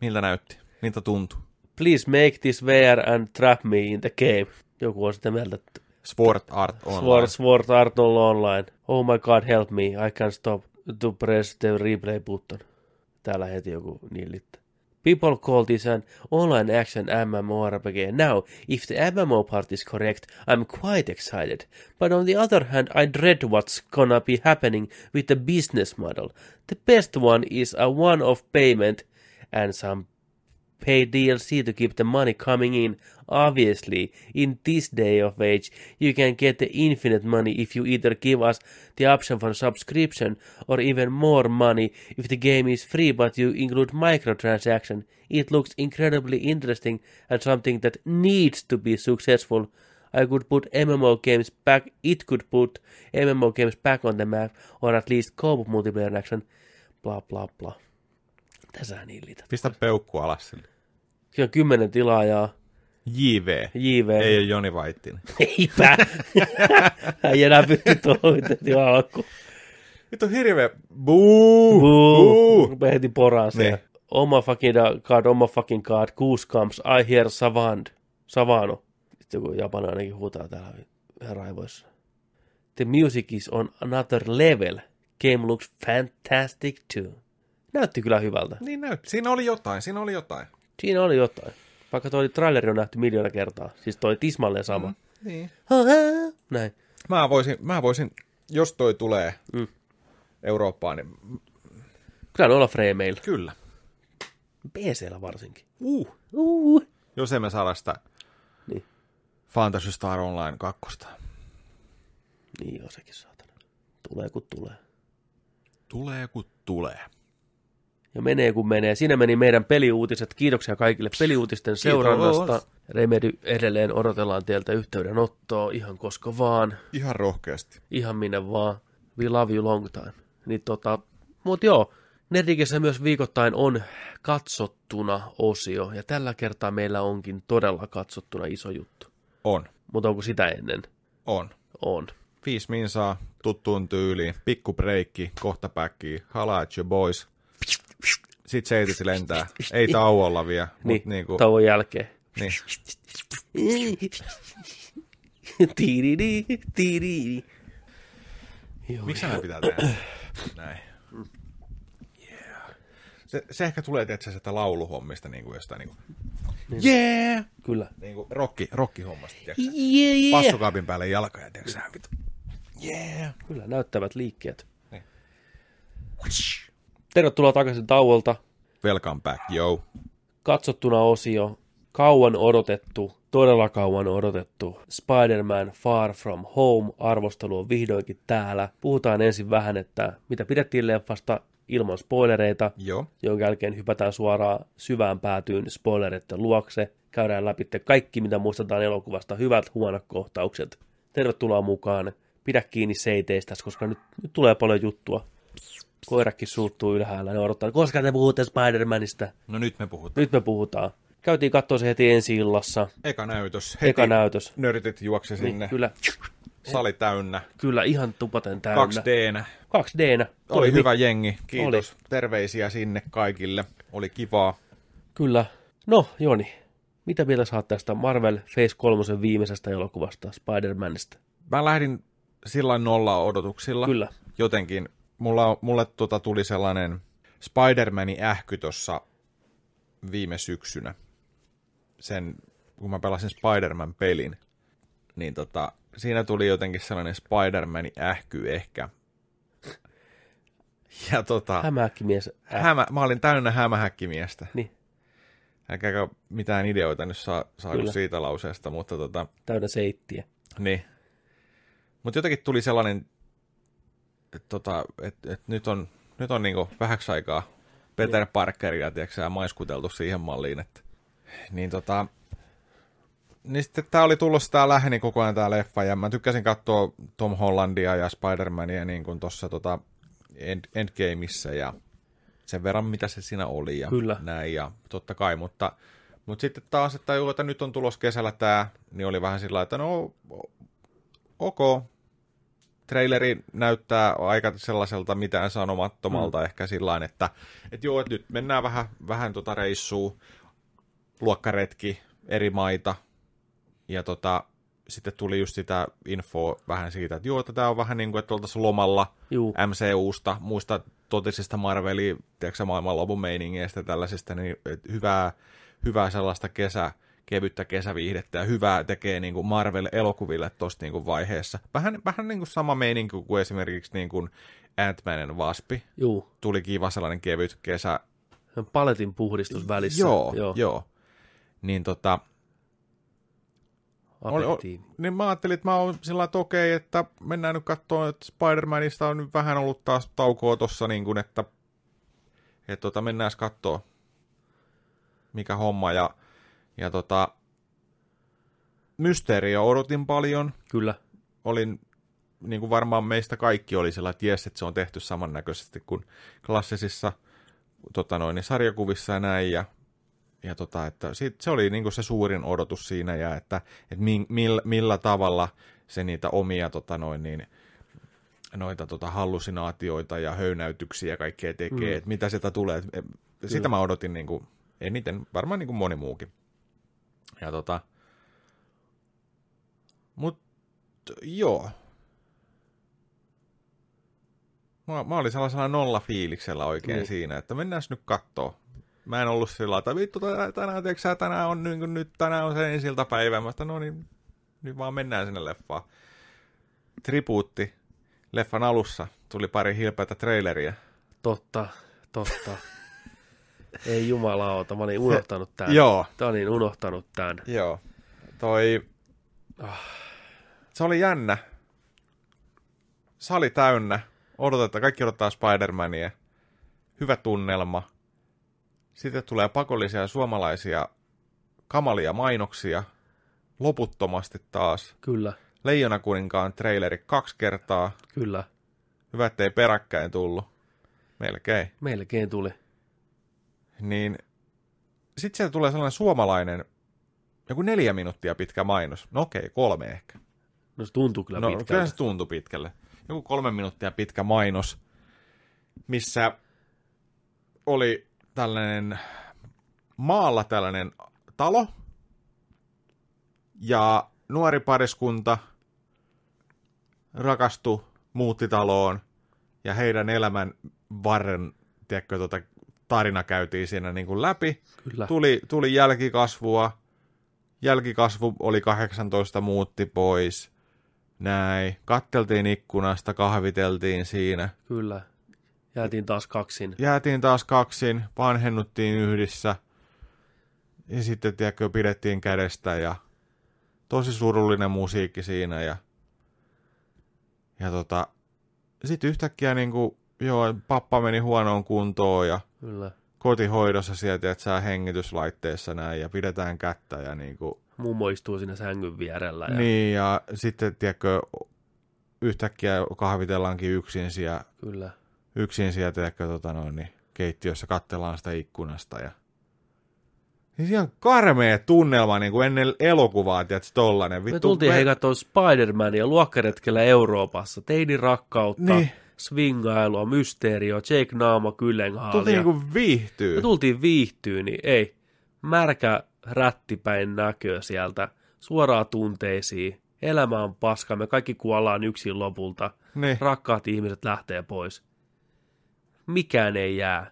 Miltä näytti? Miltä tuntui? Please make this VR and trap me in the game. Joku on sitä mieltä, että Sport Art Online. Sword, Sword Art Online. Oh my god, help me. I can't stop to press the replay button. Täällä heti joku nillittää. People call this an online action MMORPG. Now, if the MMO part is correct, I'm quite excited. But on the other hand, I dread what's gonna be happening with the business model. The best one is a one-off payment and some pay DLC to keep the money coming in. Obviously, in this day of age, you can get the infinite money if you either give us the option for subscription or even more money if the game is free but you include microtransaction. It looks incredibly interesting and something that needs to be successful. I could put MMO games back, it could put MMO games back on the map or at least co-op multiplayer action. Blah blah blah. Tässähän hillitä. Pistä peukku alas sille. Siinä on kymmenen tilaajaa. JV. JV. Ei ole Joni Vaittinen. Eipä. Hän ei enää pysty tuohon heti alkuun. Nyt on hirveä buu, Buu. buu. Heti poraan Niin. Oh my fucking god, oh my fucking god, goose comes, I hear savand. Savano. Sitten joku japanilainenkin huutaa täällä raivoissa. The music is on another level. Game looks fantastic too. Näytti kyllä hyvältä. Niin näytti. Siinä oli jotain, siinä oli jotain. Siinä oli jotain. Vaikka toi traileri on nähty miljoona kertaa. Siis toi tismalleen sama. Mm. Niin. Näin. Mä voisin, mä voisin, jos toi tulee Mm. Eurooppaan, niin Kyllä noilla frameilla. kyllä. PCllä varsinkin. Uh. Uh. Jos emme saada sitä Niin. Fantasy Star Online 2. Niin joo, sekin saatana. Tulee kun tulee. Tulee kun tulee. Ja menee kun menee. Siinä meni meidän peliuutiset. Kiitoksia kaikille peliuutisten seurannasta. Remedy edelleen odotellaan teiltä yhteydenottoa ihan koska vaan. Ihan rohkeasti. Ihan minne vaan. We love you long time. Niin tota, mut joo. Nerdikessä myös viikoittain on katsottuna osio. Ja tällä kertaa meillä onkin todella katsottuna iso juttu. On. Mutta onko sitä ennen? On. On. Viisi minsaa, tuttuun tyyliin, pikku breikki, kohta päkkiä, hala at your boys. Sitten seitisi lentää. Ei tauolla vielä, Niin, mutta niinku, tauon jälkeen. niin. Tiiridi, tiiridi. Joo, Miksi näin pitää tehdä? Näin. Yeah. Se, se ehkä tulee, tietysti, sitä lauluhommista, niin kuin jostain niin kuin, yeah! Kyllä. Niin kuin rokki, rokkihommasta, tiedätkö? Yeah, yeah. Passukaapin päälle jalka ja tiedätkö. Yeah! Kyllä, näyttävät liikkeet. Niin. Tervetuloa takaisin tauolta. Welcome back, yo. Katsottuna osio, kauan odotettu, todella kauan odotettu Spider-Man Far From Home arvostelu on vihdoinkin täällä. Puhutaan ensin vähän, että mitä pidettiin leffasta ilman spoilereita, Joo. jonka jälkeen hypätään suoraan syvään päätyyn spoilereiden luokse. Käydään läpi kaikki, mitä muistetaan elokuvasta, hyvät, huonot kohtaukset. Tervetuloa mukaan. Pidä kiinni seiteistä, koska nyt, nyt tulee paljon juttua. Koirakin suuttuu ylhäällä, ne odottaa, koska te puhutte Spider-Manista. No nyt me puhutaan. Nyt me puhutaan. Käytiin katsoa se heti ensi illassa. Eka näytös. Heti Eka näytös. Nörtit juoksi sinne. Niin, kyllä, Sali täynnä. kyllä ihan tupaten täynnä. 2D. 2D. Oli hyvä jengi. Kiitos. Oli. Terveisiä sinne kaikille. Oli kivaa. Kyllä. No, Joni, mitä mieltä saat tästä Marvel Phase 3 viimeisestä elokuvasta, Spider-Manista? Mä lähdin sillä nolla odotuksilla. Kyllä. Jotenkin. Mulla, mulle tota tuli sellainen Spider-Manin ähky tuossa viime syksynä. Sen, kun mä pelasin Spider-Man-pelin, niin tota, siinä tuli jotenkin sellainen Spider-Manin ähky ehkä. Ja tota, Hämähäkkimies. Äh, hämä, mä olin täynnä hämähäkkimiestä. niin, Eikä mitään ideoita nyt saa, Kyllä. siitä lauseesta, mutta tota, täynnä seittiä. niin. Mutta jotenkin tuli sellainen, että tota, et, et nyt on, nyt on niinku vähäksi aikaa Peter Parkeria, tiedätkö maiskuteltu siihen malliin, että niin tota, niin sitten tää oli tullut tää läheni koko ajan tää leffa, ja mä tykkäsin katsoa Tom Hollandia ja Spider-Mania niin kuin tossa tota End, Endgameissa, ja sen verran mitä se siinä oli, ja Kyllä. näin, ja totta kai, mutta, mutta sitten taas, että, juu, että nyt on tulos kesällä tää, niin oli vähän sillä että no, ok, traileri näyttää aika sellaiselta mitään sanomattomalta mm. ehkä sillä että, että joo, että nyt mennään vähän, vähän tota reissuun, luokkaretki, eri maita, ja tota, sitten tuli just sitä infoa vähän siitä, että joo, että tämä on vähän niin kuin, että oltaisiin lomalla Juu, MCUsta, muista totisista Marvelin, tiedätkö maailmanlopun meiningeistä tällaisista, niin hyvää, hyvää sellaista kesä, kevyttä kesäviihdettä ja hyvää tekee niin kuin Marvel-elokuville tuossa niin kuin vaiheessa. Vähän, vähän niin kuin sama meininki kuin esimerkiksi niin kuin Ant-Manin Waspi. juu. Tuli kiva sellainen kevyt kesä. Paletin puhdistus välissä. Joo, joo. joo. Niin tota, oli, oli, niin mä ajattelin, että mä oon sillä että okei, että mennään nyt katsomaan, että Spider-Manista on nyt vähän ollut taas taukoa tossa, niin kuin, että, että tota, mennään katsoa, mikä homma, ja, ja tota, Mysteerio odotin paljon, Kyllä. olin, niin kuin varmaan meistä kaikki oli sillä, että jes, että se on tehty samannäköisesti kuin klassisissa tota noin, niin sarjakuvissa ja näin, ja ja tota, että sit, se oli niinku se suurin odotus siinä, ja että, että mi, millä, millä tavalla se niitä omia tota noin, niin, noita tota, hallusinaatioita ja höynäytyksiä ja kaikkea tekee, mm. että mitä sieltä tulee. Sitä mä odotin niinku, eniten, varmaan niinku moni muukin. Ja tota, mut joo. Mä, mä olin sellaisella nolla fiiliksellä oikein niin. siinä, että mennään nyt kattoo. Mä en ollut sillä että vittu tänään, sä, tänään on niin kuin, nyt, tänään on se ensiltä päivä. Mä sanoin, no niin, nyt vaan mennään sinne leffaan. Tribuutti. Leffan alussa tuli pari hilpeätä traileria. Totta, totta. Ei jumalauta, mä olin unohtanut tämän. Joo. Mä olin unohtanut tämän. Joo. Toi... Se oli jännä. Sali täynnä. Odotetaan, kaikki odottaa Spider-Mania. Hyvä tunnelma. Sitten tulee pakollisia suomalaisia kamalia mainoksia. Loputtomasti taas. Kyllä, Leijona kuninkaan traileri kaksi kertaa. kyllä. Hyvä, ettei peräkkäin tullut. Melkein. Melkein tuli. Niin sitten sieltä tulee sellainen suomalainen, joku neljä minuuttia pitkä mainos. No okei, kolme ehkä. No se tuntuu kyllä No pitkältä. kyllä se tuntui pitkälle. Joku kolme minuuttia pitkä mainos, missä oli tällainen maalla tällainen talo ja nuori pariskunta rakastui, muutti taloon ja heidän elämän varren, tiedätkö, tota, tarina käytiin siinä niin kuin läpi. Kyllä. Tuli, tuli jälkikasvua, jälkikasvu oli 18, muutti pois, näin. Katteltiin ikkunasta, kahviteltiin siinä. Kyllä. Jäätiin taas kaksin. Jäätiin taas kaksin, vanhennuttiin yhdessä. Ja sitten, tiedätkö, pidettiin kädestä ja tosi surullinen musiikki siinä. Ja, ja tota, sitten yhtäkkiä niin kuin, joo, pappa meni huonoon kuntoon ja Kyllä. kotihoidossa sieltä, että saa hengityslaitteessa näin ja pidetään kättä ja niin kuin, Mummo istuu siinä sängyn vierellä. Ja Niin, ja sitten, tiedätkö, yhtäkkiä kahvitellaankin yksin siellä, Kyllä. yksin siellä tiedätkö, tota noin, niin keittiössä katsellaan sitä ikkunasta. Ja... Niin on karmea tunnelma niin kuin ennen elokuvaa, tiedätkö, tollanen. Me tultiin hei katsoa Spider-Mania luokkaretkellä Euroopassa. Teinin rakkautta, Niin. Swingailua, mysteeriä, Jake Naama, Kyllenhaalia. Tultiin niin kuin viihtyy. Me tultiin viihtyyn, niin ei. Märkä rättipäin näkö sieltä, suoraan tunteisiin. Elämä on paska, me kaikki kuollaan yksin lopulta. Niin. Rakkaat ihmiset lähtee pois. Mikään ei jää.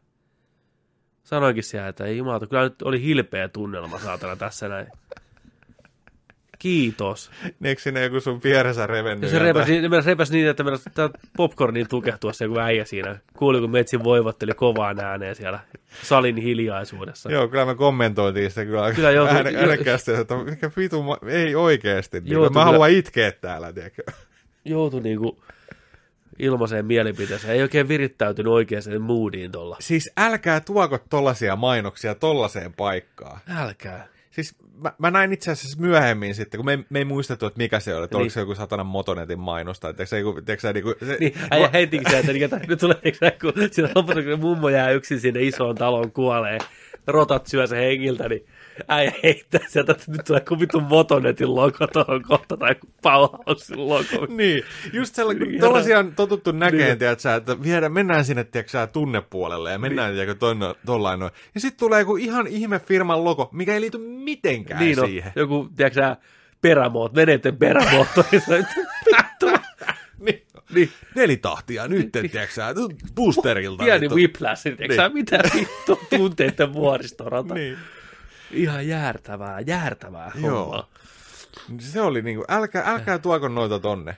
Sanoinkin siellä, että ei jumalata, kyllä nyt oli hilpeä tunnelma saatana tässä näin. Kiitos. Niin, eikö sinne joku sun vieressä revennyt? Se repäsi, repäsi niin, että tämä popcornin tukehtua se joku äijä siinä. Kuuli, kun Metsin voivotteli kovaan ääneen siellä salin hiljaisuudessa. Joo, kyllä me kommentoitiin sitä kyllä, Kyllä kyllä joutui- ääne, äänekkäästi, että mikä vitu, ei oikeesti. Niin, Joutui mä kyllä- haluan itkeä täällä, tiedätkö? Joutui niinku ilmaiseen mielipiteeseen. Ei oikein virittäytynyt oikeaan moodiin tuolla. Siis älkää tuoko tollasia mainoksia tollaseen paikkaan. Älkää. Siis mä, mä näin itse asiassa myöhemmin sitten, kun me, ei- me ei muistettu, että mikä se oli, että Niin. oliko se joku satanan Motonetin mainosta, että se, joku, tiedätkö, sä, niinku, se, Niin, äijä heti se, että niin, nyt tulee, eikö sä, kun siinä lopussa, kun mummo jää yksin sinne isoon taloon kuolee, rotat syö se hengiltä, niin äijä heittää sieltä, että nyt tulee kuin vitun Motonetin logo tuohon kohta, tai Bauhausin logo. Niin, just sellainen, Niin, kun tollasia on totuttu näkeen, Niin. niin. sä, että viedä, mennään sinne, tiedätkö, tunnepuolelle ja mennään, niin. tiedätkö, tollain noin. Ja sitten tulee joku ihan ihme firman logo, mikä ei liity mitenkään Niin on, siihen. joku, tiedätkö perämoot, veneiden perämoottorissa. Vittu. Niin. Niin. Nelitahtia nyt, tiedätkö, sä, boosterilta. Pieni whiplash, tiedätkö Niin. mitä vittu tunteiden vuoristorata. Niin. Ihan jäärtävää, jäärtävää Joo. hommaa. Se oli niinku, älkää, älkää tuoko noita tonne.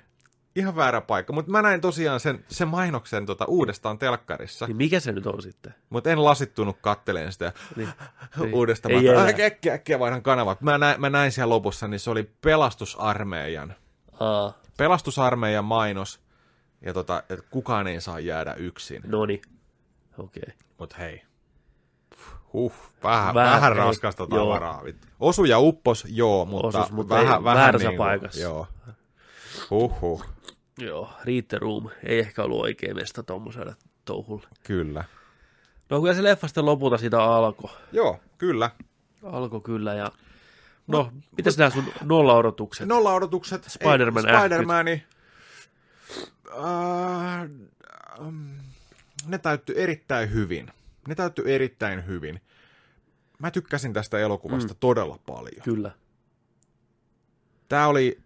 Ihan väärä paikka. Mutta mä näin tosiaan sen, sen mainoksen tota, uudestaan telkkarissa. Niin mikä se nyt on sitten? Mutta en lasittunut katteleen sitä Niin. uudestaan. Ei Mä äkkiä, äkkiä, äkkiä vaihdan kanavat. Mä näin, mä näin siellä lopussa, niin se oli pelastusarmeijan. Aa, Pelastusarmeijan mainos. Ja tota, että kukaan ei saa jäädä yksin. noni. Okei. Okay. Mut hei. Huh, vähän, Vähän, vähän, raskasta tavaraa. Osu ja uppos, joo, mutta, Osus, mutta vähän, ei vähän väärässä niinku, paikassa. Joo. Huhhuh, Joo, Read the Room ei ehkä ollut oikein mesta tommoselle touhulle. kyllä. No kyllä se leffa sitten lopulta siitä alkoi. Joo, kyllä. Alkoi kyllä ja... No, mitäs nämä sun nolla-odotukset? Nolla odotukset. Spider-Man Spider-Mani. Äh, ähm, ne täyttyi erittäin hyvin. Ne täyttyi erittäin hyvin. Mä tykkäsin tästä elokuvasta mm. todella paljon. Kyllä. Tää oli...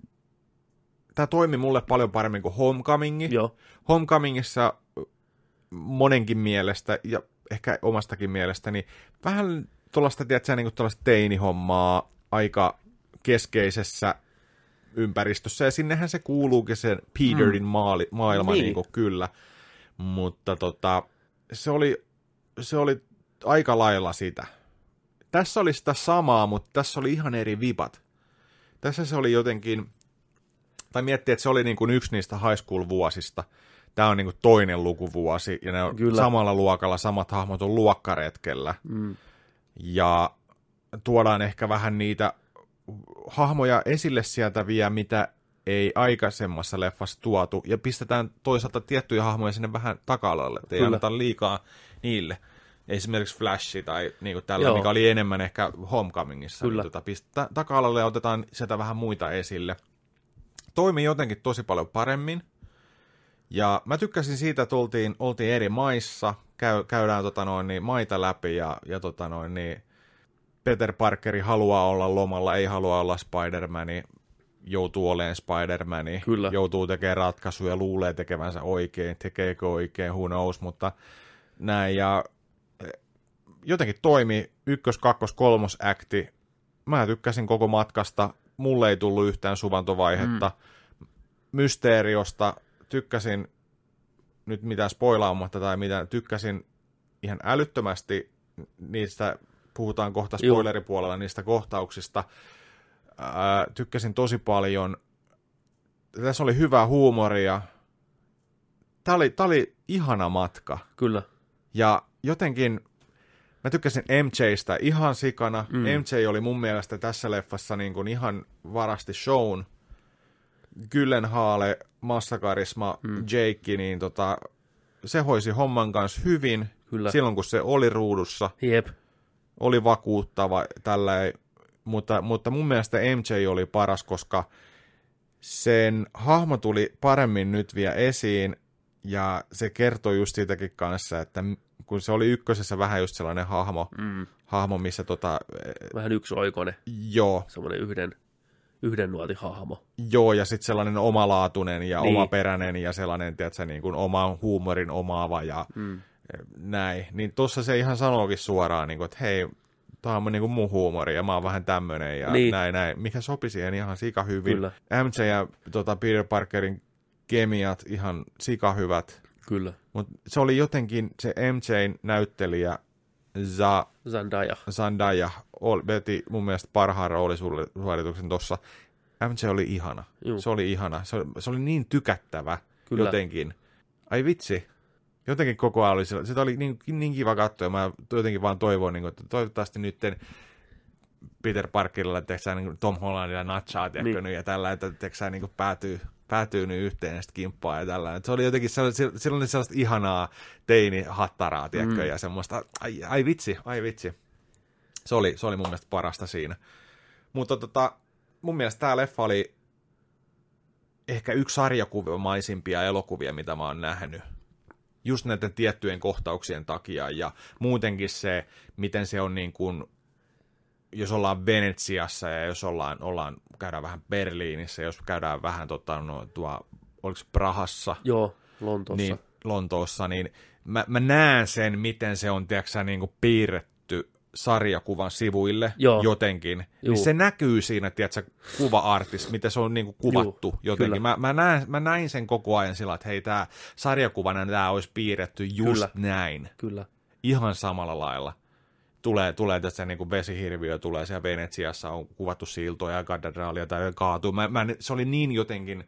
Tää toimi mulle paljon paremmin kuin Homecoming. Joo. Homecomingissa monenkin mielestä ja ehkä omastakin mielestäni vähän tuollaista, tiedätkö, niin tuollaista teinihommaa aika keskeisessä ympäristössä, ja sinnehän se kuuluukin sen Peterin mm. maali, maailma. Niin. Niin kuin, kyllä. Mutta tota, se oli, se oli aika lailla sitä. Tässä oli sitä samaa, mutta tässä oli ihan eri vibat. Tässä se oli jotenkin, tai miettii, että se oli niin kuin yksi niistä high school-vuosista. Tämä on niin kuin toinen lukuvuosi, ja ne on Kyllä. samalla luokalla, samat hahmot on luokkaretkellä. Mm. Ja tuodaan ehkä vähän niitä hahmoja esille sieltä vielä, mitä ei aikaisemmassa leffassa tuotu, ja pistetään toisaalta tiettyjä hahmoja sinne vähän taka-alalle, että ei Kyllä. anneta liikaa niille. Esimerkiksi Flash tai niin tällä, Joo. mikä oli enemmän ehkä Homecomingissa. Kyllä. Niin tota, pistetään taka-alalle ja otetaan sieltä vähän muita esille. Toimi jotenkin tosi paljon paremmin. Ja mä tykkäsin siitä, että oltiin, oltiin eri maissa, käy, käydään tota noin, niin, maita läpi ja, ja tota noin, niin, Peter Parkeri haluaa olla lomalla, ei halua olla Spider-Mani, joutuu olemaan Spider-Mani, Kyllä. joutuu tekemään ratkaisuja, luulee tekevänsä oikein, tekeekö oikein, who knows, mutta näin, ja eh, jotenkin toimi ykkös, kakkos, kolmos akti. Mä tykkäsin koko matkasta, mulle ei tullut yhtään suvantovaihetta. Mm. Mysteeriosta tykkäsin, nyt mitään spoilaamatta tai mitä, tykkäsin ihan älyttömästi niistä, puhutaan kohta spoileripuolella niistä kohtauksista. Ää, tykkäsin tosi paljon. Tässä oli hyvää huumoria. Tämä oli, tää oli ihana matka. Kyllä. Ja jotenkin mä tykkäsin MJstä ihan sikana. Mm. MJ oli mun mielestä tässä leffassa niin kuin ihan varasti shown. Gyllenhaale, massakarisma, mm. Jake, niin tota, se hoisi homman kanssa hyvin. Kyllä. Silloin kun se oli ruudussa, Jep. oli vakuuttava tällä mutta, mutta mun mielestä MJ oli paras, koska sen hahmo tuli paremmin nyt vielä esiin, ja se kertoi just siitäkin kanssa, että kun se oli ykkösessä vähän just sellainen hahmo, Mm. hahmo missä tota, Vähän yksi oikoinen, joo, semmoinen yhden, yhden nuotin hahmo. joo, ja sitten sellainen omalaatuinen ja Niin. omaperäinen ja sellainen, tiedätkö, niin kuin oman huumorin omaava ja Mm. näin. Niin tuossa se ihan sanookin suoraan, niin kuin, että hei, tämä on niin kuin mun huumori ja mä oon vähän tämmönen ja Niin. näin, näin, mikä sopi siihen ihan sika hyvin. Kyllä. MJ ja tota, Peter Parkerin kemiat ihan sika hyvät, Kyllä. mutta se oli jotenkin se MJn näyttelijä Za. Zendaya ol- veti mun mielestä parhaan roolisuorituksen tuossa. MJ oli ihana. Juu. Se oli ihana. Se, se oli niin tykättävä Kyllä. jotenkin. Ai vitsi. Jotenkin koko ajan oli sillä- sitä oli niin, niin kiva katsoa. Mä jotenkin vaan toivoin, niin kuin, että toivottavasti nytten Peter Parkerilla, teksää, niin Tom Hollandilla natsaa, niin. Niin. ja tällä, että teksää, niin kuin päätyy, päätyy nyt yhteen ja sitten kimppaa ja tällä. Se oli jotenkin sellaista, silloin oli sellaista ihanaa teini-hattaraa, tiedätkö, mm. ja semmoista, ai, ai vitsi, ai vitsi. Se oli, se oli mun mielestä parasta siinä. Mutta tota, mun mielestä tämä leffa oli ehkä yksi sarjakuvimaisimpia elokuvia, mitä mä oon nähnyt. Just näiden tiettyjen kohtauksien takia ja muutenkin se, miten se on niin kuin, jos ollaan Venetsiassa ja jos ollaan, ollaan käydään vähän Berliinissä, jos käydään vähän tota, no, tuo, oliko Prahassa, Joo, Lontoossa. niin, Lontoossa, niin mä, mä näen sen, miten se on tiedätkö, niin kuin piirretty sarjakuvan sivuille Joo. jotenkin. Juu. Niin se näkyy siinä, tiedätkö, kuva-artist, miten se on niin kuin kuvattu Juu, jotenkin. kyllä. Mä, mä, näin, mä näin sen koko ajan sillä, että hei, tämä sarjakuvana tämä olisi piirretty just Kyllä. näin. Kyllä. Ihan samalla lailla. Tulee, tulee tässä niin kuin vesihirviö, tulee siellä Venetsiassa, on kuvattu siltoja ja katedraalia tai kaatuu. Mä, mä, se oli niin jotenkin,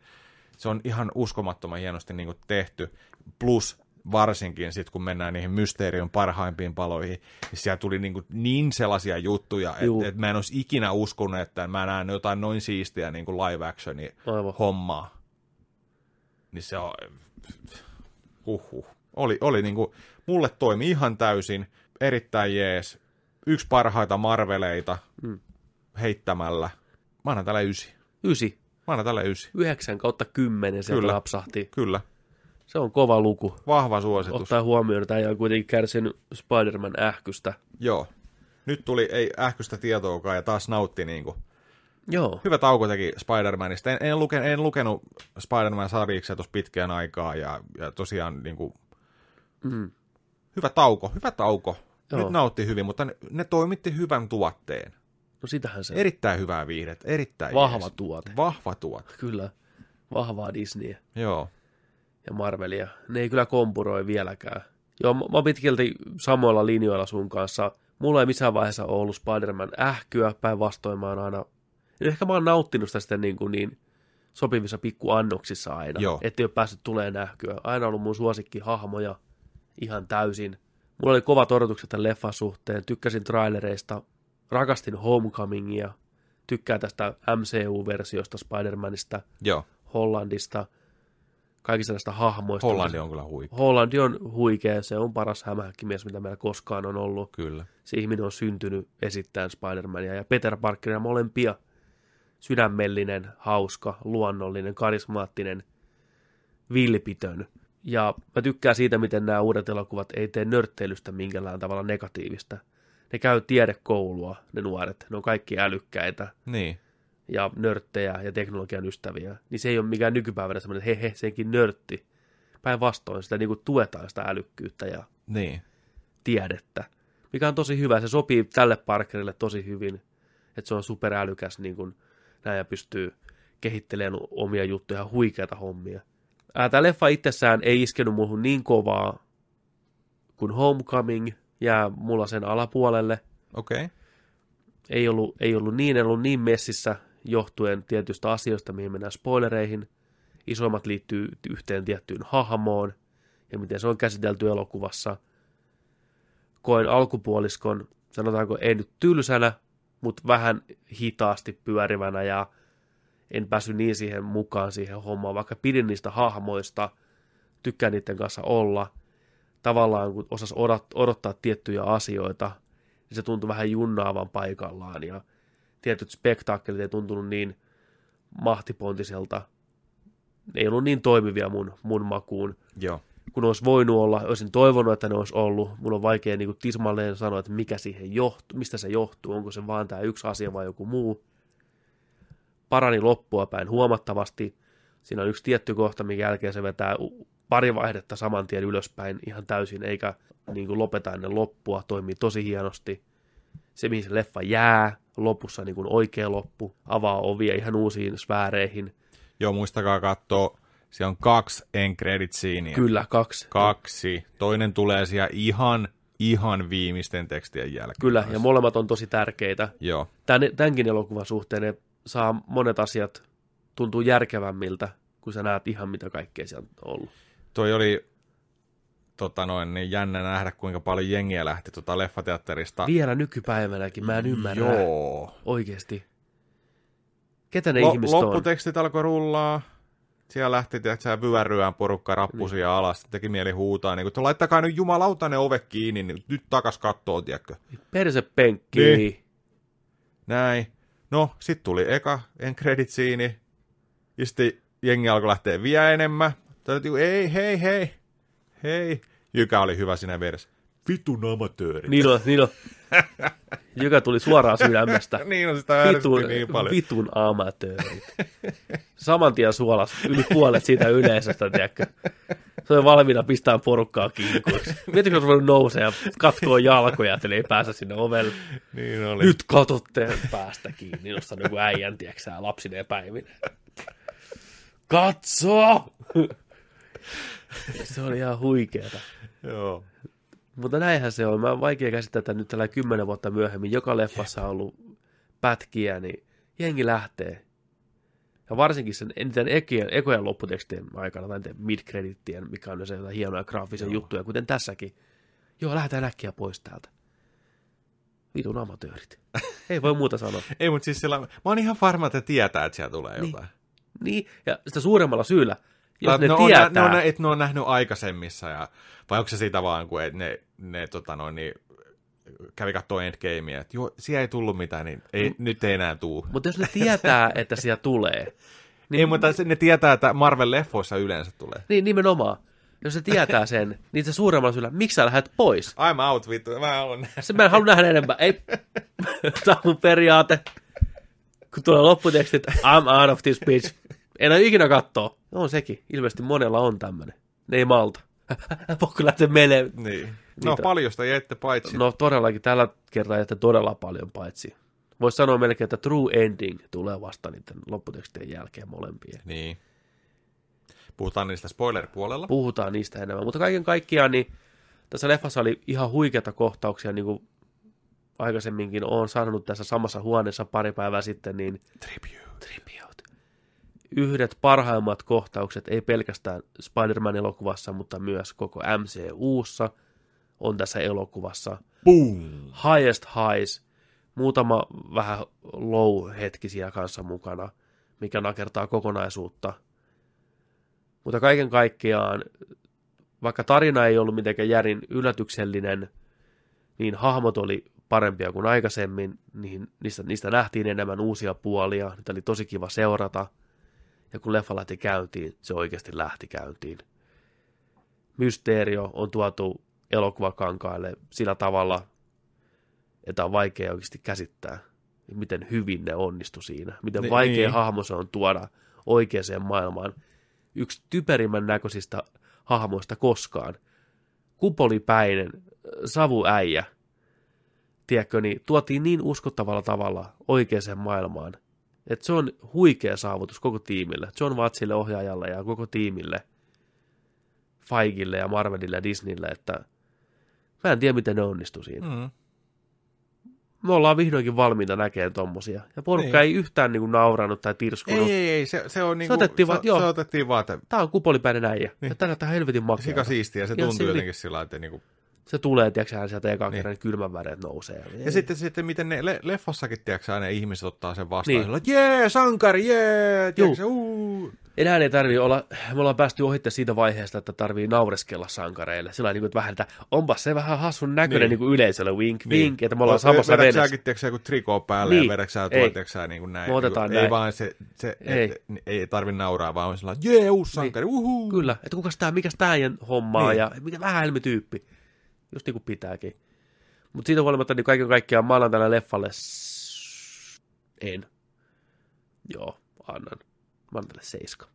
se on ihan uskomattoman hienosti niin kuin tehty. Plus varsinkin sitten, kun mennään niihin mysteerion parhaimpiin paloihin, niin siellä tuli niin, kuin niin sellaisia juttuja, että et mä en olisi ikinä uskonut, että mä näen jotain noin siistiä niin kuin live actioni Aivan. hommaa. Niin se on, huhhuh. Oli, oli niin kuin, mulle toimi ihan täysin, erittäin jees, yksi parhaita Marveleita Mm. heittämällä. Mä annan tälle ysi. Ysi. Mä annan tälle ysi. 9 kautta 10 sieltä Kyllä. napsahti. Kyllä. Se on kova luku. Vahva suositus. Ottaa huomioon, että äijä on kuitenkin kärsinyt Spider-Man ähkystä. Joo. Nyt tuli ei ähkystä tietoakaan ja taas nautti niinku. Joo. Hyvä tauko teki Spider-Manista. En, en, luken, en lukenut Spider-Man sarjiksia tuossa pitkään aikaa ja, ja tosiaan niinku, Mm. hyvä tauko, hyvä tauko. Joo. Nyt nautti hyvin, mutta ne, ne toimitti hyvän tuotteen. No sitähän se. Erittäin hyvää viihdettä, erittäin Vahva jees. tuote. Vahva tuote, Kyllä. Vahvaa Disneyä joo. ja Marvelia. Ne ei kyllä kompuroi vieläkään. Joo, mä mä pitkälti samoilla linjoilla sun kanssa. Mulla ei missään vaiheessa ollut Spider-Man ähkyä, päinvastoin mä oon aina... Ehkä mä oon nauttinut sitä sitten niin, kuin niin sopivissa pikkuannoksissa aina. Joo. Ettei ole päässyt tulee nähkyä. Aina ollut mun suosikkihahmoja ihan täysin. Mulla oli kovat odotukset tämän leffan suhteen. Tykkäsin trailereista. Rakastin Homecomingia. Tykkään tästä MCU-versiosta Spider-Manista. Joo, Hollandista, kaikista näistä hahmoista. Hollandi on kyllä huikea, Hollandi on huikea, se on paras hämähäkkimies, mitä meillä koskaan on ollut. kyllä. Se ihminen on syntynyt esittäen Spider-Mania ja Peter Parkeria molempia. Sydämellinen, hauska, luonnollinen, karismaattinen, vilpitön. Ja mä tykkään siitä, miten nämä uudet elokuvat ei tee nörtteilystä minkällään tavalla negatiivista. Ne käy tiedekoulua, ne nuoret. Ne on kaikki älykkäitä Niin, ja nörttejä ja teknologian ystäviä, niin se ei ole mikään nykypäivänä semmoinen, että he he, senkin nörtti. Päinvastoin sitä niin kuin tuetaan sitä älykkyyttä ja niin. tiedettä, mikä on tosi hyvä. Se sopii tälle Parkerille tosi hyvin, että se on superälykäs niin kuin näin ja pystyy kehittelemään omia juttuja, huikeita hommia. Ää, Tämä leffa itsessään ei iskenyt muuhun niin kovaa kuin Homecoming jää mulla sen alapuolelle. Okei, okay. ei ollut, ei ollut niin, en ollut niin messissä johtuen tietystä asioista, mihin mennään spoilereihin. Isoimmat liittyy yhteen tiettyyn hahmoon ja miten se on käsitelty elokuvassa. Koen alkupuoliskon, sanotaanko ei nyt tylsänä, mutta vähän hitaasti pyörivänä ja en päässyt niin siihen mukaan siihen hommaan, vaikka pidin niistä hahmoista, tykkään niiden kanssa olla. Tavallaan kun osas odot- odottaa tiettyjä asioita, niin se tuntui vähän junnaavan paikallaan ja tietyt spektaakkelit ei tuntunut niin mahtipontiselta. Ne ei ollut niin toimivia mun, mun makuun, joo. kun olisi voinut olla. Olisin toivonut, että ne olisi ollut. Mun on vaikea niin kuin tismalleen sanoa, että mikä siihen johtuu, mistä se johtuu. Onko se vaan tämä yksi asia vai joku muu. Parani loppua päin huomattavasti. Siinä on yksi tietty kohta, minkä jälkeen se vetää pari vaihdetta saman tien ylöspäin ihan täysin, eikä niin kuin lopeta ennen loppua. Toimii tosi hienosti. Se, mihin se leffa jää, lopussa niin kuin oikea loppu, avaa ovia ihan uusiin sfääreihin. Joo, muistakaa katsoa, siellä on kaksi end credit sceneä. Kyllä, kaksi. Kaksi. Toinen tulee siellä ihan, ihan viimeisten tekstien jälkeen. Kyllä, ja molemmat on tosi tärkeitä. Joo, Tän, tämänkin elokuvan suhteen ne saa monet asiat tuntuu järkevämmiltä, kun sä näet ihan mitä kaikkea siellä on ollut. toi oli tota noin, niin jännä nähdä, kuinka paljon jengiä lähti tota leffateatterista. Vielä nykypäivänäkin, mä en ymmärrä Joo. oikeasti. Ketä ne Lo- ihmiset on? lopputekstit alkoi rullaa. Siellä lähti, tiedätkö, vyöryään porukka rappusia niin. alas. Teki mieli huutaa, niin kuin, laittakaa nyt jumalauta ne ove kiinni, niin nyt takas kattoo, tiedätkö. Perse penkki. Niin. Näin. No, sit tuli eka en credit scene. Ja sitten jengi alkoi lähteä vielä enemmän. Täytyy, ei, hei, hei, hei. Jykä oli hyvä siinä vieressä. Vitun amatööri. On, niin on. Joka tuli suoraan sydämestä. niin on sitä ärsytti Vitun, niin paljon. vitun amatöörit. Saman tien suolas yli puolet siitä yleisöstä, tiedätkö. Se on valmiina pistää porukkaa kiinni. kun- Mietitkö, jos voinut nousee ja katkoo jalkoja, että ei pääse sinne ovelle. niin oli. Nyt katotte päästä kiinni, nostan joku äijän, tiedätkö lapsineen päivineen. Katso! Se oli ihan huikeeta. Joo. Mutta näinhän se on. Mä on vaikea käsittää, että nyt tällä kymmenen vuotta myöhemmin joka leffassa on ollut pätkiä, niin jengi lähtee. Ja varsinkin sen eniten ekien, ekojen lopputekstien aikana, tai mid-kredittien, mikä on se jotain hienoja graafisia Joo. juttuja, kuten tässäkin. Joo, lähdetään äkkiä pois täältä. Vitun amatöörit. Ei voi muuta sanoa. Ei, mutta siis sillä, mä oon ihan varma, että tietää, että siellä tulee Niin. jotain. Niin, ja sitä suuremmalla syyllä, jos Tai ne, ne, tietää. on, on, että ne on nähnyt aikaisemmissa, ja, vai onko se siitä vaan, kun et ne, ne tota noin, niin, kävi katsoa Endgamea, että joo, siellä ei tullut mitään, niin ei, nyt ei enää tuu. Mutta jos ne tietää, että siellä tulee, Niin, ei, mutta ne tietää, että Marvel-leffoissa yleensä tulee. niin nimenomaan, jos se tietää sen, niin se suuremmalla syyllä, miksi sä lähdet pois? I'm out, vittu, mä haluan nähdä. Se mä en halua nähdä enempää. Ei, tämä on mun periaate. Kun tulee lopputekstit, I'm out of this bitch. En ole ikinä katsoa. No on sekin. Ilmeisesti monella on tämmönen. Ne ei malta. Pakko lähteä menemään. Niin. No Mitä? paljosta jäitte paitsi. No todellakin tällä kertaa jätte todella paljon paitsi. Voisi sanoa melkein, että true ending tulee vasta niiden lopputekstien jälkeen molempien. Niin. Puhutaan niistä spoiler-puolella. Puhutaan niistä enemmän. Mutta kaiken kaikkiaan, niin tässä leffassa oli ihan huikeita kohtauksia, niin kuin aikaisemminkin olen sanonut tässä samassa huoneessa pari päivää sitten, niin Tribute. Tribute. Yhdet parhaimmat kohtaukset, ei pelkästään Spider-Man-elokuvassa, mutta myös koko MCUssa on tässä elokuvassa. Boom! Highest Highs, muutama vähän low-hetki siellä kanssa mukana, mikä nakertaa kokonaisuutta. Mutta kaiken kaikkiaan, vaikka tarina ei ollut mitenkään järin yllätyksellinen, niin hahmot oli parempia kuin aikaisemmin, niin niistä, niistä nähtiin enemmän uusia puolia, niitä oli tosi kiva seurata, ja kun leffa lähti käyntiin, se oikeasti lähti käyntiin. Mysteerio on tuotu elokuvakankaille sillä tavalla, että on vaikea oikeasti käsittää, miten hyvin ne onnistu siinä. Miten Ni- vaikea niin. hahmo se on tuoda oikeaan maailmaan. Yksi typerimmän näköisistä hahmoista koskaan. Kupolipäinen, savuäijä, tiedätkö, niin tuotiin niin uskottavalla tavalla oikeaan maailmaan, että se on huikea saavutus koko tiimille, John Wattsille ohjaajalle ja koko tiimille, Feigille ja Marvelille ja Disneylle, että mä en tiedä, miten ne onnistu siinä Mm. me ollaan vihdoinkin valmiita näkemään tommosia. Ja porukka Niin. ei yhtään niinku nauranut tai tirskunut. Ei, ei, ei, se, se on niinku... otettiin vaan, se, joo. se otettiin vaan, että Tää on kupolipäinen äijä. Niin. Ja tää näyttää helvetin sika makealta. siistiä, se tuntuu jotenkin sillä lailla, että niinku... Se tulee, tiedätkö sieltä ekan Niin. kerran, niin kylmän väreet nousee. Ja sitten, sitten miten ne le- leffossakin, tiedätkö aina ihmiset ottaa sen vastaan, Niin. niin. että jee, sankari, jee, tiedätkö, uu. Enää ei tarvii olla, me ollaan päästy ohitte siitä vaiheesta, että tarvii naureskella sankareille. Sillä niin kuin, vähän, että onpas se vähän hassun näköinen Niin. niin. niin yleisölle, wink, Niin. wink, että me ollaan Oot- samassa vedätkö veneessä. säkin, tiedätkö, joku trikoo päälle Niin. ja vedätkö sä tiedätkö sä, niin kuin näin. Me otetaan niin näin. Ei vaan se, se Ei. Et, ei tarvi nauraa, vaan on sillä jee, uusi sankari, uhuu. Kyllä, että kukas tää, mikäs tää hommaa Niin. niin. ja mikä vähän helmi tyyppi. Just niin kuin pitääkin. Mutta siitä huolimatta, niin kaiken kaikkiaan mä annan tälle leffalle... En. Joo, annan. Mä annan tälle seiska.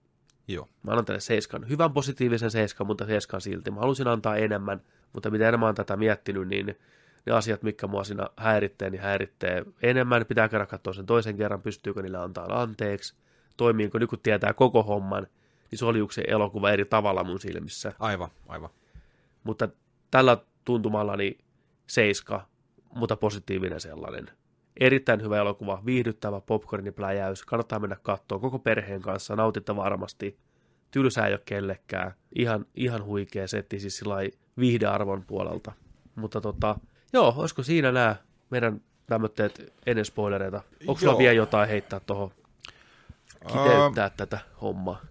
Joo. Mä annan tälle seiskan. Hyvän positiivisen seiskan, mutta seiskan silti. Mä halusin antaa enemmän, mutta mitä enemmän olen tätä miettinyt, niin ne asiat, mitkä mua siinä häiritsee, niin häiritsee enemmän. Pitää käydä katsoa sen toisen kerran, pystyykö niillä antaa anteeksi. Toimiiko nyt, kun tietää koko homman, niin se oli se elokuva eri tavalla mun silmissä. Aivan, aivan. Mutta tällä tuntumallani seiska, mutta positiivinen sellainen. Erittäin hyvä elokuva, viihdyttävä popcornipläjäys, kannattaa mennä katsoa koko perheen kanssa, nautitte varmasti. Tylsää ei ole kellekään, ihan, ihan huikea setti siis sillä viihdearvon puolelta. Mutta tota, joo, olisiko siinä nämä meidän tämmöitteet ennen spoilereita? Onko sulla vielä jotain heittää tuohon kiteyttää tätä hommaa?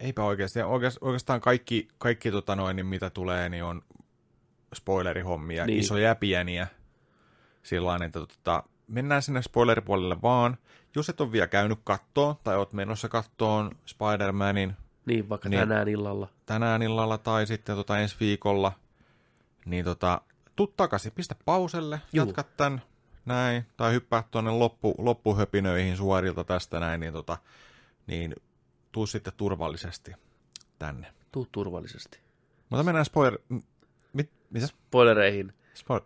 Eipä oikeasti. Oikeastaan kaikki, kaikki tota noin, niin mitä tulee, niin on spoilerihommia, Niin. isoja pieniä. Sillain, että tota, mennään sinne spoileripuolelle vaan. Jos et ole vielä käynyt kattoon, tai oot menossa kattoon Spider-Manin Niin, vaikka Niin. tänään illalla. tänään illalla tai sitten tota ensi viikolla, niin tota, tuu takaisin, pistä pauselle, Juu. jatka tän näin, tai hyppää tuonne loppu, loppuhöpinöihin suorilta tästä näin, niin, tota, niin tuu sitten turvallisesti tänne. Tuu turvallisesti. Mutta mennään spoiler... m- Mit, mitäs? Spoilereihin. Spo-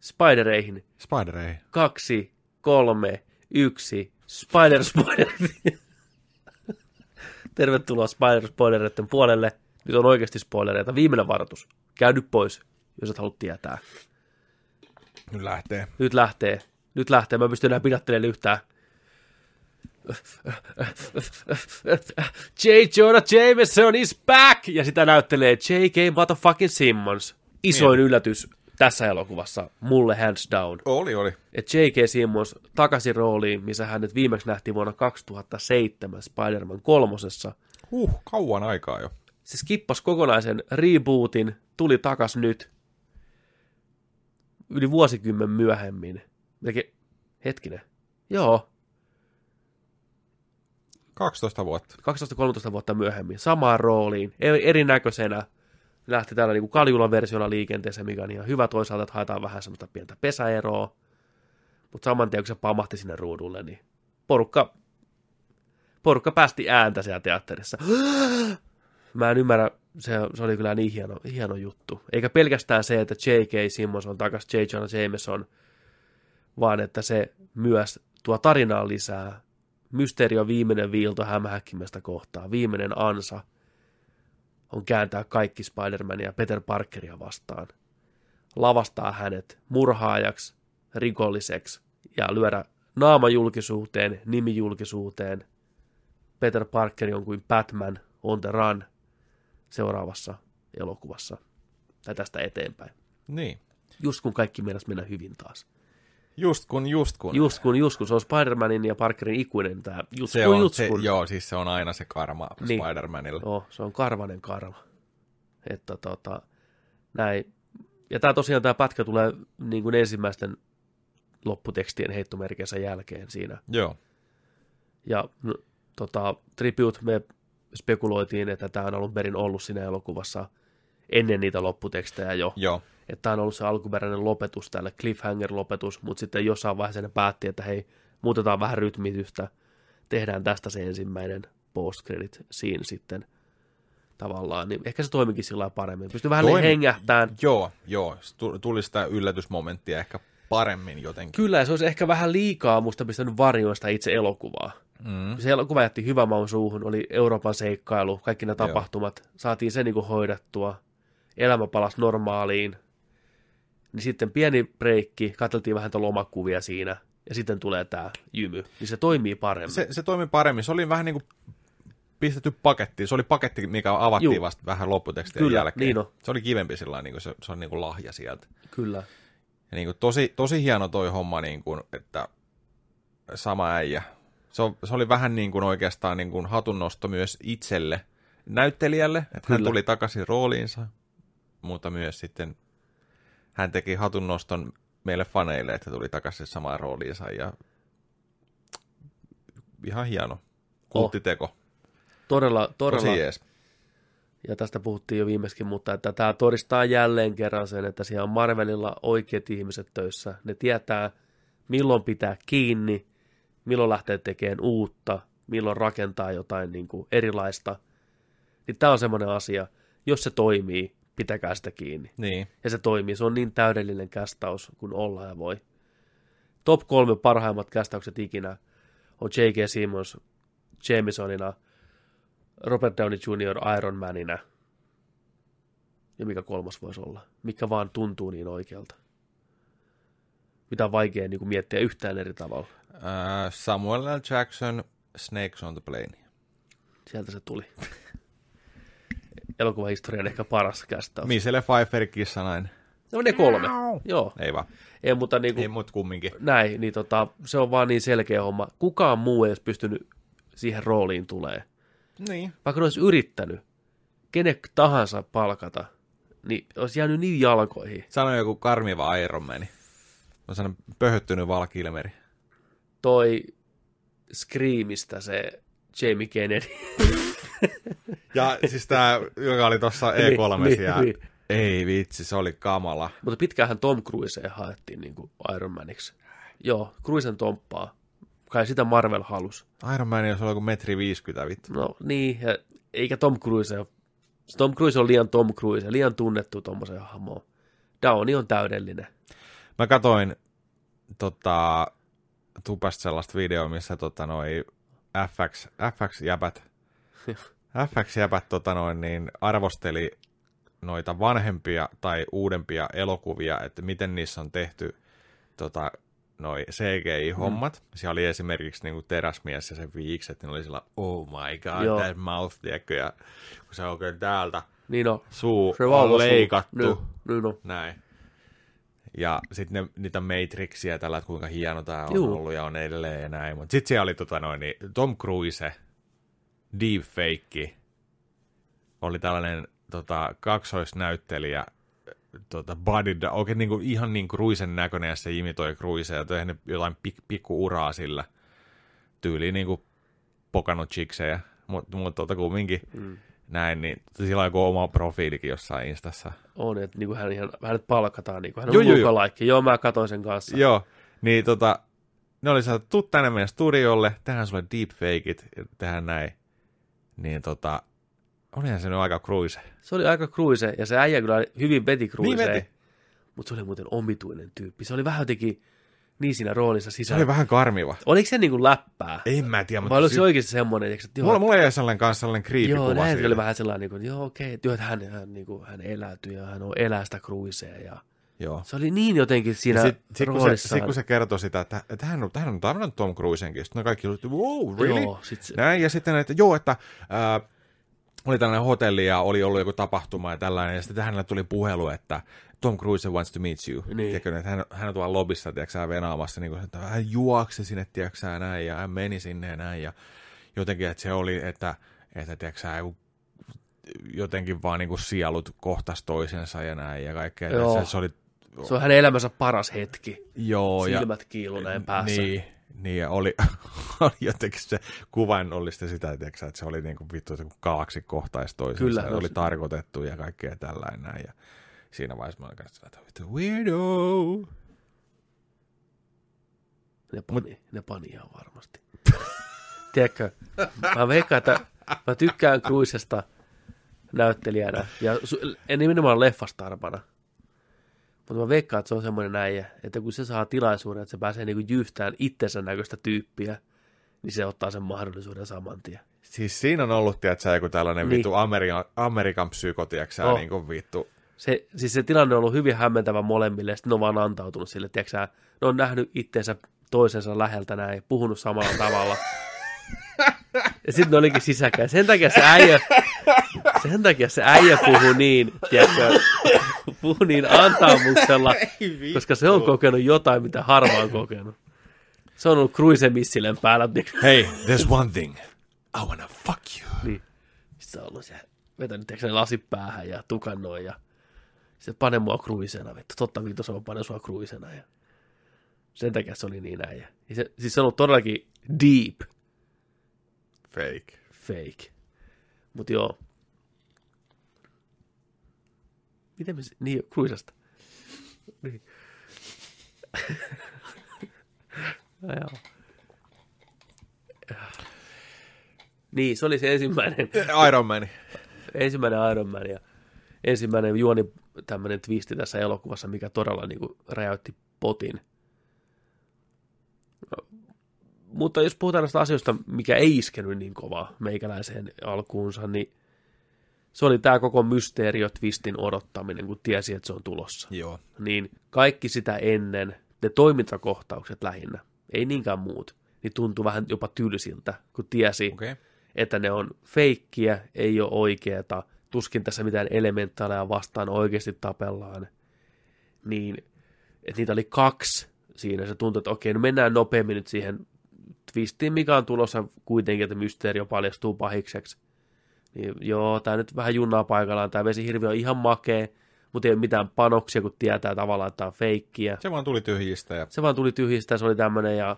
Spidereihin. Spidereihin. Kaksi, kolme, yksi. Spider Spoiler. Tervetuloa Spider Spoilereiden puolelle. Nyt on oikeasti spoilereita. Viimeinen varoitus. Käy nyt pois, jos et halua tietää. Nyt lähtee. Nyt lähtee. Nyt lähtee. Mä en pysty enää pidättelemaan yhtään. J. Jonah Jameson is back! Ja sitä näyttelee J.K. motherfucking Simmons. Isoin Niin. yllätys tässä elokuvassa. Mulle hands down. Oli, oli. että J.K. Simmons takaisin rooliin, missä hänet viimeksi nähtiin vuonna 2007 Spider-Man kolmosessa. Huh, kauan aikaa jo. Se skippasi kokonaisen rebootin, tuli takas nyt. yli vuosikymmen myöhemmin. Melkein, hetkinen, joo, 12 vuotta. 12-13 vuotta myöhemmin, samaan rooliin, eri- erinäköisenä, lähti täällä niin Kaljulan-versiolla liikenteeseen, mikä on ihan hyvä toisaalta, että haetaan vähän semmoista pientä pesäeroa, mutta saman tien, kun se pamahti sinne ruudulle, niin porukka, porukka päästi ääntä siellä teatterissa. Mä en ymmärrä, se, se oli kyllä niin hieno, hieno juttu. Eikä pelkästään se, että J.K. Simmons on takas J. Jonah Jameson, vaan että se myös tuo tarinaan lisää. Mysteeri on viimeinen viilto hämähäkkimestä kohtaa, viimeinen ansa on kääntää kaikki Spider-Mania ja Peter Parkeria vastaan. Lavastaa hänet murhaajaksi, rikolliseksi ja lyödä naamajulkisuuteen, nimijulkisuuteen. Peter Parker on kuin Batman on the run seuraavassa elokuvassa tai tästä eteenpäin. Niin. Just kun kaikki meinas mennä hyvin taas. Just kun, just kun. Just kun, just kun. Se on Spider-Manin ja Parkerin ikuinen tämä. Just se kun, on, just se, kun. joo, siis se on aina se karma Niin. Spider-Manilla. Joo, se on karvanen karva. Että tota, näin. Ja tämä tosiaan tämä pätkä tulee niin kuin ensimmäisten lopputekstien heittomerkeensä jälkeen siinä. Joo. Ja no, tota, Tribute me spekuloitiin, että tämä on alun perin ollut siinä elokuvassa ennen niitä lopputekstejä jo. Joo. Että tämä on ollut se alkuperäinen lopetus tälle, cliffhanger-lopetus, mutta sitten jossain vaiheessa ne päätti, että hei, muutetaan vähän rytmitystä, tehdään tästä se ensimmäinen post-credit scene sitten tavallaan, niin ehkä se toimikin sillä paremmin. Pystyy vähän Toimi. hengähtään. Joo, joo. Tuli sitä yllätysmomenttia ehkä paremmin jotenkin. Kyllä, ja se olisi ehkä vähän liikaa musta pistänyt varjoon sitä itse elokuvaa. Mm. Se elokuva jätti hyvän maun suuhun, oli Euroopan seikkailu, kaikki ne Joo. tapahtumat, saatiin se niin hoidettua, elämä palasi normaaliin, niin sitten pieni breikki, katseltiin vähän lomakuvia siinä, ja sitten tulee tämä jymy, niin se toimii paremmin. Se, se toimi paremmin. Se oli vähän niin kuin pistetty pakettiin. Se oli paketti, mikä avattiin Juu. vasta vähän lopputekstien Kyllä, jälkeen. niin on. Se oli kivempi sillä niin kuin se, se on niin kuin lahja sieltä. Kyllä, Ja niin kuin tosi, tosi hieno toi homma, niin kuin, että sama äijä. Se, on, se oli vähän niin kuin oikeastaan niin kuin hatunnosto myös itselle, näyttelijälle, että hän Kyllä. tuli takaisin rooliinsa, mutta myös sitten hän teki hatunnoston meille faneille, että tuli takaisin samaan rooliinsa ja ihan hieno kulttiteko. todella, todella, Tosi jees. ja tästä puhuttiin jo viimeiskin, mutta että tämä todistaa jälleen kerran sen, että siellä on Marvelilla oikeat ihmiset töissä. Ne tietää, milloin pitää kiinni, milloin lähtee tekemään uutta, milloin rakentaa jotain niin kuin erilaista. Niin tämä on semmoinen asia, jos se toimii, pitäkää sitä kiinni. Niin, Ja se toimii, se on niin täydellinen kästaus kuin olla ja voi. Top kolme parhaimmat kästaukset ikinä on J.K. Simmons Jamesonina, Robert Downey Jr. Iron Manina. Ja mikä kolmas voisi olla? Mikä vaan tuntuu niin oikealta. Mitä on vaikea niin kuin miettiä yhtään eri tavalla. äh, Samuel L. Jackson, Snakes on the Plane. Sieltä se tuli. Elokuvahistorian ehkä paras kästaus. Michelle Pfeiffer, kissanainen. No ne kolme. Joo. Ei vaan, Ei, mutta niin kuin, ei mut kumminkin. näin, niin tota, se on vaan niin selkeä homma. Kukaan muu ei olisi pystynyt siihen rooliin tulee. Niin. Vaikka ne olisi yrittänyt, kenet tahansa palkata, niin olisi jäänyt niin jalkoihin. Sano joku karmiva Iron Man. On sellainen pöhöttynyt valkilmeri. Toi Screamista se Jamie Kennedy. Ja siis tää, joka oli tuossa Niin, E3 niin, siellä. niin. Ei vitsi, se oli kamala. Mutta pitkäänhän Tom Cruisea haettiin niin kuin Iron Maniksi. Joo, Cruisen tomppaa. Kai sitä Marvel halus. Iron Man jos oli joku metri 50 vittu. No niin, ja eikä Tom Cruise. Tom Cruise on liian Tom Cruise, liian tunnettu tuommoisen hahmoon. Downey on täydellinen. Mä katoin tota, tupasta sellaista videoa, missä tota, noi FX, FX-jäbät, FX-jäbät tota, noin, niin arvosteli noita vanhempia tai uudempia elokuvia, että miten niissä on tehty tota, noi CGI-hommat. Mm. Siellä oli esimerkiksi niin kuin teräsmies ja sen viikset, niin oli sillä, oh my god, Joo. that mouth, tiedätkö, ja kun se on oikein täältä Niin on. suu Se on leikattu. Niin, niin on. Näin. Ja sitten niitä Matrixia tällä, että kuinka hieno tämä on Juu. ollut ja on edelleen ja näin. Mutta sitten siellä oli tota noin, niin Tom Cruise, deepfake, oli tällainen tota, kaksoisnäyttelijä tota, body, oikein niinku, ihan niin Cruisen näköinen, ja se imitoi Cruisea, ja tehnyt jotain pik, pikku uraa sillä tyyliin niinku pokannut chiksejä, mutta mut, tota kumminkin mm. näin, niin sillä on joku oma profiilikin jossain Instassa. On, että niin hän ihan, hänet palkataan, niin kuin, hän on Joo, joo. Joo, mä katsoin sen kanssa. Joo, niin tota, ne oli sanonut, tuu tänne meidän studiolle, tehdään sulle deepfakeit, tehdään näin. Niin tota, olihan se nyt aika cruise. Se oli aika cruise, ja se äijä kyllä hyvin veti Niin cruiseen. veti. Mutta se oli muuten omituinen tyyppi. Se oli vähän jotenkin niin siinä roolissa Se sisällä. oli vähän karmiva. Oliko se niin kuin läppää? En mä tiedä, mutta Vai oliko se si- oikeasti semmoinen, että joo, mulla, mulla jäi sellainen kanssa sellainen creepy joo näin oli vähän sellainen, niin kuin, joo okei, okay, että hän, hän, niin kuin, hän eläytyy ja hän on elää sitä cruisea. Ja Joo. se oli niin jotenkin siinä sit, sit, kun se, roolissaan. sit, kun se kertoi sitä, että, että hän, on, hän on tavannut Tom Cruisenkin, sitten ne kaikki oli, wow, really? Joo, sit se, Näin, ja sitten, että joo, että ää, oli tällainen hotelli ja oli ollut joku tapahtuma ja tällainen, ja sitten hänelle tuli puhelu, että Tom Cruise wants to meet you. Niin. Tiedätkö, että hän, hän on tuolla lobissa, tiedätkö, venaamassa, niin kuin, että hän juoksi sinne, tiedätkö, näin, ja hän meni sinne ja näin, ja jotenkin, että se oli, että, että tiedätkö, joku- jotenkin vaan niin kuin sielut kohtas toisensa ja näin, ja kaikkea. Se, se oli, se on hänen elämänsä paras hetki. joo, ja, Silmät kiilu näin päässä. niin, niin ja oli, oli jotenkin se kuvainnollista sitä, tiiäksä, että se oli niin kuin vittu, kun kaksi kohtaisi toisensa. Kyllä, ja no oli se- tarkoitettu ja kaikkea tällainen näin. Ja siinä vaiheessa mä olin kanssa, että vittu weirdo. Ne pani, ne pani ihan varmasti. Tiedätkö, mä veikkaan, että mä tykkään Cruisesta näyttelijänä, ja su- en nimenomaan leffastarpana. Mutta mä veikkaan, että se on semmoinen äijä, että kun se saa tilaisuuden, että se pääsee niinku jyhtään itsensä näköistä tyyppiä, niin se ottaa sen mahdollisuuden saman tien. Siis siinä on ollut, tiedätkö, joku tällainen Niin. vittu Amerikan, Amerikan psyko, tiedätkö, Oh. niin kuin vittu. Se, siis se tilanne on ollut hyvin hämmentävä molemmille, ja sitten ne on vaan antautunut sille, tiedätkö ne on nähnyt itseensä toisensa läheltä näin, puhunut samalla tavalla. Ja sitten ne olikin sisäkkäin. Sen takia se äijä, sen takia se äijä puhuu niin, tiedätkö, puhuu niin antamuksella, koska se on kokenut jotain, mitä harva on kokenut. Se on ollut cruise-missilen päällä? Hey, there's one thing. I wanna fuck you. Niin. Sitten se on ollut se, vetänyt tiedätkö, ne lasit päähän ja tukannoi ja se pane mua kruisena, vittu, totta vittu se on pane sua kruisena ja sen takia se oli niin äijä. Ja se, siis se on ollut todellakin deep Fake. fake. Mut joo. Miten me, se- niin kruisesta. Niin. no, joo. Niin, se oli se ensimmäinen Iron Man. ensimmäinen Iron Man ja ensimmäinen juoni tämmöinen twisti tässä elokuvassa, mikä todella niin kuin räjäytti potin. Mutta jos puhutaan näistä asioista, mikä ei iskenyt niin kovaa meikäläiseen alkuunsa, niin se oli tämä koko mysteerio twistin odottaminen, kun tiesi, että se on tulossa. Joo. Niin kaikki sitä ennen, ne toimintakohtaukset lähinnä, ei niinkään muut, niin tuntui vähän jopa tylsiltä, kun tiesi. Okay. että ne on feikkiä, ei ole oikeeta, tuskin tässä mitään elementaaleja vastaan oikeasti tapellaan, niin että niitä oli kaksi siinä, se tuntui, että okei, no mennään nopeammin nyt siihen twistiin, mikä on tulossa kuitenkin, että mysteerio paljastuu pahikseksi. Niin joo, tämä nyt vähän junnaa paikallaan, tämä vesihirviö on ihan makea, mutta ei ole mitään panoksia, kun tietää tavallaan, että tämä on feikkiä Se vaan tuli tyhjistä ja se vaan tuli tyhjistä se oli tämmöinen ja,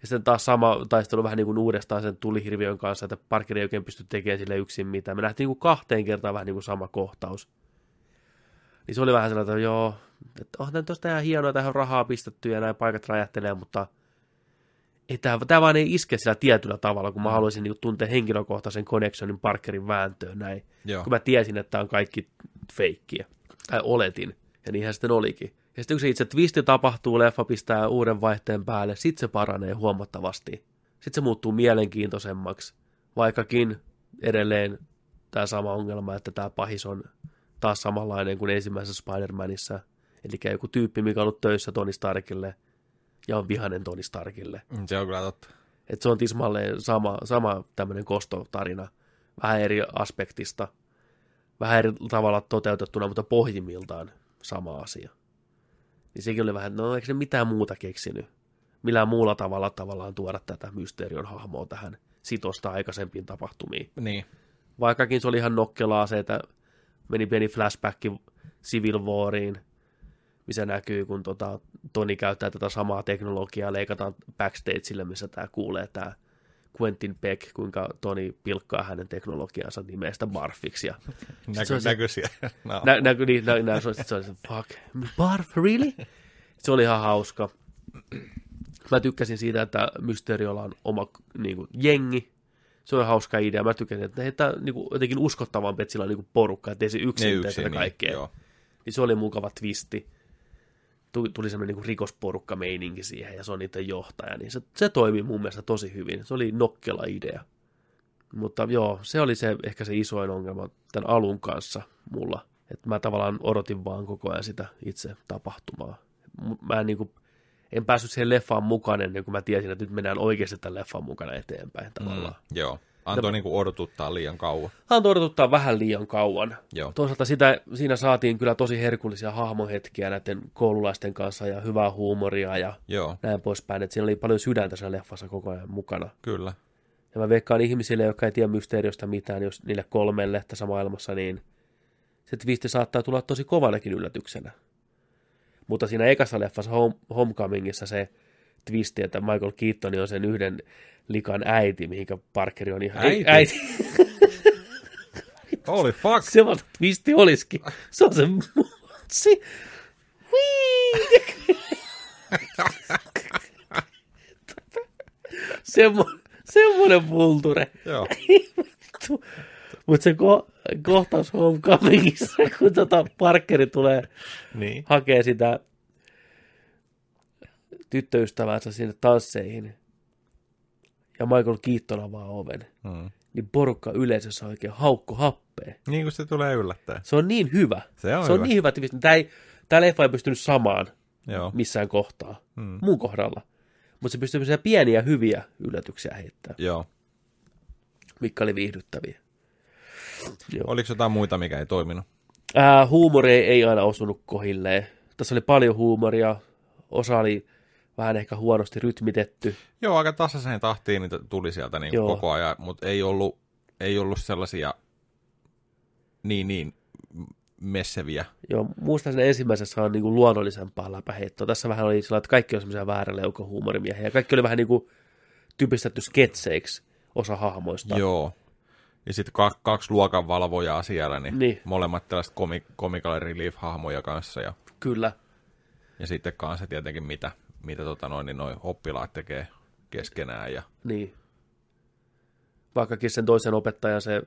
ja sitten taas sama taistelu vähän niin kuin uudestaan sen tulihirviön kanssa, että parkeri ei oikein pysty tekemään sille yksin mitään. Me nähtiin niin kuin kahteen kertaan vähän niin kuin sama kohtaus. Niin se oli vähän sellainen, että joo, että onhan tuosta ihan hienoa, tähän on rahaa pistetty ja näin paikat räjähtelee, mutta ei tämä, tämä vaan ei iske sillä tietyllä tavalla, kun mä haluaisin niin tuntea henkilökohtaisen connectionin Parkerin vääntöön näin joo. kun mä tiesin, että tämä on kaikki feikkiä. Tai oletin. Ja niinhän sitten olikin. Ja sitten kun se itse twisti tapahtuu, leffa pistää uuden vaihteen päälle, sitten se paranee huomattavasti. Sitten se muuttuu mielenkiintoisemmaksi. Vaikkakin edelleen tämä sama ongelma, että tämä pahis on taas samanlainen kuin ensimmäisessä Spider-Manissa. Eli joku tyyppi, mikä on ollut töissä Tony Starkille ja on vihanen Tony Starkille. Mm, Se on kyllä totta. Että se on tismalleen sama, sama tämmöinen kostotarina, vähän eri aspektista, vähän eri tavalla toteutettuna, mutta pohjimmiltaan sama asia. Niin sekin oli vähän, no eikö ne mitään muuta keksinyt? Millään muulla tavalla tavallaan tuoda tätä mysterion hahmoa tähän sitosta aikaisempiin tapahtumiin. Niin. Vaikkakin se oli ihan nokkelaa se, että meni pieni flashback Civil Wariin, missä näkyy, kun tota, Toni käyttää tätä samaa teknologiaa, leikataan backstageille, missä tämä kuulee tämä Quentin Beck, kuinka Toni pilkkaa hänen teknologiansa nimestä Barfiksi. Ja Näky, se on siellä. No. nä, näky, niin, nä, nä, se, oli- se oli se, fuck, Barf, really? Se oli ihan hauska. Mä tykkäsin siitä, että Mysteriolla on oma niin kuin, jengi. Se on hauska idea. Mä tykkäsin, että heitä niin kuin, jotenkin uskottavampi, että sillä on niin kuin, porukka, että ei se yksin tee tätä niin, kaikkea. joo. Niin se oli mukava twisti. Tuli, semmoinen niin rikosporukka meininki siihen, ja se on niiden johtaja, niin se, se toimi mun mielestä tosi hyvin. Se oli nokkela idea. Mutta joo, se oli se ehkä se isoin ongelma tämän alun kanssa mulla. Että mä tavallaan odotin vaan koko ajan sitä itse tapahtumaa. Mä en, niin kuin, en päässyt siihen leffaan mukaan ennen kuin mä tiesin, että nyt mennään oikeasti tämän leffan mukana eteenpäin tavallaan. Mm. Mm, joo. Antoi niinku odotuttaa liian kauan. Hän odotuttaa vähän liian kauan. Joo. Toisaalta sitä, siinä saatiin kyllä tosi herkullisia hahmohetkiä näiden koululaisten kanssa ja hyvää huumoria ja Joo, näin poispäin. Että siinä oli paljon sydäntä siinä leffassa koko ajan mukana. kyllä. Ja mä veikkaan ihmisille, jotka ei tiedä mysteeriosta mitään, jos niille kolmelle tässä maailmassa, niin se twisti saattaa tulla tosi kovanakin yllätyksenä. Mutta siinä ekassa leffassa Home, Homecomingissa se twisti, että Michael Keaton on sen yhden likan äiti, mihinkä Parkeri on ihan... Äiti? äiti. Holy fuck! Se vasta twisti olisikin. Se on se mutsi. Semmo, semmoinen vulture. Joo. Mutta se ko- kohtaus Homecomingissa, kun tota Parkeri tulee Niin. hakee sitä tyttöystäväänsä sinne tansseihin, ja Michael Keaton avaa oven, Mm. niin porukka yleisössä oikein haukko happea. Niin kuin se tulee yllättäen. Se on niin hyvä. Se on se on hyvä. niin hyvä. että Tämä, ei, tämä leffa ei pystynyt samaan Joo. missään kohtaa Mm. muun kohdalla. Mutta se pystyy pieniä hyviä yllätyksiä heittämään, Joo. mikä oli viihdyttäviä. Joo. Oliko jotain muita, mikä ei toiminut? Ää, huumori ei, ei aina osunut kohilleen. Tässä oli paljon huumoria. Osa oli vähän ehkä huonosti rytmitetty. Joo, aika tasaiseen tahtiin niitä tuli sieltä niin Joo. koko ajan, mutta ei ollut, ei ollut sellaisia niin, niin messeviä. Joo, muistan sen ensimmäisessä on niin kuin luonnollisempaa läpäheittoa. Tässä vähän oli sillä, että kaikki on semmoisia vääräleukohuumorimiehiä. Ja kaikki oli vähän niin kuin typistetty sketseiksi osa hahmoista. Joo. Ja sitten ka- kaksi luokan valvojaa siellä, niin, Niin. molemmat tällaiset komi- comical relief-hahmoja kanssa. Ja, Kyllä. ja sitten kanssa tietenkin, mitä, mitä tota noin, niin noi oppilaat tekee keskenään. Ja, Niin. Vaikkakin sen toisen opettajan se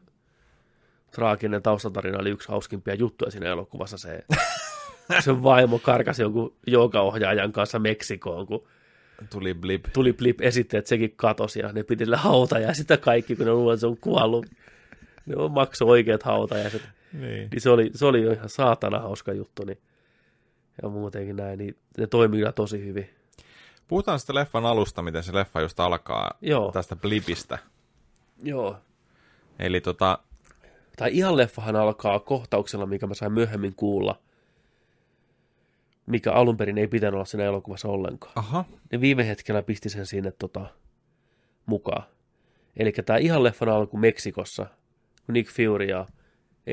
traaginen taustatarina oli yksi hauskimpia juttuja siinä elokuvassa. Se, se vaimo karkasi jonkun joogaohjaajan kanssa Meksikoon, kun tuli blip. tuli blip esitti, että sekin katosi ja ne piti sille hautajaa sitä kaikki, kun ne luulee, että se on kuollut. Ne on maksoi oikeat hautajaiset. Niin. Niin se oli, se oli jo ihan saatana hauska juttu. Niin. Ja muutenkin näin, niin ne toimii kyllä tosi hyvin. Puhutaan sitten leffan alusta, miten se leffa just alkaa Joo. tästä blipistä. Joo. Eli tota, Tai ihan leffahan alkaa kohtauksella, mikä mä sain myöhemmin kuulla, mikä alun perin ei pitänyt olla siinä elokuvassa ollenkaan. aha, Ne viime hetkellä pisti sen sinne tota, mukaan. Eli tämä ihan leffan alku Meksikossa, kun Nick Fury ja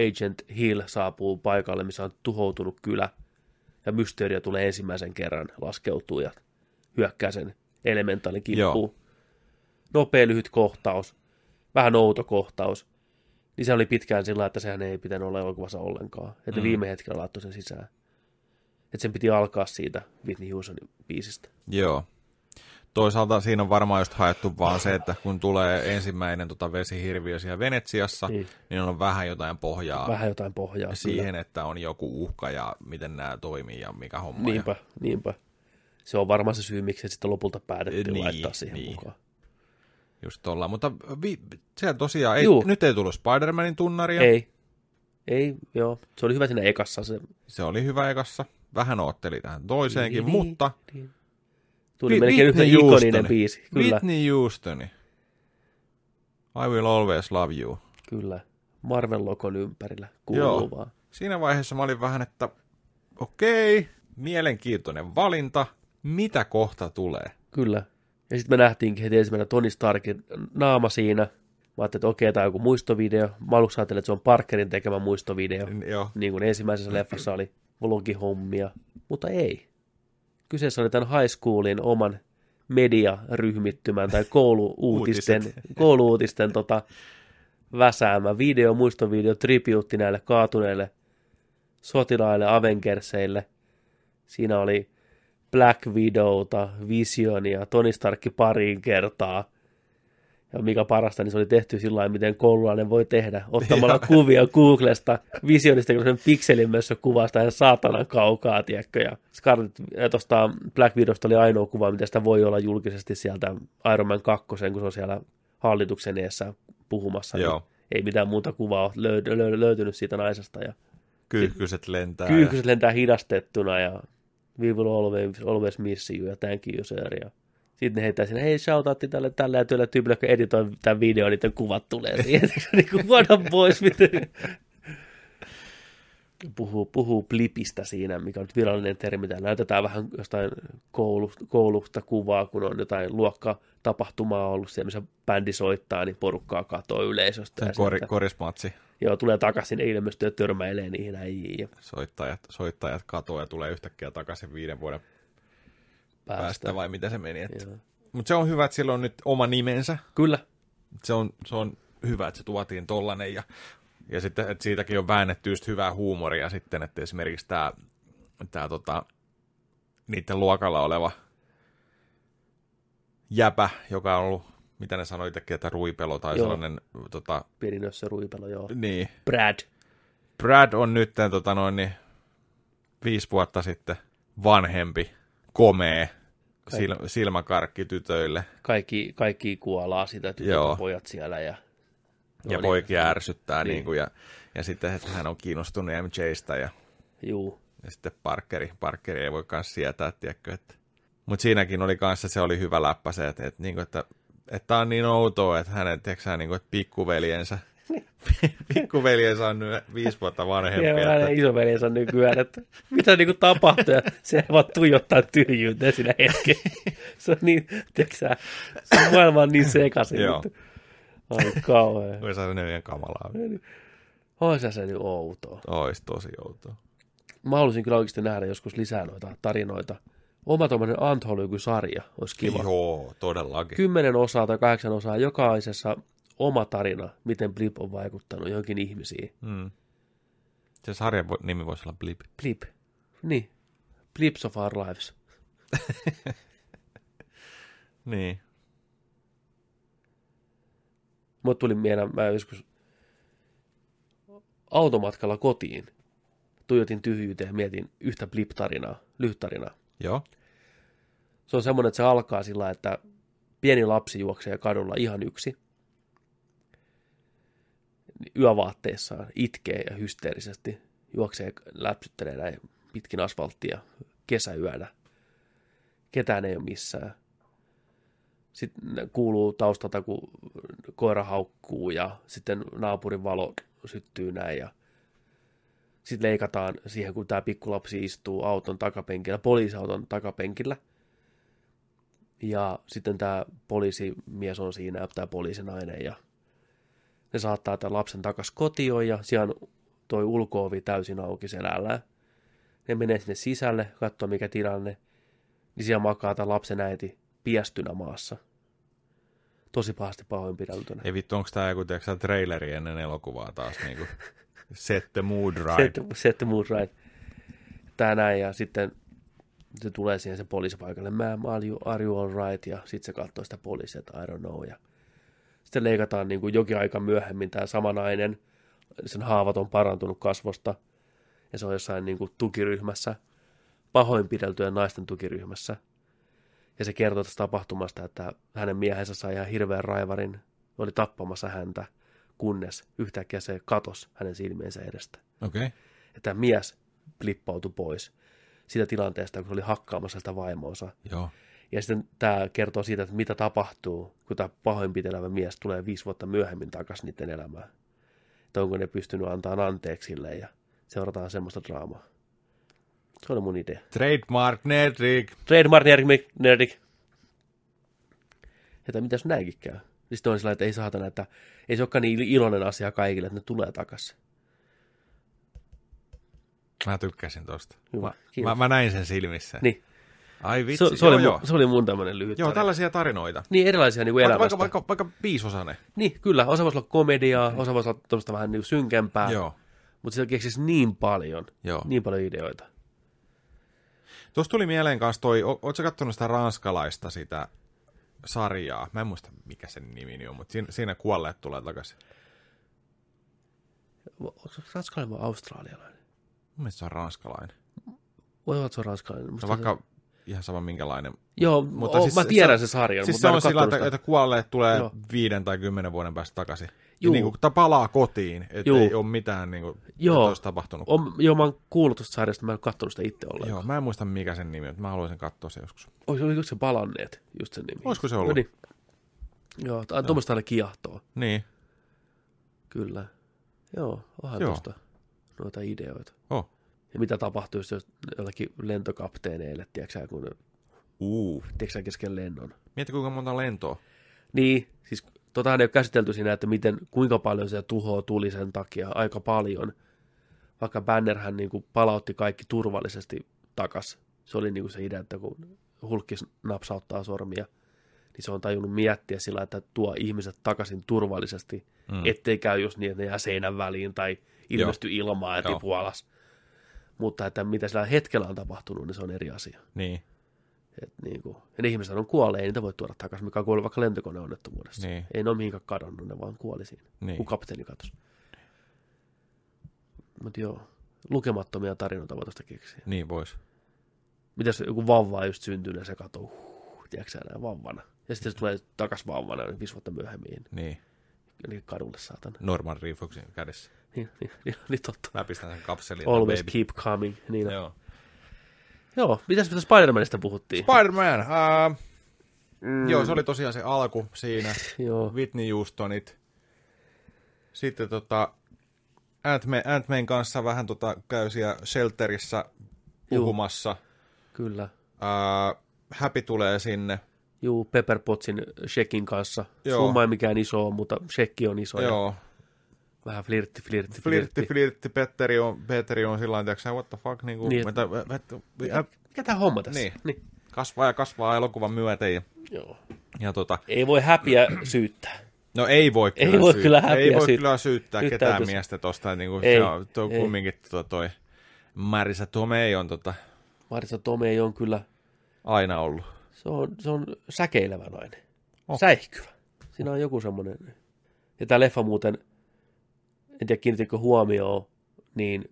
Agent Hill saapuu paikalle, missä on tuhoutunut kylä, ja Mysterio tulee ensimmäisen kerran, laskeutuu ja hyökkää sen elementaalin kimppuun. Nopea lyhyt kohtaus, vähän outo kohtaus. Niin se oli pitkään sillä, että sehän ei pitänyt olla elokuvassa ollenkaan. Että mm. viime hetkellä laittoi sen sisään. Että sen piti alkaa siitä Whitney Houstonin biisistä. joo. Toisaalta siinä on varmaan just haettu vaan se, että kun tulee ensimmäinen tota vesihirviö siellä Venetsiassa, Niin. niin, on vähän jotain pohjaa Vähän jotain pohjaa. siihen, Kyllä. että on joku uhka ja miten nämä toimii ja mikä homma. Niinpä, niinpä. Se on varmaan se syy, miksi se sitten lopulta päätettiin Niin, laittaa siihen niin. mukaan. Just ollaan. Mutta vi, siellä tosiaan, ei, Juu. nyt ei tullut Spider-Manin tunnaria. Ei. Ei, joo. Se oli hyvä siinä ekassa. Se Se oli hyvä ekassa. Vähän ootteli tähän toiseenkin, Niin, mutta niin. tuli Whi- melkein yhtä ikoninen Houston. biisi. Kyllä, Whitney Houstoni. I will always love you. kyllä. Marvel-lokon ympärillä kuuluu Joo. vaan. Siinä vaiheessa mä olin vähän, että okei, mielenkiintoinen valinta. Mitä kohta tulee? Kyllä. Ja sitten me nähtiinkin heti ensimmäinen Tony Starkin naama siinä. Mä ajattelin, että okei, tämä on joku muistovideo. Mä aluksi ajattelin, että se on Parkerin tekemä muistovideo, Joo. niin kuin ensimmäisessä leffassa oli vlogihommia, mutta ei. Kyseessä oli tämän high schoolin oman mediaryhmittymän tai kouluuutisten, kouluuutisten tota, väsäämä video, muistovideo, tribuutti näille kaatuneille sotilaille, Avengerseille. Siinä oli Black Widowta, Visionia, Tony Starkki pariin kertaa. Ja mikä parasta, niin se oli tehty sillä lailla, miten koululainen voi tehdä, ottamalla kuvia Googlesta, Visionista, kun sen pikselin myös kuvasta ja saatanan kaukaa, tiedätkö. Ja Scarlett, ja tuosta Black Widowsta oli ainoa kuva, mitä sitä voi olla julkisesti sieltä Iron Man 2, kun se on siellä hallituksen eessä puhumassa. niin Joo. ei mitään muuta kuvaa ole löy- löy- löytynyt siitä naisesta. Ja Kyyhkyset lentää. Kyyhkyset lentää hidastettuna ja we will always, always miss you ja thank you sir. Ja sitten ne heittää sinne, hei shoutoutti tälle tällä ja työllä tyypillä, kun editoi tämän videon, niiden kuvat tulee siihen. niin kuin vuoda pois, miten... Puhuu, puhuu blipistä siinä, mikä on nyt virallinen termi. Täällä näytetään vähän jostain koulu, koulusta kuvaa, kun on jotain luokkatapahtumaa ollut siellä, missä bändi soittaa, niin porukkaa katoo yleisöstä. Sen sieltä- korismatsi. Joo, tulee takaisin ja ilmestyy ja törmäilee niihin äijiin ja Soittajat, soittajat katoaa ja tulee yhtäkkiä takaisin viiden vuoden päästä. päästä, vai mitä se meni. Joo. Mutta se on hyvä, että sillä on nyt oma nimensä. Kyllä, Se on, se on hyvä, että se tuotiin tollanen ja, ja sitten, että siitäkin on väännetty just hyvää huumoria sitten, että esimerkiksi tämä tää, tota, niiden luokalla oleva jäpä, joka on ollut, mitä ne sanoi itsekin, että ruipelo tai Joo. sellainen, tota, pieni nössö ruipelo, joo. niin, Brad. Brad on nyt tota noin, niin, viisi vuotta sitten vanhempi, komee, sil, silmäkarkki tytöille Kaikki, kaikki kuolaa sitä, tytöt pojat siellä. Ja, ja No poikia ärsyttää Niin. niin. kuin, ja, ja sitten että hän on kiinnostunut MJstä ja, Juu, ja sitten Parkeri, Parkeri ei voi kanssa sietää, tiedätkö, että mutta siinäkin oli kanssa, se oli hyvä läppä se, että, että, niin kuin, että, että on niin outoa, että hänen, tiedätkö sä, niin kuin, että pikkuveljensä, pikkuveljensä on nyt viisi vuotta vanhempi. ja että, hänen isoveljensä nykyään, että mitä niinku tapahtuu, ja se vaan tuijottaa tyhjyyteen siinä hetken. Se on niin, tiedätkö sä, se maailma on niin sekaisin. Joo. nyt. Ai kauhean. Voi saada ne vielä kamalaa. Oisa se nyt outoa. Ois tosi outoa. Mä haluaisin kyllä oikeasti nähdä joskus lisää noita tarinoita. Oma tuommoinen Anthollyky-sarja olisi kiva. Joo, todellakin. kymmenen osaa tai kahdeksan osaa, jokaisessa oma tarina, miten Blip on vaikuttanut johonkin ihmisiin. Mm. Se sarjan nimi voisi olla Blip. Blip. Niin. Blips of our lives. Niin. Mut tuli mieleen, mä joskus automatkalla kotiin tuijotin tyhjyyteen ja mietin yhtä Blip-tarinaa, lyhyttarinaa. Joo. Se on semmoinen, että se alkaa sillä, että pieni lapsi juoksee kadulla ihan yksi. Yövaatteessaan itkee ja hysteerisesti juoksee, läpsyttelee näin pitkin asfalttia kesäyönä. Ketään ei ole missään. Sitten kuuluu taustalta, kun koira haukkuu ja sitten naapurin valo syttyy näin ja sitten leikataan siihen, kun tämä pikkulapsi istuu auton takapenkillä, poliisiauton takapenkillä. Ja sitten tämä poliisimies on siinä, tämä poliisinainen, ja ne saattaa tämän lapsen takas kotioon, ja siellä on toi ulkoovi täysin auki selällään. Ne menee sinne sisälle, katsoo mikä tilanne, niin siellä makaa tämä lapsen äiti piestynä maassa. Tosi pahasti pahoinpideltynä. Ei vittu, onko tämä joku tiedätkö, sä, traileri ennen elokuvaa taas niinku set the mood right. Set, set the mood right. Tää näin, ja sitten se tulee siihen se poliisipaikalle, ma'am, are you, are you all right? Ja sitten se katsoo sitä poliisia, että I don't know. Ja sitten leikataan niin kuin jokin aika myöhemmin tämä sama nainen, sen haavat on parantunut kasvosta, ja se on jossain niin kuin tukiryhmässä, pahoinpideltyjen naisten tukiryhmässä. Ja se kertoo tästä tapahtumasta, että hänen miehensä sai ihan hirveän raivarin, oli tappamassa häntä, kunnes yhtäkkiä se katos hänen silmiensä edestä. Okei. Okay. Ja tämä mies flippautui pois siitä tilanteesta, kun se oli hakkaamassa sitä vaimoonsa. Joo. Ja sitten tämä kertoo siitä, että mitä tapahtuu, kun tämä pahoinpitelevä mies tulee viisi vuotta myöhemmin takaisin niiden elämään. Että onko ne pystynyt antaa anteeksi sille ja seurataan semmoista draamaa. Se oli mun idea. Trademark Nedrick. Trademark Nerdik. Nerdik. Että mitäs näinkin käy? Sitten on sillä, että ei saatana, että ei se olekaan niin iloinen asia kaikille, että ne tulee takaisin. Mä tykkäsin tosta. Hyvä, Mä, kiitos. mä, mä näin sen silmissä. Niin, Ai vitsi, se, se, oli, joo, mun, joo. se oli mun tämmöinen lyhyt Joo, tarina. tällaisia tarinoita. Niin, erilaisia niin kuin Vaikka, elämästä. vaikka, vaikka, vaikka viisosainen. Niin, kyllä. Osa voisi olla komediaa, osa voisi olla tuommoista vähän niin synkempää. Joo, Mutta siellä keksisi niin paljon, joo. niin paljon ideoita. Tuossa tuli mieleen kanssa toi, o- ootko kattonut sitä ranskalaista sitä sarjaa? Mä en muista mikä sen nimi on, mutta siinä, siinä kuolleet tulee takaisin. Onko se ranskalainen vai australialainen? Mun mielestä se on ranskalainen. Voi olla, että se on ranskalainen. No Musta vaikka ihan sama minkälainen. Joo, Mutta mutta siis mä se- tiedän se- sen sarjan, Siis mutta se on sillä, että, että kuolleet tulee Joo. viiden tai kymmenen vuoden päästä takaisin. Juu. niin kuin, palaa kotiin, että Juu. ei ole mitään niin kuin, Joo. että olisi tapahtunut. On, joo, mä oon kuullut tuosta sarjasta, mä en ole kattonut sitä itse ollenkaan. Joo, mä en muista mikä sen nimi on, mä haluaisin katsoa se joskus. Oliko, oliko se palanneet, just sen nimi? Olisiko se ollut? No niin. Joo, t- tuommoista aina kiehtoo, Niin, kyllä. Joo, onhan Joo. tuosta noita ideoita. oh. Ja mitä tapahtuisi jos jollakin lentokapteeneille, tiedätkö kun Uu. tiedätkö kesken lennon. Mieti kuinka monta lentoa. Niin, siis totahan ei ole käsitelty siinä, että miten, kuinka paljon se tuhoa tuli sen takia, aika paljon. Vaikka Bannerhän niin kuin palautti kaikki turvallisesti takas. Se oli niin kuin se idea, että kun hulkkis napsauttaa sormia, niin se on tajunnut miettiä sillä, että tuo ihmiset takaisin turvallisesti, Mm. ettei käy just niin, että ne jää seinän väliin tai ilmesty ilmaan ja tipu alas. Mutta että mitä sillä hetkellä on tapahtunut, niin se on eri asia. Niin, Et niin kuin, ja ne ihmiset on kuolleet, ei niitä voi tuoda takaisin, mikä on kuollut vaikka lentokoneonnettomuudessa. Niin. Ei ne ole mihinkään kadonnut, ne vaan kuoli siinä, niin. kun kapteeni katosi. Mutta joo, lukemattomia tarinoita voi tuosta keksiä. Niin vois. Mitäs joku vauva on just syntynyt ja se katoo, huh, tiedätkö vauvana. Ja sitten se tulee takas vauvana niin viisi vuotta myöhemmin, Niin. niin kadulle saatana. Norman Reefoxin kädessä. Niin, niin, niin, niin totta. Mä pistän sen kapselin. Always baby. keep coming. Niin joo. Joo. joo, mitäs mitä Spider-Manista puhuttiin? Spider-Man. Uh, mm. Joo, se oli tosiaan se alku siinä. joo, Whitney Houstonit. Sitten tota, Ant-Man, Ant-Man kanssa vähän tota, käy siellä shelterissä puhumassa. kyllä. Uh, Happy tulee sinne. Juu, Pepper Potsin shekin kanssa. Joo. Joo. Summa ei mikään iso, mutta shekki on iso. Ja Joo. Vähän flirtti, flirtti, Flirtti, flirtti, Petteri on, Petteri on sillä tavalla, what the fuck, niin kuin, Niin, että, että, että, Mikä tämä homma tässä? Niin. niin. kasvaa ja kasvaa elokuvan myöten. Ja, Joo. ja tota, Ei voi häpiä syyttää. no ei voi Ei kyllä, voi syyttää, kyllä häpeä ei voi syyt- kyllä syyttää ketään täytyisi- miestä tosta. Niin kuin, Ei, se on, tuo ei. kumminkin tuo, toi Marisa Tomei on tota, Marisa Tomei on kyllä, aina ollut. se on, se on säkeilevä nainen. Oh. Säihkyvä. Siinä on joku semmoinen. Ja tämä leffa muuten, en tiedä kiinnitikö huomioon, niin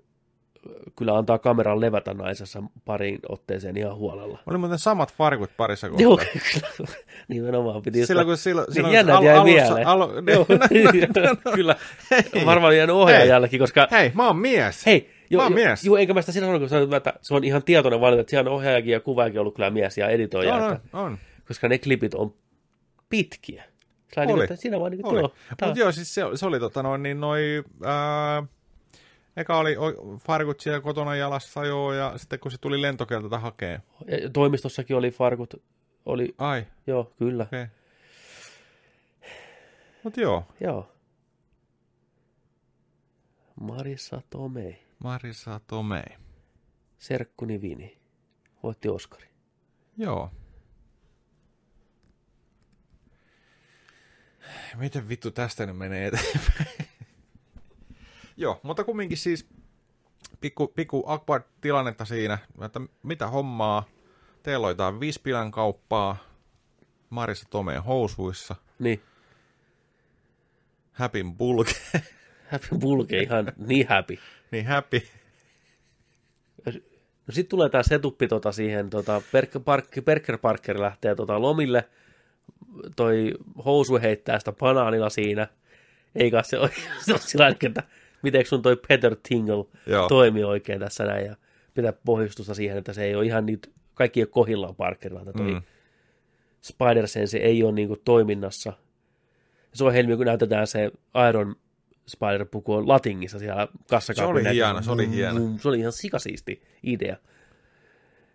kyllä antaa kameran levätä naisessa pariin otteeseen ihan huolella. Oli muuten samat farkut parissa Joo, kohtaa. kyllä. Nimenomaan piti Silloin kun silloin, Niin silloin, jännät al- jäi alussa, mieleen. Alu, Joo, kyllä. Varmaan jäänyt ohjaajallekin, koska... Hei, mä oon mies. Hei, Mä oon mies. Joo, eikä mä sitä siinä sanonut, kun sanoin, että se on ihan tietoinen valinta, että siellä on ohjaajakin ja kuvaajakin ollut kyllä mies ja editoija, on, että, on. koska ne klipit on pitkiä. Sä Oli. Että siinä vaan niin kuin, Oli. joo, Mutta joo, siis se, se oli tota noin, niin noi, ää, eka oli farkut siellä kotona jalassa joo, ja sitten kun se tuli lentokentältä hakee. ja toimistossakin oli farkut, oli, Ai, joo, kyllä. Okay. Mut joo, joo. Marissa Tomei, Marisa Tomei. serkkuni Vini, voitti Oskari. Joo. Miten vittu tästä nyt menee eteenpäin? Joo, mutta kumminkin siis pikku, pikku awkward tilannetta siinä, että mitä hommaa, teillä on jotain vispilän kauppaa, Marissa Tomeen housuissa, Niin, Häpin bulke, happy bulke ihan niin happy. niin happy. No sitten tulee tämä setuppi tota siihen, tota, Perker, Parker, Perker Parker lähtee tota lomille, toi housu heittää sitä banaanilla siinä, eikä se ole, sillä että miten sun toi Peter Tingle Joo. toimi oikein tässä näin, ja pitää pohjustusta siihen, että se ei ole ihan niitä, kaikki ei ole kohillaan Parkerilla, että toi Mm. Spider-Sense ei ole niinku toiminnassa. Se on helmi, kun näytetään se Iron Spider-puku on latingissa siellä kassakaapin Se oli hieno, se oli hieno. Se oli ihan sikasiisti idea.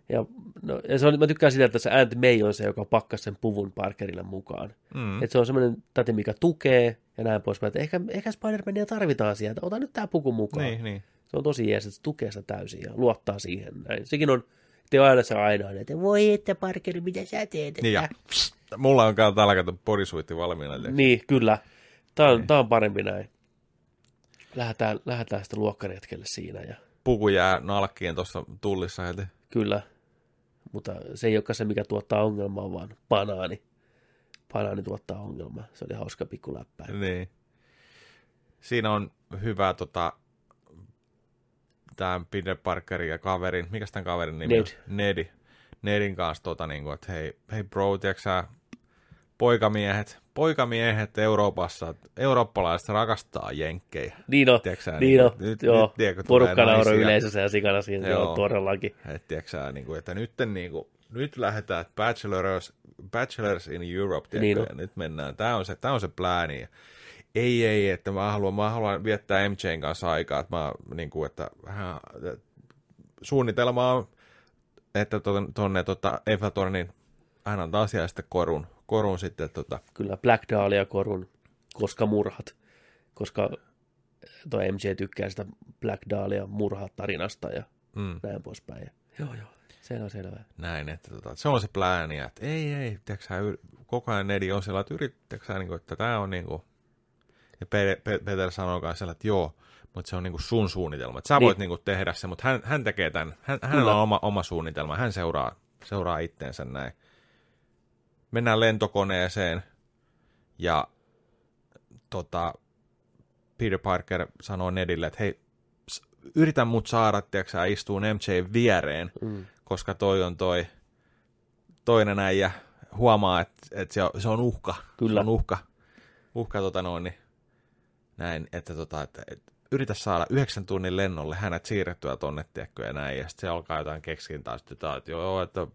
Ja, no, ja se on, mä tykkään sitä, että se Aunt May on se, joka pakkasi sen puvun Parkerille mukaan. Mm. Että se on semmoinen täti, mikä tukee ja näin poispäin. Että ehkä, ehkä Spider-Mania tarvitaan sieltä. Ota nyt tämä puku mukaan. Niin, niin. Se on tosi jees, että se tukee sitä täysin ja luottaa siihen. Näin. Sekin on, te aina se aina, että voi että Parkeri, mitä sä teet? niin ja pst, mulla on kyllä tällä kautta bodysuitti valmiina. tiedätkö? Niin, kyllä. Tämä on, Niin. tää on parempi näin. Lähdetään, lähdetään sitten luokkaretkelle siinä ja Puku jää nalkkiin tuossa tullissa heti. kyllä. Mutta se ei olekaan se, mikä tuottaa ongelmaa, vaan banaani. Banaani tuottaa ongelmaa. Se oli hauska pikku läppä. Niin. Siinä on hyvä tota, tämä Peter Parkerin ja kaverin, mikä tämän kaverin nimi Ned. on? Nedi. Nedin kanssa tota, niin kuin, että hei, hei bro, tiedätkö sä, poikamiehet, poikamiehet Euroopassa, eurooppalaiset rakastaa jenkkejä. Niin on, Tiedätkö sä, niin on. nyt- joo. nyt, tiedätkö, Porukka nauroi naisia. yleisössä ja sikana siinä, joo. Joo. todellakin. Et, tiedätkö niin kuin, että nyt, niin kuin, nyt lähdetään bachelors, bachelors in Europe, tiedätkö, Niin niin on. ja nyt mennään. Tämä on se, tämä on se plääni. Ei, ei, että mä haluan, mä haluan viettää MJn kanssa aikaa, että mä, niin kuin, että hän, suunnitelma on, että tuonne, tota, Eiffel-tornin hän antaa asiaa sitten korun, korun sitten, tota, Kyllä Black Dahlia korun, koska murhat. Koska tuo MJ tykkää sitä Black Dahlia murhat tarinasta ja mm, näin poispäin. Ja, joo, joo, selvä, selvä. näin, että tota, se on se plääni, että ei, ei, tiedätkö sä, yr- koko ajan Nedi on sillä, että yrittätkö sä, niin kuin, että tämä on niin kuin, ja Pe- Pe- Peter sanoo sillä, että joo, mutta se on niinku sun suunnitelma. Että sä Niin. voit niinku tehdä se, mutta hän, hän tekee tämän. Hän, hänellä on oma, oma suunnitelma. Hän seuraa, seuraa itteensä näin. Mennään lentokoneeseen ja tota, Peter Parker sanoo Nedille, että hei, yritä mut saada, tiedätkö istuun MJ viereen, Mm. koska toi on toi toinen äijä huomaa, että, että se, on, se on uhka. Kyllä. Se on uhka. Uhka tota noin, niin näin, että, tota, että, että yritä saada yhdeksän tunnin lennolle hänet siirrettyä tonne, tiedätkö, ja näin, ja sitten se alkaa jotain keksintää, sitten että joo, että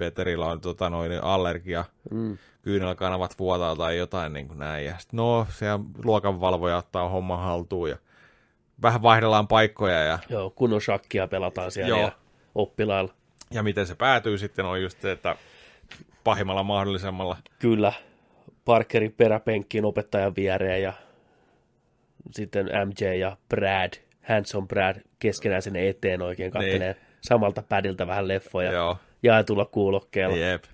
Peterillä on tota noin, allergia, Mm. kyynelkanavat vuotaa tai jotain niin kuin näin, ja sitten no, siellä luokanvalvoja ottaa homman haltuun, ja vähän vaihdellaan paikkoja, ja Joo, kunnon shakkia pelataan siellä Joo. ja oppilailla. Ja miten se päätyy sitten on just se, että pahimmalla mahdollisemmalla. Kyllä, Parkerin peräpenkkiin opettajan viereen ja sitten MJ ja Brad, Hanson Brad keskenään sinne eteen oikein kattelee samalta pädiltä vähän leffoja Niin. Joo, jaetulla kuulokkeella. jep.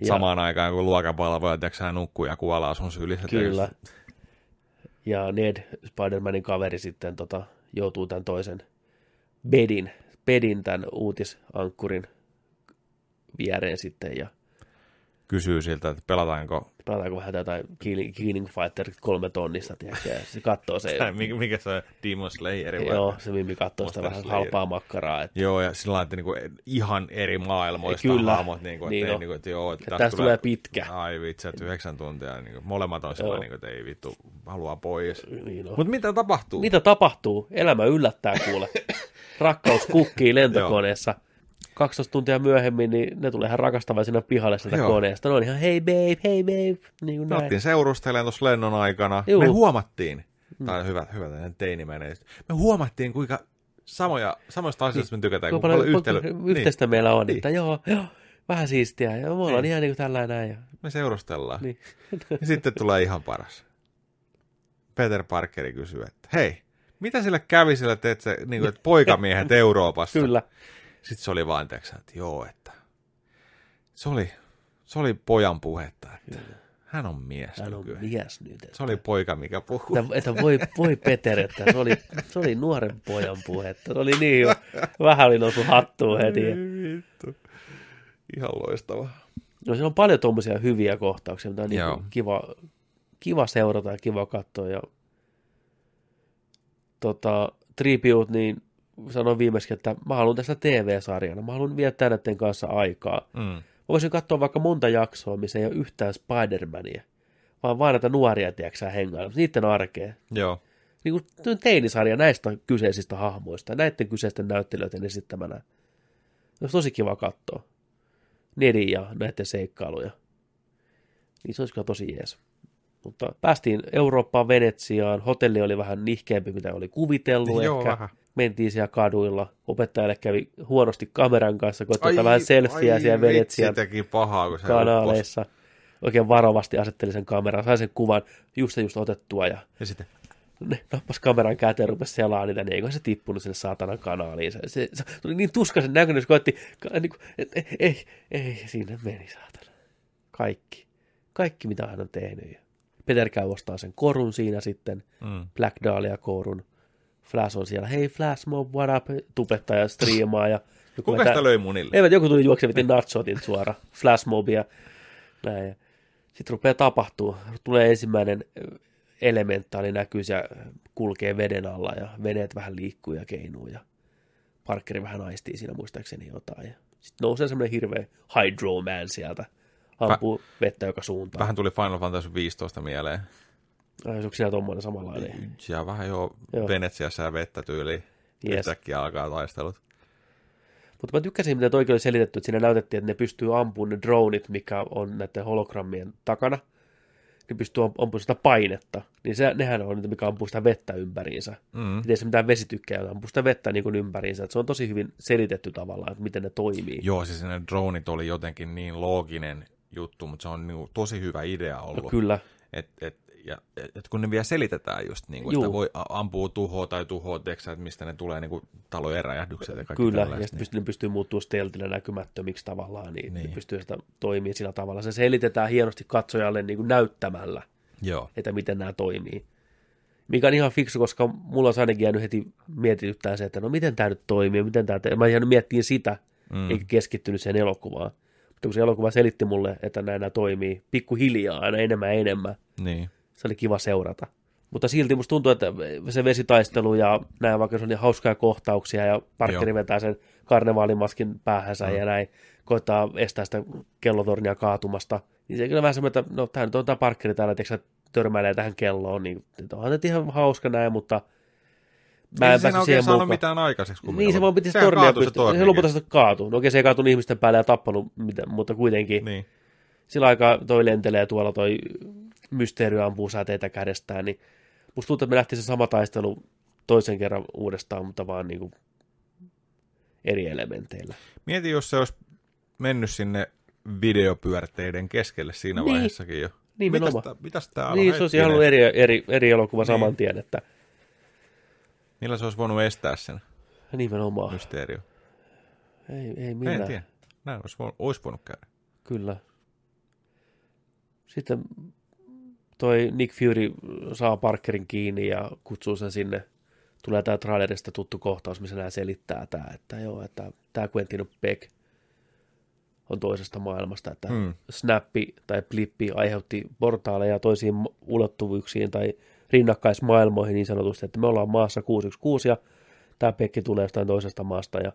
Ja- Samaan aikaan kun luokanvalvoja, tiedätkö hän nukkuu ja kuolaa sun sylissä. Kyllä. Ja Ned, Spider-Manin kaveri sitten tota, joutuu tämän toisen bedin, bedin tämän uutisankkurin viereen sitten ja Kysyy siltä, että pelataanko, pelataanko vähän tätä Killing, Killing Fighter kolme tonnista, tiedätkö, ja se katsoo se, tai mikä, mikä se on, Demon Slayer vai? joo, se Mimmi katsoo sitä Monster vähän Slayer. halpaa makkaraa, että Joo, ja sillä lailla, että niinku, ihan eri maailmoista Kyllä. hahmot, niinku, että, Niin ei, niinku, että joo, että tästä tulee pitkä. Ai vitsi, että yhdeksän tuntia, niinku, molemmat on sellainen, niinku, että ei vittu, haluaa pois. Niin on. Mutta mitä tapahtuu? Mitä tapahtuu? Elämä yllättää kuule. Rakkaus kukkii lentokoneessa. 12 tuntia myöhemmin, niin ne tulee ihan rakastavaisena pihalle sieltä Joo. koneesta. Ne on ihan hei babe, hei babe. Niin kuin Me näin. seurustelemaan tuossa lennon aikana. Juu. Me huomattiin, tämä on hyvä, hyvä teinimäinen, me huomattiin kuinka samoja, samoista asioista me tykätään, kun paljon, paljon yhteily, yhteistä meillä on, Niin. että joo, joo, vähän siistiä. Ja me ollaan Niin. ihan niin kuin tällä näin. Ja, niin, me seurustellaan. niin. Ja sitten tulee ihan paras. Peter Parkeri kysyy, että hei, mitä sille kävi sille, että, et se, niin kuin, että poikamiehet Euroopassa? Kyllä. Sitten se oli vaan, tiiäksä, että joo, että se oli, se oli pojan puhetta, että hän on mies Hän on nykyään. mies nyt. Että, Se oli poika, mikä puhuu. että, että voi, voi Peter, että se oli, se oli nuoren pojan puhetta. Se oli niin jo, vähän oli noussut hattuun heti. Vittu. Ihan loistava. no siinä on paljon tuommoisia hyviä kohtauksia, mitä on niin Joo. kiva, kiva seurata ja kiva katsoa. Ja, tota, Tribute, niin sanoin viimeksi, että mä haluan tästä TV-sarjana. Mä haluan viettää näiden kanssa aikaa. Mm. Mä voisin katsoa vaikka monta jaksoa, missä ei ole yhtään Spider-Mania, vaan vaan näitä nuoria, tiedätkö hengailla, niiden arkeen. Joo. Niin kuin teinisarja näistä kyseisistä hahmoista, näiden kyseisten näyttelijöiden esittämänä. Olisi tosi kiva katsoa. Nedin ja näiden seikkailuja. Niin se olisi kyllä tosi jees. Mutta päästiin Eurooppaan Venetsiaan, hotelli oli vähän nihkeämpi, mitä oli kuvitellut Joo, ehkä. vähän. Mentiin siellä kaduilla, opettajalle kävi huonosti kameran kanssa, kun ottaa vähän selfieä siellä Venetsian teki pahaa, kun se kanaaleissa. Oikein varovasti asetteli sen kameran, sai sen kuvan just ja just otettua ja Ja sitten, ne nappas kameran käteen ja rupesi selaa niitä, niin eiköhän se tippunut sinne saatanan kanaaliin. Se, se, se tuli niin tuskaisen näköinen, se koetti, niin kuin, et, ei, ei, ei, siinä meni saatana. Kaikki. Kaikki, mitä hän on tehnyt. Peter käy ostaa sen korun siinä sitten, mm. Black Dahlia korun. Flash on siellä, hei Flash Mob, what up, tupettaa ja striimaa. Ja joku kuka sitä löi munille? Eivät, joku tuli juokse veti natshotin suora, flashmobia, näin. Sitten rupeaa tapahtuu. Tulee ensimmäinen ö, elementaali näkyy ja kulkee veden alla ja veneet vähän liikkuu ja keinuu ja Parkeri vähän aistii siinä muistaakseni jotain. Ja sitten nousee semmoinen hirveä Hydro Man sieltä, ampuu vettä joka suuntaan. Vähän tuli Final Fantasy 15 mieleen. Ai, onko siinä tommoinen samanlainen? Ja vähän jo Joo. Venetsiassa ja vettä tyyliin. Yes. Yhtäkkiä alkaa taistelut. Mutta mä tykkäsin, mitä toikin oli selitetty, että siinä näytettiin, että ne pystyy ampumaan ne dronit, mikä on näiden hologrammien takana. Ne pystyy am- ampumaan sitä painetta. Niin se, nehän on niitä, mikä ampuu sitä vettä ympäriinsä. Mm. Miten se mitään vesitykkää, joka ampuu sitä vettä niin kuin ympäriinsä. Et se on tosi hyvin selitetty tavallaan, että miten ne toimii. Joo, siis ne dronit oli jotenkin niin looginen juttu, mutta se on niinku tosi hyvä idea ollut. No, kyllä. Et, et, ja, et, et kun ne vielä selitetään just niin kuin, Juu. että voi ampua tuhoa tai tuhoa, tiedätkö, että mistä ne tulee niin kuin talojen räjähdykset ja kaikki Kyllä, ja sitten pystyy, ne pystyy muuttumaan steltillä näkymättömiksi tavallaan, niin, niin. Niin. pystyy sitä toimia sillä tavalla. Se selitetään hienosti katsojalle niin kuin näyttämällä, Joo, että miten nämä toimii. Mikä on ihan fiksu, koska mulla on ainakin jäänyt heti mietityttää se, että no miten tämä nyt toimii, miten tämä te- Mä en jäänyt miettimään sitä, Mm. eikä keskittynyt siihen elokuvaan. Mutta kun se elokuva selitti mulle, että näin nämä toimii, pikkuhiljaa, aina enemmän ja enemmän, niin. se oli kiva seurata. Mutta silti musta tuntuu, että se vesitaistelu ja näin, vaikka se on niin hauskaa kohtauksia ja Parkeri Joo. vetää sen karnevaalimaskin päähänsä Mm. ja näin, koittaa estää sitä kellotornia kaatumasta. Niin se kyllä vähän semmoinen, että no tämä nyt on tämä Parkeri täällä, sä, törmäilee tähän kelloon, niin että onhan nyt ihan hauska näin, mutta mä en oikein siihen saanut mukaan. mitään aikaiseksi. Kun Niin se vaan piti tornia se pystyä. Se tornikin. lopulta kaatuu. No okei, se ei kaatunut ihmisten päälle ja tappanut, mitään, mutta kuitenkin. Niin. Sillä aikaa toi lentelee tuolla, toi mysteeri ampuu säteitä kädestään, niin musta tuntuu, että me nähtiin se sama taistelu toisen kerran uudestaan, mutta vaan niin kuin eri elementeillä. Mieti, jos se olisi mennyt sinne videopyörteiden keskelle siinä Niin. vaiheessakin jo. Nimenomaan. Mitäs, mitäs tää Niin, se olisi ihan ollut eri, eri, eri elokuva Niin. saman tien, että Millä se olisi voinut estää sen nimenomaan. mysteerio? Ei, ei En millään. tiedä. Näin olisi voinut, olisi voinut käydä. Kyllä. Sitten toi Nick Fury saa Parkerin kiinni ja kutsuu sen sinne. Tulee tää trailerista tuttu kohtaus, missä nämä selittää tää, että joo, että tämä Quentin Beck on toisesta maailmasta, että Hmm. snappi tai blippi aiheutti portaaleja toisiin ulottuvuuksiin tai rinnakkaismaailmoihin niin sanotusti, että me ollaan maassa 616 ja tämä Pekki tulee jostain toisesta maasta ja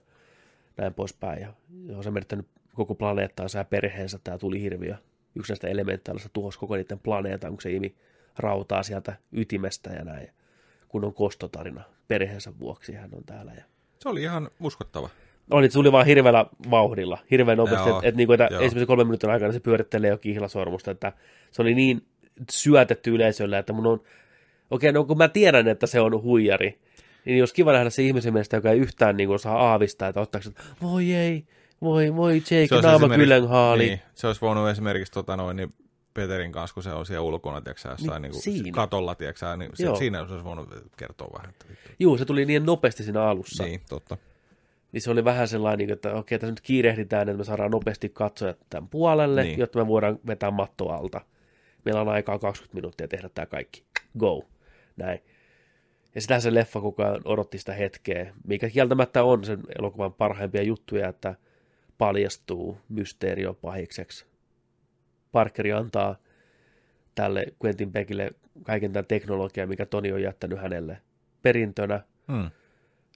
näin poispäin. Ja, ja on se menettänyt koko planeettaansa ja perheensä tämä tuli hirviö. Yksi näistä elementaalista tuhosi koko niiden planeetan, kun se imi rautaa sieltä ytimestä ja näin. Kun on kostotarina perheensä vuoksi hän on täällä. Ja... Se oli ihan uskottava. Oli, se tuli vaan hirveällä vauhdilla, hirveän nopeasti, että, niin kuin, että joo. ensimmäisen kolmen minuutin aikana se pyörittelee jo kihlasormusta, että se oli niin syötetty yleisölle, että mun on, okei, no kun mä tiedän, että se on huijari, niin jos kiva nähdä se ihmisen mielestä, joka ei yhtään niin kuin, saa aavistaa, että ottaako että voi ei, voi, voi Jake, naama esimerkiksi- Gyllenhaali. Niin, se olisi voinut esimerkiksi tota noin, niin Peterin kanssa, kun se on siellä ulkona, tiiäksä, jossain Niin, niin, siinä. niin katolla, tiiäksä, niin se, Joo. siinä se olisi voinut kertoa vähän. Että vittu. Juu, se tuli niin nopeasti siinä alussa. Niin. Niin, totta. niin se oli vähän sellainen, että okei, tässä nyt kiirehditään, että me saadaan nopeasti katsojat tämän puolelle, niin. Niin. jotta me voidaan vetää matto alta. Meillä on aikaa 20 minuuttia tehdä tämä kaikki. Go. Näin. Ja sitä se leffa koko ajan odotti sitä hetkeä, mikä kieltämättä on sen elokuvan parhaimpia juttuja, että paljastuu mysteerio pahikseksi. Parkeri antaa tälle Quentin Beckille kaiken tämän teknologian, mikä Toni on jättänyt hänelle perintönä. Hmm.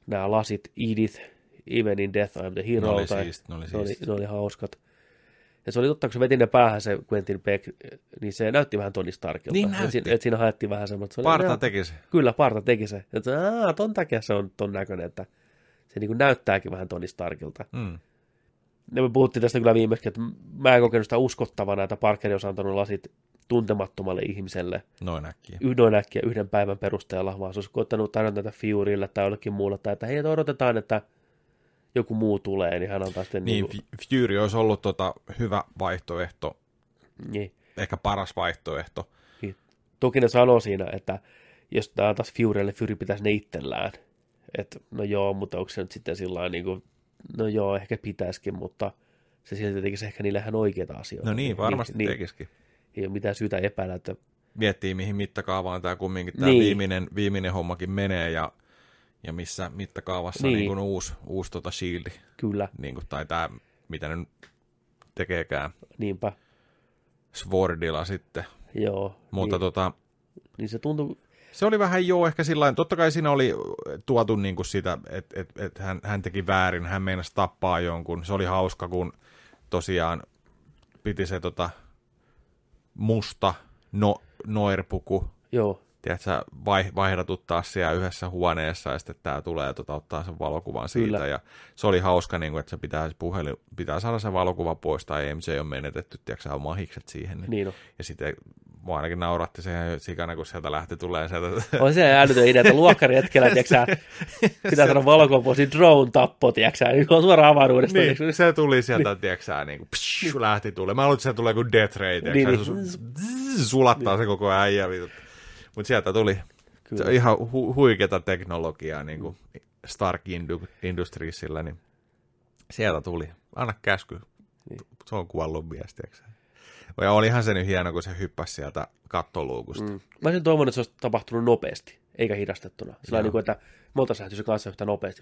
Nämä lasit Edith, Even in Death I'm the Hero. Ne oli tai- siisti, ne oli ne oli, ne oli hauskat. Ja se oli totta, kun se veti ne päähän se Quentin Beck, niin se näytti vähän Tony Starkilta. Niin Et näytti. siinä, et siinä haettiin vähän semmoista. se oli- Parta joo, teki se. Kyllä, Parta teki se. Että aah, ton takia se on ton näköinen, että se niin kuin näyttääkin vähän Tony Starkilta. Hmm. Ja me puhuttiin tästä kyllä viimeksi, että mä en kokenut sitä uskottavana, että Parkeri olisi antanut lasit tuntemattomalle ihmiselle Noin äkkiä. yhden äkkiä yhden päivän perusteella, vaan se olisi koittanut tarjota tätä Furylle tai jollekin muulle, tai että hei, odotetaan, että joku muu tulee, niin hän antaa sitten Niin, niin, F- Fury olisi ollut tota hyvä vaihtoehto, niin, ehkä paras vaihtoehto. niin. Toki ne sanoo siinä, että jos tämä antaisi Furylle, Fury pitäisi ne itsellään. Että no joo, mutta onko se nyt sitten sillä niin kuin, no joo, ehkä pitäisikin, mutta se silti tekisi ehkä niille ihan oikeita asioita. No niin, varmasti niin, tekisikin. Ei ole mitään syytä epäillä, että Miettii, mihin mittakaavaan tämä kumminkin tämä Niin. viimeinen, viimeinen hommakin menee ja, ja missä mittakaavassa Niin. niin. Niin uusi, uusi tota shieldi, kyllä, niin kuin, tai tämä, mitä ne nyt tekeekään niinpä, Swordilla sitten. joo. Mutta niin, tota, niin se tuntuu, se oli vähän joo ehkä sillä totta kai siinä oli tuotu niin kuin sitä, että et, et hän, hän teki väärin, hän meinasi tappaa jonkun. Se oli hauska, kun tosiaan piti se tota, musta no, noirpuku, joo, tiedätkö, vai, vaihdatuttaa siellä yhdessä huoneessa ja sitten tämä tulee tota, ottaa sen valokuvan siitä. Kyllä. Ja se oli hauska, niin kuin, että se pitää, puhelin, pitää saada se valokuva pois tai MJ on menetetty, tiedätkö, on mahikset siihen. Niin. niin on. Ja sitten mua ainakin nauratti se sikana, kun sieltä lähti tulee sieltä. On se älytön idea, että luokkarihetkellä, tiedätkö sä, pitää saada valokuvaposi drone tappo, tiedätkö sä, niin on suoraan avaruudesta. niin, tiedätkö? se tuli sieltä, niin. tiedätkö sä, niin kuin, psh, lähti tulee. Mä luulen, että se tulee kuin Death Ray, tiedätkö Niin, sä, niin. se sulattaa koko äijä. Mutta sieltä tuli. Se Kyllä. on ihan hu- huikeata teknologiaa niin kuin Stark Indu- Industriesillä, niin sieltä tuli. Anna käsky. Niin. Se on kuollut mies, sä. Ja olihan se nyt hieno, kun se hyppäsi sieltä kattoluukusta. Mm. Mä olisin toivonut, että se olisi tapahtunut nopeasti, eikä hidastettuna. Sillä niin kuin, että me oltaisiin se kanssa yhtä nopeasti.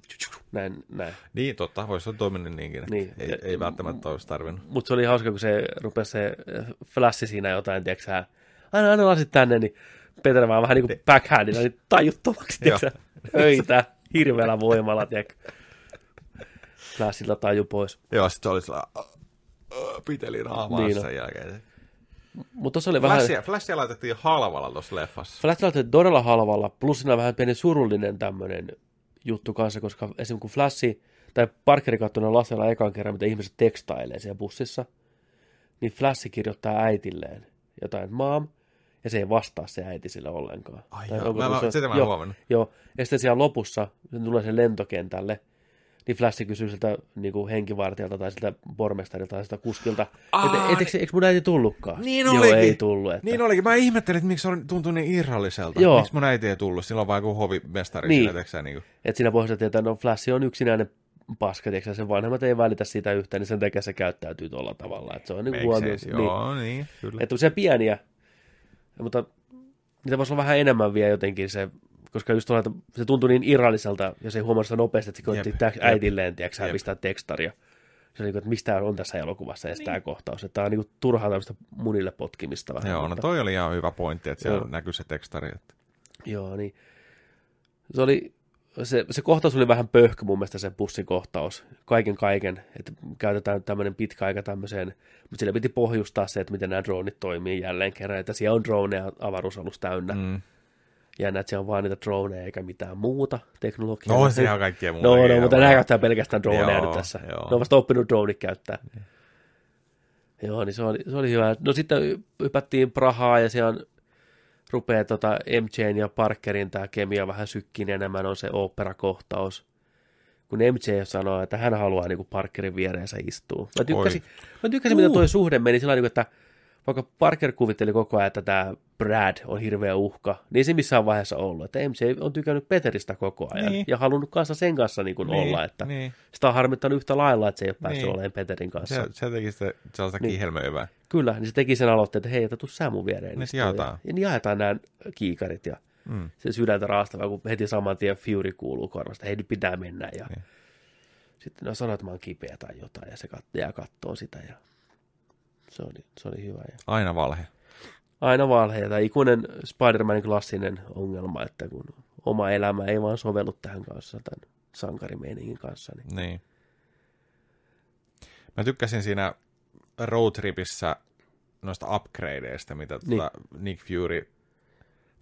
Näin, näin. Niin, totta, voisi olla toiminut niinkin. Niin. Ei, ei välttämättä olisi tarvinnut. Mutta se oli hauska, kun se rupesi se äh, flashi siinä jotain, tiedätkö aina, aina lasit tänne, niin Peter vaan vähän niin kuin backhandilla, niin tajuttomaksi, tiedätkö öitä, hirveällä voimalla, tiedätkö. Flashilla taju pois. Joo, sitten se oli äh, piteli naamaa Niin sen jälkeen. Mutta tuossa oli vähän... Flashia, flashia laitettiin halvalla tuossa leffassa. Flash laitettiin todella halvalla, plus siinä on vähän pieni surullinen tämmöinen juttu kanssa, koska esimerkiksi kun Flashi tai Parkeri katsoi lasella ekan kerran, mitä ihmiset tekstailee siellä bussissa, niin Flash kirjoittaa äitilleen jotain mom, ja se ei vastaa se äiti sille ollenkaan. Ai Tai joo, mä- mä- se- sitä mä joo, huomannut. Joo, ja sitten siellä lopussa, se tulee sen lentokentälle, niin Flash kysyy siltä niin kuin henkivartijalta tai siltä pormestarilta tai siltä kuskilta, Aa, että et, eikö, eikö mun äiti tullutkaan? Niin Joo, olikin. ei tullut. Että... Niin olikin. Mä ihmettelin, että miksi se tuntui niin irralliselta. Joo. Miksi mun äiti ei tullut? Sillä on vaan joku hovimestari Niin. niin. siinä, teksää, niin kuin. Että siinä pohjassa että no Flash on yksinäinen paska, tiedätkö, sen vanhemmat ei välitä siitä yhtään, niin sen takia se käyttäytyy tuolla tavalla. Että se on niin huomio. Sense. Joo, niin, kyllä. Että se pieniä, mutta niitä voisi olla vähän enemmän vielä jotenkin se, koska just tuolla, että se tuntui niin irralliselta, ja se ei huomannut sitä nopeasti, että se koitti Jep, jep. äidilleen, tiedätkö, hän pistää tekstaria. Se on niin kuin, että mistä on tässä elokuvassa edes niin. tämä kohtaus. Että tämä on niin kuin turhaa tämmöistä munille potkimista vähän. Joo, no mutta- toi oli ihan hyvä pointti, että siellä Joo. näkyy se tekstari. Että... Joo, niin. Se, oli, se, se kohtaus oli vähän pöhkö mun mielestä se bussin kohtaus. Kaiken kaiken, että käytetään tämmöinen pitkä aika tämmöiseen, mutta sillä piti pohjustaa se, että miten nämä dronit toimii jälleen kerran, että siellä on droneja avaruusalus täynnä. Mm. Ja näet, siellä on vaan niitä droneja eikä mitään muuta teknologiaa. No on siellä kaikkea muuta. No, no, mutta nämä käyttää pelkästään droneja Joo, nyt tässä. joo. Ne on vasta oppinut dronit käyttää. Joo, niin se oli, se oli hyvä. No sitten hypättiin Prahaa ja siellä on, rupeaa tota MJn ja Parkerin tämä kemia vähän sykkiin enemmän on se operakohtaus. Kun MJ sanoo, että hän haluaa niin Parkerin viereensä istua. Mä tykkäsin, mä tykkäsin mitä toi suhde meni sillä tavalla, että vaikka Parker kuvitteli koko ajan, että tämä Brad on hirveä uhka, niin ei se missään vaiheessa ollut. Että MC on tykännyt Peteristä koko ajan Niin. ja halunnut kanssa sen kanssa niin kuin Niin, olla. Että niin. Sitä on harmittanut yhtä lailla, että se ei ole päässyt Niin. olemaan Peterin kanssa. Se, se teki sitä sellaista Niin. niin. kihelmöivää. Kyllä, niin se teki sen aloitteen, että hei, että tuu sä mun viereen. Niin istua. jaetaan. Ja, ja niin jaetaan nämä kiikarit ja Mm. se sydäntä raastava, kun heti saman tien Fury kuuluu korvasta, hei nyt pitää mennä. Ja Niin. sitten no sanoo, että mä oon kipeä tai jotain ja se kat- jää kattoo sitä ja se oli, se oli hyvä. Ja Aina valhe. Aina valheja. Tämä ikuinen Spider-Manin klassinen ongelma, että kun oma elämä ei vaan sovellu tähän kanssa, tämän sankarimeiningin kanssa. Niin. Niin. Mä tykkäsin siinä roadtripissä noista upgradeista, mitä Niin. tota Nick Fury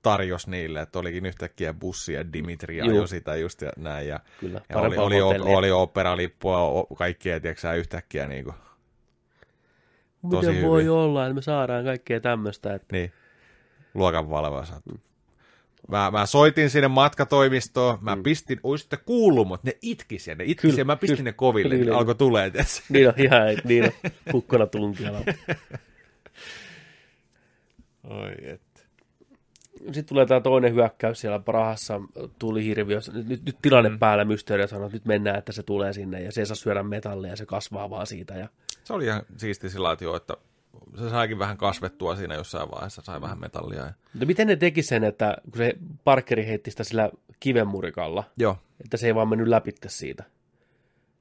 tarjosi niille, että olikin yhtäkkiä bussi ja Dimitri Juu. ajoi sitä just ja näin. Ja, Kyllä, ja oli, oli, oli operalippua, kaikkea, tiedätkö yhtäkkiä niinku. tosi Miten hyvin. voi olla, että me saadaan kaikkea tämmöistä. Että... Niin, luokan valvoja saat. Mä, mä soitin sinne matkatoimistoon, mä Mm. pistin, oisitte kuullut, mutta ne itkisi ja ne itkisi Kyllä, ja mä pistin kyllä. ne koville, niin kyllä. alkoi tulee, tiedätkö? Niin on ihan, niin on kukkona tunkiala. Oi, et. Sitten tulee tämä toinen hyökkäys siellä Prahassa, tuli hirviö. Nyt, nyt, nyt tilanne mm. päällä, Mysterio sanoo, että nyt mennään, että se tulee sinne ja se ei saa syödä metallia ja se kasvaa vaan siitä. Ja... Se oli ihan siisti sillä lailla, että se saikin vähän kasvettua siinä jossain vaiheessa, sai vähän metallia. Ja... Mutta miten ne teki sen, että kun se Parkeri heitti sitä sillä kivenmurikalla, Joo, että se ei vaan mennyt läpi siitä.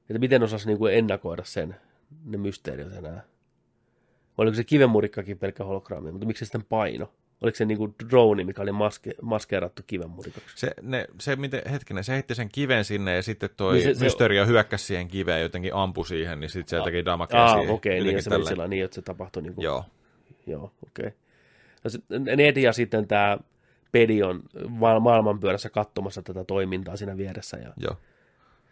Että miten osasi niinku ennakoida sen, ne mysteeriot enää. Oliko se kivenmurikkakin pelkkä hologrammi, mutta miksi se sitten paino? Oliko se niinku drone, mikä oli maske, maskeerattu kivenmurikaksi? se, ne, se miten, hetkinen, se heitti sen kiven sinne ja sitten toi Niin se- se, hyökkäsi siihen kiveen ja jotenkin ampui siihen, niin sitten se teki damakea Ah, siihen. okei, okay, niin se meni sillä niin, että se tapahtui niinku... Joo, Joo, okei. Okay. No sit, Ned ja sitten tämä Pedi on ma- maailmanpyörässä katsomassa tätä toimintaa siinä vieressä. Ja joo.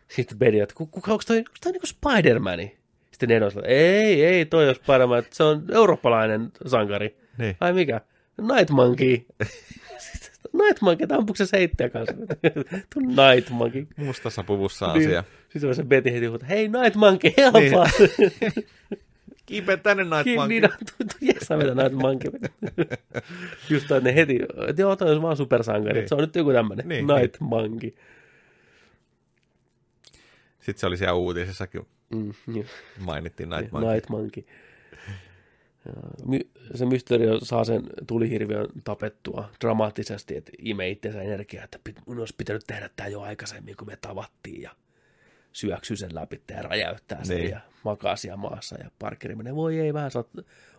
sitten Pedi, että ku- kuka, onko toi, onko toi niinku Spider-Mani? Sitten Ned on sillä, ei, ei, toi on Spider-Man, se on eurooppalainen sankari. Niin. Ai mikä? Night Monkey. Night Monkey, että ampuuko se seittiä kanssa? Tuo Night Monkey. Mustassa puvussa Niin. asia. Sitten se Betty heti huutaa, hei Night Monkey, help Niin. Kiipeä tänne Night Monkey. niin, jes, sä vetät näitä mankeja. Just toi, ne heti, että joo, toi on vaan supersankari, Niin. niin. se on nyt joku tämmönen Niin, niin, Night Monkey. Sitten se oli siellä uutisissakin, Mm, niin, mainittiin Night Monkey. Night Monkey. Se mysteerio saa sen tulihirviön tapettua dramaattisesti, että imee itsensä energiaa, että mun olisi pitänyt tehdä tämä jo aikaisemmin, kun me tavattiin ja syöksyy sen läpi ja räjäyttää sen Niin. ja makaa siellä maassa ja Parkeri menee, voi ei, vähän sä oot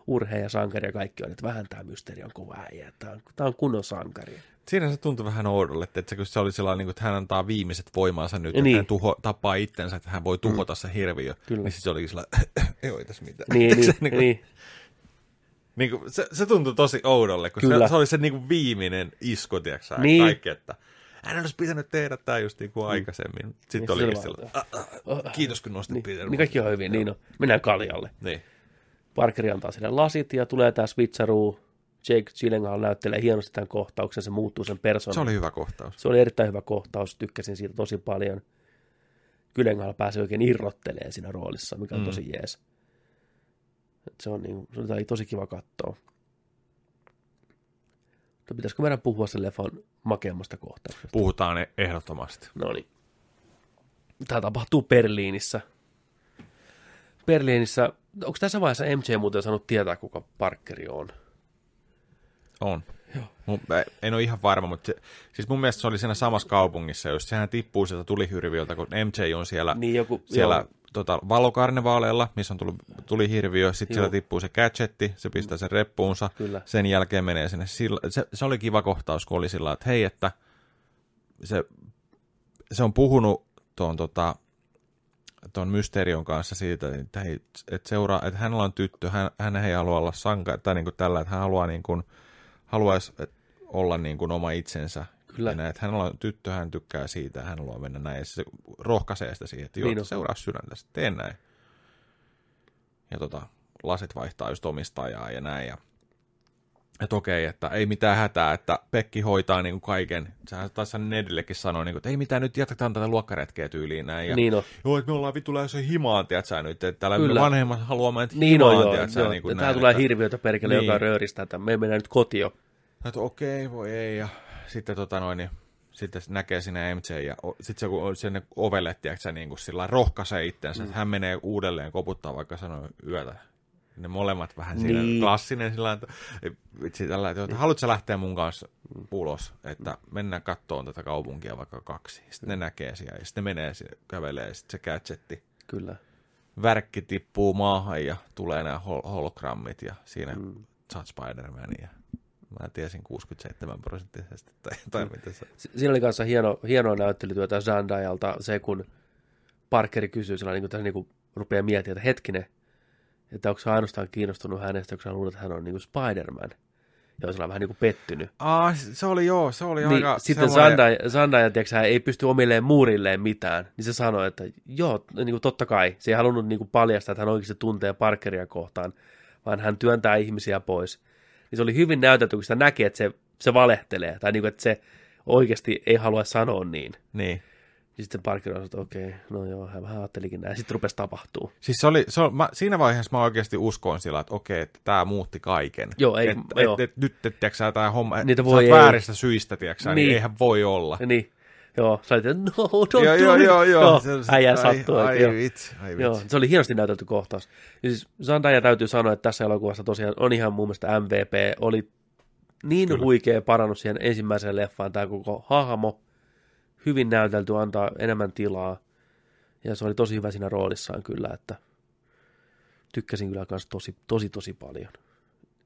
urheja, sankari ja kaikki on, että vähän tämä mysteeri on kova äijä, tämä on, tää on kunnon sankari. Siinä se tuntui vähän oudolle, että se, kun se oli sellainen, niin että hän antaa viimeiset voimansa nyt, Ja että niin. hän tuho, tappaa itsensä, että hän voi tuhota mm. se hirviö. Kyllä. Niin sitten se olikin sellainen, ei ole tässä mitään. Niin, niin, niin niin, niin kuin, se, se tuntui tosi oudolle, kun Kyllä. se, se, oli se niin kuin viimeinen isku, tiedätkö Niin. kaikki, että hän olisi pitänyt tehdä tämä just niin kuin aikaisemmin. Sitten Niin, se sillä, oli ah, ah, kiitos kun nostit niin, Peter. niin kaikki on hyvin, niin on. Mennään kaljalle. Niin. Parkeri antaa sille lasit ja tulee tämä switcheroo. Jake Gyllenhaal näyttelee hienosti tämän kohtauksen, se muuttuu sen persoonan. Se oli hyvä kohtaus. se oli erittäin hyvä kohtaus, tykkäsin siitä tosi paljon. Gyllenhaal pääsi oikein irrottelee siinä roolissa, mikä on Mm. tosi jees. Et se on niin, se oli tosi kiva katsoa. Mutta pitäisikö meidän puhua sen leffan makeammasta kohtauksesta? Puhutaan ehdottomasti. No niin. Tämä tapahtuu Berliinissä. Berliinissä, onko tässä vaiheessa MJ muuten saanut tietää, kuka Parkeri on? On. Mun, mä en ole ihan varma, mutta se, siis mun mielestä se oli siinä samassa kaupungissa, jos sehän tippuu sieltä tulihirviöltä, kun MJ on siellä, Niin joku, siellä joo, tota, valokarnevaaleilla, missä on tullut tulihirviö, sitten Joo. siellä tippuu se gadgetti, se pistää sen reppuunsa, Kyllä. sen jälkeen menee sinne, sillä, se, se oli kiva kohtaus, kun oli sillä että hei, että se, se on puhunut tuon tota, tuon Mysterion kanssa siitä, että, hei, että, seuraa, että hänellä on tyttö, hän, hän ei halua olla sanka, tai niin kuin tällä, että hän haluaa niin kuin, haluaisi olla niin kuin oma itsensä. Kyllä. Ja näin, että hänellä on tyttö, hän tykkää siitä, hän haluaa mennä näin. Ja se rohkaisee sitä siihen, että joo, Niin niin seuraa sydäntä, tee näin. Ja tota, lasit vaihtaa just omistajaa ja näin. Ja, että okei, että ei mitään hätää, että Pekki hoitaa niin kuin kaiken. Sehän taisi Nedillekin sanoa, niin kuin, että ei mitään, nyt jatketaan tätä luokkaretkeä tyyliin näin. Ja, niin on. Joo, että me ollaan vittu lähdössä himaan, tiedätkö nyt, että täällä Kyllä. vanhemmat haluaa mennä Niin himaan, on, joo. tiedätkö, joo. niin kuin ja näin, täällä tulee että- hirviötä perkele, Niin. joka rööristää tämän. Me mennään nyt kotiin. että okei, voi ei, ja sitten tota noin, niin, sitten näkee sinne MJ, ja sitten se kun sinne ovelle, tiedätkö, niin kuin sillä rohkaisee itsensä, mm. että hän menee uudelleen koputtaa, vaikka sanoo yötä. Ne molemmat vähän siinä Niin. klassinen sillä että vitsi tällä, että haluatko sä lähteä mun kanssa ulos, että mennään kattoon tätä kaupunkia vaikka kaksi. Sitten ne näkee siellä, ja sitten ne menee, sinne, kävelee, ja sitten se gadgetti, Kyllä. värkki tippuu maahan, ja tulee nämä hol- hologrammit, ja siinä mm. saat Spider-Man, ja mä tiesin 67 prosenttisesti, tai, tai miten se... Si- Siinä oli kanssa hieno, hienoa näyttelytyötä Zandajalta se, kun Parkeri kysyy sillä niin kuin, tässä niin kuin rupeaa miettimään, että hetkinen, että onko se ainoastaan kiinnostunut hänestä, onko hän luullut, että hän on niin kuin Spider-Man. Ja on vähän niin kuin pettynyt. Aa, se oli joo, se oli Niin, aika sitten sellainen- Zandaja, tiedätkö, hän ei pysty omilleen muurilleen mitään, niin se sanoi, että joo, niin kuin totta kai. Se ei halunnut niin kuin paljastaa, että hän oikeasti tuntee Parkeria kohtaan, vaan hän työntää ihmisiä pois. Niin se oli hyvin näytetty, kun sitä näki, että se, se valehtelee, tai niin kuin, että se oikeasti ei halua sanoa niin. Niin. Niin sitten Parker on että okei, no joo, hän vähän ajattelikin näin. Sitten rupesi tapahtuu. Siis se oli, se on, mä, siinä vaiheessa mä oikeasti uskoin sillä, että okei, että tämä muutti kaiken. Joo, ei- et, joo. Et, et, nyt, et, tiedätkö, tämä homma, Niitä sä voi oot ei. vääristä syistä, tiedätkö, niin. Niin. eihän voi olla. Ja niin, joo, sä olit, no, don't joo, do joo, joo, joo. Äijä ai- sattui. Ai, joo. vitsi, ai Joo, vitsi. se oli hienosti näytelty kohtaus. Ja siis Zendaya täytyy sanoa, että tässä elokuvassa tosiaan on ihan mun mielestä MVP. Oli niin Kyllä. Huikea parannus siihen ensimmäiseen leffaan tämä koko hahmo. Hyvin näytelty, antaa enemmän tilaa. Ja se oli tosi hyvä siinä roolissaan kyllä, että tykkäsin kyllä myös tosi, tosi, tosi paljon.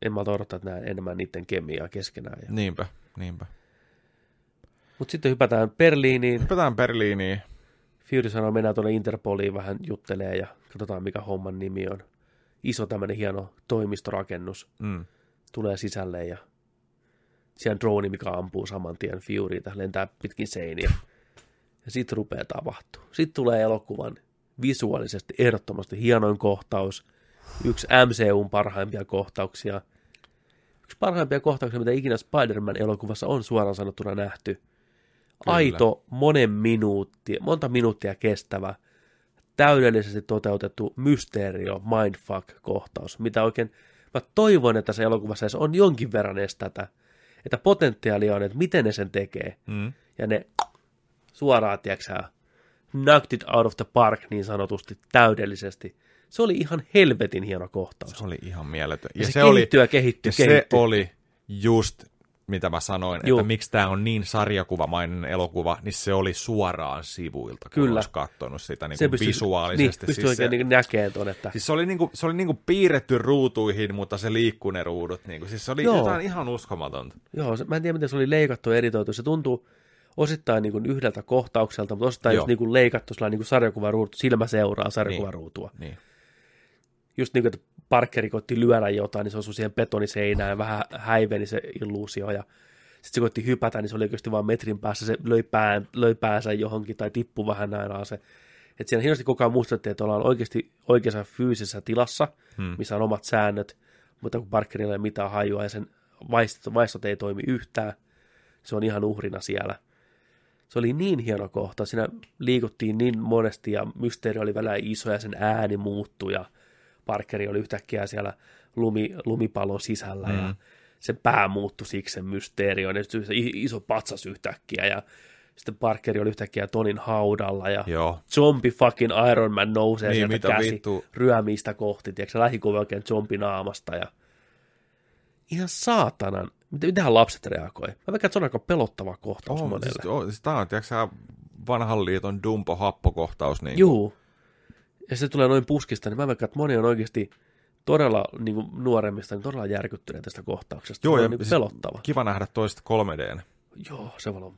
En mä odottaa, että näen enemmän niiden kemiaa keskenään. Ja... Niinpä, niinpä. Mutta sitten hypätään Berliiniin. Hypätään Berliiniin. Fury sanoo, mennään tuonne Interpoliin vähän juttelee ja katsotaan mikä homman nimi on. Iso tämmöinen hieno toimistorakennus Mm. tulee sisälle ja siellä on drone, mikä ampuu saman tien Furyta, lentää pitkin seiniä. Ja sitten rupeaa tapahtuu. Sitten tulee elokuvan visuaalisesti ehdottomasti hienoin kohtaus. Yksi MCUn parhaimpia kohtauksia. Yksi parhaimpia kohtauksia, mitä ikinä Spider-Man-elokuvassa on suoraan sanottuna nähty. Kyllä. Aito, monen minuutti, monta minuuttia kestävä, täydellisesti toteutettu mysteerio, mindfuck-kohtaus, mitä oikein, mä toivon, että se elokuvassa edes on jonkin verran edes tätä, että potentiaalia on, että miten ne sen tekee, Mm. ja ne suoraan, tiedätkö knocked it out of the park niin sanotusti täydellisesti. Se oli ihan helvetin hieno kohtaus. Se oli ihan mieletön. ja, se, se kehittyy ja kehittyy, Ja se kehittyy. oli just, mitä mä sanoin, Juu. että miksi tämä on niin sarjakuvamainen elokuva, niin se oli suoraan sivuilta, kun Kyllä. olisi katsonut sitä niin se kuin pystyy, visuaalisesti. Niin, siis se, niin näkemään tuon, että siis se oli, niin kuin, se oli niin kuin piirretty ruutuihin, mutta se liikkuu ne ruudut. Niin kuin, siis se oli Joo. jotain ihan uskomatonta. Joo, se, mä en tiedä, miten se oli leikattu ja editoitu. Se tuntuu osittain niin kuin yhdeltä kohtaukselta, mutta osittain Joo. just niin kuin leikattu sellainen niin kuin sarjakuvaruutu, silmä seuraa sarjakuvaruutua. Niin. Niin. Just niin kuin, että Parkeri koitti lyödä jotain, niin se osui siihen betoniseinään ja vähän häiveni se illuusio. Ja sitten se koitti hypätä, niin se oli oikeasti vain metrin päässä, se löi, pään, löi päänsä johonkin tai tippui vähän näin alas. Että siinä hienosti koko ajan muistettiin, että ollaan oikeasti oikeassa fyysisessä tilassa, Hmm. missä on omat säännöt, mutta kun Parkerilla ei ole mitään hajua ja sen vaistot, vaistot ei toimi yhtään, se on ihan uhrina siellä. Se oli niin hieno kohta, siinä liikuttiin niin monesti ja mysteeri oli välillä iso ja sen ääni muuttui ja Parkeri oli yhtäkkiä siellä lumi, lumipallon sisällä ja Mm. sen pää muuttui siksi sen mysteerion ja se iso patsas yhtäkkiä ja sitten Parkeri oli yhtäkkiä Tonin haudalla ja Joo. zombi fucking Iron Man nousee Niin, sieltä käsi vittu. ryömistä kohti, tiedätkö se lähikuva oikein zombi naamasta ja ihan saatanan, mitähän lapset reagoi? Mä veikkaan, että se on aika pelottava kohtaus Oh, monelle. siis, oh, siis tämä on, tiedätkö vanhan liiton Dumbo-happokohtaus. Niin Juu. Ja se tulee noin puskista, niin mä veikkaan, että moni on oikeasti todella niin kuin nuoremmista, niin todella järkyttyneet tästä kohtauksesta. Joo, se ja on niin siis- pelottava. Kiva nähdä toista 3D. Joo, se olla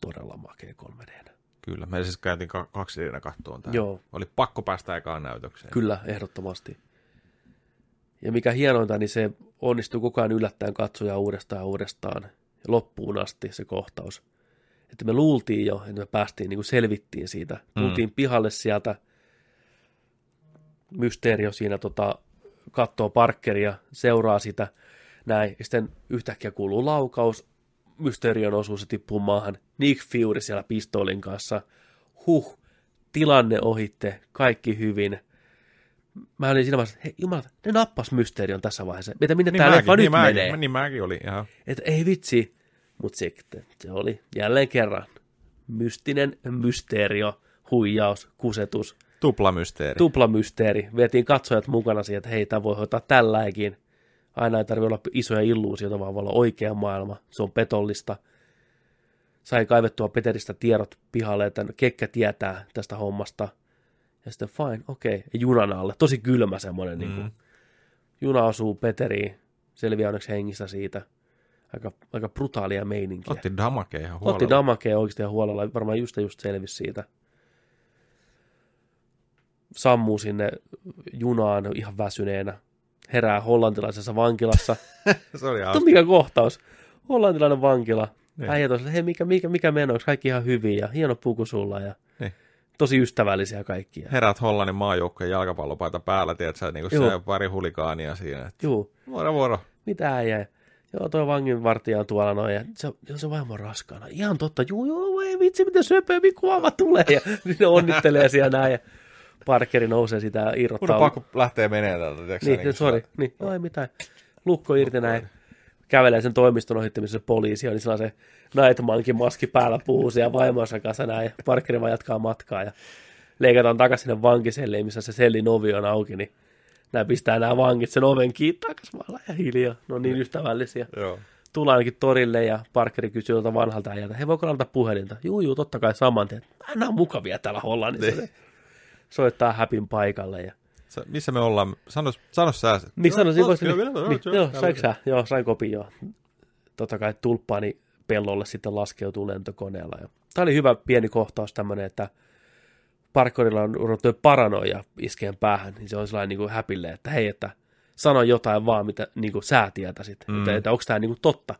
todella makea 3D. Kyllä, me siis käytiin ka- kaksi d kattoon tämä. Joo. Oli pakko päästä ekaan näytökseen. Kyllä, ehdottomasti. Ja mikä hienointa, niin se onnistuu koko ajan yllättäen katsoja uudestaan ja uudestaan ja loppuun asti se kohtaus. Että me luultiin jo, että me päästiin, niin kuin selvittiin siitä. Tultiin pihalle sieltä, Mysteerio siinä tota, katsoo Parkeria, seuraa sitä, näin, ja sitten yhtäkkiä kuuluu laukaus, Mysterion osuus se tippuu maahan, Nick Fury siellä pistoolin kanssa, huh, tilanne ohitte, kaikki hyvin. Mä olin siinä vaiheessa, että hei jumala, ne nappas Mysterion tässä vaiheessa. Mitä minne Niin tää mäkin, leffa niin nyt mäkin, menee? Niin mäkin oli ihan. Että ei vitsi. Mutta sitten se oli jälleen kerran mystinen mysteerio, huijaus, kusetus, Tuplamysteeri. tuplamysteeri. Vietiin katsojat mukana siihen, että hei, tämä voi hoitaa tälläkin. Aina ei tarvitse olla isoja illuusioita, vaan voi olla oikea maailma. Se on petollista. Sai kaivettua Peteristä tiedot pihalle, että Kekkä tietää tästä hommasta. Ja sitten fine, okei. Okay. Junan alle. Tosi kylmä semmoinen. Mm. Niin kuin, juna osuu Peteriin. Selviää onneksi hengistä siitä. Aika, aika brutaalia meininkiä. Otti damakea ihan huolella. Otti damakea oikeasti ja huolella. Varmaan just ja just selvisi siitä. Sammuu sinne junaan ihan väsyneenä. Herää hollantilaisessa vankilassa. Se oli Tuo mikä kohtaus. Hollantilainen vankila. Niin. Äijä tosiaan, hei mikä, mikä, mikä meno, onko kaikki ihan hyvin ja hieno puku sulla ja Niin. tosi ystävällisiä kaikkia. Herät Hollannin maajoukkojen jalkapallopaita päällä, tiedät sä, niin kuin se pari hulikaania siinä. Että, Juu, vuoro, vuoro. mitä äijä? Joo, toi vanginvartija on tuolla noin, ja se, joo, se vaimo on raskaana. Ihan totta, juu, joo, ei vitsi, miten söpömpi kuva tulee, ja ne onnittelee siellä näin, ja Parkeri nousee sitä irrottaa. pakko lähteä menee täältä, Niin, kuin sori, niin, joo, ei mitään. Lukko irti näin. Kävelee sen toimiston ohitti, missä se poliisi on, niin se Nightmankin maski päällä puhuu siellä vaimonsa kanssa näin, ja Parkeri vaan jatkaa matkaa, ja leikataan takaisin sinne vankiselliin, missä se sellin ovi on auki, niin nämä pistää nämä vangit sen oven kiinni takaisin vaan ja hiljaa. Ne on niin ystävällisiä. Joo. Tullaan ainakin torille ja Parkeri kysyy jolta vanhalta äijältä, hei voiko laittaa puhelinta? Juu, juu, totta kai saman tien. Nämä on mukavia täällä Hollannissa. Soittaa häpin paikalle ja Sä, missä me ollaan? Sano, sano sä. niin kyllä niin, niin, joo, saiko sä? Joo, sain kopin joo. Totta kai tulppaani pellolle sitten laskeutuu lentokoneella. Ja tämä oli hyvä pieni kohtaus tämmöinen, että Parkerilla on ruvennut paranoja iskeen päähän, niin se on sellainen niin kuin häpille, että hei, että sano jotain vaan, mitä niin kuin sä tietäisit, mm. että, että onko tämä niin kuin totta.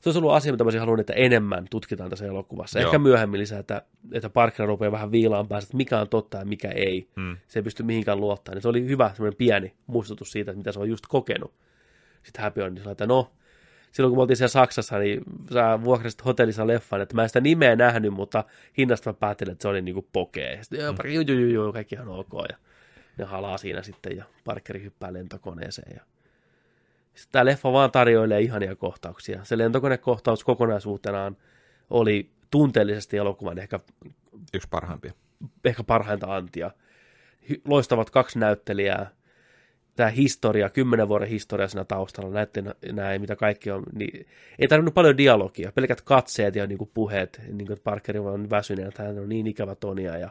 Se olisi ollut asia, mitä mä olisin halunnut, että enemmän tutkitaan tässä elokuvassa. Joo. Ehkä myöhemmin lisää, että, että Parker rupeaa vähän viilaan päästä, että mikä on totta ja mikä ei. Mm. Se ei pysty mihinkään luottamaan. Niin se oli hyvä semmoinen pieni muistutus siitä, että mitä se on just kokenut. Sitten Happy on niin sillä, että no, silloin kun me oltiin siellä Saksassa, niin sä vuokrasit hotellissa leffan, että mä en sitä nimeä nähnyt, mutta hinnasta mä päättelin, että se oli niinku pokee. Sitten joo, juu, juu, juu, kaikki ihan ok. Ja ne halaa siinä sitten ja Parkeri hyppää lentokoneeseen. Ja... Tämä leffa vaan tarjoilee ihania kohtauksia. Se lentokonekohtaus kokonaisuutenaan oli tunteellisesti elokuvan ehkä Yksi parhaimpia. ehkä parhainta antia. Loistavat kaksi näyttelijää. Tämä historia, kymmenen vuoden historia siinä taustalla, näette näin, mitä kaikki on, niin ei tarvinnut paljon dialogia, pelkät katseet ja niin kuin puheet, niin kuin Parkeri on väsynyt, että hän on niin ikävä Tonia ja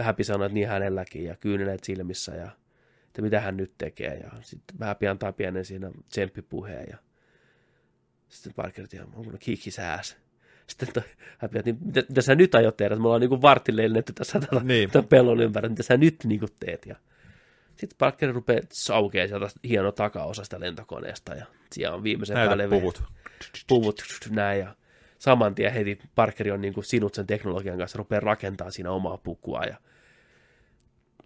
Häpi sanoi, että niin hänelläkin ja kyyneleet silmissä ja että mitä hän nyt tekee ja sitten Häpi antaa pienen siinä tsemppipuheen ja sitten Parker, että onko ne kiikisääs. Sitten toi Häpi, että niin, mitä, mitä, sä nyt aiot tehdä, että me ollaan niin vartille lennetty tässä tätä, Niin. tämän pellon ympärillä, mitä sä nyt niin kuin teet ja sitten Parker rupeaa saukea sieltä hieno takaosa sitä lentokoneesta ja siellä on viimeisen Näytä päälle puvut. puvut näin ja saman tien heti Parkeri on niin kuin sinut sen teknologian kanssa, rupeaa rakentamaan siinä omaa pukua ja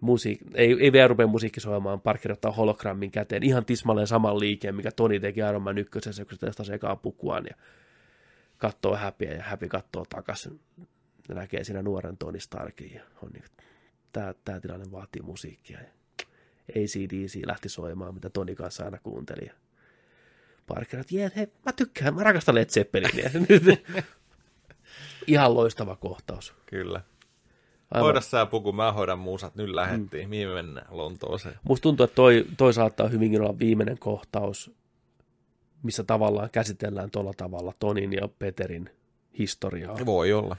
musiik- ei, ei vielä rupea musiikki soimaan, Parker ottaa hologrammin käteen, ihan tismalleen saman liikkeen, mikä Toni teki Iron Man ykkösessä, kun se testasi ekaa pukuaan ja katsoo häpiä ja häpi katsoo takaisin ja näkee siinä nuoren Tony Starkin ja on niin, tämä, tämä tilanne vaatii musiikkia ja ACDC lähti soimaan, mitä Toni kanssa aina kuunteli ja Parker, että jee, hei, mä tykkään, mä rakastan Led Zeppelinia. Ihan loistava kohtaus. Kyllä. Aivan. Hoida sä puku, mä hoidan muusat. Nyt lähettiin. Mm. Mihin me mennään? Lontooseen. Musta tuntuu, että toi, toi saattaa hyvinkin olla viimeinen kohtaus, missä tavallaan käsitellään tuolla tavalla Tonin ja Peterin historiaa. Voi olla.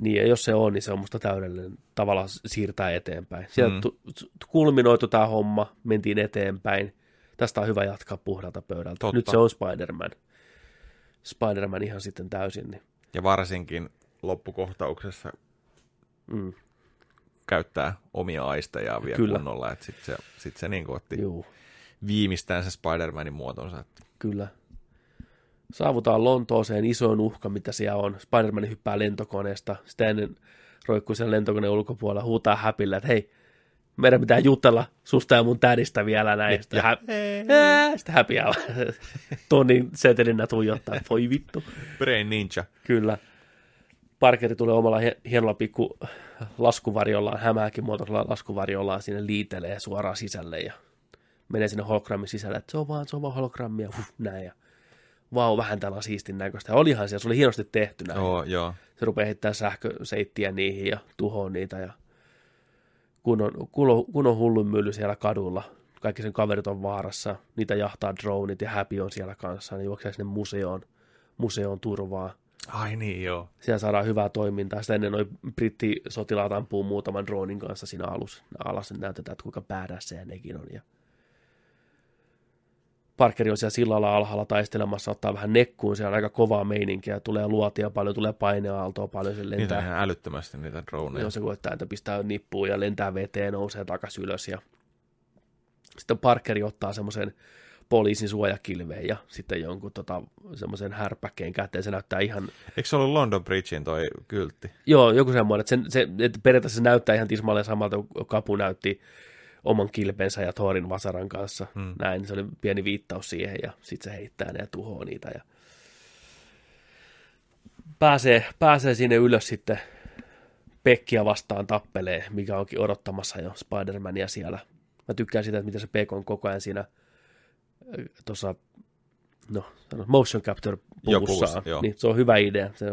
Niin, ja jos se on, niin se on musta täydellinen tavalla siirtää eteenpäin. Sieltä Mm. tu- kulminoitu tämä homma, mentiin eteenpäin. Tästä on hyvä jatkaa puhdalta pöydältä. Totta. Nyt se on Spider-Man. Spider-Man ihan sitten täysin. Niin. Ja varsinkin loppukohtauksessa Mm, käyttää omia aistejaan vielä Kyllä. kunnolla. Että sit se, sit se niin otti juu, viimeistään se Spider-Manin muotonsa. Että kyllä. Saavutaan Lontooseen isoin uhka, mitä siellä on. Spider-Man hyppää lentokoneesta. Sitä ennen roikkuu sen lentokoneen ulkopuolella, huutaa häpillä, että hei, meidän pitää jutella susta ja mun tädistä vielä näin. Sitten, hä- Ää, sitten häpiää. Tonin setelinä tuijottaa, voi vittu. Brain Ninja. Kyllä. Parkeri tulee omalla hie- hienolla pikku laskuvarjollaan, hämääkin muotoisella laskuvarjollaan sinne liitelee suoraan sisälle ja menee sinne hologrammin sisälle, että se on vaan, se on vaan hologrammi ja huh, näin ja vau, vähän tällä siistin näköistä. Ja olihan siellä, se oli hienosti tehty näin. Joo, joo. Se rupeaa heittämään sähköseittiä niihin ja tuhoaa niitä ja kun on, kun on, kun on hullun mylly siellä kadulla, kaikki sen kaverit on vaarassa, niitä jahtaa droneit ja Happy on siellä kanssa, ne juoksee sinne museoon, museoon turvaa. Ai niin, joo. Siellä saadaan hyvää toimintaa. Sitä ennen noi brittisotilaat ampuu muutaman dronin kanssa siinä alussa. Alas näytetään, että kuinka badass nekin on. Ja Parkeri on siellä sillalla alhaalla taistelemassa, ottaa vähän nekkuun, siellä on aika kovaa meininkiä, tulee luotia paljon, tulee paineaaltoa paljon, se Niitä lentää. on ihan älyttömästi niitä droneja. Joo, se koettaa, että pistää nippuun ja lentää veteen, nousee takaisin ylös. Ja sitten Parkeri ottaa semmoisen poliisin suojakilveen ja sitten jonkun tota, semmoisen härpäkkeen käteen. Se näyttää ihan, Eikö se ollut London Bridgein toi kyltti? joo, joku semmoinen, että, sen, se, että periaatteessa se näyttää ihan tismalleen samalta, kuin Kapu näytti oman kilpensä ja Thorin vasaran kanssa. Hmm. Näin, se oli pieni viittaus siihen ja sitten se heittää ne ja tuhoaa niitä. Ja pääsee, pääsee sinne ylös sitten Pekkiä vastaan tappelee, mikä onkin odottamassa jo Spider-Mania siellä. Mä tykkään sitä, että miten se Pek on koko ajan siinä tuossa no, motion capture puvussa. Niin, se on hyvä idea. Se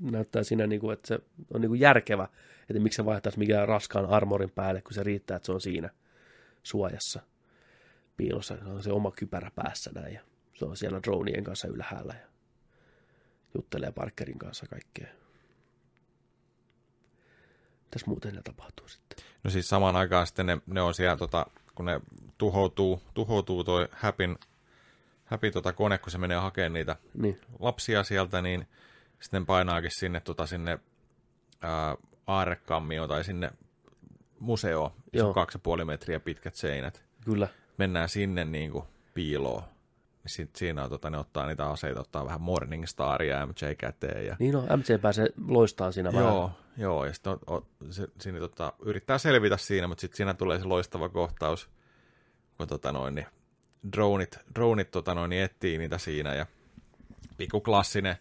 näyttää siinä, niin kuin, että se on niin kuin järkevä, että miksi se vaihtaisi mikään raskaan armorin päälle, kun se riittää, että se on siinä suojassa piilossa. Se on se oma kypärä päässä näin ja se on siellä dronien kanssa ylhäällä ja juttelee Parkerin kanssa kaikkea. Mitäs muuten ne tapahtuu sitten? No siis samaan aikaan sitten ne, ne on siellä, tota, kun ne tuhoutuu, tuhoutuu toi Häpin, Häpin tota kone, kun se menee hakemaan niitä Niin, lapsia sieltä, niin sitten painaakin sinne, tota, sinne ää, aarrekammioon tai sinne museoon, se on kaksi ja puoli metriä pitkät seinät. kyllä. Mennään sinne niin kuin piiloon. Sit siinä on, tota, ne ottaa niitä aseita, ottaa vähän Morningstaria ja MJ käteen. Ja... Niin on, MC pääsee loistaa siinä vähän. Joo, joo, ja sitten on, on, se, siinä tota, yrittää selvitä siinä, mutta sitten siinä tulee se loistava kohtaus, kun tota noin, niin dronit, dronit tota noin, niin etsii niitä siinä, ja pikku klassinen,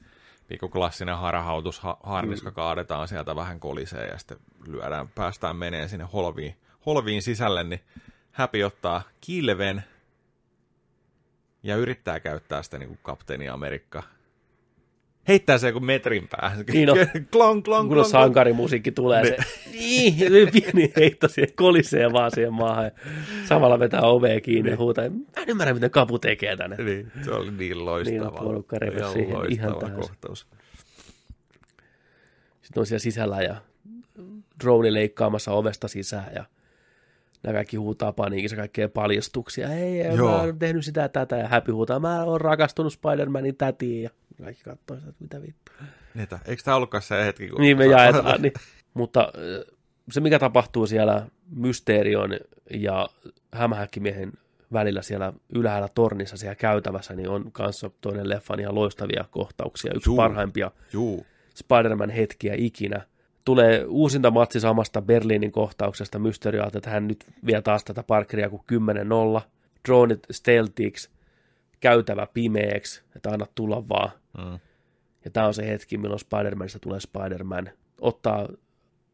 pikku klassinen harhautus, ha, harniska kaadetaan sieltä vähän kolisee, ja sitten lyödään, päästään meneen sinne holviin, holviin sisälle, niin Häpi ottaa kilven, ja yrittää käyttää sitä niin kuin kapteeni Amerikka. Heittää se joku metrin päähän. Niin on. klong, klong, klong, kun sankarimusiikki tulee, se, niin, pieni heitto siihen kolisee vaan siihen maahan, ja samalla vetää ovea kiinni ja huutaa, mä en ymmärrä, mitä kapu tekee tänne. Niin, se oli niin loistava. Niin, porukka revesi siihen ihan täysin. kohtaus. Sitten on siellä sisällä ja drone leikkaamassa ovesta sisään ja nämä kaikki huutaa paniikissa kaikkea paljastuksia. Hei, Joo. mä oon tehnyt sitä ja tätä. Ja Happy huutaa, mä oon rakastunut Spider-Manin tätiin. Ja kaikki katsoo sitä, että mitä vittu. Niitä. Eikö tämä ollutkaan se hetki, kun... Niin me jaetaan. Niin. Mutta se, mikä tapahtuu siellä Mysterion ja Hämähäkkimiehen välillä siellä ylhäällä tornissa siellä käytävässä, niin on kanssa toinen leffan ihan loistavia kohtauksia. Yksi Juu. parhaimpia Juu. Spider-Man-hetkiä ikinä. Tulee uusinta matsi samasta Berliinin kohtauksesta Mysterio, että hän nyt vie taas tätä Parkeria kuin 10-0. Dronit stealthiksi, käytävä pimeäksi, että anna tulla vaan. Mm. Ja tämä on se hetki, milloin Spider-Manista tulee Spider-Man. Ottaa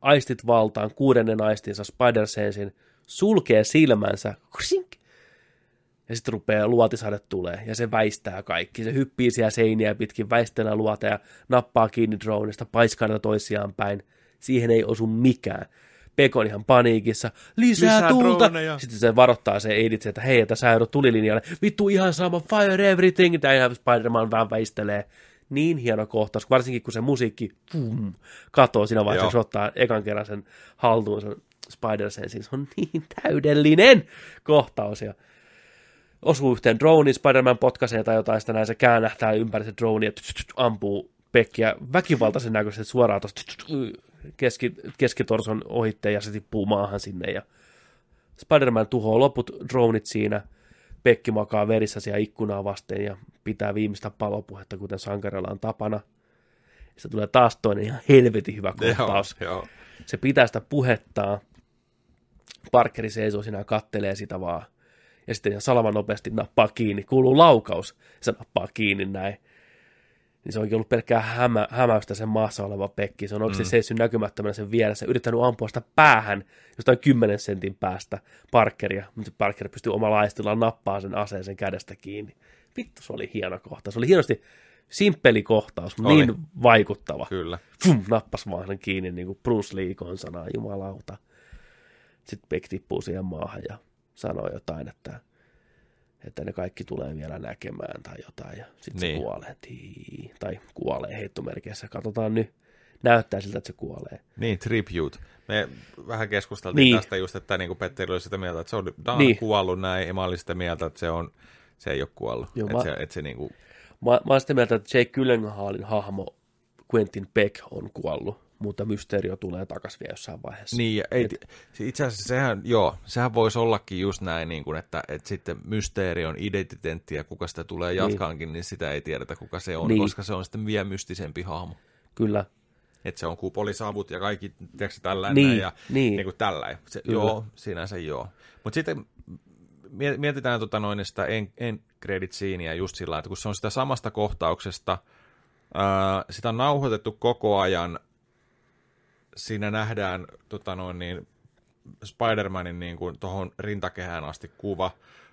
aistit valtaan, kuudennen aistinsa Spider-Sensin, sulkee silmänsä, ksink, ja sitten rupeaa luotisade tulee, ja se väistää kaikki. Se hyppii siellä seiniä pitkin, väistelee luota ja nappaa kiinni dronesta, paiskaa toisiaan päin. Siihen ei osu mikään. Pekon ihan paniikissa, lisää, Lisää tulta. droneja. Sitten se varoittaa se Eiditse, että hei, että sä joudut tulilinjalle. Vittu ihan sama, fire everything. Tämä ihan Spider-Man vähän väistelee. Niin hieno kohtaus, varsinkin kun se musiikki pum, katoo siinä vaiheessa, kun se ottaa ekan kerran sen haltuun sen Spider-Sensin. Se on niin täydellinen kohtaus. Ja osuu yhteen drone, Spider-Man potkaisee tai jotain, sitten näin se käännähtää ympäri se drone ja ampuu Pekkiä väkivaltaisen näköisesti suoraan tuosta keski, keskitorson ohitteen ja se tippuu maahan sinne ja Spider-Man tuhoaa loput dronit siinä, Pekki makaa verissä siellä ikkunaa vasten ja pitää viimeistä palopuhetta, kuten sankarilla on tapana. Sitten tulee taas toinen ihan helvetin hyvä kohtaus. Joo, joo. Se pitää sitä puhettaa. Parkeri seisoo siinä ja kattelee sitä vaan. Ja sitten ihan salaman nopeasti nappaa kiinni. Kuuluu laukaus. Se nappaa kiinni näin. Niin se onkin ollut pelkkää hämä, hämäystä sen maassa oleva Pekki. Se on oikeasti mm. seissyt näkymättömänä sen vieressä. Yrittänyt ampua sitä päähän jostain 10 sentin päästä Parkeria. Mutta Parker pystyy omalla aistillaan nappaa sen aseen sen kädestä kiinni. Vittu, se oli hieno kohtaus. Se oli hienosti simppeli kohtaus, mutta Oli. niin vaikuttava Kyllä. fum, nappas vaan sen kiinni niin kuin Bruce Lee konsanaan, jumalauta. Sitten Beck tippuu siihen maahan ja sanoo jotain, että, että ne kaikki tulee vielä näkemään tai jotain. Ja sitten niin. Se kuolee. Tii, tai kuolee heittomerkeissä. Katsotaan nyt. Näyttää siltä, että se kuolee. Niin, tribute. Me vähän keskusteltiin Niin. tästä just, että niin kuin Petteri oli sitä mieltä, että se on Dan Niin. kuollut näin, ja mä olin sitä mieltä, että se, on, se ei ole kuollut. Joo, että mä- se, että se niin kuin, Mä, mä oon sitä mieltä, että Jake Gyllenhaalin hahmo Quentin Beck on kuollut. Mutta Mysterio tulee takaisin vielä jossain vaiheessa. Niin, ei, se itse asiassa sehän, joo, sehän voisi ollakin just näin, niin kuin, että, että sitten mysteerion identiteetti ja kuka sitä tulee jatkaankin, niin. niin sitä ei tiedetä, kuka se on, Niin. koska se on sitten vielä mystisempi hahmo. Kyllä, Että se on kupolisavut ja kaikki, tiedätkö, tällainen Niin, ja niin. niin kuin tällainen. Se, Kyllä. joo, sinänsä joo. Mutta sitten mie- mietitään tota noin sitä en, en credit sceneä just sillä, että kun se on sitä samasta kohtauksesta, ää, sitä on nauhoitettu koko ajan, siinä nähdään tota noin niin, Spider-Manin niin kuin tuohon rintakehään asti kuva.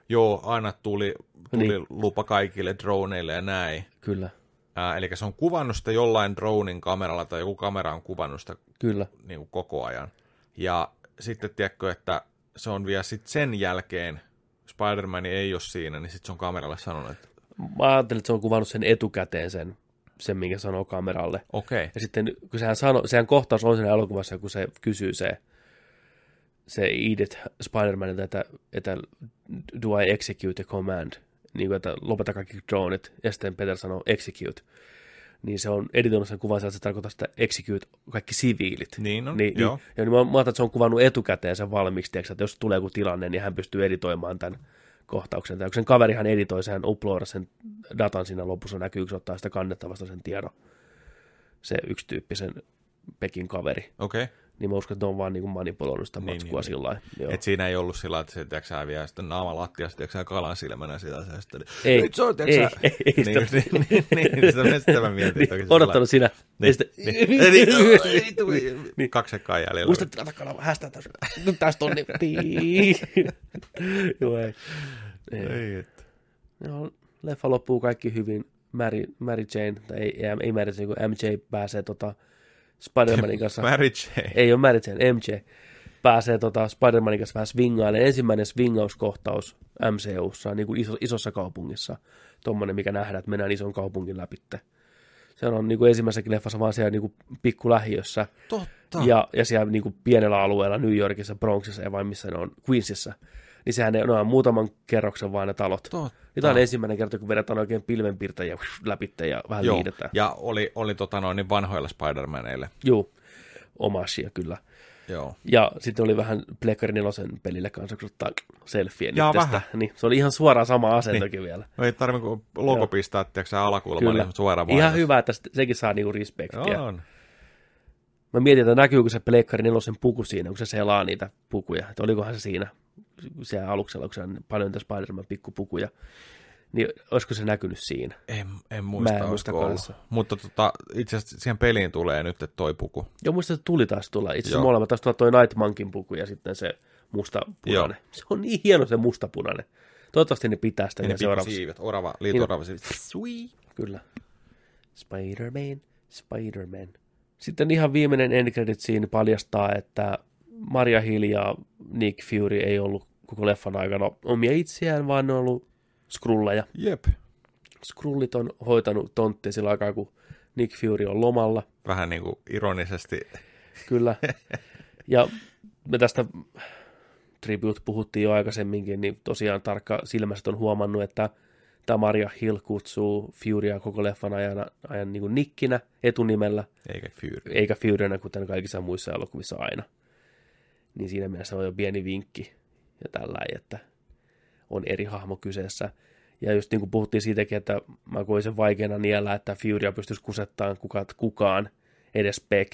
Joo, aina tuli, tuli Niin. lupa kaikille droneille ja näin. kyllä, Ää, eli se on kuvannut sitä jollain dronin kameralla tai joku kamera on kuvannut sitä kyllä. niin kuin koko ajan. Ja sitten tiedätkö, että se on vielä sit sen jälkeen, Spider-Man ei ole siinä, niin sitten se on kameralle sanonut, että Mä ajattelin, että se on kuvannut sen etukäteen sen, sen minkä sanoo kameralle. okei, okay. Ja sitten kun sehän, sano, sehän kohtaus on siinä elokuvassa, kun se kysyy se, se Edith Spider-Manilta, että, että do I execute a command? Niin kuin, että lopeta kaikki droneit. Ja sitten Peter sanoo execute. Niin se on editoinut sen kuvan, että se tarkoittaa sitä execute kaikki siviilit. Niin on, niin, joo. Niin, ja niin mä, mä ajattelin, että se on kuvannut etukäteen sen valmiiksi, tiiäks, että jos tulee joku tilanne, niin hän pystyy editoimaan tämän kohtauksen. Tai kun sen kaverihan editoi, sehän uploada sen datan siinä lopussa näkyy, kun se ottaa sitä kannettavasta sen tiedon. Se yksi tyyppi, sen Pekin kaveri. okei. Niin mä uskon, että ne on vaan niin manipuloinut sitä Niin, matskua niin, sillä lailla. Joo. Et siinä ei ollut sillä, että se tiedätkö, sä vie sitten naama lattiasta, tiedätkö, sä kalan silmänä sitä, se sitten, Ei, nyt se on, ei, tiedätkö, sä- ei, ei niin, sitä- niin, niin, niin, sitä, sitä mä mietin. niin, odottanut siinä. Niin, niin, niin, Niin. sekkaa jäljellä. Muistat ratakanava, hästää tässä. Nyt taas tonni. Tii. Joo, ei. ei. Ei, että. Joo, leffa loppuu kaikki hyvin. Mary, Mary Jane, tai ei, ei, ei Mary Jane, kun MJ pääsee tota Spider-Manin kanssa. Mary Jane. ei ole Mary Jane, MJ pääsee tota Spider-Manin kanssa vähän swingailemaan. Ensimmäinen swingauskohtaus MCUssa, niin kuin iso, isossa kaupungissa. Tuommoinen, mikä nähdään, että mennään ison kaupungin läpitte. Se on niin kuin ensimmäisessäkin leffassa vaan siellä niin kuin pikkulähiössä. Totta. Ja, ja siellä niin kuin pienellä alueella New Yorkissa, Bronxissa ja vai missä ne on, Queensissa. Niin sehän ne, ne on muutaman kerroksen vaan ne talot. Totta. Niin tämä on ensimmäinen kerta, kun vedetään oikein pilvenpiirtäjä läpitte ja vähän Joo, liitetään. ja oli, oli tota noin, niin vanhoilla Spider-Maneille. Juu, omasia kyllä. Joo. Ja sitten oli vähän Plekkari nelosen pelille kanssa, kun ottaa selfie vähän. Niin, se oli ihan suoraan sama asentokin vielä. No ei tarvitse kuin logo Joo. pistää, tiedätkö sä alakulma, Kyllä. niin suoraan Ihan hyvä, että sekin saa niinku respektiä. On. Mä mietin, että näkyykö se Plekkari nelosen puku siinä, kun se selaa niitä pukuja. Että olikohan se siinä siellä aluksella, kun se on paljon niitä Spider-Man pikkupukuja. Niin olisiko se näkynyt siinä? En, en muista, Mä en muista kanssa. Mutta tota, itse asiassa siihen peliin tulee nyt että toi puku. Joo, muista se tuli taas tulla. Itse asiassa molemmat taas tulla toi Night Monkin puku ja sitten se mustapunainen. Se on niin hieno se mustapunainen. Toivottavasti ne pitää sitä Ja ne seuraavaksi. siivet, orava, siivet. Sweet. Kyllä. Spider-Man, Spider-Man. Sitten ihan viimeinen end credit scene paljastaa, että Maria Hill ja Nick Fury ei ollut koko leffan aikana omia itseään, vaan ne on ollut skrulleja. Jep. Skrullit on hoitanut tonttia sillä aikaa, kun Nick Fury on lomalla. Vähän niin kuin ironisesti. Kyllä. Ja me tästä Tribute puhuttiin jo aikaisemminkin, niin tosiaan tarkka silmäiset on huomannut, että tämä Maria Hill kutsuu Furya koko leffan ajan, ajan niin kuin Nikkinä etunimellä, Eikä Fury. eikä Furynä kuten kaikissa muissa elokuvissa aina. Niin siinä mielessä on jo pieni vinkki ja tällä että on eri hahmo kyseessä. Ja just niin kuin puhuttiin siitäkin, että mä koin sen vaikeana niellä, että Furya pystyisi kusettamaan kukaan, kukaan edes Beck.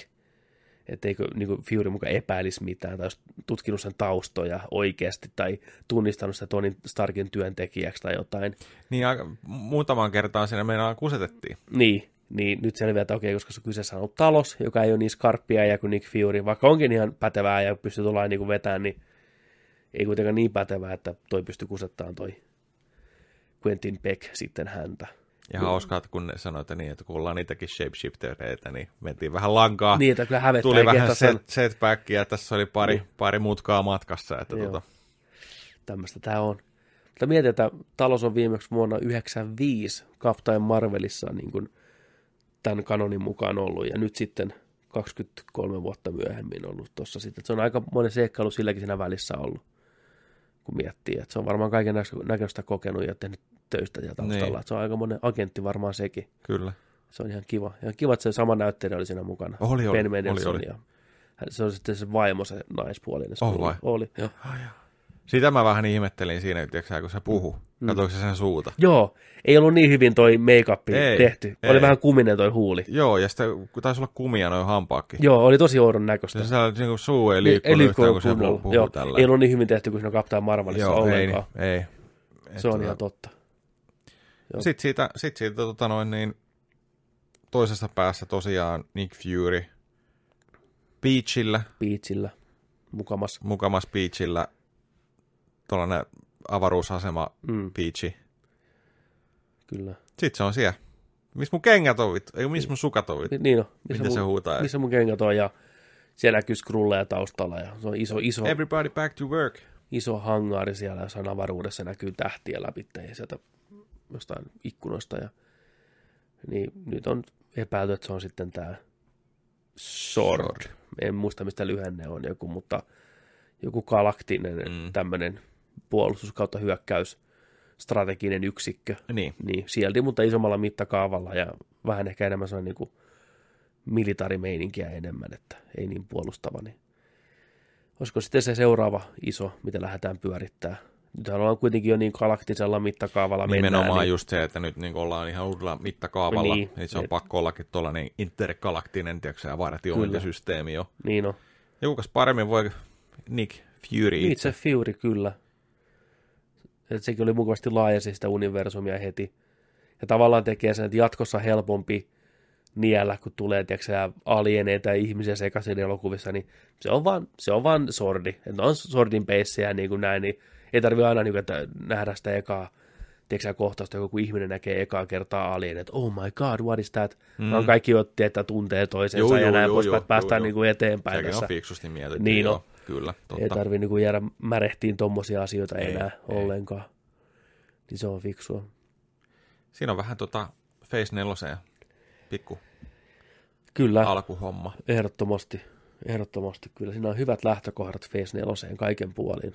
Että eikö niin kuin Fury mukaan epäilisi mitään, tai olisi tutkinut sen taustoja oikeasti, tai tunnistanut sitä Tony Starkin työntekijäksi tai jotain. Niin aika, muutamaan kertaan siinä meinaan kusetettiin. Niin, niin nyt selviää, että okei, koska se kyseessä on ollut talos, joka ei ole niin skarppia ja kuin Nick Fury, vaikka onkin ihan pätevää ja pystyy tuolla niin vetämään, niin ei kuitenkaan niin pätevää, että toi pystyy kusettamaan toi Quentin Beck sitten häntä. Ja hauskaa, että kun ne sanoi, että, niin, että kun ollaan niitäkin shapeshiftereitä, niin mentiin vähän lankaa. Niin, että kyllä hävettää. Tuli vähän set, setbackia, tässä oli pari, Niin. pari mutkaa matkassa. Että Joo. tota, tämmöistä tämä on. Mutta mietin, että talous on viimeksi vuonna 1995 Captain Marvelissa niin kuin tämän kanonin mukaan ollut, ja nyt sitten 23 vuotta myöhemmin ollut tuossa sitten. Se on aika monen seikkailu silläkin siinä välissä ollut, kun miettii. Että se on varmaan kaiken näköistä kokenut ja tehnyt töistä ja taustalla. Niin. Se on aika monen agentti varmaan sekin. kyllä. Se on ihan kiva. Ihan kiva, että se sama näyttelijä oli siinä mukana. Oli, oli, ben oli, oli. Ja se on sitten se vaimo, se naispuolinen. Oh, Screw. vai? Oli, joo. Sitä mä vähän ihmettelin siinä, tiedätkö, sä, kun se puhu. Mm. Katoiko se sen suuta? Joo, ei ollut niin hyvin toi make-up Ei, tehty. ei. Oli vähän kuminen toi huuli. Joo, ja sitten taisi olla kumia noin hampaakki. Joo, oli tosi oudon näköistä. Se, se niin kuin suu ei Ei liikkunut liikkunut yhtään, kun se kunnolla. puhuu Joo, tällä. ei ollut niin hyvin tehty kuin siinä Captain Marvelissa Joo, ei, ollenkaan. ei. Se on tota- ihan totta. Joo. Sitten siitä, sit siitä tota noin, niin, toisessa päässä tosiaan Nick Fury Beachillä, Beachillä mukamas. mukamas Beachillä, tuollainen avaruusasema Mm, Beachi. kyllä. Sitten se on siellä. Missä mun kengät on vittu? Ei, missä mun sukat on vittu? Ni- Niin on. Miten se huutaa? Missä mun kengät on ja siellä näkyy skrulleja taustalla ja se on iso, iso, Everybody back to work. iso hangaari siellä jossain avaruudessa näkyy tähtiä läpi ja sieltä jostain ikkunoista ja niin nyt on epäilty, että se on sitten tämä Sword. En muista mistä lyhenne on joku, mutta joku galaktinen mm. tämmöinen puolustus kautta hyökkäys strateginen yksikkö. Niin. Niin, sieltä, mutta isommalla mittakaavalla ja vähän ehkä enemmän sellainen niin kuin militaarimeininkiä enemmän, että ei niin puolustava. Niin. Olisiko sitten se seuraava iso, mitä lähdetään pyörittää? Nythän ollaan kuitenkin jo niin galaktisella mittakaavalla Nimenomaan mennään. just se, että nyt niin ollaan ihan uudella mittakaavalla, niin, Niin, niin se on et- pakko ollakin tuollainen intergalaktinen, tiedätkö sä, vartiointisysteemi jo. Niin, niin on. Ja kukas paremmin voi Nick Fury Itse, itse. itse Fury, kyllä. Et sekin oli mukavasti laajensi sitä universumia heti. Ja tavallaan tekee sen, että jatkossa helpompi niellä, kun tulee tiedätkö, alieneita ja ihmisiä sekaisin elokuvissa, niin se on vaan, se on vaan sordi. Että on sordin peissejä niin kuin näin, niin ei tarvitse aina niin kuin, että nähdä sitä ekaa tiedätkö, kohtausta, joku ihminen näkee ekaa kertaa alien, että oh my god, what is that? Mm. On kaikki otti, että tuntee toisensa Joo, ja joo, näin joo, että päästään joo, niin kuin eteenpäin Sekin tässä. on fiksusti mietitty. Niin on. Kyllä, Ei totta. tarvi niinku jäädä märehtiin tommosia asioita Ei, ei, enää ei. ei. ollenkaan. Niin se on fiksua. Siinä on vähän tota Face 4 pikku Kyllä, Al- alkuhomma. ehdottomasti. Ehdottomasti kyllä. Siinä on hyvät lähtökohdat Face 4 kaiken puolin.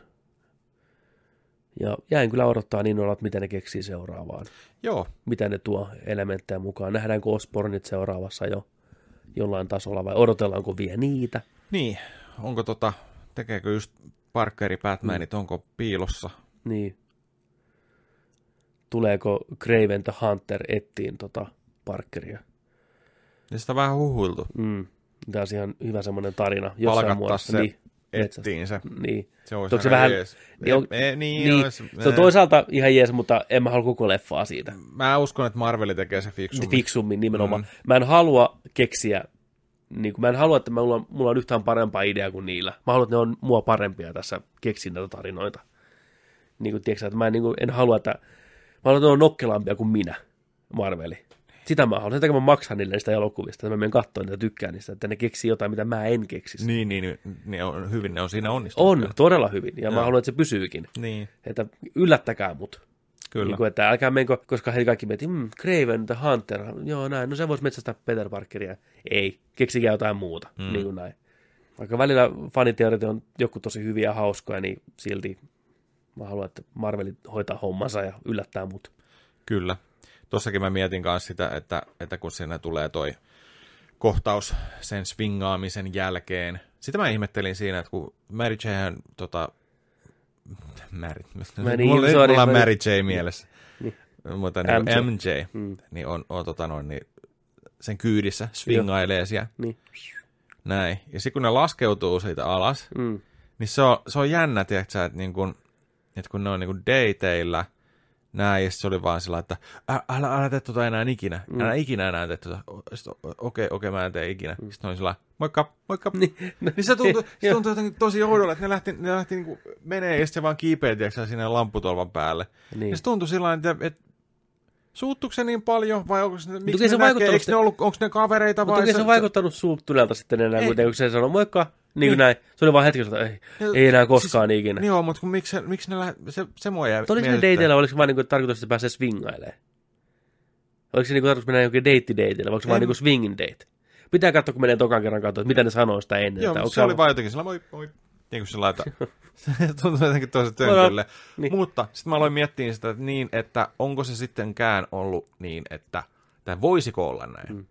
Ja jäin kyllä odottaa niin olla, että mitä ne keksii seuraavaan. Joo, Mitä ne tuo elementtejä mukaan. Nähdäänkö Osbornit seuraavassa jo jollain tasolla vai odotellaanko vielä niitä? niin. Onko tota, tekeekö just Parkeri Batmanit, mm. onko piilossa? Niin. Tuleeko Craven the Hunter ettiin tota Parkeria? Ja sitä on vähän huhuiltu. Mm. Tämä olisi ihan hyvä semmoinen tarina. Palkattaa se Niin. Ettiin se. niin. Se olisi Onko se vähän- jees. niin on- E, niin, niin. Olisi, Se on toisaalta ihan jees, mutta en mä halua koko leffaa siitä. Mä uskon, että Marveli tekee se fiksummin. Fiksummin nimenomaan. Mm. Mä en halua keksiä, niin kuin, mä en halua, että mulla, on- mulla on yhtään parempaa ideaa kuin niillä. Mä haluan, että ne on mua parempia tässä keksin näitä tarinoita. Niin kuin, tiedätkö, että mä en, niin kuin, en halua, että mä haluan, että ne on nokkelampia kuin minä, Marveli. Sitä mä haluan. Sen takia mä maksan niille niistä elokuvista, että mä menen katsoa niitä tykkään niistä, että ne keksii jotain, mitä mä en keksisi. Niin, niin, niin, ne on, hyvin ne on siinä onnistunut. On, todella hyvin. Ja Joo. mä haluan, että se pysyykin. Niin, Että yllättäkää mut. Kyllä. Niin kuin, että älkää menkö, koska he kaikki miettii, mm, Craven the Hunter, joo näin, no se voisi metsästää Peter Parkeria. Ei, keksikää jotain muuta, Mm. niin kuin näin. Vaikka välillä faniteorit on joku tosi hyviä ja hauskoja, niin silti mä haluan, että Marveli hoitaa hommansa ja yllättää mut. Kyllä. Tossakin mä mietin kanssa sitä, että, että kun siinä tulee toi kohtaus sen swingaamisen jälkeen. Sitä mä ihmettelin siinä, että kun Mary J. tota, Mary, niin, mulla, sorry, mulla on Mary J. mielessä. Niin. Mutta niin MJ. MJ, Mm. niin on, on tota noin, niin sen kyydissä swingailee siellä. Niin. Näin. Ja sitten kun ne laskeutuu siitä alas, Mm. niin se on, se on jännä, tiedätkö, että, niin kun, että kun ne on niin kun dateilla, näin, ja se oli vaan sillä, että älä, älä, älä tee tota enää ikinä. Mm. Älä ikinä enää tee tota. Sitten, Okei, okei, mä en tee ikinä. Mm. Sitten oli sillä, moikka, moikka. Niin, Niin se tuntui, se tuntui jotenkin tosi oudolle, että ne lähti, ne lähti niinku menee ja sitten se vaan kiipeä, tiedätkö, sinne lamputolvan päälle. Niin. Ja se tuntui sillä että, että suuttuiko se niin paljon, vai onko se, miksi ne se näkee, eikö ne ollut, onko ne kavereita Mutta vai toki se on vaikuttanut suuttuneelta sitten enää, Ei. kun se sanoi moikka, niin Niin. kuin näin. Se oli vaan hetki, että ei, Ja- ei enää koskaan siis, ikinä. Niin joo, mutta kun, miksi, se- miksi ne lä... se, se mua jäi Oliko ne mietityttää. dateilla, oliko se vaan niin tarkoitus, että se pääsee swingailemaan? Oliko se niin tarkoitus mennä jokin date-dateille, vai onko se vaan En- niin swingin date? Pitää katsoa, kun menee tokan kerran katsoa, että mitä ne sanoo sitä ennen. Joo, että se oli vaan jotenkin sillä moi, moi. Niin kuin sillä se tuntui jotenkin tosi tönkölle. Niin. Mutta sitten mä aloin miettiä sitä että niin, että onko se sittenkään ollut niin, että tai voisiko olla näin, mm.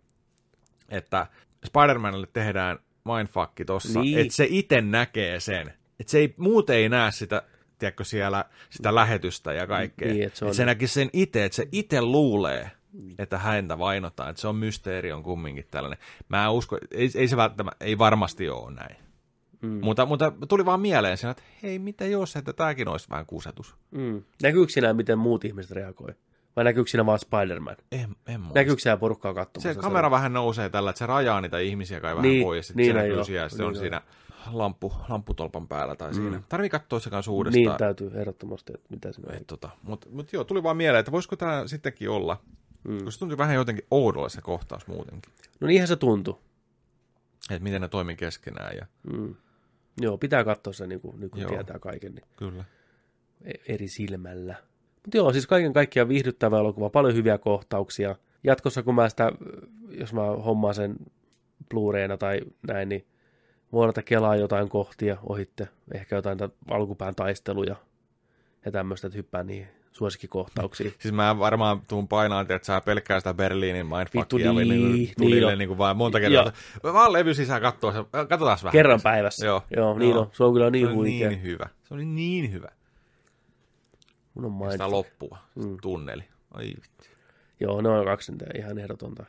että Spider-Manille tehdään mindfuckki tossa, Niin. että se itse näkee sen. Että se ei, muut ei näe sitä, tiedätkö, siellä sitä lähetystä ja kaikkea. Niin, että se Et on- se näkisi sen itse, että se itse luulee, että häntä vainotaan. Että se on mysteeri on kumminkin tällainen. Mä usko, ei, ei se välttämättä, ei varmasti ole näin. Mm. Mutta, mutta tuli vaan mieleen siinä, että hei, mitä jos, että tämäkin olisi vähän kusetus. Mm. Näkyykö sinä, miten muut ihmiset reagoi? Vai näkyykö sinä vaan Spider-Man? En, en. Näkyykö sinä porukkaa katsomassa? Se kamera vähän nousee tällä, että se rajaa niitä ihmisiä kai vähän Niin, pois, ja sitten niin se on näkyy siellä, ja sitten niin on on. siinä lamppu, lampputolpan päällä tai siinä. Tarvii katsoa se kanssa uudestaan. Niin, täytyy ehdottomasti, että mitä sinä Et tota, Mutta mut joo, tuli vaan mieleen, että voisiko tämä sittenkin olla, mm. koska se tuntui vähän jotenkin oudolle se kohtaus muutenkin. No niinhän se tuntui. Että miten ne toimii keskenään ja Mm. Joo, pitää katsoa se, niin kuin, niin kuin Joo. tietää kaiken niin kyllä. e- eri silmällä. Mutta joo, siis kaiken kaikkiaan viihdyttävä elokuva, paljon hyviä kohtauksia. Jatkossa, kun mä sitä, jos mä hommaan sen Blu-rayna tai näin, niin voin ottaa kelaa jotain kohtia ohitte, ehkä jotain ta- alkupään taisteluja ja tämmöistä, että hyppään niihin suosikkikohtauksiin. Siis mä varmaan tuun painaan, että sä pelkkää sitä Berliinin mindfuckia niin, niin, tulille niin niin, vaan monta kertaa. Vaan levy sisään katsoa se, katsotaan vähän. Kerran päivässä. Joo. joo niin Joo. on. Se on kyllä niin se oli huikea. niin hyvä. Se oli niin hyvä. Mun on Ja Sitä loppua, mm. tunneli. Ai vittu. Joo, ne on kaksi ihan ehdotonta.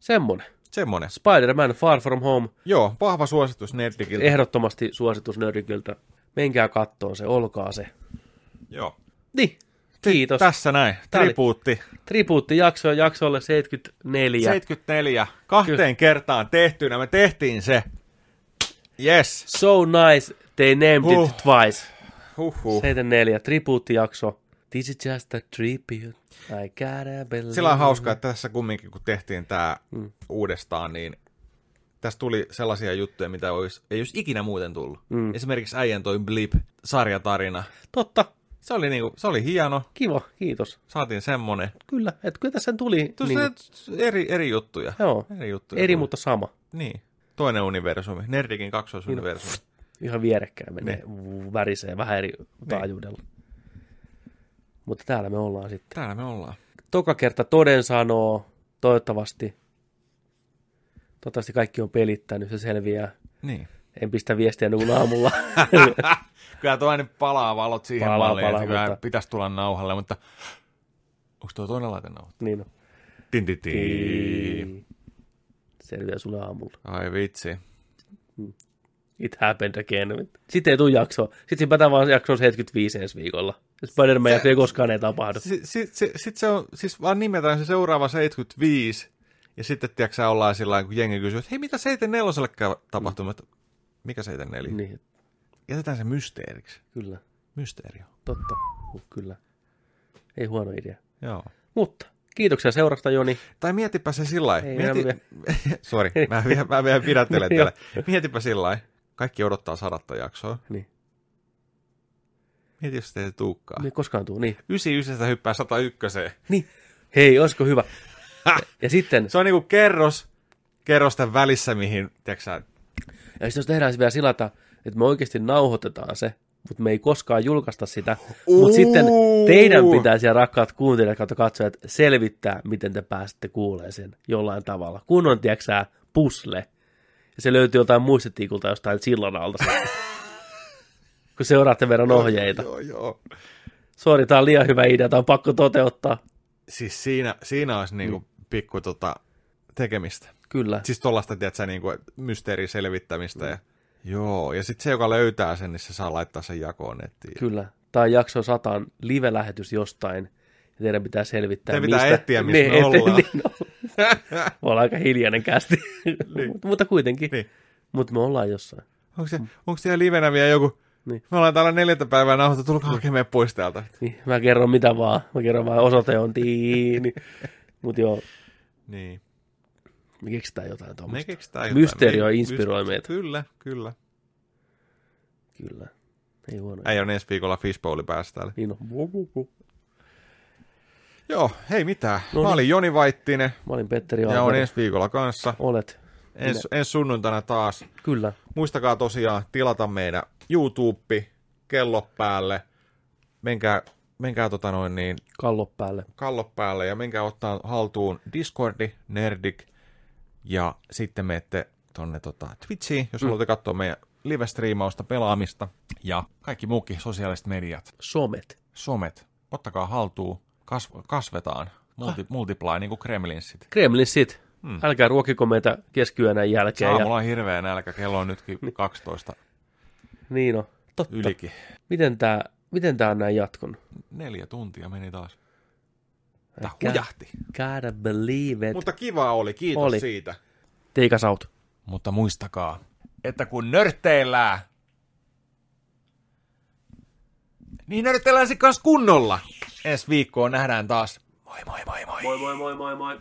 Semmonen. Semmonen. Spider-Man Far From Home, Joo, vahva suositus Nerdikiltä. ehdottomasti suositus Nerdikyltä. Menkää kattoon se, olkaa se. Joo. Niin, kiitos. Tässä näin. Oli- Tribuutti. Tribuuttijakso jaksolle 74. 74. Kahteen kertaan tehtynä. Me tehtiin se. Yes. So nice, they named Huh. it twice. Huhhuh. 74, tribuuttijakso. This is just a tribute. I gotta believe. Sillä on hauskaa, että tässä kumminkin, kun tehtiin tämä Mm. uudestaan, niin tässä tuli sellaisia juttuja, mitä olisi, ei olisi ikinä muuten tullut. Mm. Esimerkiksi äijän toi Blip-sarjatarina. Totta, Se oli, niinku, se oli hieno, kiva, kiitos. saatiin semmonen. Kyllä, että kyllä tässä tuli. Tuossa niin, eri, eri juttuja. joo, Eri juttuja. eri tuli. mutta sama. Niin. Toinen universumi. Nerdikin kaksoisuniversumi. Ihan vierekkäin menee, Niin. niin. värisee vähän eri taajuudella. Mutta täällä me ollaan sitten. Täällä me ollaan. Toka kerta toden sanoo, toivottavasti. Toivottavasti kaikki on pelittänyt, se selviää. Niin. En pistä viestiä niin aamulla. Kyllä tuo aina palaa valot siihen Palaa, malliin, palaa, että kyllä mutta- pitäisi tulla nauhalle, mutta onko tuo toinen laite nauha? niin on. Tin, tin, tin. Selviää sulle aamulla. Ai vitsi. It happened again. Sitten ei tule jaksoa. Sitten hypätään vaan jaksoon 75 ensi viikolla. Spider-Man jakso ei koskaan ei tapahdu. Sitten sit, sit, sit se on, siis vaan nimetään se seuraava 75, ja sitten tiedätkö sä, ollaan sillä kun jengi kysyy, että hei, mitä 74 käy tapahtunut? Mm. Mikä 74? Niin. Jätetään se mysteeriksi. kyllä. Mysteeri on. Totta. Uh, kyllä. Ei huono idea. Joo. Mutta kiitoksia seurasta, Joni. Tai mietipä se sillä lailla. Mieti... mä Sori, mä, vielä- mä vielä pidättelen täällä. Mietipä sillä lailla. Kaikki odottaa sadatta jaksoa. Niin. Mieti, jos teitä tuukkaa. Niin koskaan tuu. Niin. 99 hyppää 101. niin. Hei, olisiko hyvä? Ja, ja sitten, Se on niinku kerros, kerrosten välissä, mihin, tiedätkö sä, ja sitten jos tehdään se vielä sillä, että me oikeasti nauhoitetaan se, mutta me ei koskaan julkaista sitä. Mutta sitten teidän pitää siellä rakkaat kuuntelijat kautta katsojat selvittää, miten te pääsette kuulemaan sen jollain tavalla. Kun on, tiedätkö pusle. Ja se löytyy jotain muistitiikulta jostain sillan alta. kun seuraatte verran ohjeita. Joo, joo. Sori, tää on liian hyvä idea, tää on pakko toteuttaa. Siis siinä, siinä olisi niinku Mm. pikku tota, tekemistä. Kyllä. Siis tollaista, tiedätkö, niinku mysteerin selvittämistä. Ja, joo, ja sitten se, joka löytää sen, niin se saa laittaa sen jakoon nettiin. Kyllä. Tai jakso sataan live-lähetys jostain. Ja teidän pitää selvittää, Teidän pitää mistä... etsiä, missä me et- ollaan. Niin, no. me ollaan aika hiljainen kästi. Mutta- Mutta kuitenkin. Niin. Mutta me ollaan jossain. Onko, se, onko siellä livenä vielä joku, Niin. me ollaan täällä neljättä päivää nauhoitettu, tulkaa hakemaan pois täältä. Niin, mä kerron mitä vaan. Mä kerron vaan osoite on tiini. Mutta joo, Niin. Me keksitään jotain Me tuommoista. keksitään jotain. Mysteerio Me- inspiroi myste- meitä. Kyllä, kyllä. Kyllä. Ei huono. Ei on ensi viikolla fishbowli päässä täällä. Niin on. Vu. Joo, hei mitään. No Mä niin. olin Joni Vaittinen Mä olin Petteri ja on ensi viikolla kanssa. Olet. Ens, ensi sunnuntaina taas. Kyllä. Muistakaa tosiaan tilata meidän YouTube, kello päälle. Menkää menkää tota noin niin Kallop päälle. kallot päälle ja menkää ottaa haltuun Discordi, Nerdik ja sitten menette tonne tota Twitchiin, jos mm. haluatte katsoa meidän live-striimausta, pelaamista ja kaikki muukin sosiaaliset mediat, Somet. somet. Ottakaa haltuun, kasv- kasvetaan, multi- multiply niin kuin Kremlinsit. Kremlin sit. Hmm. Älkää ruokiko meitä keskiyönä jälkeen. Aamulla on hirveä nälkä, kello on nytkin 12 Ja, niin on. Totta. ylikin. Miten tää, miten tää on näin jatkunut? Neljä tuntia meni taas. Äkää. hujahti. Gotta believe it. Mutta kiva oli, kiitos Oli. siitä. Take us out. Mutta muistakaa, että kun nörtteillään, niin nörtteillään se kanssa kunnolla. Ensi viikkoon nähdään taas. Moi moi moi moi. Moi moi moi moi moi.